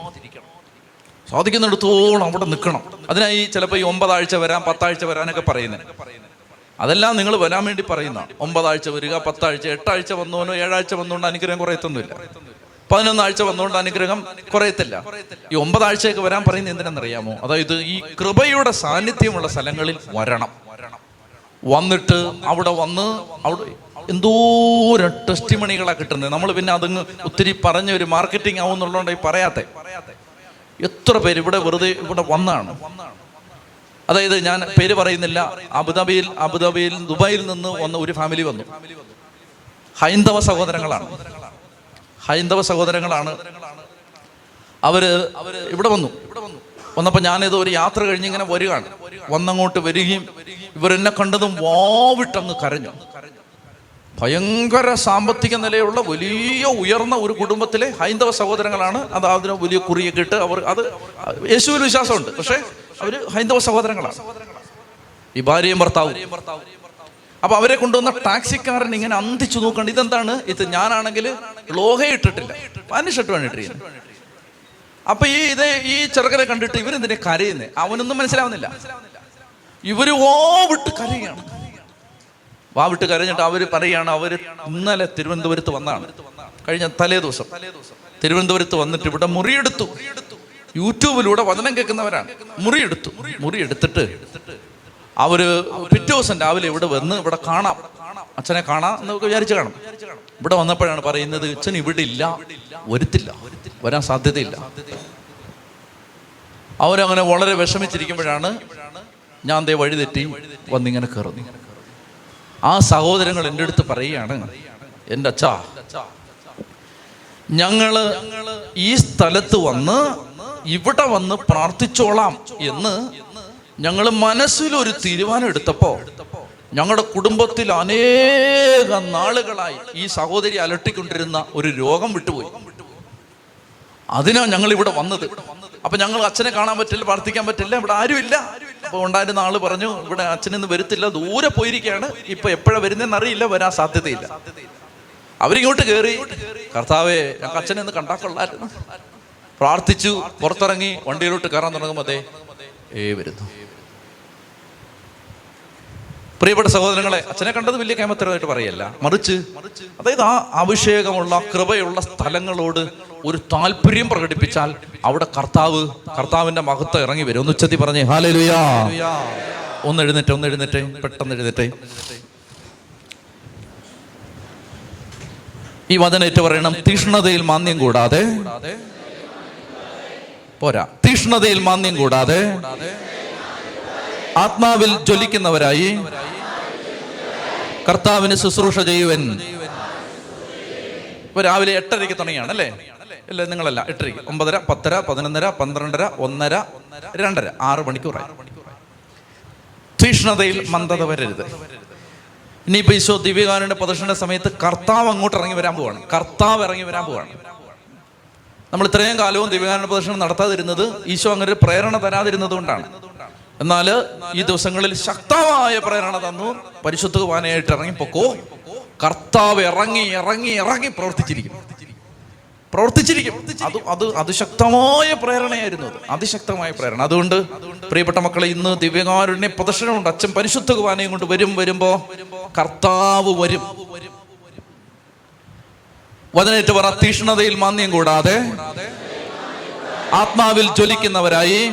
സാധിക്കുന്നിടത്തോളം അവിടെ നിൽക്കണം. അതിനായി ചിലപ്പോൾ ഈ ഒമ്പതാഴ്ച വരാം പത്താഴ്ച വരാനൊക്കെ പറയുന്നത്. അതെല്ലാം നിങ്ങൾ വരാൻ വേണ്ടി പറയുന്ന ഒമ്പതാഴ്ച വരിക പത്താഴ്ച എട്ടാഴ്ച വന്നോനോ ഏഴാഴ്ച വന്നുകൊണ്ട് അനുഗ്രഹം കുറയത്തൊന്നുമില്ല പതിനൊന്നാഴ്ച വന്നുകൊണ്ട് അനുഗ്രഹം കുറയത്തില്ല. ഈ ഒമ്പതാഴ്ചയൊക്കെ വരാൻ പറയുന്നത് എന്തിനാണെന്നറിയാമോ? അതായത് ഈ കൃപയുടെ സാന്നിധ്യമുള്ള സ്ഥലങ്ങളിൽ വരണം. വന്നിട്ട് അവിടെ വന്ന് അവിടെ എന്തോരം ടെസ്റ്റ് മണികളാണ് കിട്ടുന്നത്. നമ്മൾ പിന്നെ അതങ്ങ് ഒത്തിരി പറഞ്ഞ ഒരു മാർക്കറ്റിംഗ് ആവും എന്നുള്ളതുകൊണ്ട് ഈ പറയാത്തെ. എത്ര പേര് ഇവിടെ വെറുതെ ഇവിടെ വന്നാണ്. അതായത് ഞാൻ പേര് പറയുന്നില്ല. അബുദാബിയിൽ അബുദാബിയിൽ ദുബായിൽ നിന്ന് വന്ന ഒരു ഫാമിലി വന്നു. ഹൈന്ദവ സഹോദരങ്ങളാണ്. ഹൈന്ദവ സഹോദരങ്ങളാണ്. അവർ ഇവിടെ വന്നു. വന്നപ്പോ ഞാനിത് ഒരു യാത്ര കഴിഞ്ഞ് ഇങ്ങനെ വരികയാണ്. വന്നങ്ങോട്ട് വരികയും ഇവരെന്നെ കണ്ടതും വാവിട്ടങ്ങ് കരഞ്ഞു. ഭയങ്കര സാമ്പത്തിക നിലയുള്ള വലിയ ഉയർന്ന ഒരു കുടുംബത്തിലെ ഹൈന്ദവ സഹോദരങ്ങളാണ്. അത് അതിന് വലിയ കുറിയൊക്കെ ഇട്ട് അവർ അത് യേശുവിൽ വിശ്വാസമുണ്ട്. പക്ഷേ അവർ ഹൈന്ദവ സഹോദരങ്ങളാണ്. ഈ ഭാര്യയും ഭർത്താവും അപ്പൊ അവരെ കൊണ്ടുവന്ന ടാക്സിക്കാരൻ ഇങ്ങനെ അന്തിച്ചു നോക്കണ്ട. ഇതെന്താണ്? ഇത് ഞാനാണെങ്കിൽ ലോഹ ഇട്ടിട്ടില്ല. പാന്റ് ഷർട്ട് വേണ്ടിട്ടിരിക്കുന്നു അപ്പൊ ഈ ഇത് ഈ ചെറുക്കനെ കണ്ടിട്ട് ഇവരെന്തിനെ കരയുന്നേ? അവനൊന്നും മനസ്സിലാവുന്നില്ല. ഇവർ ഓ വിട്ട് കരയാണ്. വാ വിട്ട് കരഞ്ഞിട്ട് അവർ പറയാണ് അവർ ഇന്നലെ തിരുവനന്തപുരത്ത് വന്നാണ്. കഴിഞ്ഞ തലേ ദിവസം. തിരുവനന്തപുരത്ത് വന്നിട്ട് ഇവിടെ മുറിയെടുത്തു. യൂട്യൂബിലൂടെ വചനം കേൾക്കുന്നവരാണ്. മുറിയെടുത്തു. മുറിയെടുത്തിട്ട് അവർ പിറ്റേ ദിവസം രാവിലെ ഇവിടെ വന്ന് ഇവിടെ കാണാം. അച്ഛനെ കാണാം എന്നൊക്കെ വിചാരിച്ചു കാണും. ഇവിടെ വന്നപ്പോഴാണ് പറയുന്നത് അച്ഛൻ ഇവിടെ ഇല്ല വരുത്തില്ല വരാൻ സാധ്യതയില്ല. അവരങ്ങനെ വളരെ വിഷമിച്ചിരിക്കുമ്പോഴാണ് ഞാൻ ദേ വഴി തെറ്റി വന്നിങ്ങനെ കയറുന്നു ആ സഹോദരങ്ങൾ എന്റെ അടുത്ത് പറയുകയാണ് എന്റെ അച്ഛാ ഞങ്ങൾ ഈ സ്ഥലത്ത് വന്ന് ഇവിടെ വന്ന് പ്രാർത്ഥിച്ചോളാം എന്ന് ഞങ്ങൾ മനസ്സിലൊരു തീരുമാനം എടുത്തപ്പോ ഞങ്ങളുടെ കുടുംബത്തിൽ അനേക നാളുകളായി ഈ സഹോദരി അലട്ടിക്കൊണ്ടിരുന്ന ഒരു രോഗം വിട്ടുപോയി. അതിനാ ഞങ്ങൾ ഇവിടെ വന്നത്. അപ്പൊ ഞങ്ങൾ അച്ഛനെ കാണാൻ പറ്റില്ല പ്രാർത്ഥിക്കാൻ പറ്റില്ല ഇവിടെ ആരുമില്ല അപ്പൊ ഉണ്ടായിരുന്ന ആൾ പറഞ്ഞു ഇവിടെ അച്ഛനെന്ന് വരുത്തില്ല ദൂരെ പോയിരിക്കുകയാണ് ഇപ്പൊ എപ്പോഴാ വരുന്നതെന്ന് അറിയില്ല വരാൻ സാധ്യതയില്ല. അവരിങ്ങോട്ട് കയറി കർത്താവേ ഞങ്ങൾക്ക് അച്ഛനെ ഒന്ന് കണ്ടാക്കൊള്ളായിരുന്നു പ്രാർത്ഥിച്ചു പുറത്തിറങ്ങി വണ്ടിയിലോട്ട് കയറാൻ തുടങ്ങുമ്പോൾ അതെ ഏ വരുന്നു. പ്രിയപ്പെട്ട സഹോദരങ്ങളെ അച്ഛനെ കണ്ടത് വലിയ കേമത്തരമായിട്ട് പറയല്ല. മറിച്ച് അതായത് ആ അഭിഷേകമുള്ള കൃപയുള്ള സ്ഥലങ്ങളോട് ഒരു താല്പര്യം പ്രകടിപ്പിച്ചാൽ അവിടെ കർത്താവ് കർത്താവിന്റെ മഹത്വം ഇറങ്ങി വരും. ഒന്ന് ഉച്ചത്തി പറഞ്ഞേ ഹാലലുയാ. ഒന്ന് എഴുന്നേറ്റ് ഒന്ന് എഴുന്നേറ്റ് പെട്ടെന്ന് എഴുന്നേറ്റ്. ഈ വചനേറ്റ് പറയണം തീഷ്ണതയിൽ മാന്യം കൂടാതെ പോരാ. തീഷ്ണതയിൽ മാന്യം കൂടാതെ ആത്മാവിൽ ജ്വലിക്കുന്നവരായി കർത്താവിന് ശുശ്രൂഷ ചെയ്യുവൻ. ഇപ്പൊ രാവിലെ എട്ടരയ്ക്ക് തുടങ്ങിയാണ് അല്ലേ? അല്ലേ നിങ്ങളല്ല എട്ടരയ്ക്ക്. ഒമ്പതര പത്തര പതിനൊന്നര പന്ത്രണ്ടര ഒന്നര രണ്ടര ആറ് മണിക്കൂറായി. തീഷ്ണതയിൽ മന്ദത വരരുത്. ഇനിയിപ്പോ ഈശോ ദിവ്യകാരന്റെ പ്രദർശന സമയത്ത് കർത്താവ് അങ്ങോട്ട് ഇറങ്ങി വരാൻ പോവാണ്. കർത്താവ് ഇറങ്ങി വരാൻ പോവാണ്. നമ്മൾ ഇത്രയും കാലവും ദിവ്യകാരന്റെ പ്രദർശനം നടത്താതിരുന്നത് ഈശോ അങ്ങനെ ഒരു പ്രേരണ തരാതിരുന്നത് കൊണ്ടാണ്. എന്നാൽ ഈ ദിവസങ്ങളിൽ ശക്തമായ പ്രേരണ തന്നു. പരിശുദ്ധ കുർബാനയായിട്ട് ഇറങ്ങിപ്പോക്കോ. കർത്താവ് ഇറങ്ങി ഇറങ്ങി ഇറങ്ങി പ്രവർത്തിച്ചിരിക്കും. പ്രവർത്തിച്ചിരിക്കും. അത് അത് അതിശക്തമായ പ്രേരണയായിരുന്നു അത്. അതിശക്തമായ പ്രേരണ. അതുകൊണ്ട് പ്രിയപ്പെട്ട മക്കളെ ഇന്ന് ദിവ്യകാരുണ്യ പ്രദർശനമുണ്ട് അച്ഛൻ പരിശുദ്ധ കുർബാനയും കൊണ്ട് വരും വരുമ്പോ കർത്താവ് വരും. വചനേറ്റ് പറ തീഷ്ണതയിൽ മാന്യം കൂടാതെ ആത്മാവിൽ ജ്വലിക്കുന്നവരായി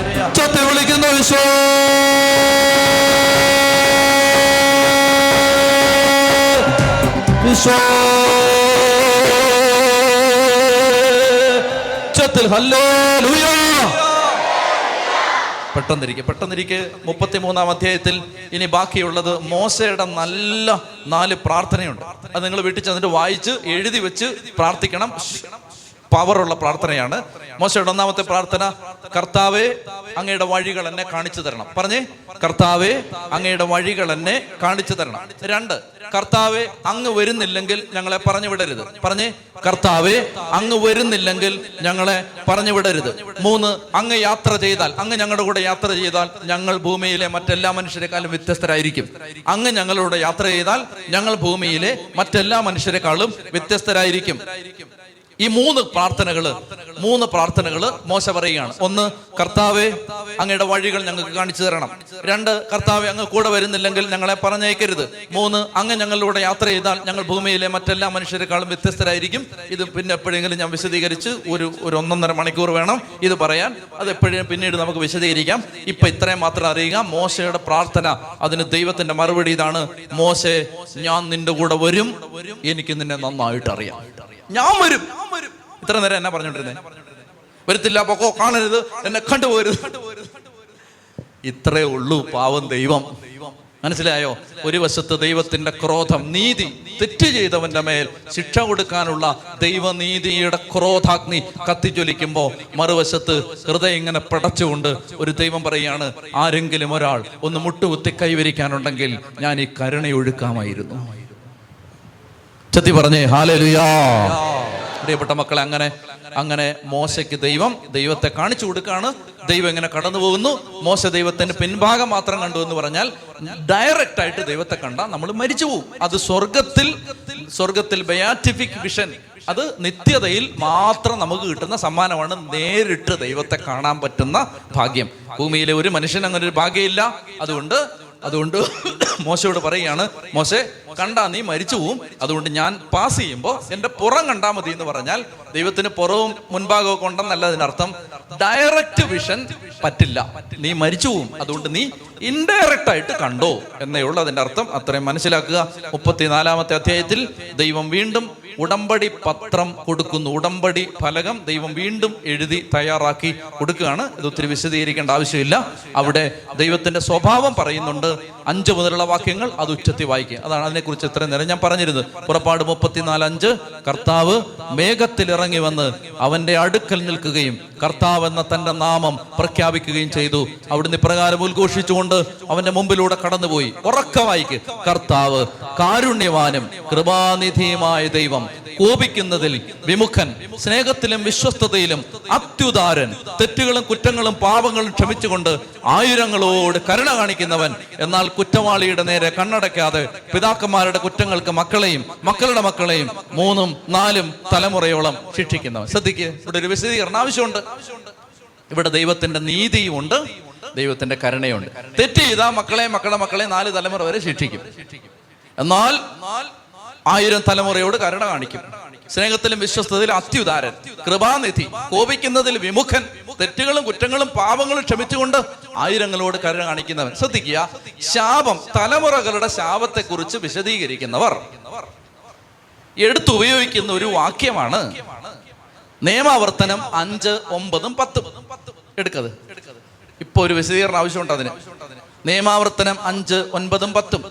ചത്തി വിളിക്കുന്നു വിശ്വാ വിശ്വത്തിൽ ഹല്ലേലൂയ. പെട്ടെന്നിരിക്കെ പെട്ടെന്നിരിക്കെ മുപ്പത്തിമൂന്നാം അധ്യായത്തിൽ ഇനി ബാക്കിയുള്ളത് മോശയുടെ നല്ല നാല് പ്രാർത്ഥനയുണ്ട്. അത് നിങ്ങൾ വീട്ടിൽ ചെന്നിട്ട് വായിച്ച് എഴുതി വെച്ച് പ്രാർത്ഥിക്കണം. പവറുള്ള പ്രാർത്ഥനയാണ്. മോശയുടെ ഒന്നാമത്തെ പ്രാർത്ഥന കർത്താവെ അങ്ങയുടെ വഴികൾ എന്നെ കാണിച്ചു തരണം. പറഞ്ഞേ കർത്താവെ അങ്ങയുടെ വഴികൾ എന്നെ കാണിച്ചു തരണം. രണ്ട് കർത്താവെ അങ്ങ് വരുന്നില്ലെങ്കിൽ ഞങ്ങളെ പറഞ്ഞു വിടരുത്. പറഞ്ഞേ കർത്താവെ അങ്ങ് വരുന്നില്ലെങ്കിൽ ഞങ്ങളെ പറഞ്ഞു വിടരുത്. മൂന്ന് അങ്ങ് യാത്ര ചെയ്താൽ അങ്ങ് ഞങ്ങളുടെ കൂടെ യാത്ര ചെയ്താൽ ഞങ്ങൾ ഭൂമിയിലെ മറ്റെല്ലാ മനുഷ്യരെക്കാളും വ്യത്യസ്തരായിരിക്കും. അങ്ങ് ഞങ്ങളുടെ യാത്ര ചെയ്താൽ ഞങ്ങൾ ഭൂമിയിലെ മറ്റെല്ലാ മനുഷ്യരെക്കാളും വ്യത്യസ്തരായിരിക്കും. ഈ മൂന്ന് പ്രാർത്ഥനകൾ മൂന്ന് പ്രാർത്ഥനകൾ മോശ പറയുകയാണ്. ഒന്ന് കർത്താവെ അങ്ങയുടെ വഴികൾ ഞങ്ങൾക്ക് കാണിച്ചു തരണം. രണ്ട് കർത്താവെ അങ്ങ് കൂടെ വരുന്നില്ലെങ്കിൽ ഞങ്ങളെ പറഞ്ഞേക്കരുത് മൂന്ന് അങ്ങ് ഞങ്ങളിലൂടെ യാത്ര ചെയ്താൽ ഞങ്ങൾ ഭൂമിയിലെ മറ്റെല്ലാ മനുഷ്യരെക്കാളും വ്യത്യസ്തരായിരിക്കും. ഇത് പിന്നെ എപ്പോഴെങ്കിലും ഞാൻ വിശദീകരിച്ച് ഒരു ഒരു ഒന്നൊന്നര മണിക്കൂർ വേണം ഇത് പറയാൻ. അത് എപ്പോഴും പിന്നീട് നമുക്ക് വിശദീകരിക്കാം. ഇപ്പൊ ഇത്രയും മാത്രം അറിയുക. മോശയുടെ പ്രാർത്ഥന അതിന് ദൈവത്തിന്റെ മറുപടി ഇതാണ്. മോശെ ഞാൻ നിന്റെ കൂടെ വരും. എനിക്ക് നിന്നെ നന്നായിട്ട് അറിയാം. ഞാൻ വരും. ഇത്ര നേരം എന്നാ പറഞ്ഞോണ്ടിരുന്നേ? വരത്തില്ല പൊക്കോ കാണരുത് എന്നെ കണ്ടുപോരുത് ഇത്രേ ഉള്ളൂ പാവം ദൈവം. മനസ്സിലായോ? ഒരു വശത്ത് ദൈവത്തിന്റെ ക്രോധം നീതി തെറ്റ് ചെയ്തവന്റെ മേൽ ശിക്ഷ കൊടുക്കാനുള്ള ദൈവനീതിയുടെ ക്രോധാഗ്നി കത്തിജ്വലിക്കുമ്പോ മറുവശത്ത് ഹൃദയം ഇങ്ങനെ പടച്ചുകൊണ്ട് ഒരു ദൈവം പറയാണ് ആരെങ്കിലും ഒരാൾ ഒന്ന് മുട്ടുകുത്തി കൈവരിക്കാനുണ്ടെങ്കിൽ ഞാൻ ഈ കരുണയൊഴുക്കാമായിരുന്നു. ചത്തി പറഞ്ഞേ ഹാലലുയാ പ്രിയപ്പെട്ട മക്കളെ അങ്ങനെ അങ്ങനെ മോശയ്ക്ക് ദൈവം ദൈവത്തെ കാണിച്ചു കൊടുക്കാണ്. ദൈവം ഇങ്ങനെ കടന്നു പോകുന്നു. മോശ ദൈവത്തിന്റെ പിൻഭാഗം മാത്രം കണ്ടു എന്ന് പറഞ്ഞാൽ ഡയറക്റ്റ് ആയിട്ട് ദൈവത്തെ കണ്ട നമ്മൾ മരിച്ചു പോകും. അത് സ്വർഗത്തിൽ സ്വർഗത്തിൽ ബയാറ്റിഫിക് വിഷൻ അത് നിത്യതയിൽ മാത്രം നമുക്ക് കിട്ടുന്ന സമ്മാനമാണ് നേരിട്ട് ദൈവത്തെ കാണാൻ പറ്റുന്ന ഭാഗ്യം. ഭൂമിയിലെ ഒരു മനുഷ്യൻ അങ്ങനെ ഒരു ഭാഗ്യമില്ല. അതുകൊണ്ട് അതുകൊണ്ട് മോശയോട് പറയുകയാണ് മോശെ കണ്ടാ നീ മരിച്ചു പോവും. അതുകൊണ്ട് ഞാൻ പാസ് ചെയ്യുമ്പോൾ എന്റെ പുറം കണ്ടാ മതി എന്ന് പറഞ്ഞാൽ ദൈവത്തിന് പുറവും മുൻഭാഗവും കൊണ്ടെന്നല്ല അതിനർത്ഥം ഡയറക്റ്റ് വിഷൻ പറ്റില്ല. നീ മരിച്ചു പോവും. അതുകൊണ്ട് നീ ഇൻഡയറക്റ്റ് ആയിട്ട് കണ്ടോ. എന്നേ ഉള്ളൂ അതിന്റെ അർത്ഥം. അത്രയും മനസ്സിലാക്കുക. മുപ്പത്തിനാലാമത്തെ അധ്യായത്തിൽ ദൈവം വീണ്ടും ഉടമ്പടി പത്രം കൊടുക്കുന്നു. ഉടമ്പടി ഫലകം ദൈവം വീണ്ടും എഴുതി തയ്യാറാക്കി കൊടുക്കുകയാണ്. ഇത് ഒത്തിരി വിശദീകരിക്കേണ്ട ആവശ്യമില്ല. അവിടെ ദൈവത്തിന്റെ സ്വഭാവം പറയുന്നുണ്ട്. അഞ്ച് മുതലുള്ള വാക്യങ്ങൾ അത് ഉച്ചത്തി വായിക്കുക. അതാണ് അതിനെക്കുറിച്ച് ഇത്രയും നേരം ഞാൻ പറഞ്ഞിരുന്നത്. പുറപ്പാട് മുപ്പത്തിനാല് അഞ്ച് കർത്താവ് മേഘത്തിൽ ഇറങ്ങി വന്ന് അവന്റെ അടുക്കൽ നിൽക്കുകയും കർത്താവ് എന്ന തന്റെ നാമം പ്രഖ്യാപിക്കുകയും ചെയ്തു. അവിടുന്ന് ഇപ്രകാരം ഉദ്ഘോഷിച്ചുകൊണ്ട് അവന്റെ മുമ്പിലൂടെ കടന്നുപോയി. ഉറക്കമായിക്ക് കർത്താവ് കാരുണ്യവാനും കൃപാനിധിയുമായ ദൈവം കോപിക്കുന്നതിൽ വിമുഖൻ സ്നേഹത്തിലും വിശ്വസ്തതയിലും അത്യുദാരൻ. തെറ്റുകളും കുറ്റങ്ങളും പാപങ്ങളും ക്ഷമിച്ചുകൊണ്ട് ആയിരങ്ങളോട് കരുണ കാണിക്കുന്നവൻ. എന്നാൽ കുറ്റവാളിയുടെ നേരെ കണ്ണടയ്ക്കാതെ പിതാക്കന്മാരുടെ കുറ്റങ്ങൾക്ക് മക്കളെയും മക്കളുടെ മക്കളെയും മൂന്നും നാലും തലമുറയോളം ശിക്ഷിക്കുന്നവൻ. ശ്രദ്ധിക്കുക ഇവിടെ ഒരു വിശദീകരണം ആവശ്യമുണ്ട്. ഇവിടെ ദൈവത്തിന്റെ നീതിയുമുണ്ട് ദൈവത്തിന്റെ കരുണയുണ്ട്. തെറ്റ് ചെയ്താൽ മക്കളെ മക്കളുടെ മക്കളെ നാല് തലമുറ വരെ ശിക്ഷിക്കും. എന്നാൽ ആയിരം തലമുറയോട് കരുണ കാണിക്കും. സ്നേഹത്തിലും വിശ്വസ്തയിലും അത്യുദാരൻ. കൃപാനിധി. കോപിക്കുന്നതിൽ വിമുഖൻ. തെറ്റുകളും കുറ്റങ്ങളും പാപങ്ങളും ക്ഷമിച്ചുകൊണ്ട് ആയിരങ്ങളോട് കരുണ കാണിക്കുന്നവൻ. ശ്രദ്ധിക്കുക. ശാപം തലമുറകളുടെ ശാപത്തെ കുറിച്ച് വിശദീകരിക്കുന്നവർ. എടുത്തുപയോഗിക്കുന്ന ഒരു വാക്യമാണ് നിയമാവർത്തനം അഞ്ച് ഒമ്പതും പത്തും. എടുക്കത്. ഇപ്പൊ ഒരു വിശദീകരണം ആവശ്യമുണ്ട് അതിന്. നിയമാവർത്തനം അഞ്ച് ഒൻപതും പത്തും.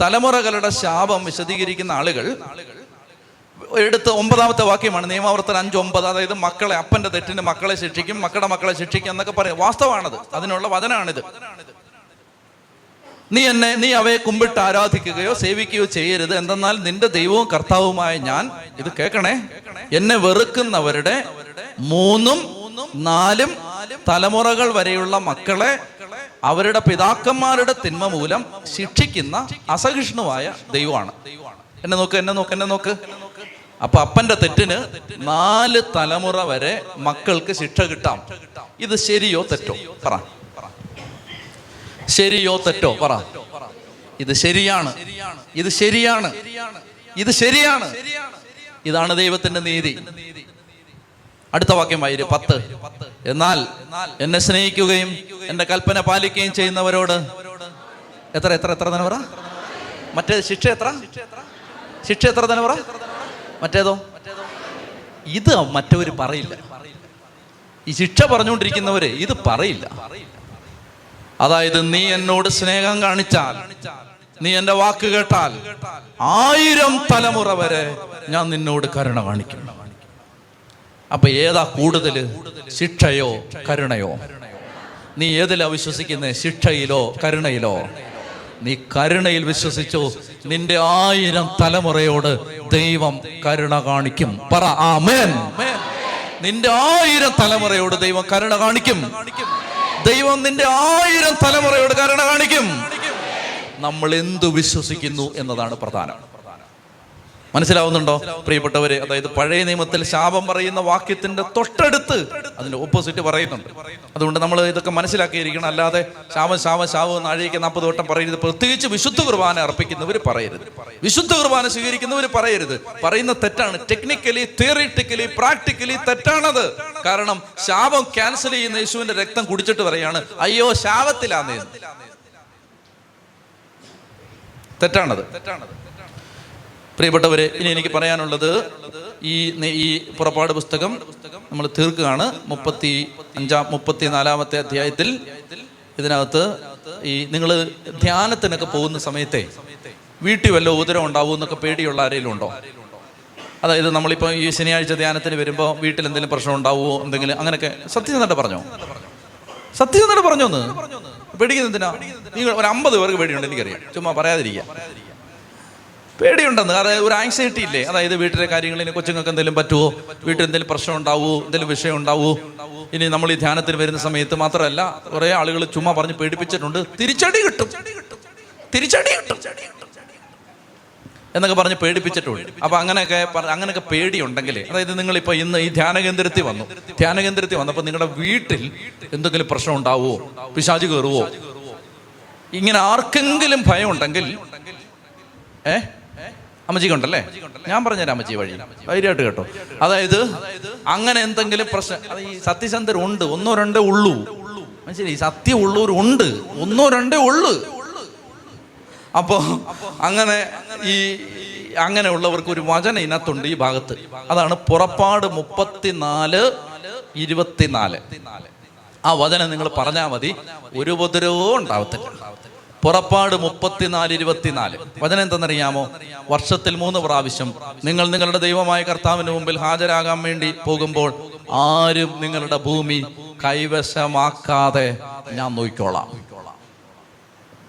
തലമുറകളുടെ ശാപം വിശദീകരിക്കുന്ന ആളുകൾ എടുത്ത് ഒമ്പതാമത്തെ വാക്യമാണ് നിയമാവർത്തനം അഞ്ച് ഒമ്പത് അതായത് മക്കളെ അപ്പന്റെ തെറ്റിന് മക്കളെ ശിക്ഷിക്കും മക്കളുടെ മക്കളെ ശിക്ഷിക്കും എന്നൊക്കെ പറയാം. വാസ്തവാണത്. അതിനുള്ള വചനാണിത്. നീ എന്നെ നീ അവയെ കുമ്പിട്ട് ആരാധിക്കുകയോ സേവിക്കുകയോ ചെയ്യരുത്. എന്തെന്നാൽ നിന്റെ ദൈവവും കർത്താവുമായ ഞാൻ ഇത് കേൾക്കണേ എന്നെ വെറുക്കുന്നവരുടെ മൂന്നും നാലും തലമുറകൾ വരെയുള്ള മക്കളെ അവരുടെ പിതാക്കന്മാരുടെ തിന്മ മൂലം ശിക്ഷിക്കുന്ന അസഹിഷ്ണുവായ ദൈവമാണ്. എന്നെ നോക്ക് എന്നെ നോക്ക് എന്നെ നോക്ക്. അപ്പൊ അപ്പന്റെ തെറ്റിന് നാല് തലമുറ വരെ മക്കൾക്ക് ശിക്ഷ കിട്ടാം. ഇത് ശരിയോ തെറ്റോ? പറ. ശരിയോ തെറ്റോ? പറ. ഇത് ശരിയാണ്. ഇത് ശരിയാണ്. ഇത് ശരിയാണ്. ഇതാണ് ദൈവത്തിന്റെ നീതി. അടുത്ത വാക്യം വായിര് പത്ത്. എന്നാൽ എന്നെ സ്നേഹിക്കുകയും എന്റെ കൽപ്പന പാലിക്കുകയും ചെയ്യുന്നവരോട് എത്ര എത്ര എത്ര തലമുറ മറ്റേ ശിക്ഷ എത്ര? ശിക്ഷ എത്ര തലമുറ മറ്റേതോ? ഇത് മറ്റവര് പറയില്ല. ഈ ശിക്ഷ പറഞ്ഞുകൊണ്ടിരിക്കുന്നവര് ഇത് പറയില്ല. അതായത് നീ എന്നോട് സ്നേഹം കാണിച്ചാൽ നീ എന്റെ വാക്ക് കേട്ടാൽ ആയിരം തലമുറ വരെ ഞാൻ നിന്നോട് കരുണ കാണിക്കും. അപ്പൊ ഏതാ കൂടുതൽ ശിക്ഷയോ കരുണയോ? നീ ഏതിലാ വിശ്വസിക്കുന്നത് ശിക്ഷയിലോ കരുണയിലോ? നീ കരുണയിൽ വിശ്വസിച്ചു. നിന്റെ ആയിരം തലമുറയോട് ദൈവം കരുണ കാണിക്കും. പറ ആമേൻ. നിന്റെ ആയിരം തലമുറയോട് ദൈവം കരുണ കാണിക്കും. ദൈവം നിന്റെ ആയിരം തലമുറയോട് കരുണ കാണിക്കും. നമ്മൾ എന്തു വിശ്വസിക്കുന്നു എന്നതാണ് പ്രധാനം. മനസ്സിലാവുന്നുണ്ടോ? പ്രിയപ്പെട്ടവരെ അതായത് പഴയ നിയമത്തിൽ ശാപം പറയുന്ന വാക്യത്തിന്റെ തൊട്ടടുത്ത് അതിന്റെ ഓപ്പോസിറ്റ് പറയുന്നുണ്ട്. അതുകൊണ്ട് നമ്മൾ ഇതൊക്കെ മനസ്സിലാക്കിയിരിക്കണം. അല്ലാതെ ശാപം ശാപം ശാപം എന്ന് അഴിയിക്ക് നാൽപ്പത് വട്ടം പറയരുത്. പ്രത്യേകിച്ച് വിശുദ്ധ കുർബാന അർപ്പിക്കുന്നവർ പറയരുത്. വിശുദ്ധ കുർബാന സ്വീകരിക്കുന്നവർ പറയരുത്. പറയുന്ന തെറ്റാണ്. ടെക്നിക്കലി തിയറിറ്റിക്കലി പ്രാക്ടിക്കലി തെറ്റാണത്. കാരണം ശാപം ക്യാൻസൽ ചെയ്യുന്ന യേശുവിന്റെ രക്തം കുടിച്ചിട്ട് പറയാണ് അയ്യോ ശാപത്തിലാന്നേ തെറ്റാണത് തെറ്റാണത്. പ്രിയപ്പെട്ടവരെ ഇനി എനിക്ക് പറയാനുള്ളത് ഈ ഈ പുറപ്പാട് പുസ്തകം നമ്മൾ തീർക്കുകയാണ്. മുപ്പത്തി അഞ്ചാം മുപ്പത്തി നാലാമത്തെ അധ്യായത്തിൽ. ഇതിനകത്ത് ഈ നിങ്ങൾ ധ്യാനത്തിനൊക്കെ പോകുന്ന സമയത്തെ വീട്ടിൽ വല്ല ഉദരം ഉണ്ടാവും എന്നൊക്കെ പേടിയുള്ള ആരെങ്കിലും ഉണ്ടോ? അതായത് നമ്മളിപ്പോൾ ഈ ശനിയാഴ്ച ധ്യാനത്തിന് വരുമ്പോൾ വീട്ടിൽ എന്തെങ്കിലും പ്രശ്നം ഉണ്ടാവുമോ? എന്തെങ്കിലും അങ്ങനെയൊക്കെ സത്യസന്ധമായിട്ട് പറഞ്ഞോ? സത്യസന്ധത പറഞ്ഞോന്ന്? പേടിക്കുന്ന എന്തിനാ നിങ്ങൾ ഒരു അമ്പത് പേർക്ക് പേടിയുണ്ട് എനിക്കറിയാം. ചുമ്മാ പറയാതിരിക്കുക. പേടിയുണ്ടെന്ന്. അതായത് ഒരു ആങ്സൈറ്റി ഇല്ലേ? അതായത് വീട്ടിലെ കാര്യങ്ങളിൽ കൊച്ചുങ്ങൾക്ക് എന്തെങ്കിലും പറ്റുമോ വീട്ടിൽ എന്തെങ്കിലും പ്രശ്നം ഉണ്ടാവുമോ എന്തെങ്കിലും വിഷയം ഉണ്ടാവുമോ ഇനി നമ്മൾ ഈ ധ്യാനത്തിൽ വരുന്ന സമയത്ത് മാത്രമല്ല കുറെ ആളുകൾ ചുമ്മാ പറഞ്ഞ് പേടിപ്പിച്ചിട്ടുണ്ട്. തിരിച്ചടി കിട്ടും. തിരിച്ചടി കിട്ടും. എന്നൊക്കെ പറഞ്ഞ് പേടിപ്പിച്ചിട്ടുണ്ട്. അപ്പൊ അങ്ങനെയൊക്കെ അങ്ങനെയൊക്കെ പേടിയുണ്ടെങ്കിൽ അതായത് നിങ്ങൾ ഇപ്പൊ ഇന്ന് ഈ ധ്യാന കേന്ദ്രത്തിൽ വന്നു. ധ്യാന കേന്ദ്രത്തിൽ വന്നപ്പോൾ നിങ്ങളുടെ വീട്ടിൽ എന്തെങ്കിലും പ്രശ്നം ഉണ്ടാവുമോ പിശാച് കയറുവോ ഇങ്ങനെ ആർക്കെങ്കിലും ഭയം ഉണ്ടെങ്കിൽ ഏ? അമ്മച്ചിക്കുണ്ടല്ലേ ഞാൻ പറഞ്ഞുതരാം അമ്മജി വഴി. ധൈര്യമായിട്ട് കേട്ടോ. അതായത് അങ്ങനെ എന്തെങ്കിലും പ്രശ്നം സത്യസന്ധർ ഉണ്ട് ഒന്നോ രണ്ടേ ഉള്ളൂ. മനസ്സിലായി? സത്യം ഉള്ളവരുണ്ട് ഒന്നോ രണ്ടേ ഉള്ളു. അപ്പോ അങ്ങനെ ഈ അങ്ങനെ ഉള്ളവർക്ക് ഒരു വചന ഇനത്തുണ്ട് ഈ ഭാഗത്ത്. അതാണ് പുറപ്പാട് മുപ്പത്തിനാല് ഇരുപത്തിനാല്. ആ വചനം നിങ്ങൾ പറഞ്ഞാൽ മതി. ഒരു ഉപദ്രവവും ഉണ്ടാവത്തില്ല. പുറപ്പാട് മുപ്പത്തിനാല് ഇരുപത്തിനാല്. വചനം എന്തെന്നറിയാമോ? വർഷത്തിൽ മൂന്ന് പ്രാവശ്യം നിങ്ങൾ നിങ്ങളുടെ ദൈവമായ കർത്താവിന് മുമ്പിൽ ഹാജരാകാൻ വേണ്ടി പോകുമ്പോൾ ആരും നിങ്ങളുടെ ഭൂമി കൈവശമാക്കാതെ ഞാൻ നോക്കിക്കോളാം.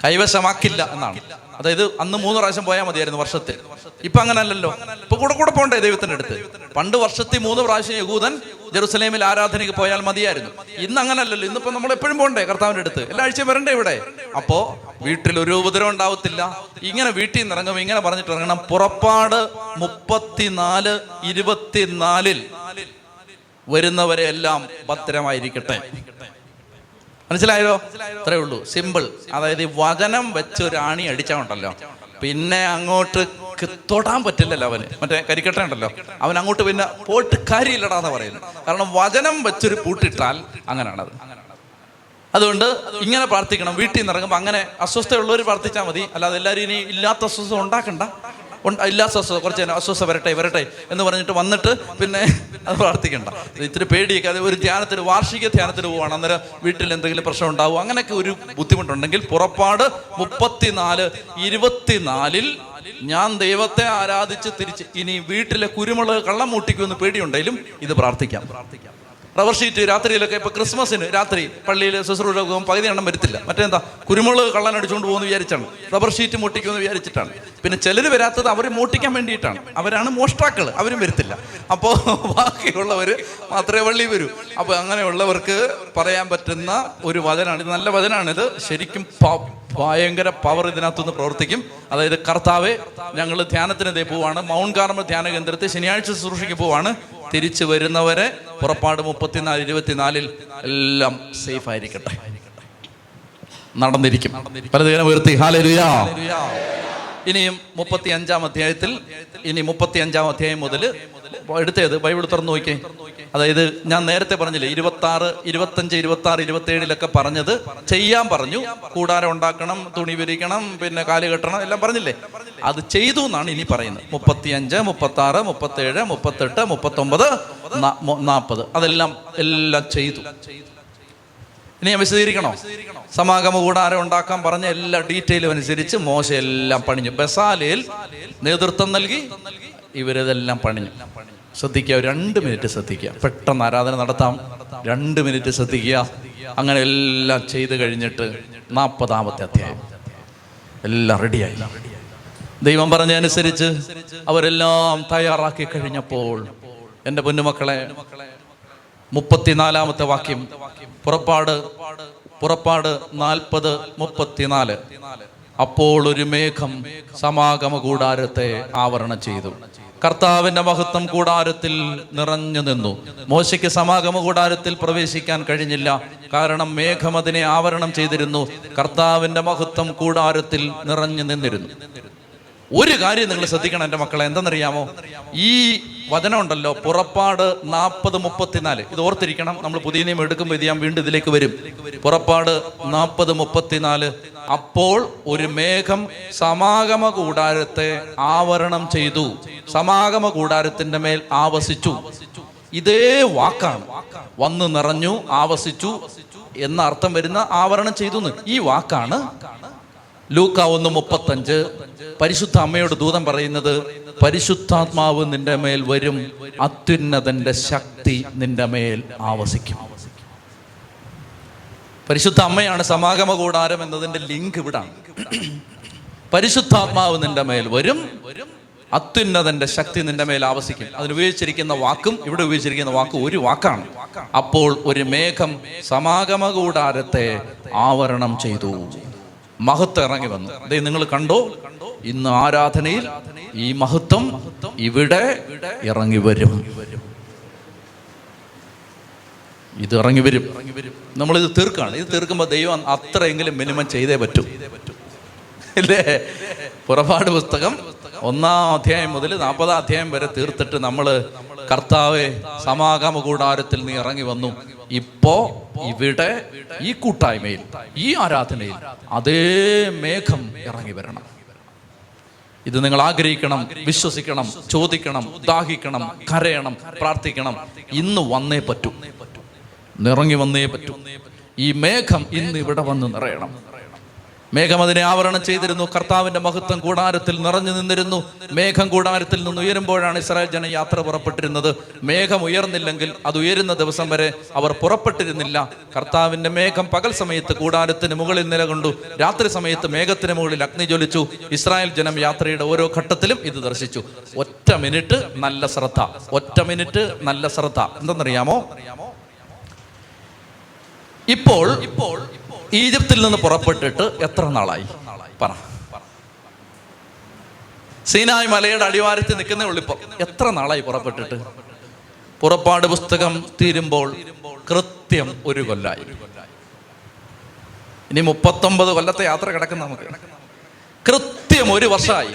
കൈവശമാക്കില്ല എന്നാണ്. അതായത് അന്ന് മൂന്ന് പ്രാവശ്യം പോയാൽ മതിയായിരുന്നു വർഷത്തിൽ. ഇപ്പൊ അങ്ങനല്ലല്ലോ. ഇപ്പൊ കൂടെ കൂടെ പോണ്ടേ ദൈവത്തിന്റെ അടുത്ത്. പണ്ട് വർഷത്തിൽ മൂന്ന് പ്രാവശ്യം യഹൂദൻ ജെറുസലേമിൽ ആരാധനയ്ക്ക് പോയാൽ മതിയായിരുന്നു. ഇന്ന് അങ്ങനല്ലല്ലോ. ഇന്നിപ്പോ നമ്മൾ എപ്പോഴും പോണ്ടേ കർത്താവിന്റെ അടുത്ത്. എല്ലാ ആഴ്ചയും വരണ്ടേ ഇവിടെ? അപ്പോ വീട്ടിൽ ഒരു ഉപദ്രവം ഉണ്ടാവത്തില്ല. ഇങ്ങനെ വീട്ടിൽ നിന്ന് ഇറങ്ങും ഇങ്ങനെ പറഞ്ഞിട്ട് ഇറങ്ങണം. പുറപ്പാട് മുപ്പത്തിനാല് ഇരുപത്തിനാലിൽ വരുന്നവരെ എല്ലാം ഭദ്രമായിരിക്കട്ടെ. മനസ്സിലായോ? അത്രേ ഉള്ളൂ. സിമ്പിൾ അതായത് വചനം വെച്ച് ഒരു ആണി അടിച്ചാൽ ഉണ്ടല്ലോ. പിന്നെ അങ്ങോട്ട് തൊടാൻ പറ്റില്ലല്ലോ അവന്. മറ്റേ കരിക്കട്ട ഉണ്ടല്ലോ അവൻ അങ്ങോട്ട് പിന്നെ പോയിട്ട് കാര്യമില്ലടാന്ന് പറയുന്നു കാരണം വചനം വെച്ചൊരു പൂട്ടിട്ടാൽ അങ്ങനെയാണത് അതുകൊണ്ട് ഇങ്ങനെ പ്രാർത്ഥിക്കണം. വീട്ടിൽ നിന്ന് ഇറങ്ങുമ്പോൾ അങ്ങനെ അസ്വസ്ഥയുള്ളവർ പ്രാർത്ഥിച്ചാൽ മതി. അല്ലാതെ എല്ലാവരും ഇനി ഇല്ലാത്ത അസ്വസ്ഥത ഉണ്ടാക്കണ്ട. ഇല്ലാത്ത അസ്വസ്ഥത കുറച്ച് അസ്വസ്ഥ വരട്ടെ വരട്ടെ എന്ന് പറഞ്ഞിട്ട് വന്നിട്ട് പിന്നെ അത് പ്രാർത്ഥിക്കണ്ട. ഇത് ഇത്തിരി പേടിയൊക്കെ അത് ഒരു ധ്യാനത്തിന് വാർഷിക ധ്യാനത്തിന് പോവാണ്. അന്നേരം വീട്ടിൽ എന്തെങ്കിലും പ്രശ്നം ഉണ്ടാവും അങ്ങനെയൊക്കെ ഒരു ബുദ്ധിമുട്ടുണ്ടെങ്കിൽ പുറപ്പാട് മുപ്പത്തിനാല് ഇരുപത്തിനാലിൽ ഞാൻ ദൈവത്തെ ആരാധിച്ച് തിരിച്ച് ഇനി വീട്ടിലെ കുരുമുളക് കള്ളം മൂട്ടിക്കുമെന്ന് പേടിയുണ്ടെങ്കിലും ഇത് പ്രാർത്ഥിക്കാം. റബ്ബർ ഷീറ്റ് രാത്രിയിലൊക്കെ ഇപ്പൊ ക്രിസ്മസിന് രാത്രി പള്ളിയിൽ ശുശ്രൂഷ പകുതി എണ്ണം വരത്തില്ല. മറ്റേന്താ? കുരുമുളക് കള്ളൻ അടിച്ചുകൊണ്ട് പോകുന്നു വിചാരിച്ചാണ്. റബ്ബർ ഷീറ്റ് മുട്ടിക്കുമെന്ന് വിചാരിച്ചിട്ടാണ്. പിന്നെ ചിലർ വരാത്തത് അവരെ മോട്ടിക്കാൻ വേണ്ടിയിട്ടാണ്. അവരാണ് മോഷ്ടാക്കൾ അവരും വരത്തില്ല. അപ്പോൾ ബാക്കിയുള്ളവർ മാത്രമേ പള്ളി വരൂ. അപ്പോൾ അങ്ങനെയുള്ളവർക്ക് പറയാൻ പറ്റുന്ന ഒരു വചനാണ്. ഇത് നല്ല വചനാണിത്. ശരിക്കും ഭയങ്കര പവർ ഇതിനകത്തുനിന്ന് പ്രവർത്തിക്കും. അതായത് കർത്താവ് ഞങ്ങൾ ധ്യാനത്തിന് ദേ പോവാണ്. മൗണ്ട് കാർമൽ ധ്യാന കേന്ദ്രത്തെ ശനിയാഴ്ച ശുശ്രൂഷയ്ക്ക് പോവാണ്. തിരിച്ചു വരുന്നവരെ പുറപ്പാട് മുപ്പത്തിനാല് ഇരുപത്തിനാലിൽ എല്ലാം സേഫ് ആയിരിക്കട്ടെ. നടന്നിരിക്കും. പലതരം ഉയർത്തി. ഹാലരുയാ ഇനിയും മുപ്പത്തി അഞ്ചാം അധ്യായത്തിൽ ഇനി മുപ്പത്തി അഞ്ചാം അധ്യായം മുതൽ എടുത്തേത്? ബൈബിൾ തുറന്നു നോക്കിയേ. അതായത് ഞാൻ നേരത്തെ പറഞ്ഞില്ലേ ഇരുപത്തി ആറ് ഇരുപത്തഞ്ച് ഇരുപത്തി ആറ് ഇരുപത്തി ഏഴിലൊക്കെ പറഞ്ഞത് ചെയ്യാൻ പറഞ്ഞു. കൂടാരം ഉണ്ടാക്കണം തുണി വിരിക്കണം പിന്നെ കാൽ കെട്ടണം എല്ലാം പറഞ്ഞില്ലേ? അത് ചെയ്തു എന്നാണ് ഇനി പറയുന്നത്. മുപ്പത്തി അഞ്ച് മുപ്പത്തി ആറ് മുപ്പത്തി ഏഴ് മുപ്പത്തെട്ട് മുപ്പത്തൊമ്പത് നാൽപ്പത് അതെല്ലാം എല്ലാം ചെയ്തു. ഇനി ഞാൻ വിശദീകരിക്കണോ? സമാഗമ കൂടാരം ഉണ്ടാക്കാൻ പറഞ്ഞ എല്ലാ ഡീറ്റെയിലും അനുസരിച്ച് മോശം എല്ലാം പണിഞ്ഞു. ബസാലയിൽ നേതൃത്വം നൽകി. ഇവരിതെല്ലാം പണിഞ്ഞു. ശ്രദ്ധിക്കുക രണ്ട് മിനിറ്റ് ശ്രദ്ധിക്കുക. പെട്ടെന്ന് ആരാധന നടത്താം. രണ്ട് മിനിറ്റ് ശ്രദ്ധിക്കുക. അങ്ങനെ എല്ലാം ചെയ്ത് കഴിഞ്ഞിട്ട് നാൽപ്പതാമത്തെ അധ്യായം. എല്ലാം റെഡിയായി. ദൈവം പറഞ്ഞതനുസരിച്ച് അവരെല്ലാം തയ്യാറാക്കി കഴിഞ്ഞപ്പോൾ എന്റെ പൊന്നുമക്കളെ മുപ്പത്തിനാലാമത്തെ വാക്യം പുറപ്പാട് പുറപ്പാട് നാൽപ്പത് മുപ്പത്തിനാല്. അപ്പോൾ ഒരു മേഘം സമാഗമ കൂടാരത്തെ ആവരണം ചെയ്തു. കർത്താവിന്റെ മഹത്വം കൂടാരത്തിൽ നിറഞ്ഞു നിന്നു. മോശയ്ക്ക് സമാഗമ കൂടാരത്തിൽ പ്രവേശിക്കാൻ കഴിഞ്ഞില്ല. കാരണം മേഘം അതിനെ ആവരണം ചെയ്തിരുന്നു. കർത്താവിന്റെ മഹത്വം കൂടാരത്തിൽ നിറഞ്ഞു നിന്നിരുന്നു. ഒരു കാര്യം നിങ്ങൾ ശ്രദ്ധിക്കണം എന്റെ മക്കളെ. എന്തെന്നറിയാമോ? ഈ വചനം ഉണ്ടല്ലോ പുറപ്പാട് നാൽപ്പത് മുപ്പത്തിനാല്. ഇത് ഓർത്തിരിക്കണം നമ്മൾ പുതിയ നിയമം എടുക്കുമ്പോൾ ഇത് ഞാൻ വീണ്ടും ഇതിലേക്ക് വരും. പുറപ്പാട് നാൽപ്പത് മുപ്പത്തിനാല്. അപ്പോൾ ഒരു മേഘം സമാഗമ കൂടാരത്തെ ആവരണം ചെയ്തു. സമാഗമ കൂടാരത്തിന്റെ മേൽ ആവസിച്ചു. ഇതേ വാക്കാണ്. വന്നു നിറഞ്ഞു ആവസിച്ചു എന്ന അർത്ഥം വരുന്ന ആവരണം ചെയ്തു ഈ വാക്കാണ് ലൂക്ക ഒന്ന് മുപ്പത്തഞ്ച്. പരിശുദ്ധ അമ്മയോട് ദൂതം പറയുന്നത് പരിശുദ്ധാത്മാവ് നിന്റെ മേൽ വരും അത്യുന്നതന്റെ ശക്തി നിന്റെ മേൽ ആവസിക്കും. പരിശുദ്ധ അമ്മയാണ് സമാഗമ കൂടാരം എന്നതിന്റെ ലിങ്ക് ഇവിടാണ്. പരിശുദ്ധാത്മാവ് നിന്റെ മേൽ വരും അത്യുന്നതന്റെ ശക്തി നിന്റെ മേൽ ആവസിക്കും. അതിന് ഉപയോഗിച്ചിരിക്കുന്ന വാക്കും ഇവിടെ ഉപയോഗിച്ചിരിക്കുന്ന വാക്കും ഒരു വാക്കാണ്. അപ്പോൾ ഒരു മേഘം സമാഗമ കൂടാരത്തെ ആവരണം ചെയ്തു. മഹത്വം ഇറങ്ങി വന്നു. ദേ നിങ്ങൾ കണ്ടോ? ഇന്ന് ആരാധനയിൽ ഈ മഹത്വം ഇവിടെ ഇറങ്ങി വരും. ഇത് ഇറങ്ങി വരും. നമ്മളിത് തീർക്കാണ്. ഇത് തീർക്കുമ്പോൾ ദൈവം അത്രയെങ്കിലും മിനിമം ചെയ്തേ പറ്റൂ. ഇല്ലേ പുറപാട് പുസ്തകം ഒന്നാം അധ്യായം മുതൽ നാൽപ്പതാം അധ്യായം വരെ തീർത്തിട്ട് നമ്മൾ കർത്താവെ സമാഗമ കൂടാരത്തിൽ നീ ഇറങ്ങി വന്നു. ഇപ്പോ ഇവിടെ ഈ കൂട്ടായ്മയിൽ ഈ ആരാധനയിൽ അതേ മേഘം ഇറങ്ങി വരണം. ഇത് നിങ്ങൾ ആഗ്രഹിക്കണം വിശ്വസിക്കണം ചോദിക്കണം ദാഹിക്കണം കരയണം പ്രാർത്ഥിക്കണം. ഇന്ന് വന്നേ പറ്റൂ. നിറങ്ങി വന്നേ പറ്റൂ. ഈ മേഘം ഇന്ന് ഇവിടെ വന്ന് നിറയണം. മേഘം അതിനെ ആവരണം ചെയ്തിരുന്നു. കർത്താവിന്റെ മഹത്വം കൂടാരത്തിൽ നിറഞ്ഞു നിന്നിരുന്നു. മേഘം കൂടാരത്തിൽ നിന്ന് ഉയരുമ്പോഴാണ് ഇസ്രായേൽ ജന യാത്ര പുറപ്പെട്ടിരുന്നത്. മേഘം ഉയർന്നില്ലെങ്കിൽ അത് ഉയരുന്ന ദിവസം വരെ അവർ പുറപ്പെട്ടിരുന്നില്ല. കർത്താവിന്റെ മേഘം പകൽ സമയത്ത് കൂടാരത്തിന് മുകളിൽ നിലകൊണ്ടു. രാത്രി സമയത്ത് മേഘത്തിന് മുകളിൽ അഗ്നി ജ്വലിച്ചു. ഇസ്രായേൽ ജനം യാത്രയുടെ ഓരോ ഘട്ടത്തിലും ഇത് ദർശിച്ചു. ഒറ്റ മിനിറ്റ് നല്ല ശ്രദ്ധ. ഒറ്റ മിനിറ്റ് നല്ല ശ്രദ്ധ. എന്തെന്നറിയാമോ? ഇപ്പോൾ ഇപ്പോൾ ഈജിപ്തിൽ നിന്ന് പുറപ്പെട്ടിട്ട് എത്ര നാളായി? പറ. സീനായ് മലയുടെ അടിവാരത്തിൽ നിൽക്കുന്നേ ഉള്ളിപ്പോ എത്ര നാളായി പുറപ്പെട്ടിട്ട്? പുറപ്പാട് പുസ്തകം തീരുമ്പോൾ കൃത്യം ഒരു കൊല്ലായി. ഇനി മുപ്പത്തൊമ്പത് കൊല്ലത്തെ യാത്ര കിടക്കുന്ന നമുക്ക്. കൃത്യം ഒരു വർഷമായി.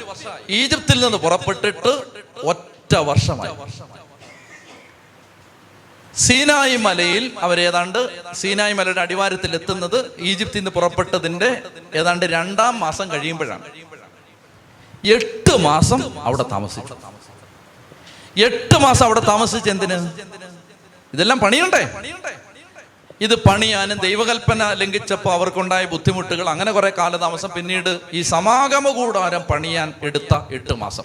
ഈജിപ്തിൽ നിന്ന് പുറപ്പെട്ടിട്ട് ഒറ്റ വർഷമായി. സീനായി മലയിൽ അവരേതാണ്ട് സീനായി മലയുടെ അടിവാരത്തിൽ എത്തുന്നത് ഈജിപ്തിൽ നിന്ന് പുറപ്പെട്ടതിന്റെ ഏതാണ്ട് രണ്ടാം മാസം കഴിയുമ്പോഴാണ്. എട്ട് മാസം അവിടെ താമസിച്ചു. എട്ട് മാസം അവിടെ താമസിച്ച് എന്തിന്? ഇതെല്ലാം പണിയുണ്ടേ? ഇത് പണിയാനും ദൈവകൽപ്പന ലംഘിച്ചപ്പോൾ അവർക്കുണ്ടായ ബുദ്ധിമുട്ടുകൾ അങ്ങനെ കുറെ കാലതാമസം. പിന്നീട് ഈ സമാഗമ കൂടാരം പണിയാൻ എടുത്ത എട്ട് മാസം.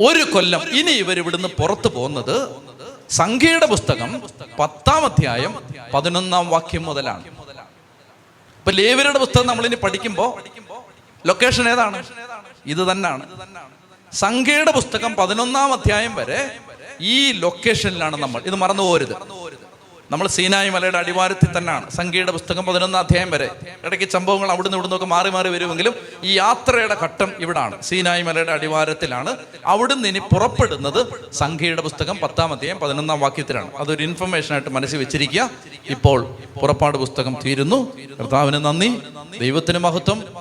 ഒരു കൊല്ലം ഇനി ഇവർ ഇവിടുന്ന് പുറത്തു പോകുന്നത് സംഖ്യയുടെ പുസ്തകം പത്താം അധ്യായം പതിനൊന്നാം വാക്യം മുതലാണ്. ഇപ്പൊ ലേവരുടെ പുസ്തകം നമ്മളിനി ഇനി പഠിക്കുമ്പോ ലൊക്കേഷൻ ഏതാണ്? ഇത് തന്നെയാണ് സംഖ്യയുടെ പുസ്തകം പതിനൊന്നാം അധ്യായം വരെ ഈ ലൊക്കേഷനിലാണ് നമ്മൾ. ഇത് മറന്നു പോരുത് നമ്മൾ സീനായി മലയുടെ അടിവാരത്തിൽ തന്നെയാണ്. സംഖ്യയുടെ പുസ്തകം പതിനൊന്നാം അധ്യായം വരെ. ഇടയ്ക്ക് സംഭവങ്ങൾ അവിടുന്ന് ഇവിടുന്ന് ഒക്കെ മാറി മാറി വരുമെങ്കിലും ഈ യാത്രയുടെ ഘട്ടം ഇവിടാണ്. സീനായി മലയുടെ അടിവാരത്തിലാണ്. അവിടുന്ന് ഇനി പുറപ്പെടുന്നത് സംഖ്യയുടെ പുസ്തകം പത്താം അധ്യായം പതിനൊന്നാം വാക്യത്തിലാണ്. അതൊരു ഇൻഫർമേഷൻ ആയിട്ട് മനസ്സിൽ വെച്ചിരിക്കുക. ഇപ്പോൾ പുറപ്പാട് പുസ്തകം തീരുന്നു. കർത്താവിന് നന്ദി. ദൈവത്തിന് മഹത്വം.